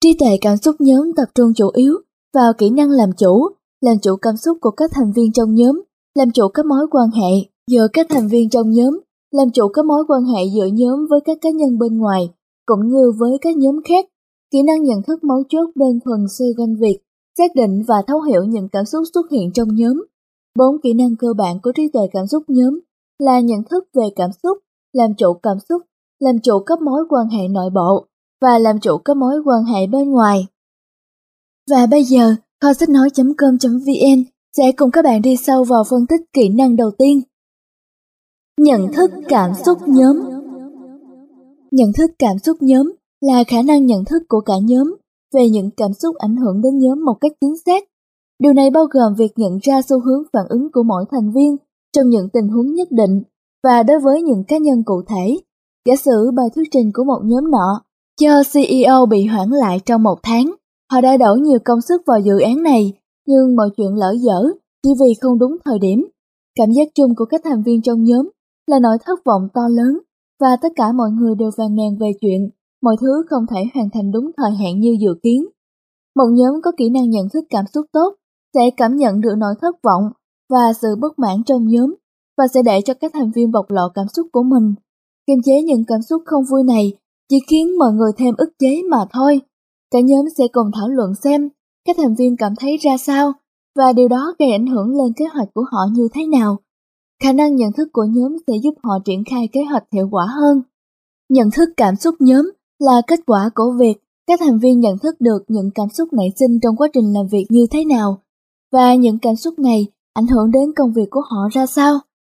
Trí tuệ cảm xúc nhóm tập trung chủ yếu vào kỹ năng làm chủ, làm chủ cảm xúc của các thành viên trong nhóm, làm chủ các mối quan hệ giữa các thành viên trong nhóm, làm chủ các mối quan hệ giữa nhóm với các cá nhân bên ngoài, cũng như với các nhóm khác. Kỹ năng nhận thức mấu chốt đơn thuần xoay quanh việc xác định và thấu hiểu những cảm xúc xuất hiện trong nhóm. Bốn kỹ năng cơ bản của trí tuệ cảm xúc nhóm là nhận thức về cảm xúc, làm chủ cảm xúc, làm chủ các mối quan hệ nội bộ và làm chủ các mối quan hệ bên ngoài. Và bây giờ, kho sách nói.com.vn sẽ cùng các bạn đi sâu vào phân tích kỹ năng đầu tiên. Nhận thức cảm xúc nhóm Nhận thức cảm xúc nhóm là khả năng nhận thức của cả nhóm về những cảm xúc ảnh hưởng đến nhóm một cách chính xác. Điều này bao gồm việc nhận ra xu hướng phản ứng của mỗi thành viên trong những tình huống nhất định và đối với những cá nhân cụ thể. Giả sử bài thuyết trình của một nhóm nọ cho CEO bị hoãn lại trong một tháng. Họ đã đổ nhiều công sức vào dự án này, nhưng mọi chuyện lỡ dở chỉ vì không đúng thời điểm. Cảm giác chung của các thành viên trong nhóm là nỗi thất vọng to lớn, và tất cả mọi người đều vàng ngàn về chuyện, mọi thứ không thể hoàn thành đúng thời hạn như dự kiến. Một nhóm có kỹ năng nhận thức cảm xúc tốt sẽ cảm nhận được nỗi thất vọng và sự bất mãn trong nhóm, và sẽ để cho các thành viên bộc lộ cảm xúc của mình. Kiềm chế những cảm xúc không vui này chỉ khiến mọi người thêm ức chế mà thôi. Cả nhóm sẽ cùng thảo luận xem các thành viên cảm thấy ra sao và điều đó gây ảnh hưởng lên kế hoạch của họ như thế nào. Khả năng nhận thức của nhóm sẽ giúp họ triển khai kế hoạch hiệu quả hơn. Nhận thức cảm xúc nhóm là kết quả của việc các thành viên nhận thức được những cảm xúc nảy sinh trong quá trình làm việc như thế nào và những cảm xúc này ảnh hưởng đến công việc của họ ra sao.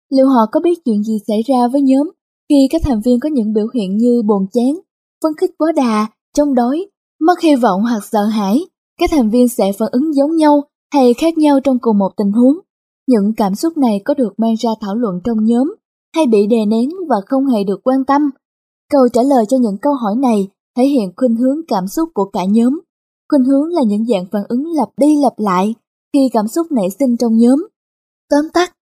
Liệu họ có biết chuyện gì xảy ra với nhóm khi các thành viên có những biểu hiện như buồn chán, phấn khích quá đà, chống đối, mất hy vọng hoặc sợ hãi, các thành viên sẽ phản ứng giống nhau hay khác nhau trong cùng một tình huống. Những cảm xúc này có được mang ra thảo luận trong nhóm hay bị đè nén và không hề được quan tâm. Câu trả lời cho những câu hỏi này thể hiện khuynh hướng cảm xúc của cả nhóm. Khuynh hướng là những dạng phản ứng lặp đi lặp lại khi cảm xúc nảy sinh trong nhóm. Tóm tắt,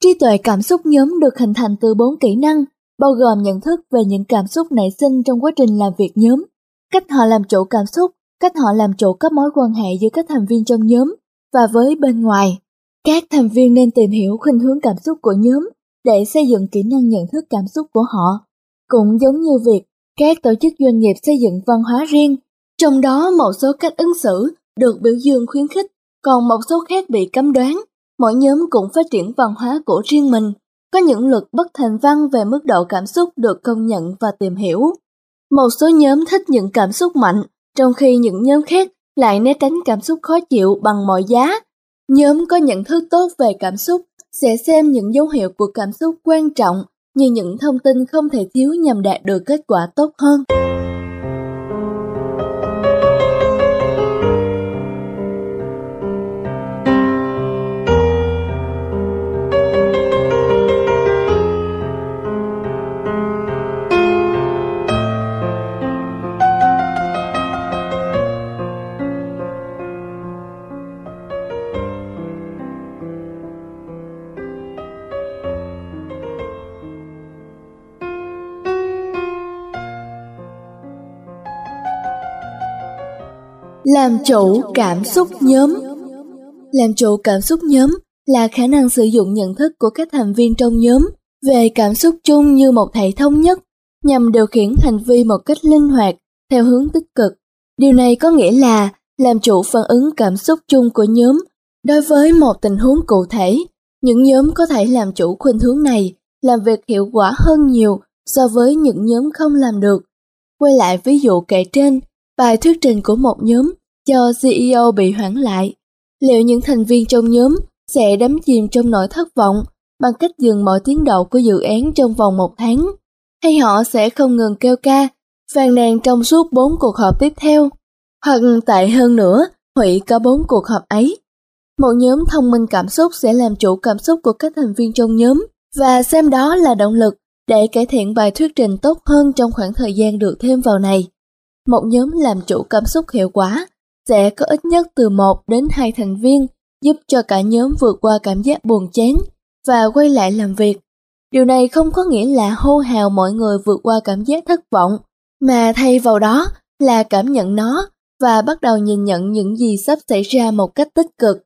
trí tuệ cảm xúc nhóm được hình thành từ bốn kỹ năng, bao gồm nhận thức về những cảm xúc nảy sinh trong quá trình làm việc nhóm, cách họ làm chủ cảm xúc, cách họ làm chủ các mối quan hệ giữa các thành viên trong nhóm và với bên ngoài. Các thành viên nên tìm hiểu khuynh hướng cảm xúc của nhóm để xây dựng kỹ năng nhận thức cảm xúc của họ. Cũng giống như việc các tổ chức doanh nghiệp xây dựng văn hóa riêng, trong đó một số cách ứng xử được biểu dương khuyến khích, còn một số khác bị cấm đoán. Mỗi nhóm cũng phát triển văn hóa của riêng mình, có những luật bất thành văn về mức độ cảm xúc được công nhận và tìm hiểu. Một số nhóm thích những cảm xúc mạnh, trong khi những nhóm khác lại né tránh cảm xúc khó chịu bằng mọi giá. Nhóm có nhận thức tốt về cảm xúc sẽ xem những dấu hiệu của cảm xúc quan trọng như những thông tin không thể thiếu nhằm đạt được kết quả tốt hơn. Làm chủ cảm xúc nhóm Làm chủ cảm xúc nhóm là khả năng sử dụng nhận thức của các thành viên trong nhóm về cảm xúc chung như một thể thống nhất nhằm điều khiển hành vi một cách linh hoạt theo hướng tích cực. Điều này có nghĩa là làm chủ phản ứng cảm xúc chung của nhóm đối với một tình huống cụ thể. Những nhóm có thể làm chủ khuynh hướng này làm việc hiệu quả hơn nhiều so với những nhóm không làm được. Quay lại ví dụ kể trên, bài thuyết trình của một nhóm cho CEO bị hoãn lại. Liệu những thành viên trong nhóm sẽ đắm chìm trong nỗi thất vọng bằng cách dừng mọi tiến độ của dự án trong vòng một tháng? Hay họ sẽ không ngừng kêu ca, phàn nàn trong suốt bốn cuộc họp tiếp theo? Hoặc tệ hơn nữa, hủy cả bốn cuộc họp ấy. Một nhóm thông minh cảm xúc sẽ làm chủ cảm xúc của các thành viên trong nhóm và xem đó là động lực để cải thiện bài thuyết trình tốt hơn trong khoảng thời gian được thêm vào này. Một nhóm làm chủ cảm xúc hiệu quả sẽ có ít nhất từ 1 đến 2 thành viên giúp cho cả nhóm vượt qua cảm giác buồn chán và quay lại làm việc. Điều này không có nghĩa là hô hào mọi người vượt qua cảm giác thất vọng, mà thay vào đó là cảm nhận nó và bắt đầu nhìn nhận những gì sắp xảy ra một cách tích cực.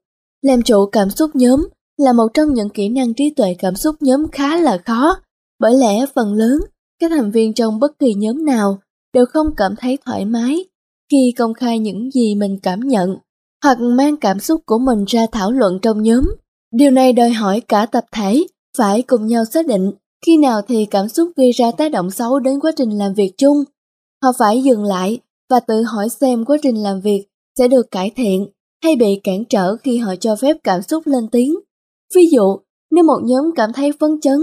Làm chủ cảm xúc nhóm là một trong những kỹ năng trí tuệ cảm xúc nhóm khá là khó, bởi lẽ phần lớn các thành viên trong bất kỳ nhóm nào đều không cảm thấy thoải mái khi công khai những gì mình cảm nhận hoặc mang cảm xúc của mình ra thảo luận trong nhóm. Điều này đòi hỏi cả tập thể phải cùng nhau xác định khi nào thì cảm xúc gây ra tác động xấu đến quá trình làm việc chung. Họ phải dừng lại và tự hỏi xem quá trình làm việc sẽ được cải thiện hay bị cản trở khi họ cho phép cảm xúc lên tiếng. Ví dụ, nếu một nhóm cảm thấy phấn chấn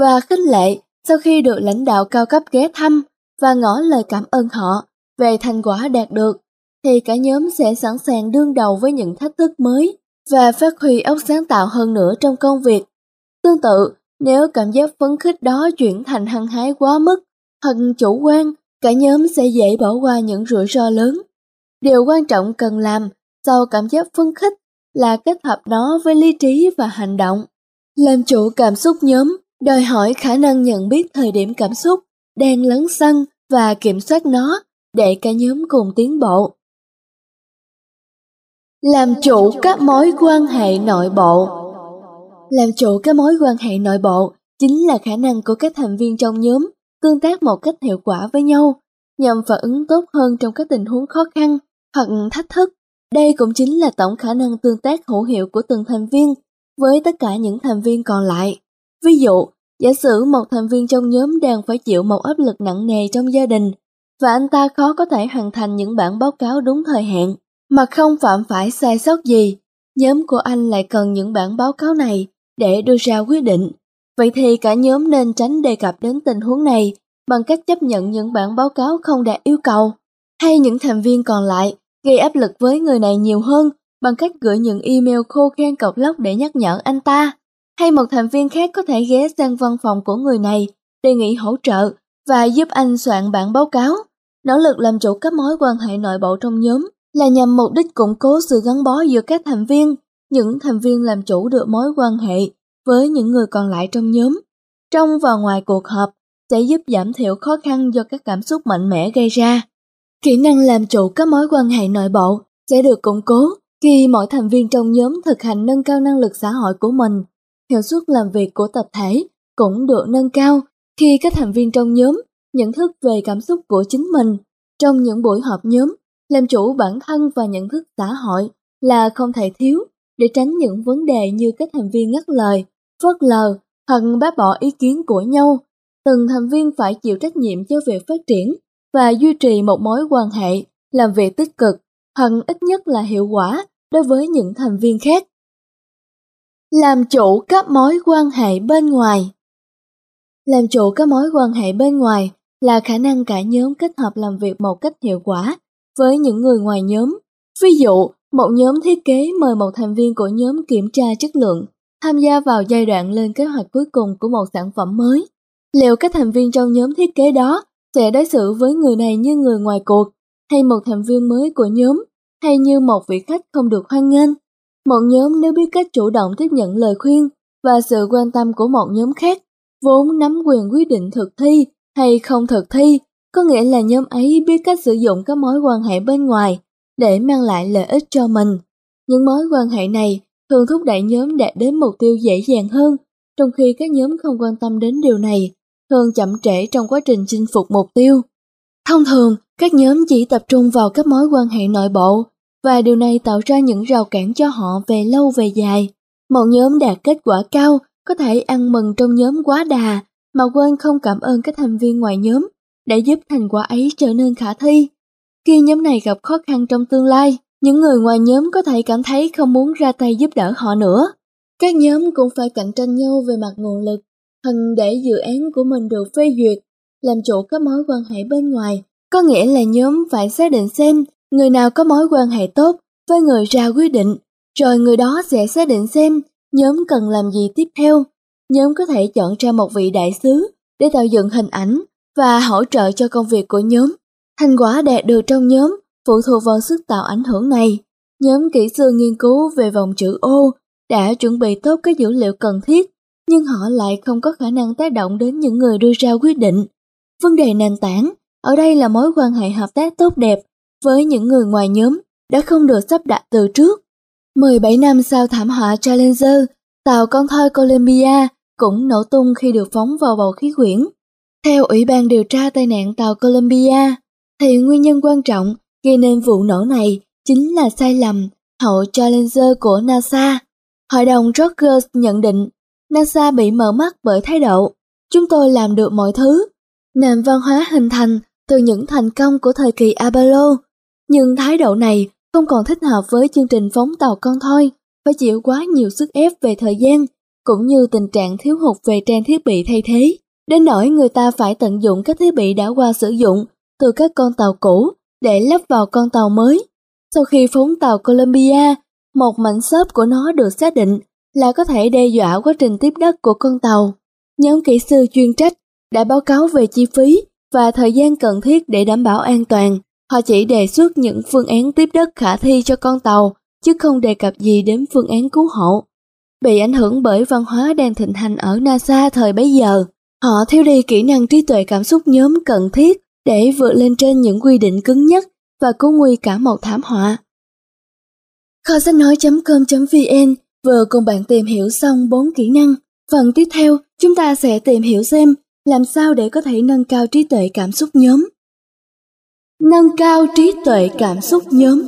và khích lệ sau khi được lãnh đạo cao cấp ghé thăm và ngỏ lời cảm ơn họ về thành quả đạt được, thì cả nhóm sẽ sẵn sàng đương đầu với những thách thức mới và phát huy óc sáng tạo hơn nữa trong công việc. Tương tự, nếu cảm giác phấn khích đó chuyển thành hăng hái quá mức hoặc chủ quan, cả nhóm sẽ dễ bỏ qua những rủi ro lớn. Điều quan trọng cần làm sau cảm giác phấn khích là kết hợp nó với lý trí và hành động. Làm chủ cảm xúc nhóm đòi hỏi khả năng nhận biết thời điểm cảm xúc đang lấn sân và kiểm soát nó để cả nhóm cùng tiến bộ. Làm chủ các mối quan hệ nội bộ Làm chủ các mối quan hệ nội bộ chính là khả năng của các thành viên trong nhóm tương tác một cách hiệu quả với nhau nhằm phản ứng tốt hơn trong các tình huống khó khăn hoặc thách thức. Đây cũng chính là tổng khả năng tương tác hữu hiệu của từng thành viên với tất cả những thành viên còn lại. Ví dụ, giả sử một thành viên trong nhóm đang phải chịu một áp lực nặng nề trong gia đình và anh ta khó có thể hoàn thành những bản báo cáo đúng thời hạn mà không phạm phải sai sót gì. Nhóm của anh lại cần những bản báo cáo này để đưa ra quyết định. Vậy thì cả nhóm nên tránh đề cập đến tình huống này bằng cách chấp nhận những bản báo cáo không đạt yêu cầu. Hay những thành viên còn lại gây áp lực với người này nhiều hơn bằng cách gửi những email khô khen cọc lóc để nhắc nhở anh ta. Hay một thành viên khác có thể ghé sang văn phòng của người này, đề nghị hỗ trợ và giúp anh soạn bản báo cáo. Nỗ lực làm chủ các mối quan hệ nội bộ trong nhóm là nhằm mục đích củng cố sự gắn bó giữa các thành viên. Những thành viên làm chủ được mối quan hệ với những người còn lại trong nhóm. Trong và ngoài cuộc họp, sẽ giúp giảm thiểu khó khăn do các cảm xúc mạnh mẽ gây ra. Kỹ năng làm chủ các mối quan hệ nội bộ sẽ được củng cố khi mỗi thành viên trong nhóm thực hành nâng cao năng lực xã hội của mình. Hiệu suất làm việc của tập thể cũng được nâng cao khi các thành viên trong nhóm nhận thức về cảm xúc của chính mình. Trong những buổi họp nhóm, làm chủ bản thân và nhận thức xã hội là không thể thiếu để tránh những vấn đề như các thành viên ngắt lời, phớt lờ hoặc bác bỏ ý kiến của nhau. Từng thành viên phải chịu trách nhiệm cho việc phát triển và duy trì một mối quan hệ, làm việc tích cực hoặc ít nhất là hiệu quả đối với những thành viên khác. Làm chủ các mối quan hệ bên ngoài Làm chủ các mối quan hệ bên ngoài là khả năng cả nhóm kết hợp làm việc một cách hiệu quả với những người ngoài nhóm. Ví dụ, một nhóm thiết kế mời một thành viên của nhóm kiểm tra chất lượng, tham gia vào giai đoạn lên kế hoạch cuối cùng của một sản phẩm mới. Liệu các thành viên trong nhóm thiết kế đó sẽ đối xử với người này như người ngoài cuộc, hay một thành viên mới của nhóm, hay như một vị khách không được hoan nghênh? Một nhóm nếu biết cách chủ động tiếp nhận lời khuyên và sự quan tâm của một nhóm khác, vốn nắm quyền quyết định thực thi hay không thực thi có nghĩa là nhóm ấy biết cách sử dụng các mối quan hệ bên ngoài để mang lại lợi ích cho mình. Những mối quan hệ này thường thúc đẩy nhóm đạt đến mục tiêu dễ dàng hơn, trong khi các nhóm không quan tâm đến điều này, thường chậm trễ trong quá trình chinh phục mục tiêu. Thông thường, các nhóm chỉ tập trung vào các mối quan hệ nội bộ, và điều này tạo ra những rào cản cho họ về lâu về dài. Một nhóm đạt kết quả cao có thể ăn mừng trong nhóm quá đà mà quên không cảm ơn các thành viên ngoài nhóm đã giúp thành quả ấy trở nên khả thi. Khi nhóm này gặp khó khăn trong tương lai, những người ngoài nhóm có thể cảm thấy không muốn ra tay giúp đỡ họ nữa. Các nhóm cũng phải cạnh tranh nhau về mặt nguồn lực, hằng để dự án của mình được phê duyệt, làm chủ các mối quan hệ bên ngoài. Có nghĩa là nhóm phải xác định xem người nào có mối quan hệ tốt với người ra quyết định, rồi người đó sẽ xác định xem nhóm cần làm gì tiếp theo. Nhóm có thể chọn ra một vị đại sứ để tạo dựng hình ảnh và hỗ trợ cho công việc của nhóm. Thành quả đạt được trong nhóm phụ thuộc vào sức tạo ảnh hưởng này. Nhóm kỹ sư nghiên cứu về vòng chữ O đã chuẩn bị tốt các dữ liệu cần thiết, nhưng họ lại không có khả năng tác động đến những người đưa ra quyết định. Vấn đề nền tảng ở đây là mối quan hệ hợp tác tốt đẹp với những người ngoài nhóm đã không được sắp đặt từ trước. 17 năm sau thảm họa Challenger, tàu con thoi Columbia cũng nổ tung khi được phóng vào bầu khí quyển. Theo Ủy ban điều tra tai nạn tàu Columbia, thì nguyên nhân quan trọng gây nên vụ nổ này chính là sai lầm hậu Challenger của NASA. Hội đồng Rogers nhận định NASA bị mở mắt bởi thái độ chúng tôi làm được mọi thứ. Nền văn hóa hình thành từ những thành công của thời kỳ Apollo, nhưng thái độ này không còn thích hợp với chương trình phóng tàu con thoi, phải chịu quá nhiều sức ép về thời gian, cũng như tình trạng thiếu hụt về trang thiết bị thay thế. Đến nỗi người ta phải tận dụng các thiết bị đã qua sử dụng từ các con tàu cũ để lắp vào con tàu mới. Sau khi phóng tàu Columbia, một mảnh xốp của nó được xác định là có thể đe dọa quá trình tiếp đất của con tàu. Nhóm kỹ sư chuyên trách đã báo cáo về chi phí và thời gian cần thiết để đảm bảo an toàn. Họ chỉ đề xuất những phương án tiếp đất khả thi cho con tàu, chứ không đề cập gì đến phương án cứu hộ. Bị ảnh hưởng bởi văn hóa đang thịnh hành ở NASA thời bấy giờ, họ thiếu đi kỹ năng trí tuệ cảm xúc nhóm cần thiết để vượt lên trên những quy định cứng nhất và cứu nguy cả một thảm họa. Kho sách nói.com.vn vừa cùng bạn tìm hiểu xong 4 kỹ năng. Phần tiếp theo, chúng ta sẽ tìm hiểu xem làm sao để có thể nâng cao trí tuệ cảm xúc nhóm. Nâng cao trí tuệ cảm xúc nhóm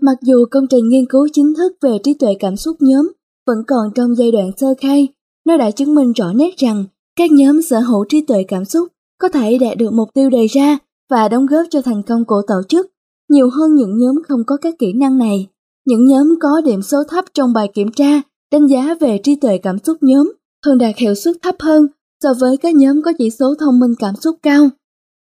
Mặc dù công trình nghiên cứu chính thức về trí tuệ cảm xúc nhóm vẫn còn trong giai đoạn sơ khai, nó đã chứng minh rõ nét rằng các nhóm sở hữu trí tuệ cảm xúc có thể đạt được mục tiêu đề ra và đóng góp cho thành công của tổ chức nhiều hơn những nhóm không có các kỹ năng này. Những nhóm có điểm số thấp trong bài kiểm tra đánh giá về trí tuệ cảm xúc nhóm thường đạt hiệu suất thấp hơn so với các nhóm có chỉ số thông minh cảm xúc cao.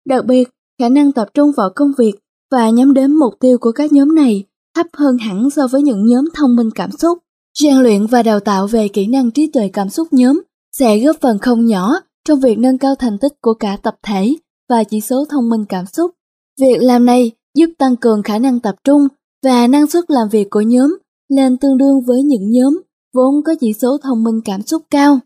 Đặc biệt, khả năng tập trung vào công việc và nhắm đến mục tiêu của các nhóm này thấp hơn hẳn so với những nhóm thông minh cảm xúc. Rèn luyện và đào tạo về kỹ năng trí tuệ cảm xúc nhóm sẽ góp phần không nhỏ trong việc nâng cao thành tích của cả tập thể và chỉ số thông minh cảm xúc. Việc làm này giúp tăng cường khả năng tập trung và năng suất làm việc của nhóm lên tương đương với những nhóm vốn có chỉ số thông minh cảm xúc cao.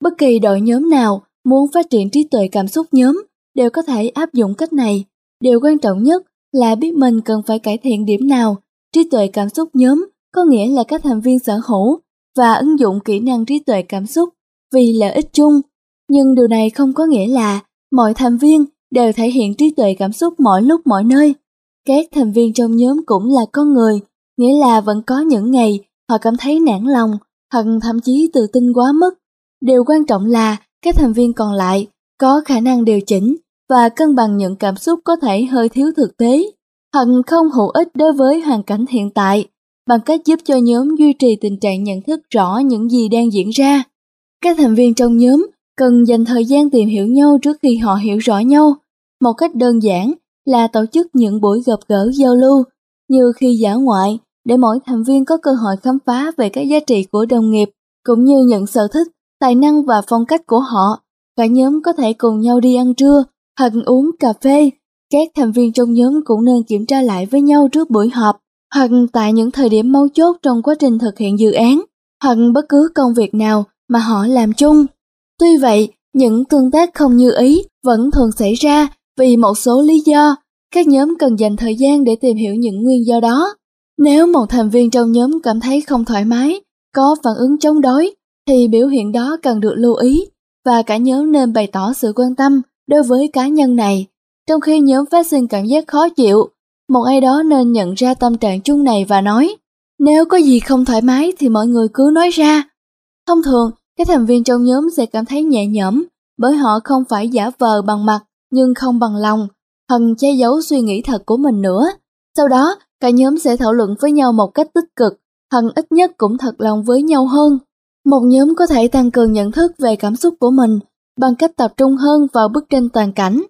Bất kỳ đội nhóm nào muốn phát triển trí tuệ cảm xúc nhóm đều có thể áp dụng cách này. Điều quan trọng nhất là biết mình cần phải cải thiện điểm nào. Trí tuệ cảm xúc nhóm có nghĩa là các thành viên sở hữu và ứng dụng kỹ năng trí tuệ cảm xúc vì lợi ích chung nhưng điều này không có nghĩa là mọi thành viên đều thể hiện trí tuệ cảm xúc mọi lúc mọi nơi. Các thành viên trong nhóm cũng là con người, nghĩa là vẫn có những ngày họ cảm thấy nản lòng hoặc thậm chí tự tin quá mức. Điều quan trọng là các thành viên còn lại có khả năng điều chỉnh và cân bằng những cảm xúc có thể hơi thiếu thực tế hoặc không hữu ích đối với hoàn cảnh hiện tại bằng cách giúp cho nhóm duy trì tình trạng nhận thức rõ những gì đang diễn ra. Các thành viên trong nhóm cần dành thời gian tìm hiểu nhau trước khi họ hiểu rõ nhau. Một cách đơn giản là tổ chức những buổi gặp gỡ giao lưu, như khi giả ngoại, để mỗi thành viên có cơ hội khám phá về các giá trị của đồng nghiệp, cũng như nhận sở thích, tài năng và phong cách của họ. Cả nhóm có thể cùng nhau đi ăn trưa hoặc uống cà phê. Các thành viên trong nhóm cũng nên kiểm tra lại với nhau trước buổi họp hoặc tại những thời điểm mấu chốt trong quá trình thực hiện dự án hoặc bất cứ công việc nào mà họ làm chung. Tuy vậy, những tương tác không như ý vẫn thường xảy ra vì một số lý do các nhóm cần dành thời gian để tìm hiểu những nguyên do đó. Nếu một thành viên trong nhóm cảm thấy không thoải mái, có phản ứng chống đối, thì biểu hiện đó cần được lưu ý và cả nhóm nên bày tỏ sự quan tâm đối với cá nhân này. Trong khi nhóm phát sinh cảm giác khó chịu, một ai đó nên nhận ra tâm trạng chung này và nói, nếu có gì không thoải mái thì mọi người cứ nói ra. Thông thường, các thành viên trong nhóm sẽ cảm thấy nhẹ nhõm bởi họ không phải giả vờ bằng mặt nhưng không bằng lòng, hoặc che giấu suy nghĩ thật của mình nữa. Sau đó, cả nhóm sẽ thảo luận với nhau một cách tích cực, hoặc ít nhất cũng thật lòng với nhau hơn. Một nhóm có thể tăng cường nhận thức về cảm xúc của mình bằng cách tập trung hơn vào bức tranh toàn cảnh.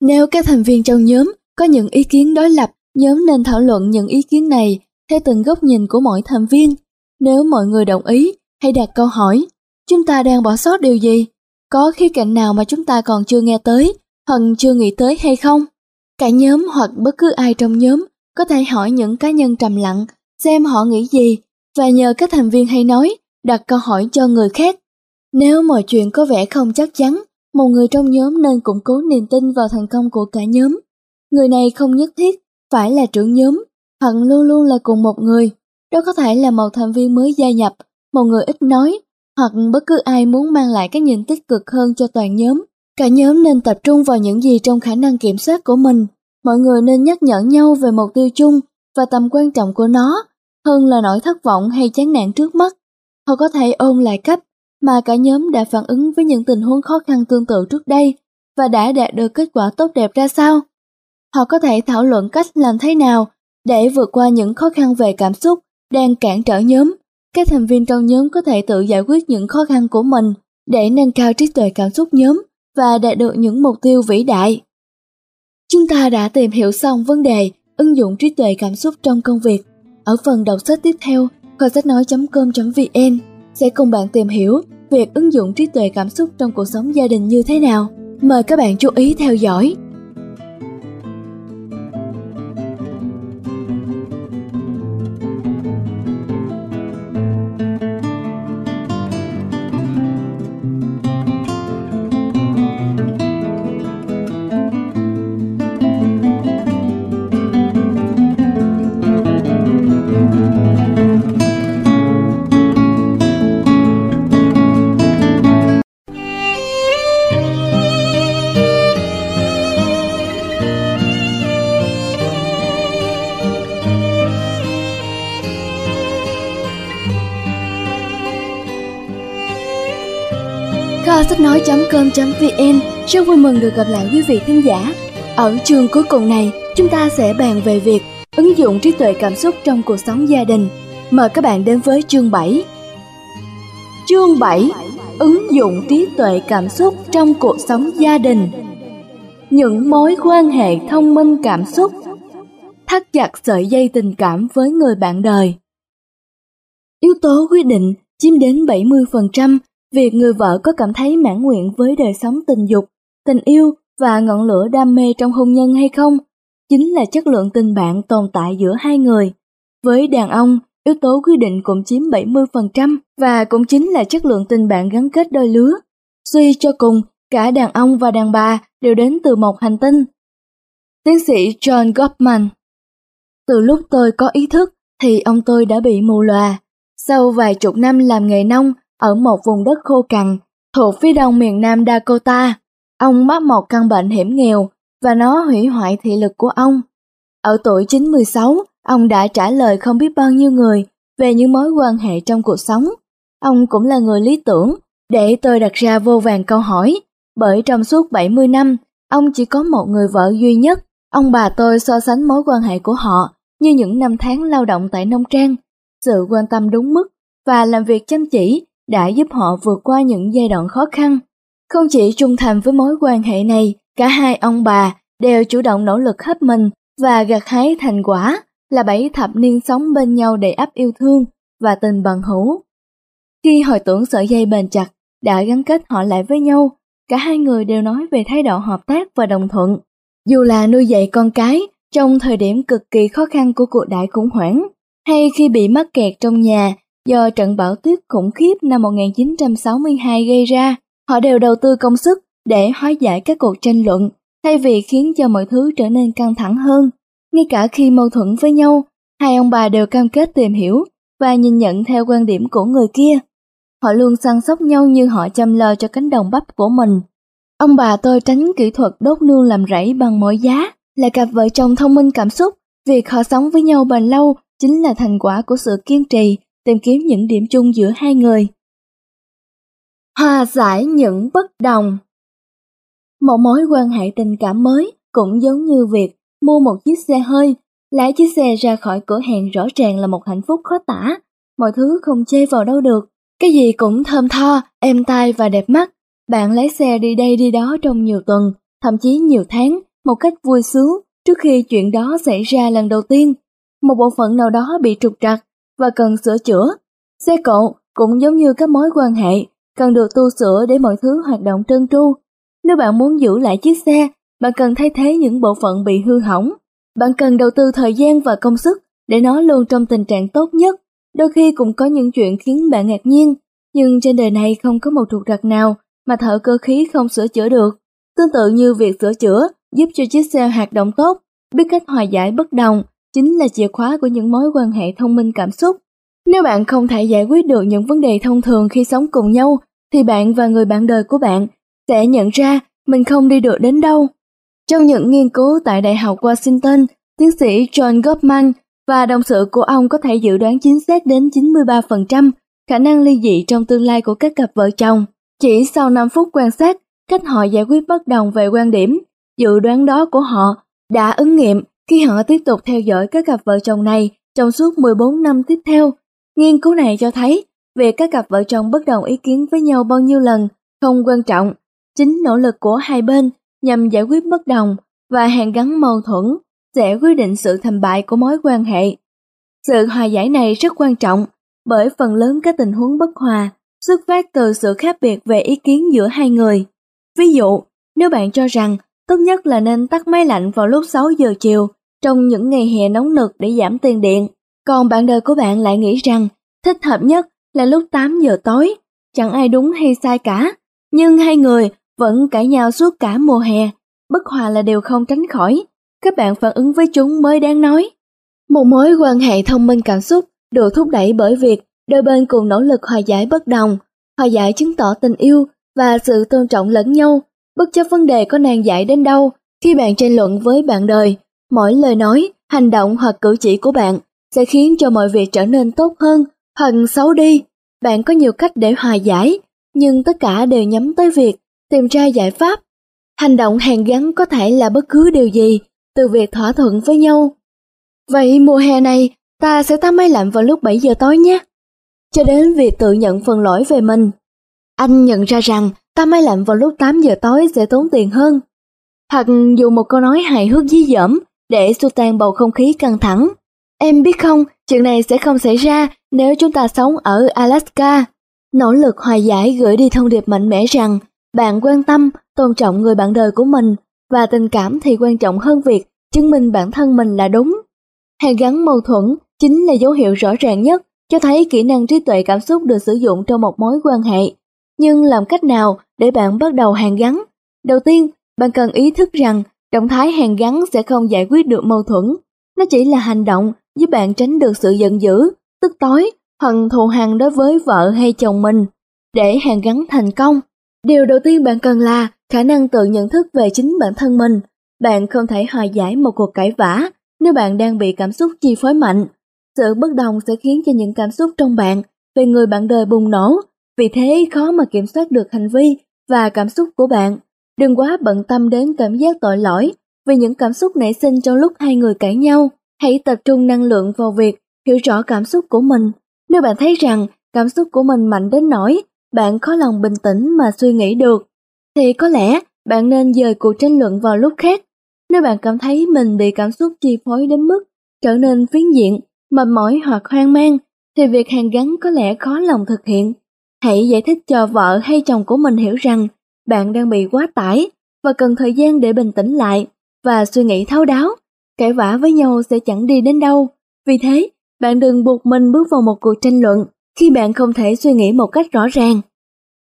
Nếu các thành viên trong nhóm có những ý kiến đối lập, nhóm nên thảo luận những ý kiến này theo từng góc nhìn của mỗi thành viên. Nếu mọi người đồng ý, hãy đặt câu hỏi, chúng ta đang bỏ sót điều gì? Có khía cạnh nào mà chúng ta còn chưa nghe tới, hoặc chưa nghĩ tới hay không? Cả nhóm hoặc bất cứ ai trong nhóm có thể hỏi những cá nhân trầm lặng xem họ nghĩ gì và nhờ các thành viên hay nói đặt câu hỏi cho người khác. Nếu mọi chuyện có vẻ không chắc chắn, một người trong nhóm nên củng cố niềm tin vào thành công của cả nhóm. Người này không nhất thiết phải là trưởng nhóm, hận luôn luôn là cùng một người. Đó có thể là một thành viên mới gia nhập, một người ít nói, hoặc bất cứ ai muốn mang lại cái nhìn tích cực hơn cho toàn nhóm. Cả nhóm nên tập trung vào những gì trong khả năng kiểm soát của mình. Mọi người nên nhắc nhở nhau về mục tiêu chung và tầm quan trọng của nó, hơn là nỗi thất vọng hay chán nản trước mắt. Họ có thể ôn lại cách mà cả nhóm đã phản ứng với những tình huống khó khăn tương tự trước đây và đã đạt được kết quả tốt đẹp ra sao. Họ có thể thảo luận cách làm thế nào để vượt qua những khó khăn về cảm xúc đang cản trở nhóm. Các thành viên trong nhóm có thể tự giải quyết những khó khăn của mình để nâng cao trí tuệ cảm xúc nhóm và đạt được những mục tiêu vĩ đại. Chúng ta đã tìm hiểu xong vấn đề ứng dụng trí tuệ cảm xúc trong công việc. Ở phần đọc sách tiếp theo, kho sách nói.com.vn sẽ cùng bạn tìm hiểu việc ứng dụng trí tuệ cảm xúc trong cuộc sống gia đình như thế nào. Mời các bạn chú ý theo dõi. Com vn rất vui mừng được gặp lại quý vị khán giả. Ở chương cuối cùng này, chúng ta sẽ bàn về việc ứng dụng trí tuệ cảm xúc trong cuộc sống gia đình. Mời các bạn đến với chương 7. Chương 7. Ứng dụng trí tuệ cảm xúc trong cuộc sống gia đình. Những mối quan hệ thông minh cảm xúc Thắt chặt sợi dây tình cảm với người bạn đời Yếu tố quyết định chiếm đến 70% Việc người vợ có cảm thấy mãn nguyện với đời sống tình dục, tình yêu và ngọn lửa đam mê trong hôn nhân hay không, chính là chất lượng tình bạn tồn tại giữa hai người. Với đàn ông, yếu tố quy định cũng chiếm 70% và cũng chính là chất lượng tình bạn gắn kết đôi lứa. Suy cho cùng, cả đàn ông và đàn bà đều đến từ một hành tinh. Tiến sĩ John Gottman Từ lúc tôi có ý thức thì ông tôi đã bị mù lòa. Sau vài chục năm làm nghề nông, ở một vùng đất khô cằn thuộc phía đông miền nam Dakota. Ông mắc một căn bệnh hiểm nghèo và nó hủy hoại thị lực của ông. Ở tuổi 96, ông đã trả lời không biết bao nhiêu người về những mối quan hệ trong cuộc sống. Ông cũng là người lý tưởng để tôi đặt ra vô vàng câu hỏi, bởi trong suốt 70 năm, ông chỉ có một người vợ duy nhất. Ông bà tôi so sánh mối quan hệ của họ như những năm tháng lao động tại nông trang, sự quan tâm đúng mức và làm việc chăm chỉ đã giúp họ vượt qua những giai đoạn khó khăn. Không chỉ trung thành với mối quan hệ này, cả hai ông bà đều chủ động nỗ lực hết mình và gặt hái thành quả là bảy thập niên sống bên nhau đầy ắp yêu thương và tình bằng hữu. Khi hồi tưởng sợi dây bền chặt đã gắn kết họ lại với nhau, cả hai người đều nói về thái độ hợp tác và đồng thuận. Dù là nuôi dạy con cái trong thời điểm cực kỳ khó khăn của cuộc đại khủng hoảng, hay khi bị mắc kẹt trong nhà do trận bão tuyết khủng khiếp năm 1962 gây ra. Họ đều đầu tư công sức để hóa giải các cuộc tranh luận thay vì khiến cho mọi thứ trở nên căng thẳng hơn. Ngay cả khi mâu thuẫn với nhau, hai ông bà đều cam kết tìm hiểu và nhìn nhận theo quan điểm của người kia. Họ luôn săn sóc nhau như họ chăm lo cho cánh đồng bắp của mình. Ông bà tôi tránh kỹ thuật đốt nương làm rẫy bằng mọi giá, là cặp vợ chồng thông minh cảm xúc. Việc họ sống với nhau bền lâu chính là thành quả của sự kiên trì, tìm kiếm những điểm chung giữa hai người. Hòa giải những bất đồng Một mối quan hệ tình cảm mới cũng giống như việc mua một chiếc xe hơi, lái chiếc xe ra khỏi cửa hàng rõ ràng là một hạnh phúc khó tả. Mọi thứ không chê vào đâu được, cái gì cũng thơm tho, êm tai và đẹp mắt. Bạn lái xe đi đây đi đó trong nhiều tuần, thậm chí nhiều tháng, một cách vui sướng trước khi chuyện đó xảy ra lần đầu tiên. Một bộ phận nào đó bị trục trặc và cần sửa chữa. Xe cộ cũng giống như các mối quan hệ, cần được tu sửa để mọi thứ hoạt động trơn tru. Nếu bạn muốn giữ lại chiếc xe, bạn cần thay thế những bộ phận bị hư hỏng. Bạn cần đầu tư thời gian và công sức để nó luôn trong tình trạng tốt nhất. Đôi khi cũng có những chuyện khiến bạn ngạc nhiên, nhưng trên đời này không có một trục trặc nào mà thợ cơ khí không sửa chữa được. Tương tự như việc sửa chữa giúp cho chiếc xe hoạt động tốt, biết cách hòa giải bất đồng chính là chìa khóa của những mối quan hệ thông minh cảm xúc. Nếu bạn không thể giải quyết được những vấn đề thông thường khi sống cùng nhau, thì bạn và người bạn đời của bạn sẽ nhận ra mình không đi được đến đâu. Trong những nghiên cứu tại Đại học Washington, tiến sĩ John Gottman và đồng sự của ông có thể dự đoán chính xác đến 93% khả năng ly dị trong tương lai của các cặp vợ chồng. Chỉ sau 5 phút quan sát cách họ giải quyết bất đồng về quan điểm, dự đoán đó của họ đã ứng nghiệm khi họ tiếp tục theo dõi các cặp vợ chồng này trong suốt 14 năm tiếp theo. Nghiên cứu này cho thấy việc các cặp vợ chồng bất đồng ý kiến với nhau bao nhiêu lần không quan trọng, chính nỗ lực của hai bên nhằm giải quyết bất đồng và hàn gắn mâu thuẫn sẽ quyết định sự thành bại của mối quan hệ. Sự hòa giải này rất quan trọng bởi phần lớn các tình huống bất hòa xuất phát từ sự khác biệt về ý kiến giữa hai người. Ví dụ, nếu bạn cho rằng tốt nhất là nên tắt máy lạnh vào lúc 6 giờ chiều trong những ngày hè nóng nực để giảm tiền điện, còn bạn đời của bạn lại nghĩ rằng thích hợp nhất là lúc 8 giờ tối, chẳng ai đúng hay sai cả, nhưng hai người vẫn cãi nhau suốt cả mùa hè, bất hòa là điều không tránh khỏi, các bạn phản ứng với chúng mới đáng nói. Một mối quan hệ thông minh cảm xúc được thúc đẩy bởi việc đôi bên cùng nỗ lực hòa giải bất đồng, hòa giải chứng tỏ tình yêu và sự tôn trọng lẫn nhau, bất chấp vấn đề có nan giải đến đâu. Khi bạn tranh luận với bạn đời, mỗi lời nói, hành động hoặc cử chỉ của bạn sẽ khiến cho mọi việc trở nên tốt hơn hoặc xấu đi. Bạn có nhiều cách để hòa giải, nhưng tất cả đều nhắm tới việc tìm ra giải pháp. Hành động hàn gắn có thể là bất cứ điều gì, từ việc thỏa thuận với nhau. Vậy mùa hè này, ta sẽ tắm máy lạnh vào lúc 7 giờ tối nhé. Cho đến việc tự nhận phần lỗi về mình. Anh nhận ra rằng ta may lạnh vào lúc 8 giờ tối sẽ tốn tiền hơn. Hoặc dùng một câu nói hài hước dí dỏm để xua tan bầu không khí căng thẳng. Em biết không, chuyện này sẽ không xảy ra nếu chúng ta sống ở Alaska. Nỗ lực hòa giải gửi đi thông điệp mạnh mẽ rằng bạn quan tâm, tôn trọng người bạn đời của mình và tình cảm thì quan trọng hơn việc chứng minh bản thân mình là đúng. Hàn gắn mâu thuẫn chính là dấu hiệu rõ ràng nhất cho thấy kỹ năng trí tuệ cảm xúc được sử dụng trong một mối quan hệ. Nhưng làm cách nào để bạn bắt đầu hàn gắn? Đầu tiên, bạn cần ý thức rằng động thái hàn gắn sẽ không giải quyết được mâu thuẫn. Nó chỉ là hành động giúp bạn tránh được sự giận dữ, tức tối hoặc thù hằn đối với vợ hay chồng mình. Để hàn gắn thành công, điều đầu tiên bạn cần là khả năng tự nhận thức về chính bản thân mình. Bạn không thể hòa giải một cuộc cãi vã nếu bạn đang bị cảm xúc chi phối mạnh. Sự bất đồng sẽ khiến cho những cảm xúc trong bạn về người bạn đời bùng nổ, vì thế khó mà kiểm soát được hành vi và cảm xúc của bạn. Đừng quá bận tâm đến cảm giác tội lỗi vì những cảm xúc nảy sinh trong lúc hai người cãi nhau. Hãy tập trung năng lượng vào việc hiểu rõ cảm xúc của mình. Nếu bạn thấy rằng cảm xúc của mình mạnh đến nỗi bạn khó lòng bình tĩnh mà suy nghĩ được, thì có lẽ bạn nên dời cuộc tranh luận vào lúc khác. Nếu bạn cảm thấy mình bị cảm xúc chi phối đến mức trở nên phiến diện, mệt mỏi hoặc hoang mang, thì việc hàn gắn có lẽ khó lòng thực hiện. Hãy giải thích cho vợ hay chồng của mình hiểu rằng bạn đang bị quá tải và cần thời gian để bình tĩnh lại và suy nghĩ thấu đáo. Cãi vã với nhau sẽ chẳng đi đến đâu. Vì thế, bạn đừng buộc mình bước vào một cuộc tranh luận khi bạn không thể suy nghĩ một cách rõ ràng.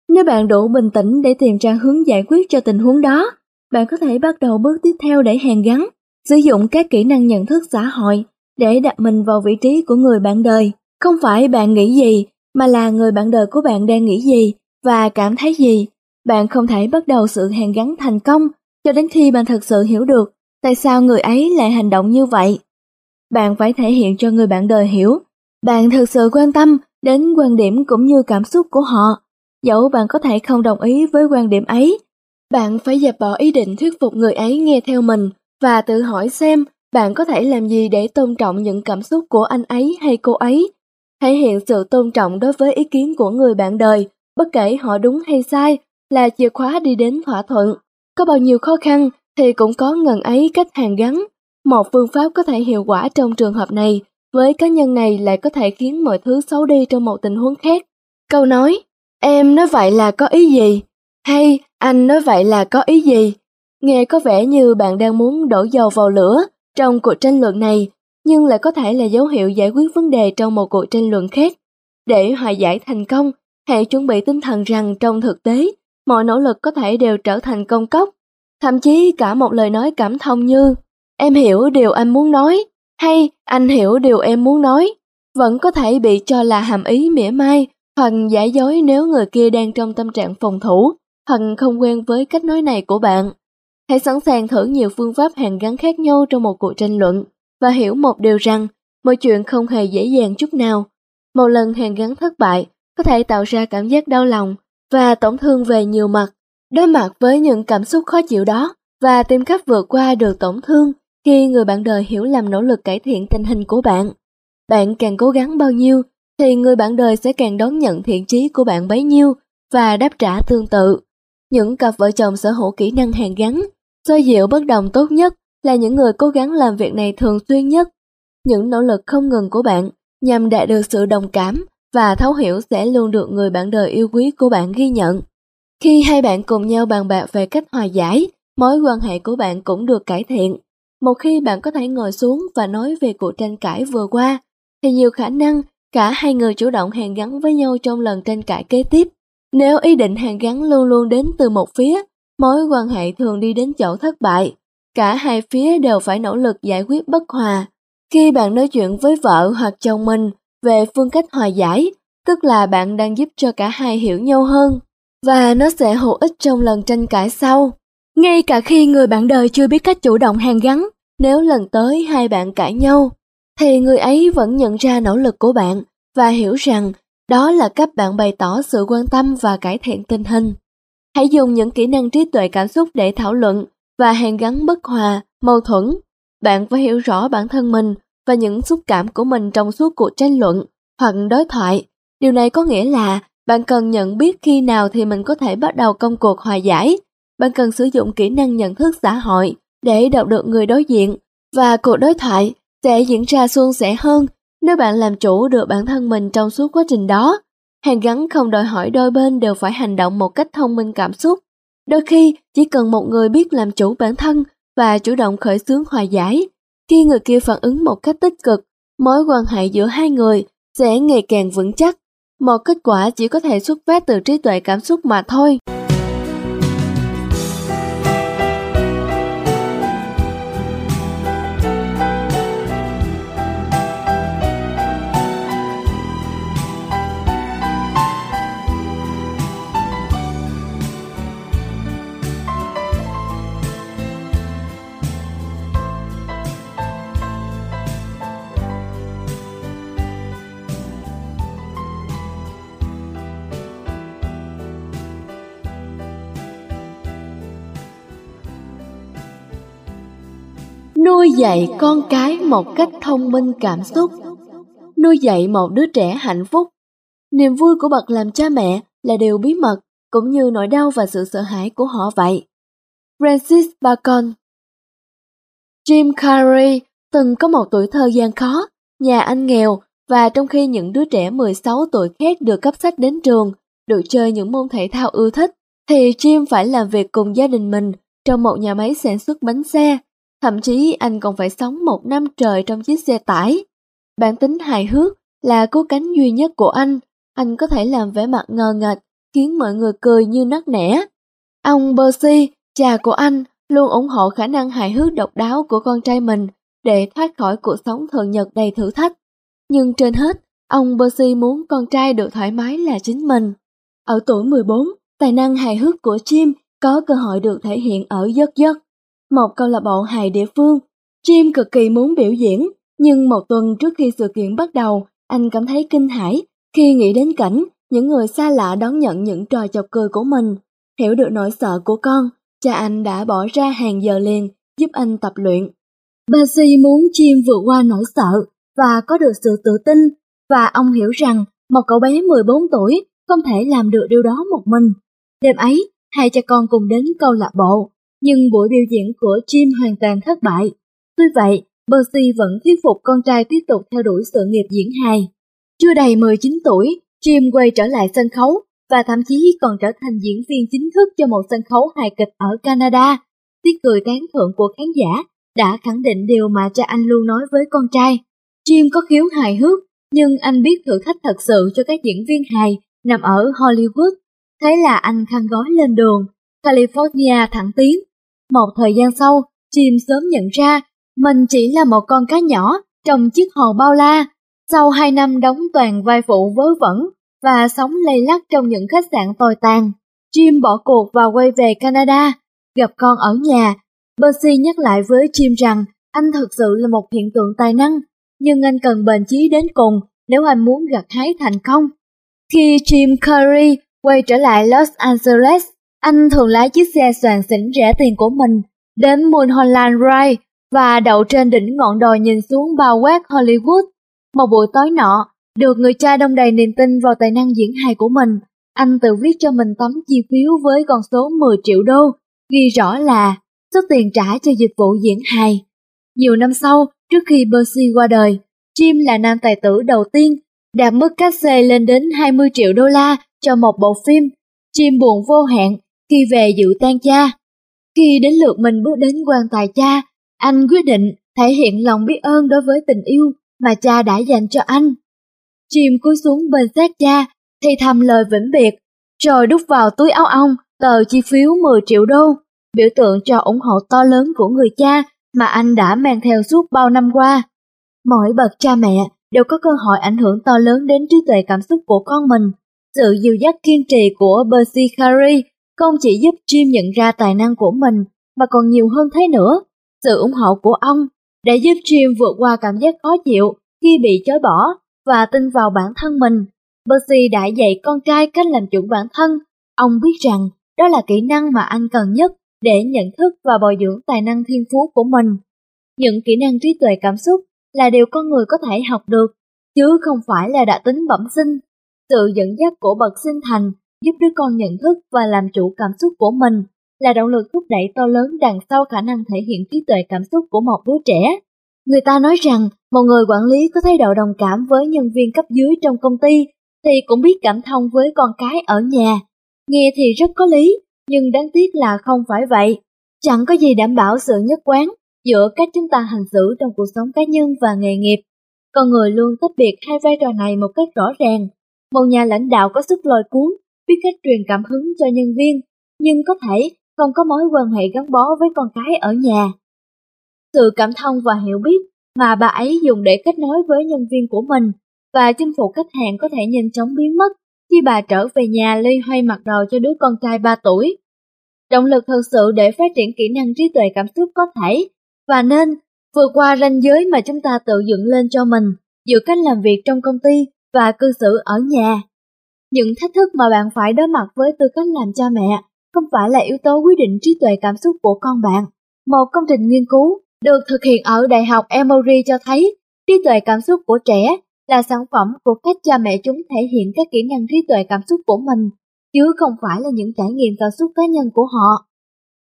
Nếu bạn đủ bình tĩnh để tìm ra hướng giải quyết cho tình huống đó, bạn có thể bắt đầu bước tiếp theo để hàn gắn, sử dụng các kỹ năng nhận thức xã hội để đặt mình vào vị trí của người bạn đời. Không phải bạn nghĩ gì, mà là người bạn đời của bạn đang nghĩ gì và cảm thấy gì. Bạn không thể bắt đầu sự hàn gắn thành công cho đến khi bạn thực sự hiểu được tại sao người ấy lại hành động như vậy. Bạn phải thể hiện cho người bạn đời hiểu, bạn thực sự quan tâm đến quan điểm cũng như cảm xúc của họ. Dẫu bạn có thể không đồng ý với quan điểm ấy, bạn phải dẹp bỏ ý định thuyết phục người ấy nghe theo mình và tự hỏi xem bạn có thể làm gì để tôn trọng những cảm xúc của anh ấy hay cô ấy. Thể hiện sự tôn trọng đối với ý kiến của người bạn đời, bất kể họ đúng hay sai, là chìa khóa đi đến thỏa thuận. Có bao nhiêu khó khăn thì cũng có ngần ấy cách hàn gắn. Một phương pháp có thể hiệu quả trong trường hợp này, với cá nhân này lại có thể khiến mọi thứ xấu đi trong một tình huống khác. Câu nói, em nói vậy là có ý gì? Hay anh nói vậy là có ý gì? Nghe có vẻ như bạn đang muốn đổ dầu vào lửa trong cuộc tranh luận này, nhưng lại có thể là dấu hiệu giải quyết vấn đề trong một cuộc tranh luận khác. Để hòa giải thành công, hãy chuẩn bị tinh thần rằng trong thực tế, mọi nỗ lực có thể đều trở thành công cốc. Thậm chí cả một lời nói cảm thông như Em hiểu điều anh muốn nói, hay anh hiểu điều em muốn nói, vẫn có thể bị cho là hàm ý mỉa mai hoặc giả dối nếu người kia đang trong tâm trạng phòng thủ hoặc không quen với cách nói này của bạn. Hãy sẵn sàng thử nhiều phương pháp hàn gắn khác nhau trong một cuộc tranh luận và hiểu một điều rằng mọi chuyện không hề dễ dàng chút nào. Một lần hàn gắn thất bại có thể tạo ra cảm giác đau lòng và tổn thương về nhiều mặt. Đối mặt với những cảm xúc khó chịu đó và tìm cách vượt qua được tổn thương khi người bạn đời hiểu làm nỗ lực cải thiện tình hình của bạn. Bạn càng cố gắng bao nhiêu thì người bạn đời sẽ càng đón nhận thiện chí của bạn bấy nhiêu và đáp trả tương tự. Những cặp vợ chồng sở hữu kỹ năng hàn gắn, xoa dịu bất đồng tốt nhất là những người cố gắng làm việc này thường xuyên nhất. Những nỗ lực không ngừng của bạn nhằm đạt được sự đồng cảm và thấu hiểu sẽ luôn được người bạn đời yêu quý của bạn ghi nhận. Khi hai bạn cùng nhau bàn bạc về cách hòa giải, mối quan hệ của bạn cũng được cải thiện. Một khi bạn có thể ngồi xuống và nói về cuộc tranh cãi vừa qua, thì nhiều khả năng cả hai người chủ động hàn gắn với nhau trong lần tranh cãi kế tiếp. Nếu ý định hàn gắn luôn luôn đến từ một phía, mối quan hệ thường đi đến chỗ thất bại. Cả hai phía đều phải nỗ lực giải quyết bất hòa. Khi bạn nói chuyện với vợ hoặc chồng mình về phương cách hòa giải, tức là bạn đang giúp cho cả hai hiểu nhau hơn, và nó sẽ hữu ích trong lần tranh cãi sau. Ngay cả khi người bạn đời chưa biết cách chủ động hàn gắn, nếu lần tới hai bạn cãi nhau, thì người ấy vẫn nhận ra nỗ lực của bạn và hiểu rằng đó là cách bạn bày tỏ sự quan tâm và cải thiện tình hình. Hãy dùng những kỹ năng trí tuệ cảm xúc để thảo luận và hàn gắn bất hòa, mâu thuẫn. Bạn phải hiểu rõ bản thân mình và những xúc cảm của mình trong suốt cuộc tranh luận hoặc đối thoại. Điều này có nghĩa là bạn cần nhận biết khi nào thì mình có thể bắt đầu công cuộc hòa giải. Bạn cần sử dụng kỹ năng nhận thức xã hội để đọc được người đối diện và cuộc đối thoại sẽ diễn ra suôn sẻ hơn nếu bạn làm chủ được bản thân mình trong suốt quá trình đó. Hàn gắn không đòi hỏi đôi bên đều phải hành động một cách thông minh cảm xúc. Đôi khi chỉ cần một người biết làm chủ bản thân và chủ động khởi xướng hòa giải. Khi người kia phản ứng một cách tích cực, mối quan hệ giữa hai người sẽ ngày càng vững chắc. Một kết quả chỉ có thể xuất phát từ trí tuệ cảm xúc mà thôi. Nuôi dạy con cái một cách thông minh cảm xúc nuôi dạy một đứa trẻ hạnh phúc. Niềm vui của bậc làm cha mẹ là điều bí mật cũng như nỗi đau và sự sợ hãi của họ vậy. Francis bacon. Jim carrey từng có một tuổi thơ gian khó nhà anh nghèo và trong khi những đứa trẻ 16 tuổi khác được cấp sách đến trường, được chơi những môn thể thao ưa thích, thì Jim phải làm việc cùng gia đình mình trong một nhà máy sản xuất bánh xe. Thậm chí anh còn phải sống một năm trời trong chiếc xe tải. Bản tính hài hước là cố cánh duy nhất của anh. Anh có thể làm vẻ mặt ngờ ngạch, khiến mọi người cười như nắc nẻ. Ông Percy, cha của anh, luôn ủng hộ khả năng hài hước độc đáo của con trai mình để thoát khỏi cuộc sống thường nhật đầy thử thách. Nhưng trên hết, ông Percy muốn con trai được thoải mái là chính mình. Ở tuổi 14, tài năng hài hước của Jim có cơ hội được thể hiện ở Giấc Giấc, một câu lạc bộ hài địa phương. Jim cực kỳ muốn biểu diễn, nhưng một tuần trước khi sự kiện bắt đầu, anh cảm thấy kinh hãi khi nghĩ đến cảnh những người xa lạ đón nhận những trò chọc cười của mình. Hiểu được nỗi sợ của con, cha anh đã bỏ ra hàng giờ liền giúp anh tập luyện. Basie muốn Jim vượt qua nỗi sợ và có được sự tự tin và ông hiểu rằng một cậu bé 14 tuổi không thể làm được điều đó một mình. Đêm ấy, hai cha con cùng đến câu lạc bộ, nhưng buổi biểu diễn của Jim hoàn toàn thất bại. Tuy vậy, Percy vẫn thuyết phục con trai tiếp tục theo đuổi sự nghiệp diễn hài. Chưa đầy 19 tuổi, Jim quay trở lại sân khấu và thậm chí còn trở thành diễn viên chính thức cho một sân khấu hài kịch ở Canada. Tiếng cười tán thưởng của khán giả đã khẳng định điều mà cha anh luôn nói với con trai. Jim có khiếu hài hước, nhưng anh biết thử thách thật sự cho các diễn viên hài nằm ở Hollywood. Thế là anh khăn gói lên đường, California thẳng tiến. Một thời gian sau, chim sớm nhận ra mình chỉ là một con cá nhỏ trong chiếc hồ bao la. Sau hai năm đóng toàn vai phụ vớ vẩn và sống lây lắc trong những khách sạn tồi tàn, Jim bỏ cuộc và quay về Canada, gặp con ở nhà. Percy nhắc lại với Jim rằng anh thực sự là một hiện tượng tài năng, nhưng anh cần bền chí đến cùng nếu anh muốn gặt hái thành công. Khi Jim Curry quay trở lại Los Angeles, anh thường lái chiếc xe soàn xỉnh rẻ tiền của mình đến Mulholland Drive và đậu trên đỉnh ngọn đồi nhìn xuống bao quát Hollywood. Một buổi tối nọ, được người cha đông đầy niềm tin vào tài năng diễn hài của mình, anh tự viết cho mình tấm chi phiếu với con số 10 triệu đô, ghi rõ là số tiền trả cho dịch vụ diễn hài. Nhiều năm sau, trước khi Percy qua đời, Jim là nam tài tử đầu tiên đạt mức cát xê lên đến 20 triệu đô la cho một bộ phim. Jim buồn vô hạn khi về dự tang cha. Khi đến lượt mình bước đến quan tài cha, anh quyết định thể hiện lòng biết ơn đối với tình yêu mà cha đã dành cho anh. Jim cúi xuống bên xác cha, thì thầm lời vĩnh biệt, rồi đút vào túi áo ông tờ chi phiếu 10 triệu đô, biểu tượng cho ủng hộ to lớn của người cha mà anh đã mang theo suốt bao năm qua. Mỗi bậc cha mẹ đều có cơ hội ảnh hưởng to lớn đến trí tuệ cảm xúc của con mình. Sự dìu dắt kiên trì của Percy Carey không chỉ giúp Jim nhận ra tài năng của mình, mà còn nhiều hơn thế nữa. Sự ủng hộ của ông đã giúp Jim vượt qua cảm giác khó chịu khi bị chối bỏ và tin vào bản thân mình. Percy đã dạy con trai cách làm chủ bản thân. Ông biết rằng đó là kỹ năng mà anh cần nhất để nhận thức và bồi dưỡng tài năng thiên phú của mình. Những kỹ năng trí tuệ cảm xúc là điều con người có thể học được, chứ không phải là đã tính bẩm sinh. Sự dẫn dắt của bậc sinh thành giúp đứa con nhận thức và làm chủ cảm xúc của mình là động lực thúc đẩy to lớn đằng sau khả năng thể hiện trí tuệ cảm xúc của một đứa trẻ. Người ta nói rằng một người quản lý có thái độ đồng cảm với nhân viên cấp dưới trong công ty thì cũng biết cảm thông với con cái ở nhà. Nghe thì rất có lý, nhưng đáng tiếc là không phải vậy. Chẳng có gì đảm bảo sự nhất quán giữa cách chúng ta hành xử trong cuộc sống cá nhân và nghề nghiệp. Con người luôn tách biệt hai vai trò này một cách rõ ràng. Một nhà lãnh đạo có sức lôi cuốn, biết cách truyền cảm hứng cho nhân viên, nhưng có thể không có mối quan hệ gắn bó với con cái ở nhà. Sự cảm thông và hiểu biết mà bà ấy dùng để kết nối với nhân viên của mình và chinh phục khách hàng có thể nhanh chóng biến mất khi bà trở về nhà lây hoay mặt đồ cho đứa con trai 3 tuổi. Động lực thực sự để phát triển kỹ năng trí tuệ cảm xúc có thể và nên vượt qua ranh giới mà chúng ta tự dựng lên cho mình giữa cách làm việc trong công ty và cư xử ở nhà. Những thách thức mà bạn phải đối mặt với tư cách làm cha mẹ không phải là yếu tố quyết định trí tuệ cảm xúc của con bạn. Một công trình nghiên cứu được thực hiện ở Đại học Emory cho thấy trí tuệ cảm xúc của trẻ là sản phẩm của cách cha mẹ chúng thể hiện các kỹ năng trí tuệ cảm xúc của mình, chứ không phải là những trải nghiệm cảm xúc cá nhân của họ.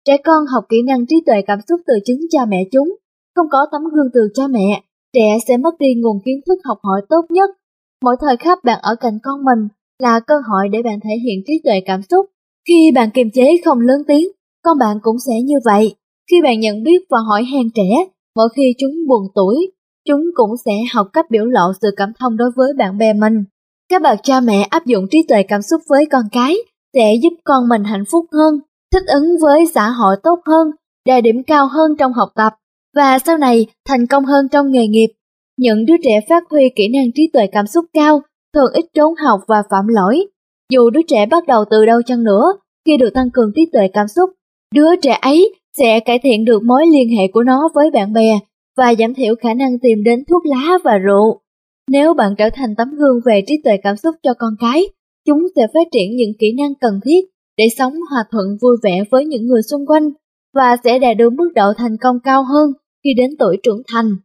Trẻ con học kỹ năng trí tuệ cảm xúc từ chính cha mẹ chúng, không có tấm gương từ cha mẹ, trẻ sẽ mất đi nguồn kiến thức học hỏi tốt nhất. Mỗi thời khắc bạn ở cạnh con mình là cơ hội để bạn thể hiện trí tuệ cảm xúc. Khi bạn kiềm chế không lớn tiếng, con bạn cũng sẽ như vậy. Khi bạn nhận biết và hỏi han trẻ, mỗi khi chúng buồn tuổi, chúng cũng sẽ học cách biểu lộ sự cảm thông đối với bạn bè mình. Các bậc cha mẹ áp dụng trí tuệ cảm xúc với con cái sẽ giúp con mình hạnh phúc hơn, thích ứng với xã hội tốt hơn đạt điểm cao hơn trong học tập và sau này thành công hơn trong nghề nghiệp. Những đứa trẻ phát huy kỹ năng trí tuệ cảm xúc cao thường ít trốn học và phạm lỗi. Dù đứa trẻ bắt đầu từ đâu chăng nữa, khi được tăng cường trí tuệ cảm xúc, đứa trẻ ấy sẽ cải thiện được mối liên hệ của nó với bạn bè và giảm thiểu khả năng tìm đến thuốc lá và rượu. Nếu bạn trở thành tấm gương về trí tuệ cảm xúc cho con cái, chúng sẽ phát triển những kỹ năng cần thiết để sống hòa thuận vui vẻ với những người xung quanh và sẽ đạt được mức độ thành công cao hơn khi đến tuổi trưởng thành.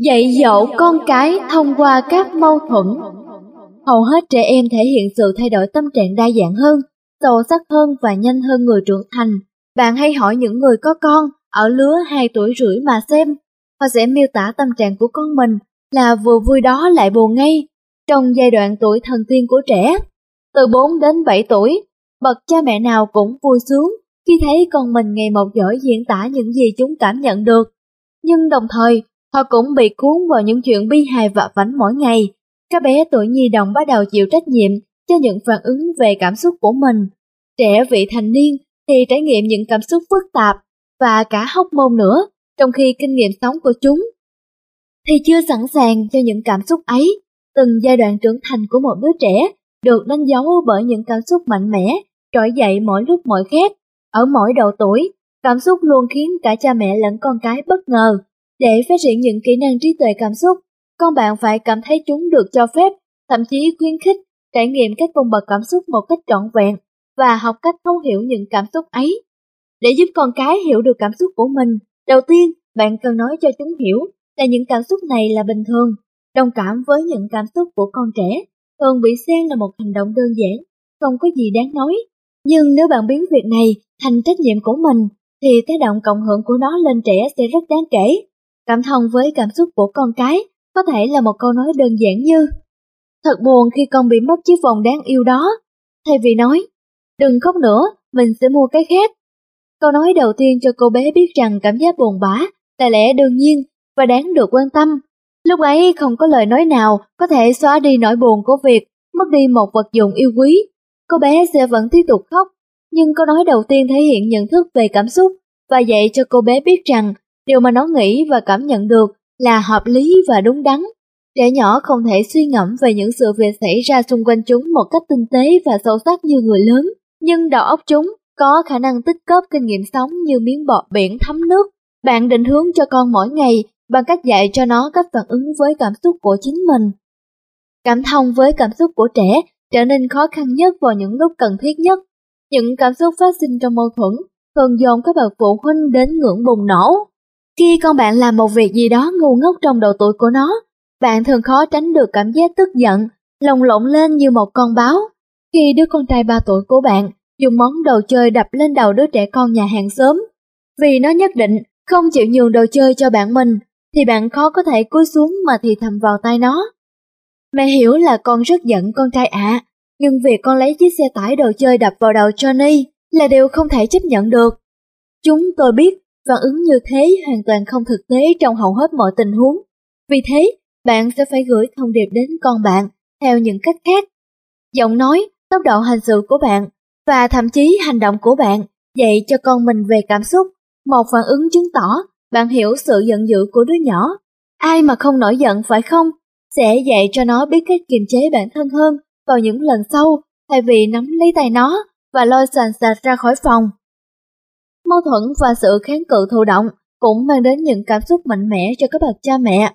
Dạy dỗ con cái thông qua các mâu thuẫn Hầu hết trẻ em thể hiện sự thay đổi tâm trạng đa dạng hơn, sâu sắc hơn và nhanh hơn người trưởng thành. Bạn hay hỏi những người có con ở lứa 2 tuổi rưỡi mà xem, họ sẽ miêu tả tâm trạng của con mình là vừa vui đó lại buồn ngay trong giai đoạn tuổi thần tiên của trẻ. Từ 4 đến 7 tuổi, bậc cha mẹ nào cũng vui sướng khi thấy con mình ngày một giỏi diễn tả những gì chúng cảm nhận được. Nhưng đồng thời, họ cũng bị cuốn vào những chuyện bi hài và vảnh mỗi ngày. Các bé tuổi nhi đồng bắt đầu chịu trách nhiệm cho những phản ứng về cảm xúc của mình. Trẻ vị thành niên thì trải nghiệm những cảm xúc phức tạp và cả hóc môn nữa, trong khi kinh nghiệm sống của chúng thì chưa sẵn sàng cho những cảm xúc ấy. Từng giai đoạn trưởng thành của một đứa trẻ được đánh dấu bởi những cảm xúc mạnh mẽ, trỗi dậy mỗi lúc mỗi khác. Ở mỗi độ tuổi, cảm xúc luôn khiến cả cha mẹ lẫn con cái bất ngờ. Để phát triển những kỹ năng trí tuệ cảm xúc, con bạn phải cảm thấy chúng được cho phép, thậm chí khuyến khích, trải nghiệm các cung bậc cảm xúc một cách trọn vẹn và học cách thấu hiểu những cảm xúc ấy. Để giúp con cái hiểu được cảm xúc của mình, đầu tiên bạn cần nói cho chúng hiểu là những cảm xúc này là bình thường, đồng cảm với những cảm xúc của con trẻ, thường bị xem là một hành động đơn giản, không có gì đáng nói. Nhưng nếu bạn biến việc này thành trách nhiệm của mình, thì tác động cộng hưởng của nó lên trẻ sẽ rất đáng kể. Cảm thông với cảm xúc của con cái có thể là một câu nói đơn giản như Thật buồn khi con bị mất chiếc vòng đáng yêu đó. Thay vì nói, đừng khóc nữa, mình sẽ mua cái khác. Câu nói đầu tiên cho cô bé biết rằng cảm giác buồn bã là lẽ đương nhiên và đáng được quan tâm. Lúc ấy không có lời nói nào có thể xóa đi nỗi buồn của việc mất đi một vật dụng yêu quý. Cô bé sẽ vẫn tiếp tục khóc, nhưng câu nói đầu tiên thể hiện nhận thức về cảm xúc và dạy cho cô bé biết rằng điều mà nó nghĩ và cảm nhận được là hợp lý và đúng đắn. Trẻ nhỏ không thể suy ngẫm về những sự việc xảy ra xung quanh chúng một cách tinh tế và sâu sắc như người lớn, nhưng đầu óc chúng có khả năng tích góp kinh nghiệm sống như miếng bọt biển thấm nước. Bạn định hướng cho con mỗi ngày bằng cách dạy cho nó cách phản ứng với cảm xúc của chính mình. Cảm thông với cảm xúc của trẻ trở nên khó khăn nhất vào những lúc cần thiết nhất. Những cảm xúc phát sinh trong mâu thuẫn thường dồn các bậc phụ huynh đến ngưỡng bùng nổ. Khi con bạn làm một việc gì đó ngu ngốc trong độ tuổi của nó, bạn thường khó tránh được cảm giác tức giận, lồng lộn lên như một con báo. Khi đứa con trai 3 tuổi của bạn dùng món đồ chơi đập lên đầu đứa trẻ con nhà hàng xóm, vì nó nhất định không chịu nhường đồ chơi cho bạn mình, thì bạn khó có thể cúi xuống mà thì thầm vào tay nó. Mẹ hiểu là con rất giận con trai ạ, nhưng việc con lấy chiếc xe tải đồ chơi đập vào đầu Johnny là điều không thể chấp nhận được. Chúng tôi biết phản ứng như thế hoàn toàn không thực tế trong hầu hết mọi tình huống. Vì thế, bạn sẽ phải gửi thông điệp đến con bạn theo những cách khác. Giọng nói, tốc độ hành sự của bạn và thậm chí hành động của bạn dạy cho con mình về cảm xúc, một phản ứng chứng tỏ bạn hiểu sự giận dữ của đứa nhỏ. Ai mà không nổi giận phải không? Sẽ dạy cho nó biết cách kiềm chế bản thân hơn vào những lần sau, thay vì nắm lấy tay nó và lôi sàn sạch ra khỏi phòng. Mâu thuẫn và sự kháng cự thụ động cũng mang đến những cảm xúc mạnh mẽ cho các bậc cha mẹ.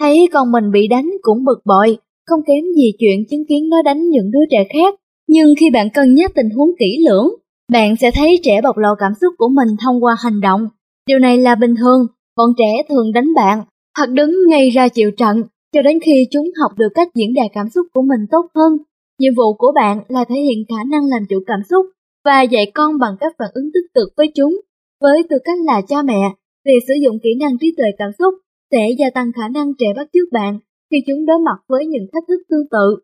Thấy con mình bị đánh cũng bực bội, không kém gì chuyện chứng kiến nó đánh những đứa trẻ khác. Nhưng khi bạn cân nhắc tình huống kỹ lưỡng, bạn sẽ thấy trẻ bộc lộ cảm xúc của mình thông qua hành động Điều này là bình thường, bọn trẻ thường đánh bạn hoặc đứng ngay ra chịu trận cho đến khi chúng học được cách diễn đạt cảm xúc của mình tốt hơn. Nhiệm vụ của bạn là thể hiện khả năng làm chủ cảm xúc và dạy con bằng các phản ứng tích cực với chúng. Với tư cách là cha mẹ, việc sử dụng kỹ năng trí tuệ cảm xúc sẽ gia tăng khả năng trẻ bắt chước bạn khi chúng đối mặt với những thách thức tương tự.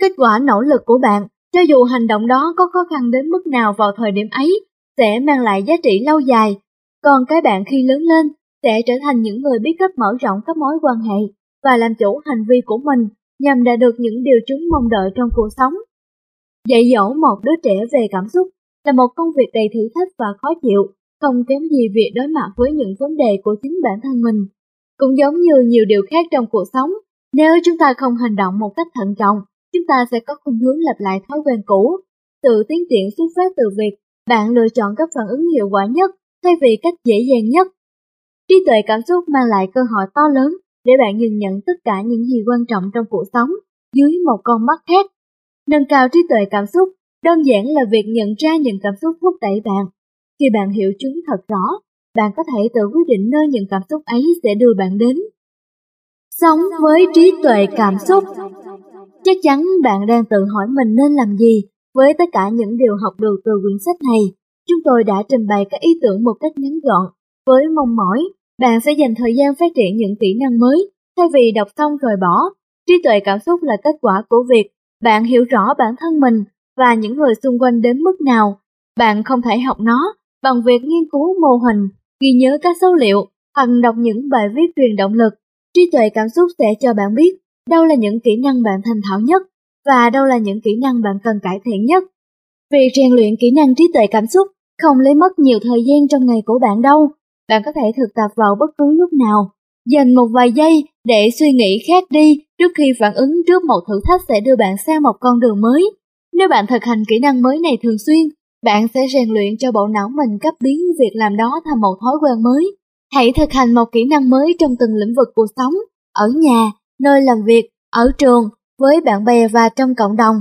Kết quả nỗ lực của bạn, cho dù hành động đó có khó khăn đến mức nào vào thời điểm ấy, sẽ mang lại giá trị lâu dài còn cái bạn khi lớn lên sẽ trở thành những người biết cách mở rộng các mối quan hệ và làm chủ hành vi của mình nhằm đạt được những điều chúng mong đợi trong cuộc sống. Dạy dỗ một đứa trẻ về cảm xúc là một công việc đầy thử thách và khó chịu, không kém gì việc đối mặt với những vấn đề của chính bản thân mình. Cũng giống như nhiều điều khác trong cuộc sống, nếu chúng ta không hành động một cách thận trọng, chúng ta sẽ có khuynh hướng lặp lại thói quen cũ. Tự tiến triển xuất phát từ việc bạn lựa chọn các phản ứng hiệu quả nhất thay vì cách dễ dàng nhất. Trí tuệ cảm xúc mang lại cơ hội to lớn để bạn nhìn nhận tất cả những gì quan trọng trong cuộc sống dưới một con mắt khác. Nâng cao trí tuệ cảm xúc đơn giản là việc nhận ra những cảm xúc thúc đẩy bạn. Khi bạn hiểu chúng thật rõ, bạn có thể tự quyết định nơi những cảm xúc ấy sẽ đưa bạn đến. Sống với trí tuệ cảm xúc Chắc chắn bạn đang tự hỏi mình nên làm gì với tất cả những điều học được từ quyển sách này. Chúng tôi đã trình bày các ý tưởng một cách ngắn gọn, với mong mỏi bạn sẽ dành thời gian phát triển những kỹ năng mới, thay vì đọc xong rồi bỏ. Trí tuệ cảm xúc là kết quả của việc bạn hiểu rõ bản thân mình và những người xung quanh đến mức nào. Bạn không thể học nó bằng việc nghiên cứu mô hình, ghi nhớ các số liệu hoặc đọc những bài viết truyền động lực. Trí tuệ cảm xúc sẽ cho bạn biết đâu là những kỹ năng bạn thành thạo nhất và đâu là những kỹ năng bạn cần cải thiện nhất. Việc rèn luyện kỹ năng trí tuệ cảm xúc không lấy mất nhiều thời gian trong ngày của bạn đâu. Bạn có thể thực tập vào bất cứ lúc nào. Dành một vài giây để suy nghĩ khác đi trước khi phản ứng trước một thử thách sẽ đưa bạn sang một con đường mới. Nếu bạn thực hành kỹ năng mới này thường xuyên, bạn sẽ rèn luyện cho bộ não mình cấp biến việc làm đó thành một thói quen mới. Hãy thực hành một kỹ năng mới trong từng lĩnh vực cuộc sống, ở nhà, nơi làm việc, ở trường, với bạn bè và trong cộng đồng.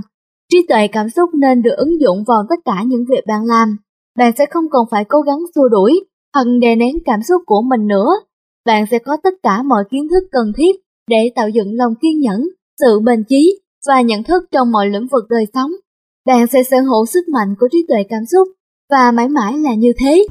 Trí tuệ cảm xúc nên được ứng dụng vào tất cả những việc bạn làm. Bạn sẽ không còn phải cố gắng xua đuổi hoặc đè nén cảm xúc của mình nữa. Bạn sẽ có tất cả mọi kiến thức cần thiết để tạo dựng lòng kiên nhẫn, sự bền chí và nhận thức trong mọi lĩnh vực đời sống. Bạn sẽ sở hữu sức mạnh của trí tuệ cảm xúc, và mãi mãi là như thế.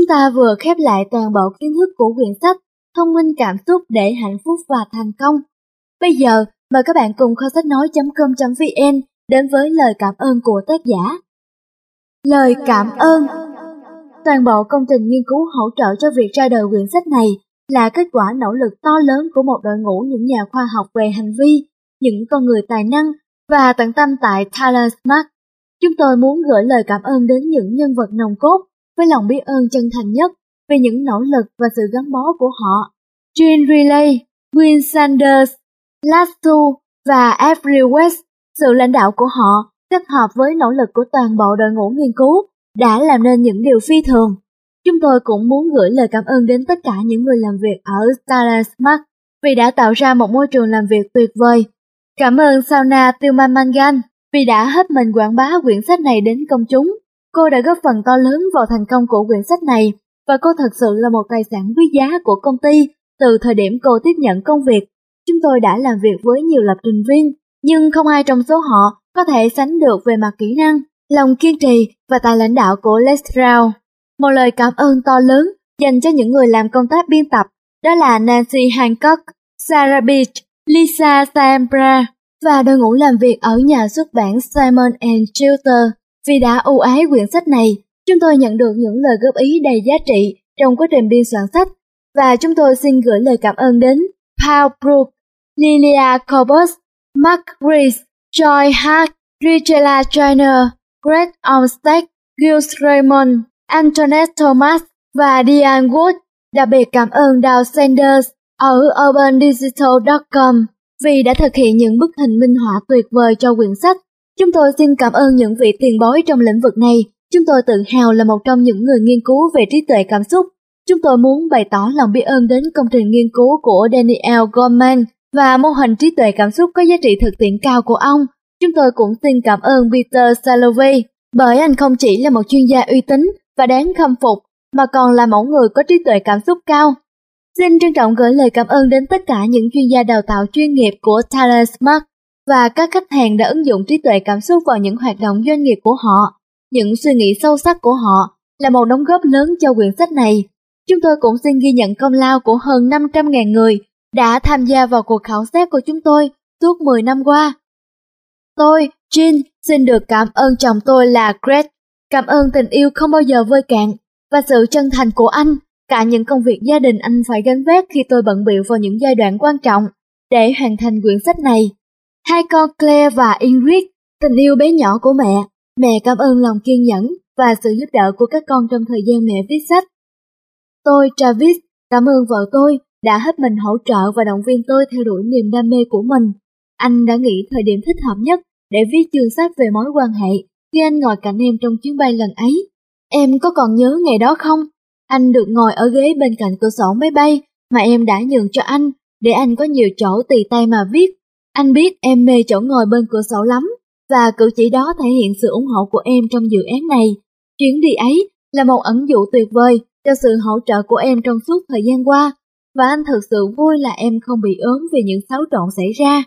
Chúng ta vừa khép lại toàn bộ kiến thức của quyển sách Thông minh cảm xúc để hạnh phúc và thành công. Bây giờ, mời các bạn cùng kho sách nói.com.vn đến với lời cảm ơn của tác giả. Lời cảm ơn Toàn bộ công trình nghiên cứu hỗ trợ cho việc ra đời quyển sách này là kết quả nỗ lực to lớn của một đội ngũ những nhà khoa học về hành vi, những con người tài năng và tận tâm tại Tyler Smart. Chúng tôi muốn gửi lời cảm ơn đến những nhân vật nòng cốt với lòng biết ơn chân thành nhất về những nỗ lực và sự gắn bó của họ. Jean Riley, Win Sanders, Lasso và Avery West, sự lãnh đạo của họ kết hợp với nỗ lực của toàn bộ đội ngũ nghiên cứu đã làm nên những điều phi thường. Chúng tôi cũng muốn gửi lời cảm ơn đến tất cả những người làm việc ở Starlight Smart vì đã tạo ra một môi trường làm việc tuyệt vời. Cảm ơn Sauna Tilman Mangan vì đã hết mình quảng bá quyển sách này đến công chúng. Cô đã góp phần to lớn vào thành công của quyển sách này và cô thật sự là một tài sản quý giá của công ty từ thời điểm cô tiếp nhận công việc. Chúng tôi đã làm việc với nhiều lập trình viên, nhưng không ai trong số họ có thể sánh được về mặt kỹ năng, lòng kiên trì và tài lãnh đạo của Lestrade. Một lời cảm ơn to lớn dành cho những người làm công tác biên tập, đó là Nancy Hancock, Sarah Beach, Lisa Sambra và đội ngũ làm việc ở nhà xuất bản Simon Schuster. Vì đã ưu ái quyển sách này, chúng tôi nhận được những lời góp ý đầy giá trị trong quá trình biên soạn sách và chúng tôi xin gửi lời cảm ơn đến Paul Brook, Lilia Corbus, Mark Rees, Joy Hart, Richella Joyner, Greg Olmsted, Gilles Raymond, Antoinette Thomas và Diane Wood. Đặc biệt cảm ơn Dow Sanders ở urbandigital.com vì đã thực hiện những bức hình minh họa tuyệt vời cho quyển sách Chúng tôi xin cảm ơn những vị tiền bối trong lĩnh vực này. Chúng tôi tự hào là một trong những người nghiên cứu về trí tuệ cảm xúc. Chúng tôi muốn bày tỏ lòng biết ơn đến công trình nghiên cứu của Daniel Goleman và mô hình trí tuệ cảm xúc có giá trị thực tiễn cao của ông. Chúng tôi cũng xin cảm ơn Peter Salovey, bởi anh không chỉ là một chuyên gia uy tín và đáng khâm phục, mà còn là mẫu người có trí tuệ cảm xúc cao. Xin trân trọng gửi lời cảm ơn đến tất cả những chuyên gia đào tạo chuyên nghiệp của Tyler Smart và các khách hàng đã ứng dụng trí tuệ cảm xúc vào những hoạt động doanh nghiệp của họ. Những suy nghĩ sâu sắc của họ là một đóng góp lớn cho quyển sách này. Chúng tôi cũng xin ghi nhận công lao của hơn 500.000 người đã tham gia vào cuộc khảo sát của chúng tôi suốt 10 năm qua. Tôi, Jean, xin được cảm ơn chồng tôi là Greg. Cảm ơn tình yêu không bao giờ vơi cạn và sự chân thành của anh, cả những công việc gia đình anh phải gánh vác khi tôi bận biểu vào những giai đoạn quan trọng để hoàn thành quyển sách này. Hai con Claire và Ingrid, tình yêu bé nhỏ của mẹ, mẹ cảm ơn lòng kiên nhẫn và sự giúp đỡ của các con trong thời gian mẹ viết sách. Tôi, Travis, cảm ơn vợ tôi đã hết mình hỗ trợ và động viên tôi theo đuổi niềm đam mê của mình. Anh đã nghĩ thời điểm thích hợp nhất để viết chương sách về mối quan hệ khi anh ngồi cạnh em trong chuyến bay lần ấy. Em có còn nhớ ngày đó không? Anh được ngồi ở ghế bên cạnh cửa sổ máy bay mà em đã nhường cho anh để anh có nhiều chỗ tùy tay mà viết. Anh biết em mê chỗ ngồi bên cửa sổ lắm và cử chỉ đó thể hiện sự ủng hộ của em trong dự án này. Chuyến đi ấy là một ẩn dụ tuyệt vời cho sự hỗ trợ của em trong suốt thời gian qua và anh thực sự vui là em không bị ốm vì những xáo trộn xảy ra.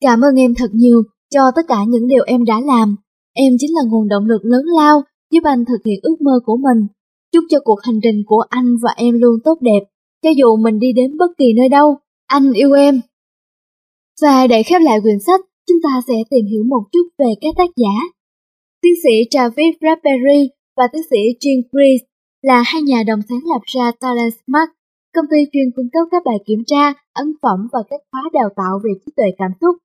Cảm ơn em thật nhiều cho tất cả những điều em đã làm. Em chính là nguồn động lực lớn lao giúp anh thực hiện ước mơ của mình. Chúc cho cuộc hành trình của anh và em luôn tốt đẹp, cho dù mình đi đến bất kỳ nơi đâu. Anh yêu em. Và để khép lại quyển sách, chúng ta sẽ tìm hiểu một chút về các tác giả. Tiến sĩ Travis Bradbury và tiến sĩ Jean Grease là hai nhà đồng sáng lập ra Talent Smart, công ty chuyên cung cấp các bài kiểm tra, ấn phẩm và các khóa đào tạo về trí tuệ cảm xúc.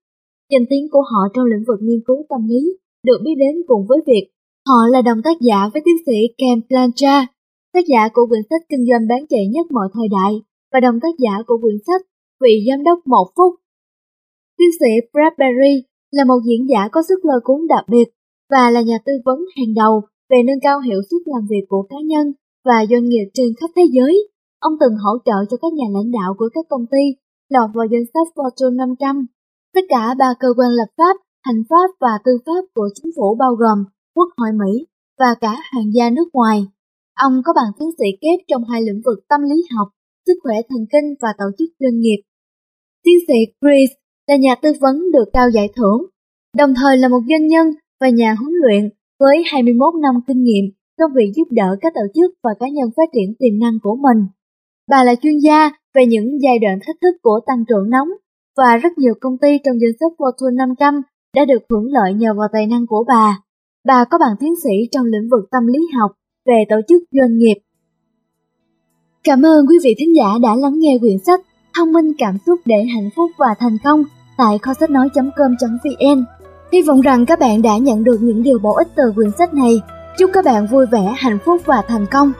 Danh tiếng của họ trong lĩnh vực nghiên cứu tâm lý được biết đến cùng với việc họ là đồng tác giả với tiến sĩ Ken Plancha, tác giả của quyển sách kinh doanh bán chạy nhất mọi thời đại và đồng tác giả của quyển sách Vị Giám đốc một phút. Tiến sĩ Bradbury là một diễn giả có sức lôi cuốn đặc biệt và là nhà tư vấn hàng đầu về nâng cao hiệu suất làm việc của cá nhân và doanh nghiệp trên khắp thế giới. Ông từng hỗ trợ cho các nhà lãnh đạo của các công ty lọt vào danh sách Fortune 500. Tất cả ba cơ quan lập pháp, hành pháp và tư pháp của chính phủ bao gồm Quốc hội Mỹ và cả hoàng gia nước ngoài. Ông có bằng tiến sĩ kép trong hai lĩnh vực tâm lý học, sức khỏe thần kinh và tổ chức doanh nghiệp. Tiến sĩ Chris là nhà tư vấn được trao giải thưởng, đồng thời là một doanh nhân và nhà huấn luyện với 21 năm kinh nghiệm trong việc giúp đỡ các tổ chức và cá nhân phát triển tiềm năng của mình. Bà là chuyên gia về những giai đoạn thách thức của tăng trưởng nóng và rất nhiều công ty trong danh sách Fortune 500 đã được hưởng lợi nhờ vào tài năng của bà. Bà có bằng tiến sĩ trong lĩnh vực tâm lý học về tổ chức doanh nghiệp. Cảm ơn quý vị thính giả đã lắng nghe quyển sách Thông minh cảm xúc để hạnh phúc và thành công tại kho sách nói.com.vn. Hy vọng rằng các bạn đã nhận được những điều bổ ích từ quyển sách này. Chúc các bạn vui vẻ, hạnh phúc và thành công.